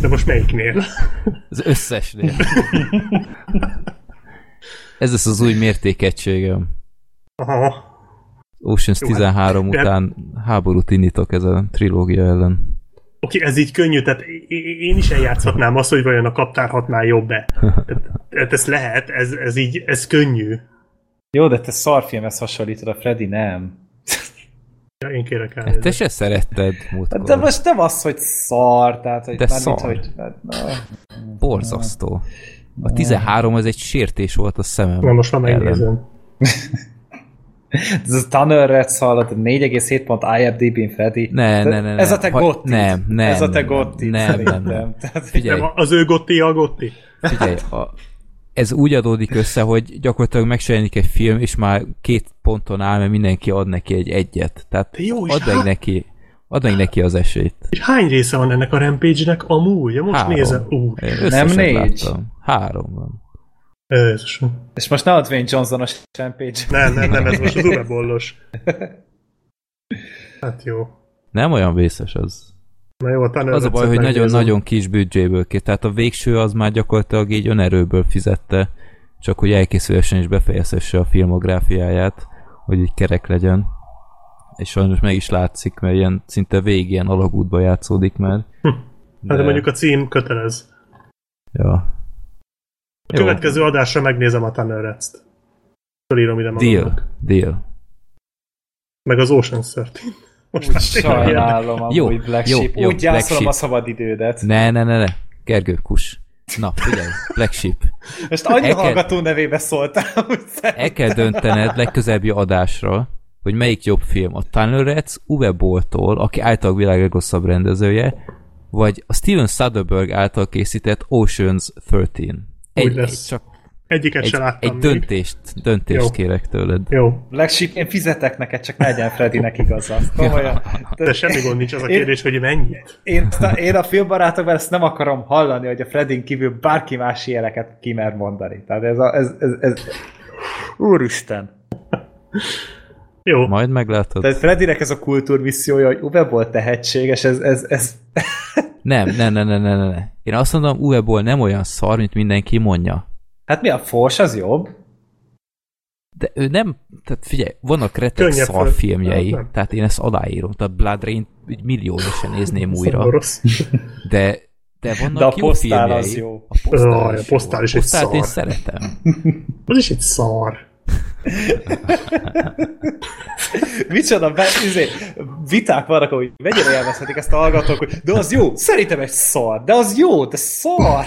De most melyiknél? Az összesnél. Ez lesz az új mértékegységem. Aha. Oceans Jó, 13 hát, után háborút indítok ez a trilógia ellen. Oké, okay, ez így könnyű, tehát én is eljátszhatnám azt, hogy vajon a kaptárhatnál jobb-e. [laughs] Tehát ez lehet, ez, ez így, ez könnyű. Jó, de te szarfilmhez hasonlítod, a Freddy nem. Ja, én kérek el. Te se szeretted múltkor. De most nem az, hogy szar, tehát hogy... De szar. Hogy, hát, na, Borzasztó. A 13 az egy sértés volt a szemem. Na most már megnézem. [laughs] Ez a Tunnel Reds hallott, 4,7 pont IMDb-n Freddy. Ne, ne, ne, ne. Ez a te Ha- Gotti. Nem, nem. Ez a te Gotti, nem, nem, nem. Tehát- Figyelj, Nem, az ő Gotti a Gotti. figyelj, a, ez úgy adódik össze, hogy gyakorlatilag megsejlik egy film, és már két ponton áll, mert mindenki ad neki egy egyet. Tehát De jó, add meg há- neki, add meg neki az esélyt. És hány része van ennek a Rampage-nek amúgy? Most Három. nézem. Ú, összeset négy. Láttam. Három van. Jézusom. És most ne a Dwayne Johnson-os Rampage. Nem, nem, nem, ez most az uvebollos. Hát jó. Nem olyan vészes az. Na jó, a Az a baj, hogy nagyon-nagyon kis büdzséből ki. Tehát a végső az már gyakorlatilag így önerőből fizette, csak hogy elkészülhessen és befejezhesse a filmográfiáját, hogy így kerek legyen. És sajnos meg is látszik, mert ilyen szinte ilyen alagútba játszódik már. Hát de mondjuk a cím kötelez. Ja. A következő adásra megnézem a Tunnel Reds-t. Fölírom ide Deal. magamnak. Deal. Meg az Ocean 13. Most ilyen- Sajnálom amúgy Jó, Black jó, Sheep. jó, Úgy gyászolom a Sheep. szabadidődet. Ne, ne, ne, ne. Gergő, kus. Na, figyelj, Black Sheep. Most annyi El kell- hallgató nevébe szóltál, [laughs] hogy El kell döntened legközelebbi adásra, hogy melyik jobb film. A Tunnel Rats Uwe Boll-tól, aki által világ legrosszabb rendezője, vagy a Steven Soderbergh által készített Ocean's 13. Egy, Úgy egy, lesz. csak Egyiket egy, se láttam egy még. döntést, döntést Jó. kérek tőled. Jó, Sheep, én fizetek neked, csak ne legyen Freddynek igaza. Komolyan. [laughs] de semmi gond nincs az a Én- kérdés, hogy mennyit. Én, én a filmbarátokban ezt nem akarom hallani, hogy a Freddyn kívül bárki más ilyeneket kimer mondani. Tehát ez a... Ez, ez, ez... Úristen! Jó, Majd meglátod. Tehát Freddynek ez a kultúrmissziója, hogy Uwe volt tehetséges, ez, ez, ez... Nem, nem, nem, nem, nem, nem. Én azt mondom, Uwe Boll nem olyan szar, mint mindenki mondja. Hát mi a fors, az jobb? De ő nem, tehát figyelj, vannak retek szar filmjei, Nem, nem. tehát én ezt aláírom, tehát Blood Rain egy millióra nézném [laughs] újra, de, de vannak De a jó filmjei. az jó. A posztál, Aj, is a posztál jó. is a egy posztált én szar. szeretem. [laughs] Az is egy szar. [laughs] Micsoda, be, izé, viták vannak, hogy mennyire élvezhetik ezt a hallgatók, hogy de az jó, szerintem egy szar, de az jó, de szar.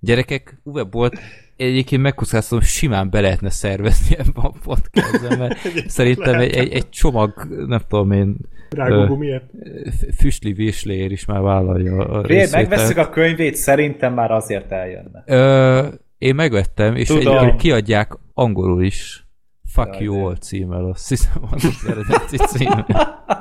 Gyerekek, Uwe Bolt egyébként megkockáztatom, simán be lehetne szervezni [laughs] ebbe a podcastbe, mert [laughs] szerintem egy, egy, egy csomag, nem tudom én, füstli véslér is már vállalja a részvételt. megveszük a könyvét, szerintem már azért eljönne. Ö, én megvettem, és Tudom. egyébként kiadják angolul is. Fuck Jaj, you all címmel, azt hiszem az az eredeti cím.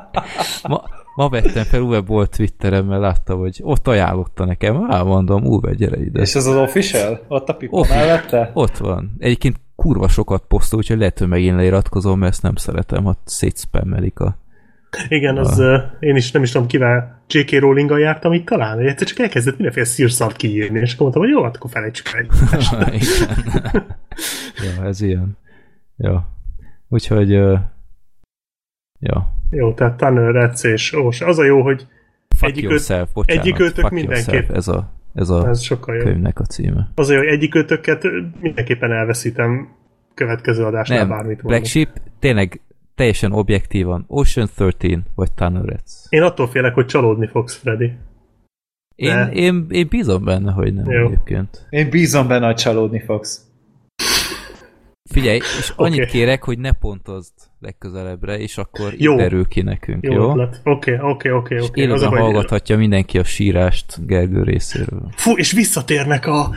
[laughs] Ma, ma vettem fel Uwe Boll Twitteren, mert látta, hogy ott ajánlotta nekem. Á, mondom, Uwe, gyere ide. És ez az official? Ott a pipa mellette? Ott van. Egyébként kurva sokat posztol, úgyhogy lehet, hogy megint leiratkozom, mert ezt nem szeretem, ha szétspammelik a... Igen, az uh, én is nem is tudom kivel J.K. Rowling-gal jártam itt talán, hogy egyszer csak elkezdett mindenféle szírszart kiírni, és akkor mondtam, hogy jó, akkor felejtsük el [laughs] [laughs] ja, ez ilyen. Ja. Úgyhogy... Uh, ja. Jó, tehát Tunnel Reds és Ós. Az a jó, hogy Fuck Egyik yourself, bocsánat. egyik Fuck mindenképp. yourself, Ez a, ez a ez sokkal jobb. könyvnek a címe. Az a jó, hogy egyik őtöket mindenképpen elveszítem következő adásnál Nem, bármit Black mondok. Sheep tényleg teljesen objektívan Ocean 13 vagy Tunnel Rats. Én attól félek, hogy csalódni fogsz, Freddy. Én, én, én bízom benne, hogy nem Jó. egyébként. Én bízom benne, hogy csalódni fogsz. Figyelj, és [laughs] annyit Oké. kérek, hogy ne pontozd legközelebbre, és akkor Jó. derül ki nekünk, Jó. Oké, oké, oké, És oké. Az a élőben hallgathatja mindenki a sírást Gergő részéről. Fú, és visszatérnek a...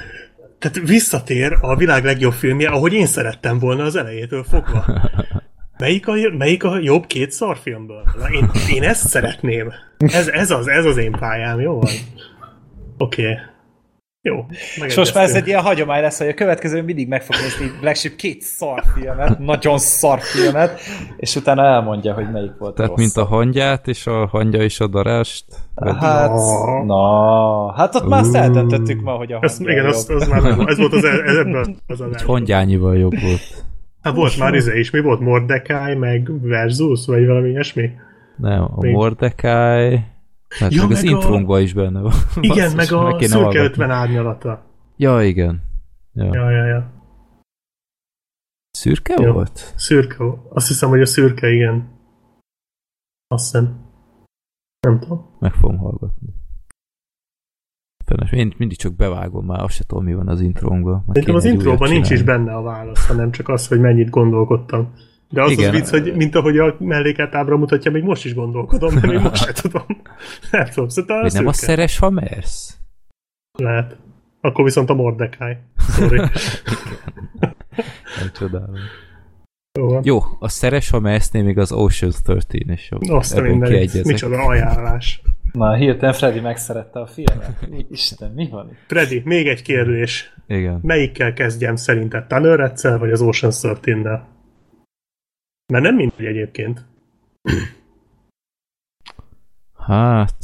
Tehát visszatér a világ legjobb filmje, ahogy én szerettem volna az elejétől fogva. [laughs] Melyik a, melyik a jobb két szarfilmből? Na, én, én ezt szeretném. Ez, ez, az, ez az én pályám, jó van? Oké. Okay. Jó. És most már ez egy ilyen hagyomány lesz, hogy a következő mindig meg fog nézni Black Sheep két szarfilmet, nagyon szarfilmet, és utána elmondja, hogy melyik volt Tehát a mint a hangyát, és a hangya is a darást. Hát, Na. na, hát ott már azt eldöntöttük ma, hogy a hangja igen, jobb. az, az már megvolt. ez volt az, ez ebben az adás. hangyányival jobb volt. Hát volt már izé is, mi volt? Mordecai, meg Versus, vagy valami ilyesmi? Nem, a Még- Mordecai... Hát Ja, meg az meg a- intrónkban is benne van. Igen, Basszus, meg a kéne szürke hallgatni. 50 árnyalata. Ja, igen. Ja. Ja, ja, ja. Szürke Jó. volt? Szürke. Azt hiszem, hogy a szürke, igen. Azt hiszem. Nem tudom. Meg fogom hallgatni. Fenes. Én mindig csak bevágom már, azt se tudom, mi van az intrónkban. Szerintem az intróban nincs is benne a válasz, hanem csak az, hogy mennyit gondolkodtam. De az Igen. az vicc, hogy mint ahogy a melléket ábra mutatja, még most is gondolkodom, mert még most se tudom. Nem tudom, szóval az nem a szeres, ha mersz? Lehet. Akkor viszont a Mordecai. Sorry. [laughs] nem csodálom. Jó, jó, a szeres, ha mersznél még az Ocean's 13 is jó. Azt a mindenit, micsoda ajánlás. Na, hirtelen Freddy megszerette a filmet. Isten, mi van? Freddy, még egy kérdés. Igen. Melyikkel kezdjem szerinted? Tanner vagy az Ocean's 13-nel? Mert nem mindegy egyébként. Hát...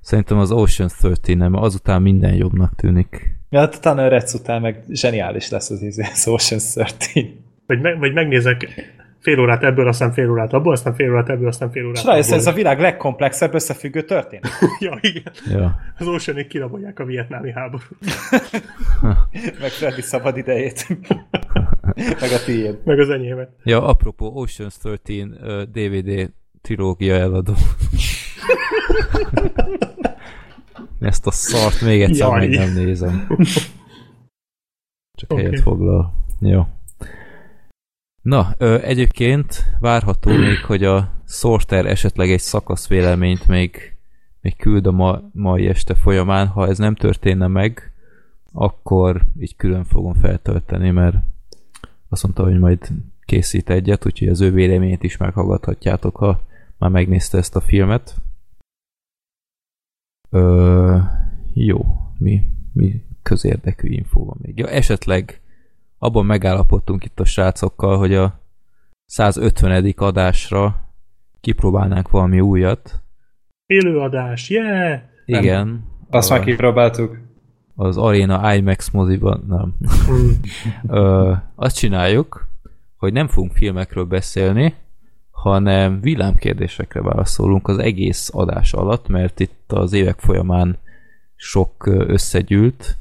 Szerintem az Ocean's 13 nem, azután minden jobbnak tűnik. Ja, hát Tanner Retz után meg zseniális lesz az, izé, az Ocean's 13. Vagy, me- vagy megnézek fél órát ebből, aztán fél órát abból, aztán fél órát ebből, aztán fél órát És rájössz, ez a világ legkomplexebb összefüggő történet. [laughs] ja, igen. Ja. Az oceanik kirabolják a vietnámi háborút. [laughs] Meg Freddy szabad idejét. [laughs] [laughs] Meg a tiéd. Meg az enyémet. Ja, apropó Ocean's 13 uh, DVD trilógia eladó. [laughs] Ezt a szart még egyszer Jaj. meg nem nézem. Csak okay. helyet foglal. Jó. Na, ö, egyébként várható még, hogy a Sorter esetleg egy szakasz véleményt még, még küld a ma, mai este folyamán. Ha ez nem történne meg, akkor így külön fogom feltölteni, mert azt mondta, hogy majd készít egyet, úgyhogy az ő véleményét is meghallgathatjátok, ha már megnézte ezt a filmet. Ö, jó, mi, mi közérdekű infó van még. Ja, esetleg abban megállapodtunk itt a srácokkal, hogy a 150. adásra kipróbálnánk valami újat. Élőadás, yeah! Igen. Azt a, már kipróbáltuk. Az Arena IMAX moziban, nem. Mm. Ö, azt csináljuk, hogy nem fogunk filmekről beszélni, hanem villámkérdésekre válaszolunk az egész adás alatt, mert itt az évek folyamán sok összegyűlt,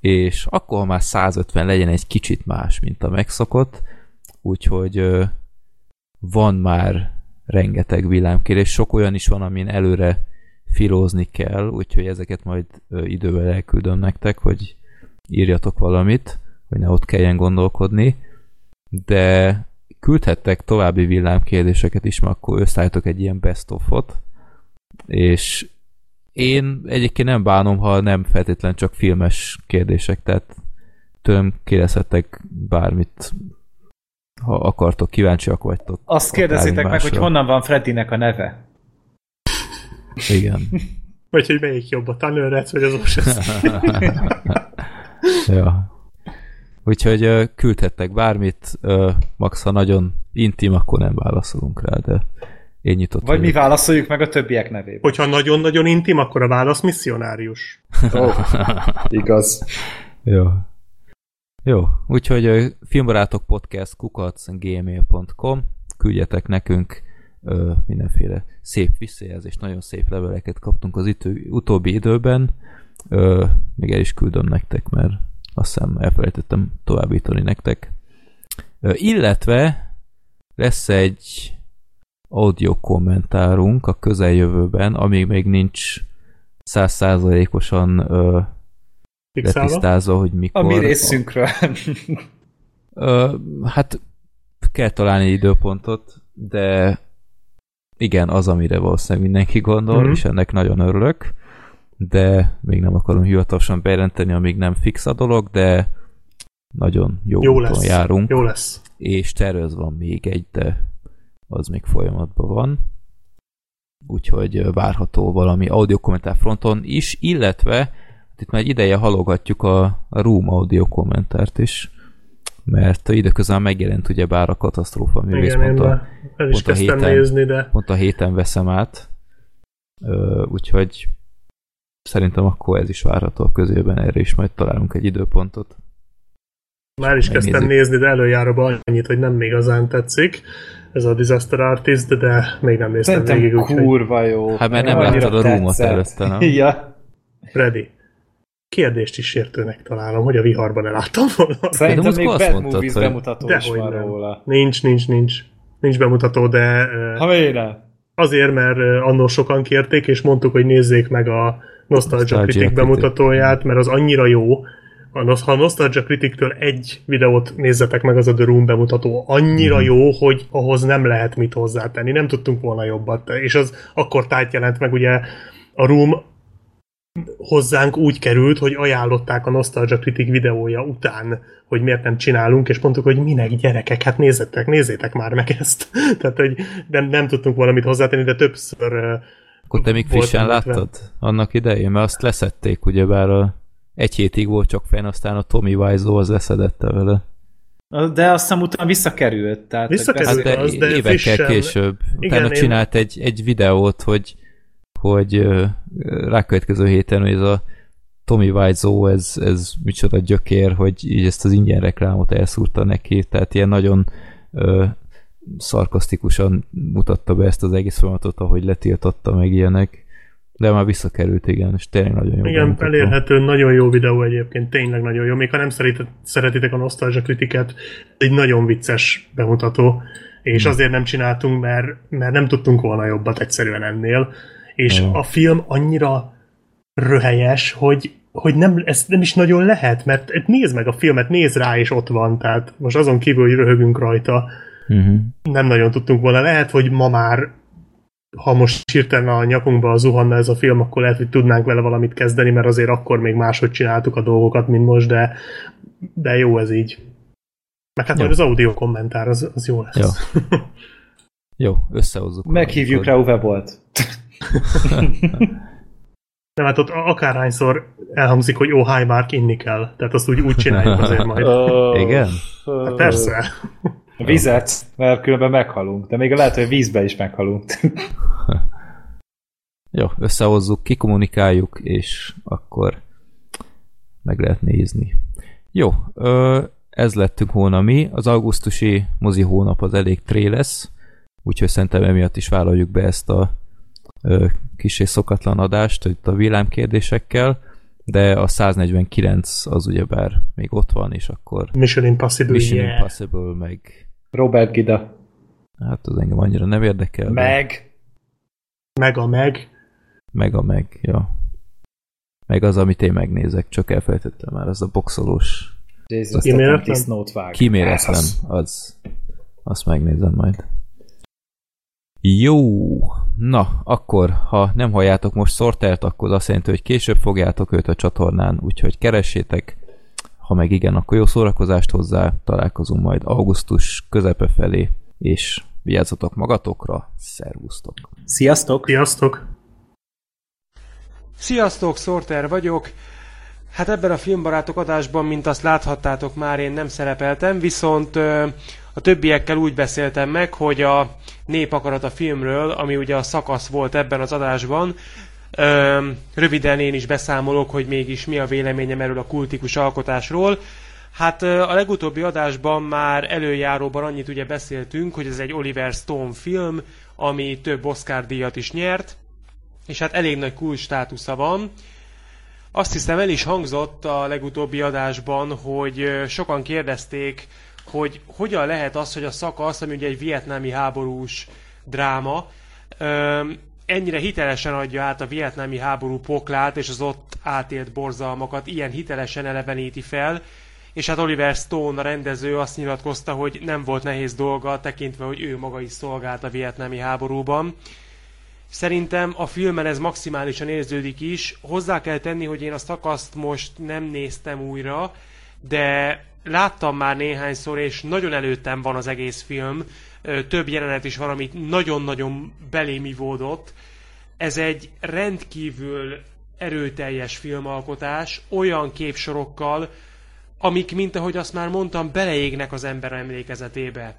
és akkor ha már 150 legyen egy kicsit más, mint a megszokott, úgyhogy van már rengeteg villámkérés, sok olyan is van, amin előre filózni kell, úgyhogy ezeket majd idővel elküldöm nektek, hogy írjatok valamit, hogy ne ott kelljen gondolkodni, de küldhettek további villámkérdéseket is, mert akkor összeállítok egy ilyen best of-ot, és én egyébként nem bánom, ha nem feltétlen csak filmes kérdések, tehát tőlem kérdezhetek bármit, ha akartok, kíváncsiak vagytok. Azt kérdezitek meg, hogy honnan van Freddynek a neve. Igen. [laughs] vagy hogy melyik jobb, a Tanőrec, vagy az Ocean [laughs] Ja. Úgyhogy küldhettek bármit, max ha nagyon intim, akkor nem válaszolunk rá, de én nyitott Vagy vagyok. mi válaszoljuk meg a többiek nevét. Hogyha nagyon-nagyon intim, akkor a válasz misszionárius. [laughs] Oh, igaz. Jó. Jó, úgyhogy filmbarátok podcast kukac gmail.com küldjetek nekünk ö, mindenféle szép visszajelzést, nagyon szép leveleket kaptunk az itt, utóbbi időben. Ö, még el is küldöm nektek, mert azt hiszem elfelejtettem továbbítani nektek. Ö, illetve lesz egy audio kommentárunk a közeljövőben, amíg még nincs százszázalékosan letisztázva, hogy mikor. A mi részünkről. ö, hát kell találni időpontot, de igen, az, amire valószínűleg mindenki gondol, mm-hmm. és ennek nagyon örülök, de még nem akarom hivatalosan bejelenteni, amíg nem fix a dolog, de nagyon jó, jó úton lesz. járunk. Jó lesz. És tervez van még egy, de az még folyamatban van. Úgyhogy várható valami audio kommentár fronton is, illetve hát itt már egy ideje halogatjuk a, a Room audio kommentárt is, mert időközben megjelent ugye bár a katasztrófa művész, pont a, pont, a héten, nézni, de... pont a héten veszem át, Ö, úgyhogy szerintem akkor ez is várható a közében, erre is majd találunk egy időpontot. Már is Megnézzük. kezdtem nézni, de előjáróban annyit, hogy nem igazán tetszik ez a Disaster Artist, de még nem néztem Szerintem végig. Szerintem kurva jó. Hát mert nem láttad a rúmot előtte, nem? [laughs] ja. Freddy, kérdést is értőnek találom, hogy a viharban eláttam volna. Szerintem még Bad mondtad, Movies hogy... bemutató de is van nem. róla. Nincs, nincs, nincs. Nincs bemutató, de... Ha mire? Azért, mert annól sokan kérték, és mondtuk, hogy nézzék meg a Nostalgia Critic bemutatóját, mert az annyira jó, ha a Nostalgia Critiktől egy videót nézzetek meg, az a The Room bemutató annyira mm. jó, hogy ahhoz nem lehet mit hozzátenni, nem tudtunk volna jobbat. És az akkor tájt jelent meg, ugye a Room hozzánk úgy került, hogy ajánlották a Nostalgia Critic videója után, hogy miért nem csinálunk, és mondtuk, hogy minek gyerekek, hát nézzetek, nézzétek már meg ezt. [laughs] Tehát, hogy nem, nem tudtunk valamit hozzátenni, de többször Akkor te még frissen láttad annak idején? Mert azt leszették, ugyebár a egy hétig volt csak fenn, aztán a Tommy Wiseau az leszedette vele. De aztán utána visszakerült. Tehát visszakerült hát, az, de évekkel frissen... később. Igen, utána én... csinált egy, egy videót, hogy hogy rákövetkező héten, hogy ez a Tommy Wiseau, ez, ez micsoda gyökér, hogy így ezt az ingyen reklámot elszúrta neki, tehát ilyen nagyon uh, szarkasztikusan mutatta be ezt az egész folyamatot, ahogy letiltotta meg ilyenek. De már visszakerült, igen, és tényleg nagyon jó. Igen, bemutató. elérhető, nagyon jó videó egyébként, tényleg nagyon jó. Még ha nem szeretitek, szeretitek a nosztalgia kritikát, egy nagyon vicces bemutató, és hmm. azért nem csináltunk, mert, mert nem tudtunk volna jobbat egyszerűen ennél. És a film annyira röhelyes, hogy, hogy nem, ez nem is nagyon lehet, mert nézd meg a filmet, nézd rá, és ott van, tehát most azon kívül, hogy röhögünk rajta, uh-huh. nem nagyon tudtunk volna. Lehet, hogy ma már ha most hirtelen a nyakunkba zuhanna ez a film, akkor lehet, hogy tudnánk vele valamit kezdeni, mert azért akkor még máshogy csináltuk a dolgokat, mint most, de, de jó ez így. Meg hát jó. majd az audio kommentár, az, az jó lesz. Jó, [laughs] jó összehozzuk. Meghívjuk rá Uwe Bolt. [laughs] Nem, hát ott akárhányszor elhangzik, hogy oh, hi Mark, inni kell. Tehát azt úgy, úgy csináljuk azért majd. [laughs] Igen? Hát persze. Vizet, mert különben meghalunk. De még lehet, hogy vízbe is meghalunk. [laughs] Jó, összehozzuk, kikommunikáljuk, és akkor meg lehet nézni. Jó, ez lettünk volna mi. Az augusztusi mozi hónap az elég tré lesz, úgyhogy szerintem emiatt is vállaljuk be ezt a kis és szokatlan adást itt a villámkérdésekkel, de a 149 az ugyebár még ott van, és akkor Mission Impossible, Mission yeah. Impossible, meg Robert Gida. Hát az engem annyira nem érdekel. Meg. Meg a meg. Meg a meg, ja. Meg az, amit én megnézek, csak elfelejtettem már, az a boxolós. Kiméletlen, az. Azt megnézem majd. Jó, na, akkor, ha nem halljátok most Sortert, akkor azt jelenti, hogy később fogjátok őt a csatornán, úgyhogy keressétek, ha meg igen, akkor jó szórakozást hozzá, találkozunk majd augusztus közepe felé, és vigyázzatok magatokra, szervusztok! Sziasztok! Sziasztok! Sziasztok, Sorter vagyok. Hát ebben a filmbarátok adásban, mint azt láthattátok már, én nem szerepeltem, viszont a többiekkel úgy beszéltem meg, hogy a népakarat a filmről, ami ugye a szakasz volt ebben az adásban, röviden én is beszámolok, hogy mégis mi a véleményem erről a kultikus alkotásról. Hát a legutóbbi adásban már előjáróban annyit ugye beszéltünk, hogy ez egy Oliver Stone film, ami több Oscar díjat is nyert, és hát elég nagy kult státusza van. Azt hiszem el is hangzott a legutóbbi adásban, hogy sokan kérdezték, hogy hogyan lehet az, hogy a szakasz, ami ugye egy vietnámi háborús dráma, ennyire hitelesen adja át a vietnámi háború poklát és az ott átélt borzalmakat, ilyen hitelesen eleveníti fel, és hát Oliver Stone, a rendező azt nyilatkozta, hogy nem volt nehéz dolga, tekintve, hogy ő maga is szolgált a vietnámi háborúban. Szerintem a filmen ez maximálisan érződik is. Hozzá kell tenni, hogy én a szakaszt most nem néztem újra, de láttam már néhányszor, és nagyon előttem van az egész film. Több jelenet is van, amit nagyon-nagyon belém ivódott. Ez egy rendkívül erőteljes filmalkotás, olyan képsorokkal, amik, mint ahogy azt már mondtam, beleégnek az ember emlékezetébe.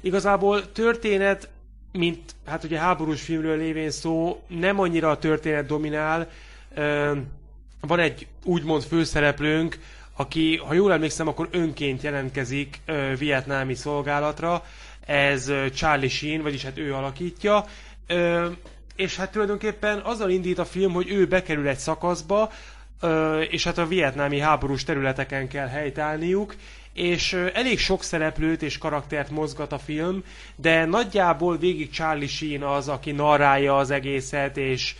Igazából történet, mint hát ugye háborús filmről lévén szó, nem annyira a történet dominál. Van egy úgymond főszereplőnk, aki, ha jól emlékszem, akkor önként jelentkezik vietnámi szolgálatra. Ez Charlie Sheen, vagyis hát ő alakítja. És hát tulajdonképpen azzal indít a film, hogy ő bekerül egy szakaszba, és hát a vietnámi háborús területeken kell helytállniuk, és elég sok szereplőt és karaktert mozgat a film, de nagyjából végig Charlie Sheen az, aki narrálja az egészet, és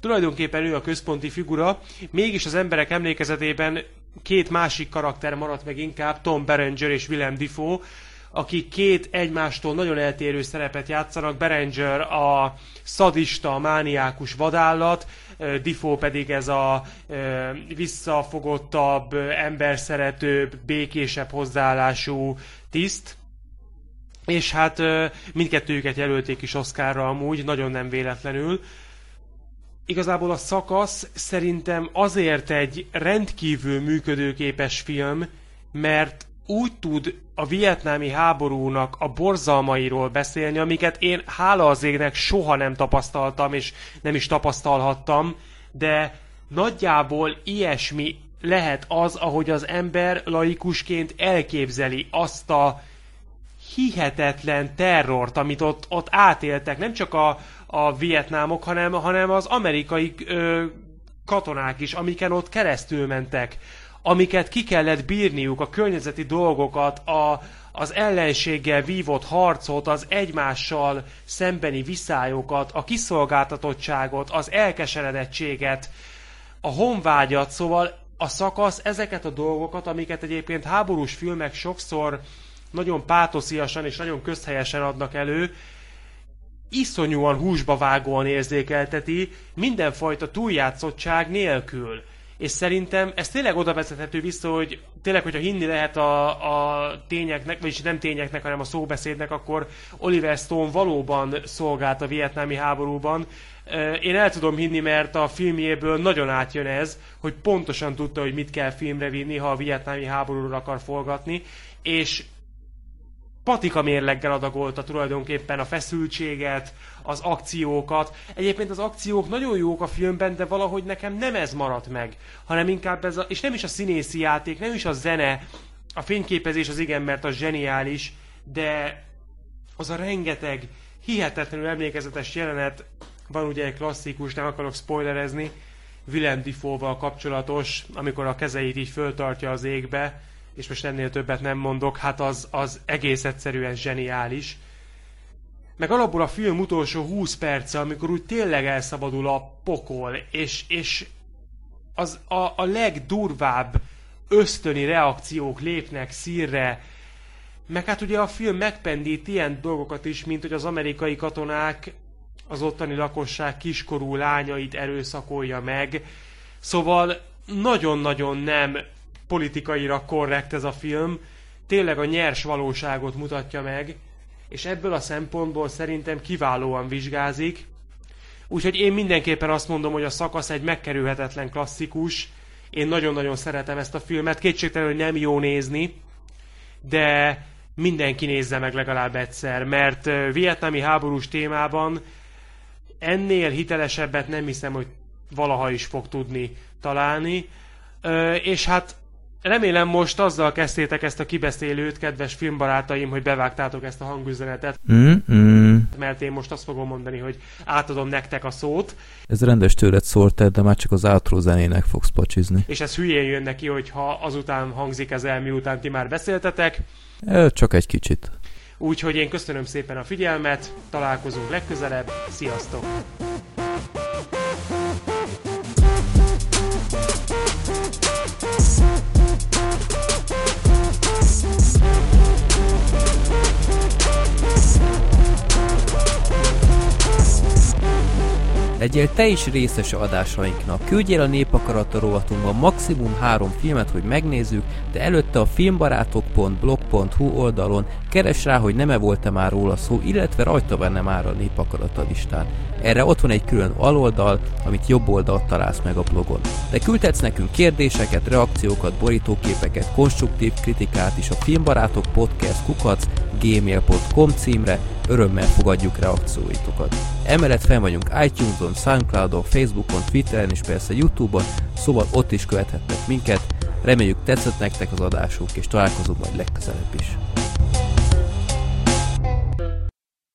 tulajdonképpen ő a központi figura, mégis az emberek emlékezetében két másik karakter maradt meg inkább, Tom Berenger és Willem Dafoe, akik két egymástól nagyon eltérő szerepet játszanak. Berenger a szadista, mániákus vadállat, Difo pedig ez a visszafogottabb, emberszeretőbb, békésebb hozzáállású tiszt. És hát mindkettőjüket jelölték is Oscarra amúgy, nagyon nem véletlenül. Igazából a szakasz szerintem azért egy rendkívül működőképes film, mert úgy tud a vietnámi háborúnak a borzalmairól beszélni, amiket én hála az égnek soha nem tapasztaltam, és nem is tapasztalhattam, de nagyjából ilyesmi lehet az, ahogy az ember laikusként elképzeli azt a hihetetlen terrort, amit ott, ott átéltek, nem csak a, a vietnámok, hanem, hanem az amerikai ö, katonák is, amiken ott keresztül mentek amiket ki kellett bírniuk, a környezeti dolgokat, a, az ellenséggel vívott harcot, az egymással szembeni viszályokat, a kiszolgáltatottságot, az elkeseredettséget, a honvágyat, szóval a szakasz ezeket a dolgokat, amiket egyébként háborús filmek sokszor nagyon pátosziasan és nagyon közhelyesen adnak elő, iszonyúan húsba vágóan érzékelteti, mindenfajta túljátszottság nélkül és szerintem ez tényleg oda vezethető vissza, hogy tényleg, hogyha hinni lehet a, a tényeknek, vagyis nem tényeknek, hanem a szóbeszédnek, akkor Oliver Stone valóban szolgált a vietnámi háborúban. Én el tudom hinni, mert a filmjéből nagyon átjön ez, hogy pontosan tudta, hogy mit kell filmre vinni, ha a vietnámi háborúról akar forgatni, és patika mérleggel adagolta tulajdonképpen a feszültséget, az akciókat. Egyébként az akciók nagyon jók a filmben, de valahogy nekem nem ez maradt meg, hanem inkább ez a, és nem is a színészi játék, nem is a zene, a fényképezés az igen, mert az zseniális, de az a rengeteg hihetetlenül emlékezetes jelenet, van ugye egy klasszikus, nem akarok spoilerezni, Willem Dafoe-val kapcsolatos, amikor a kezeit így föltartja az égbe, és most ennél többet nem mondok, hát az, az egész egyszerűen zseniális. Meg alapból a film utolsó 20 perce, amikor úgy tényleg elszabadul a pokol, és, és az a, a legdurvább ösztöni reakciók lépnek szírre, meg hát ugye a film megpendít ilyen dolgokat is, mint hogy az amerikai katonák az ottani lakosság kiskorú lányait erőszakolja meg. Szóval nagyon-nagyon nem politikaira korrekt ez a film, tényleg a nyers valóságot mutatja meg, és ebből a szempontból szerintem kiválóan vizsgázik. Úgyhogy én mindenképpen azt mondom, hogy a szakasz egy megkerülhetetlen klasszikus. Én nagyon-nagyon szeretem ezt a filmet. Kétségtelenül, nem jó nézni, de mindenki nézze meg legalább egyszer, mert vietnámi háborús témában ennél hitelesebbet nem hiszem, hogy valaha is fog tudni találni. És hát Remélem most azzal kezdtétek ezt a kibeszélőt, kedves filmbarátaim, hogy bevágtátok ezt a hangüzenetet. Mm-mm. Mert én most azt fogom mondani, hogy átadom nektek a szót. Ez rendes tőled szólt, de már csak az outro zenének fogsz pacsizni. És ez hülyén jön neki, hogyha azután hangzik ez el, miután ti már beszéltetek. Csak egy kicsit. Úgyhogy én köszönöm szépen a figyelmet, találkozunk legközelebb, sziasztok! Legyél te is részes adásainknak. Küldjél a Népakarata rovatunkban maximum három filmet, hogy megnézzük, de előtte a filmbarátok.blog.hu oldalon keres rá, hogy nem-e volt-e már róla szó, illetve rajta benne már a Népakarata. Erre ott van egy külön aloldal, amit jobb oldalt találsz meg a blogon. De küldhetsz nekünk kérdéseket, reakciókat, borítóképeket, konstruktív kritikát is a filmbarátok podcast kukac gmail.com címre, örömmel fogadjuk reakcióitokat. Emellett fel vagyunk iTunes-on, Soundcloud-on, Facebookon, Twitteren és persze Youtube-on, szóval ott is követhetnek minket. Reméljük tetszett nektek az adásunk, és találkozunk majd legközelebb is.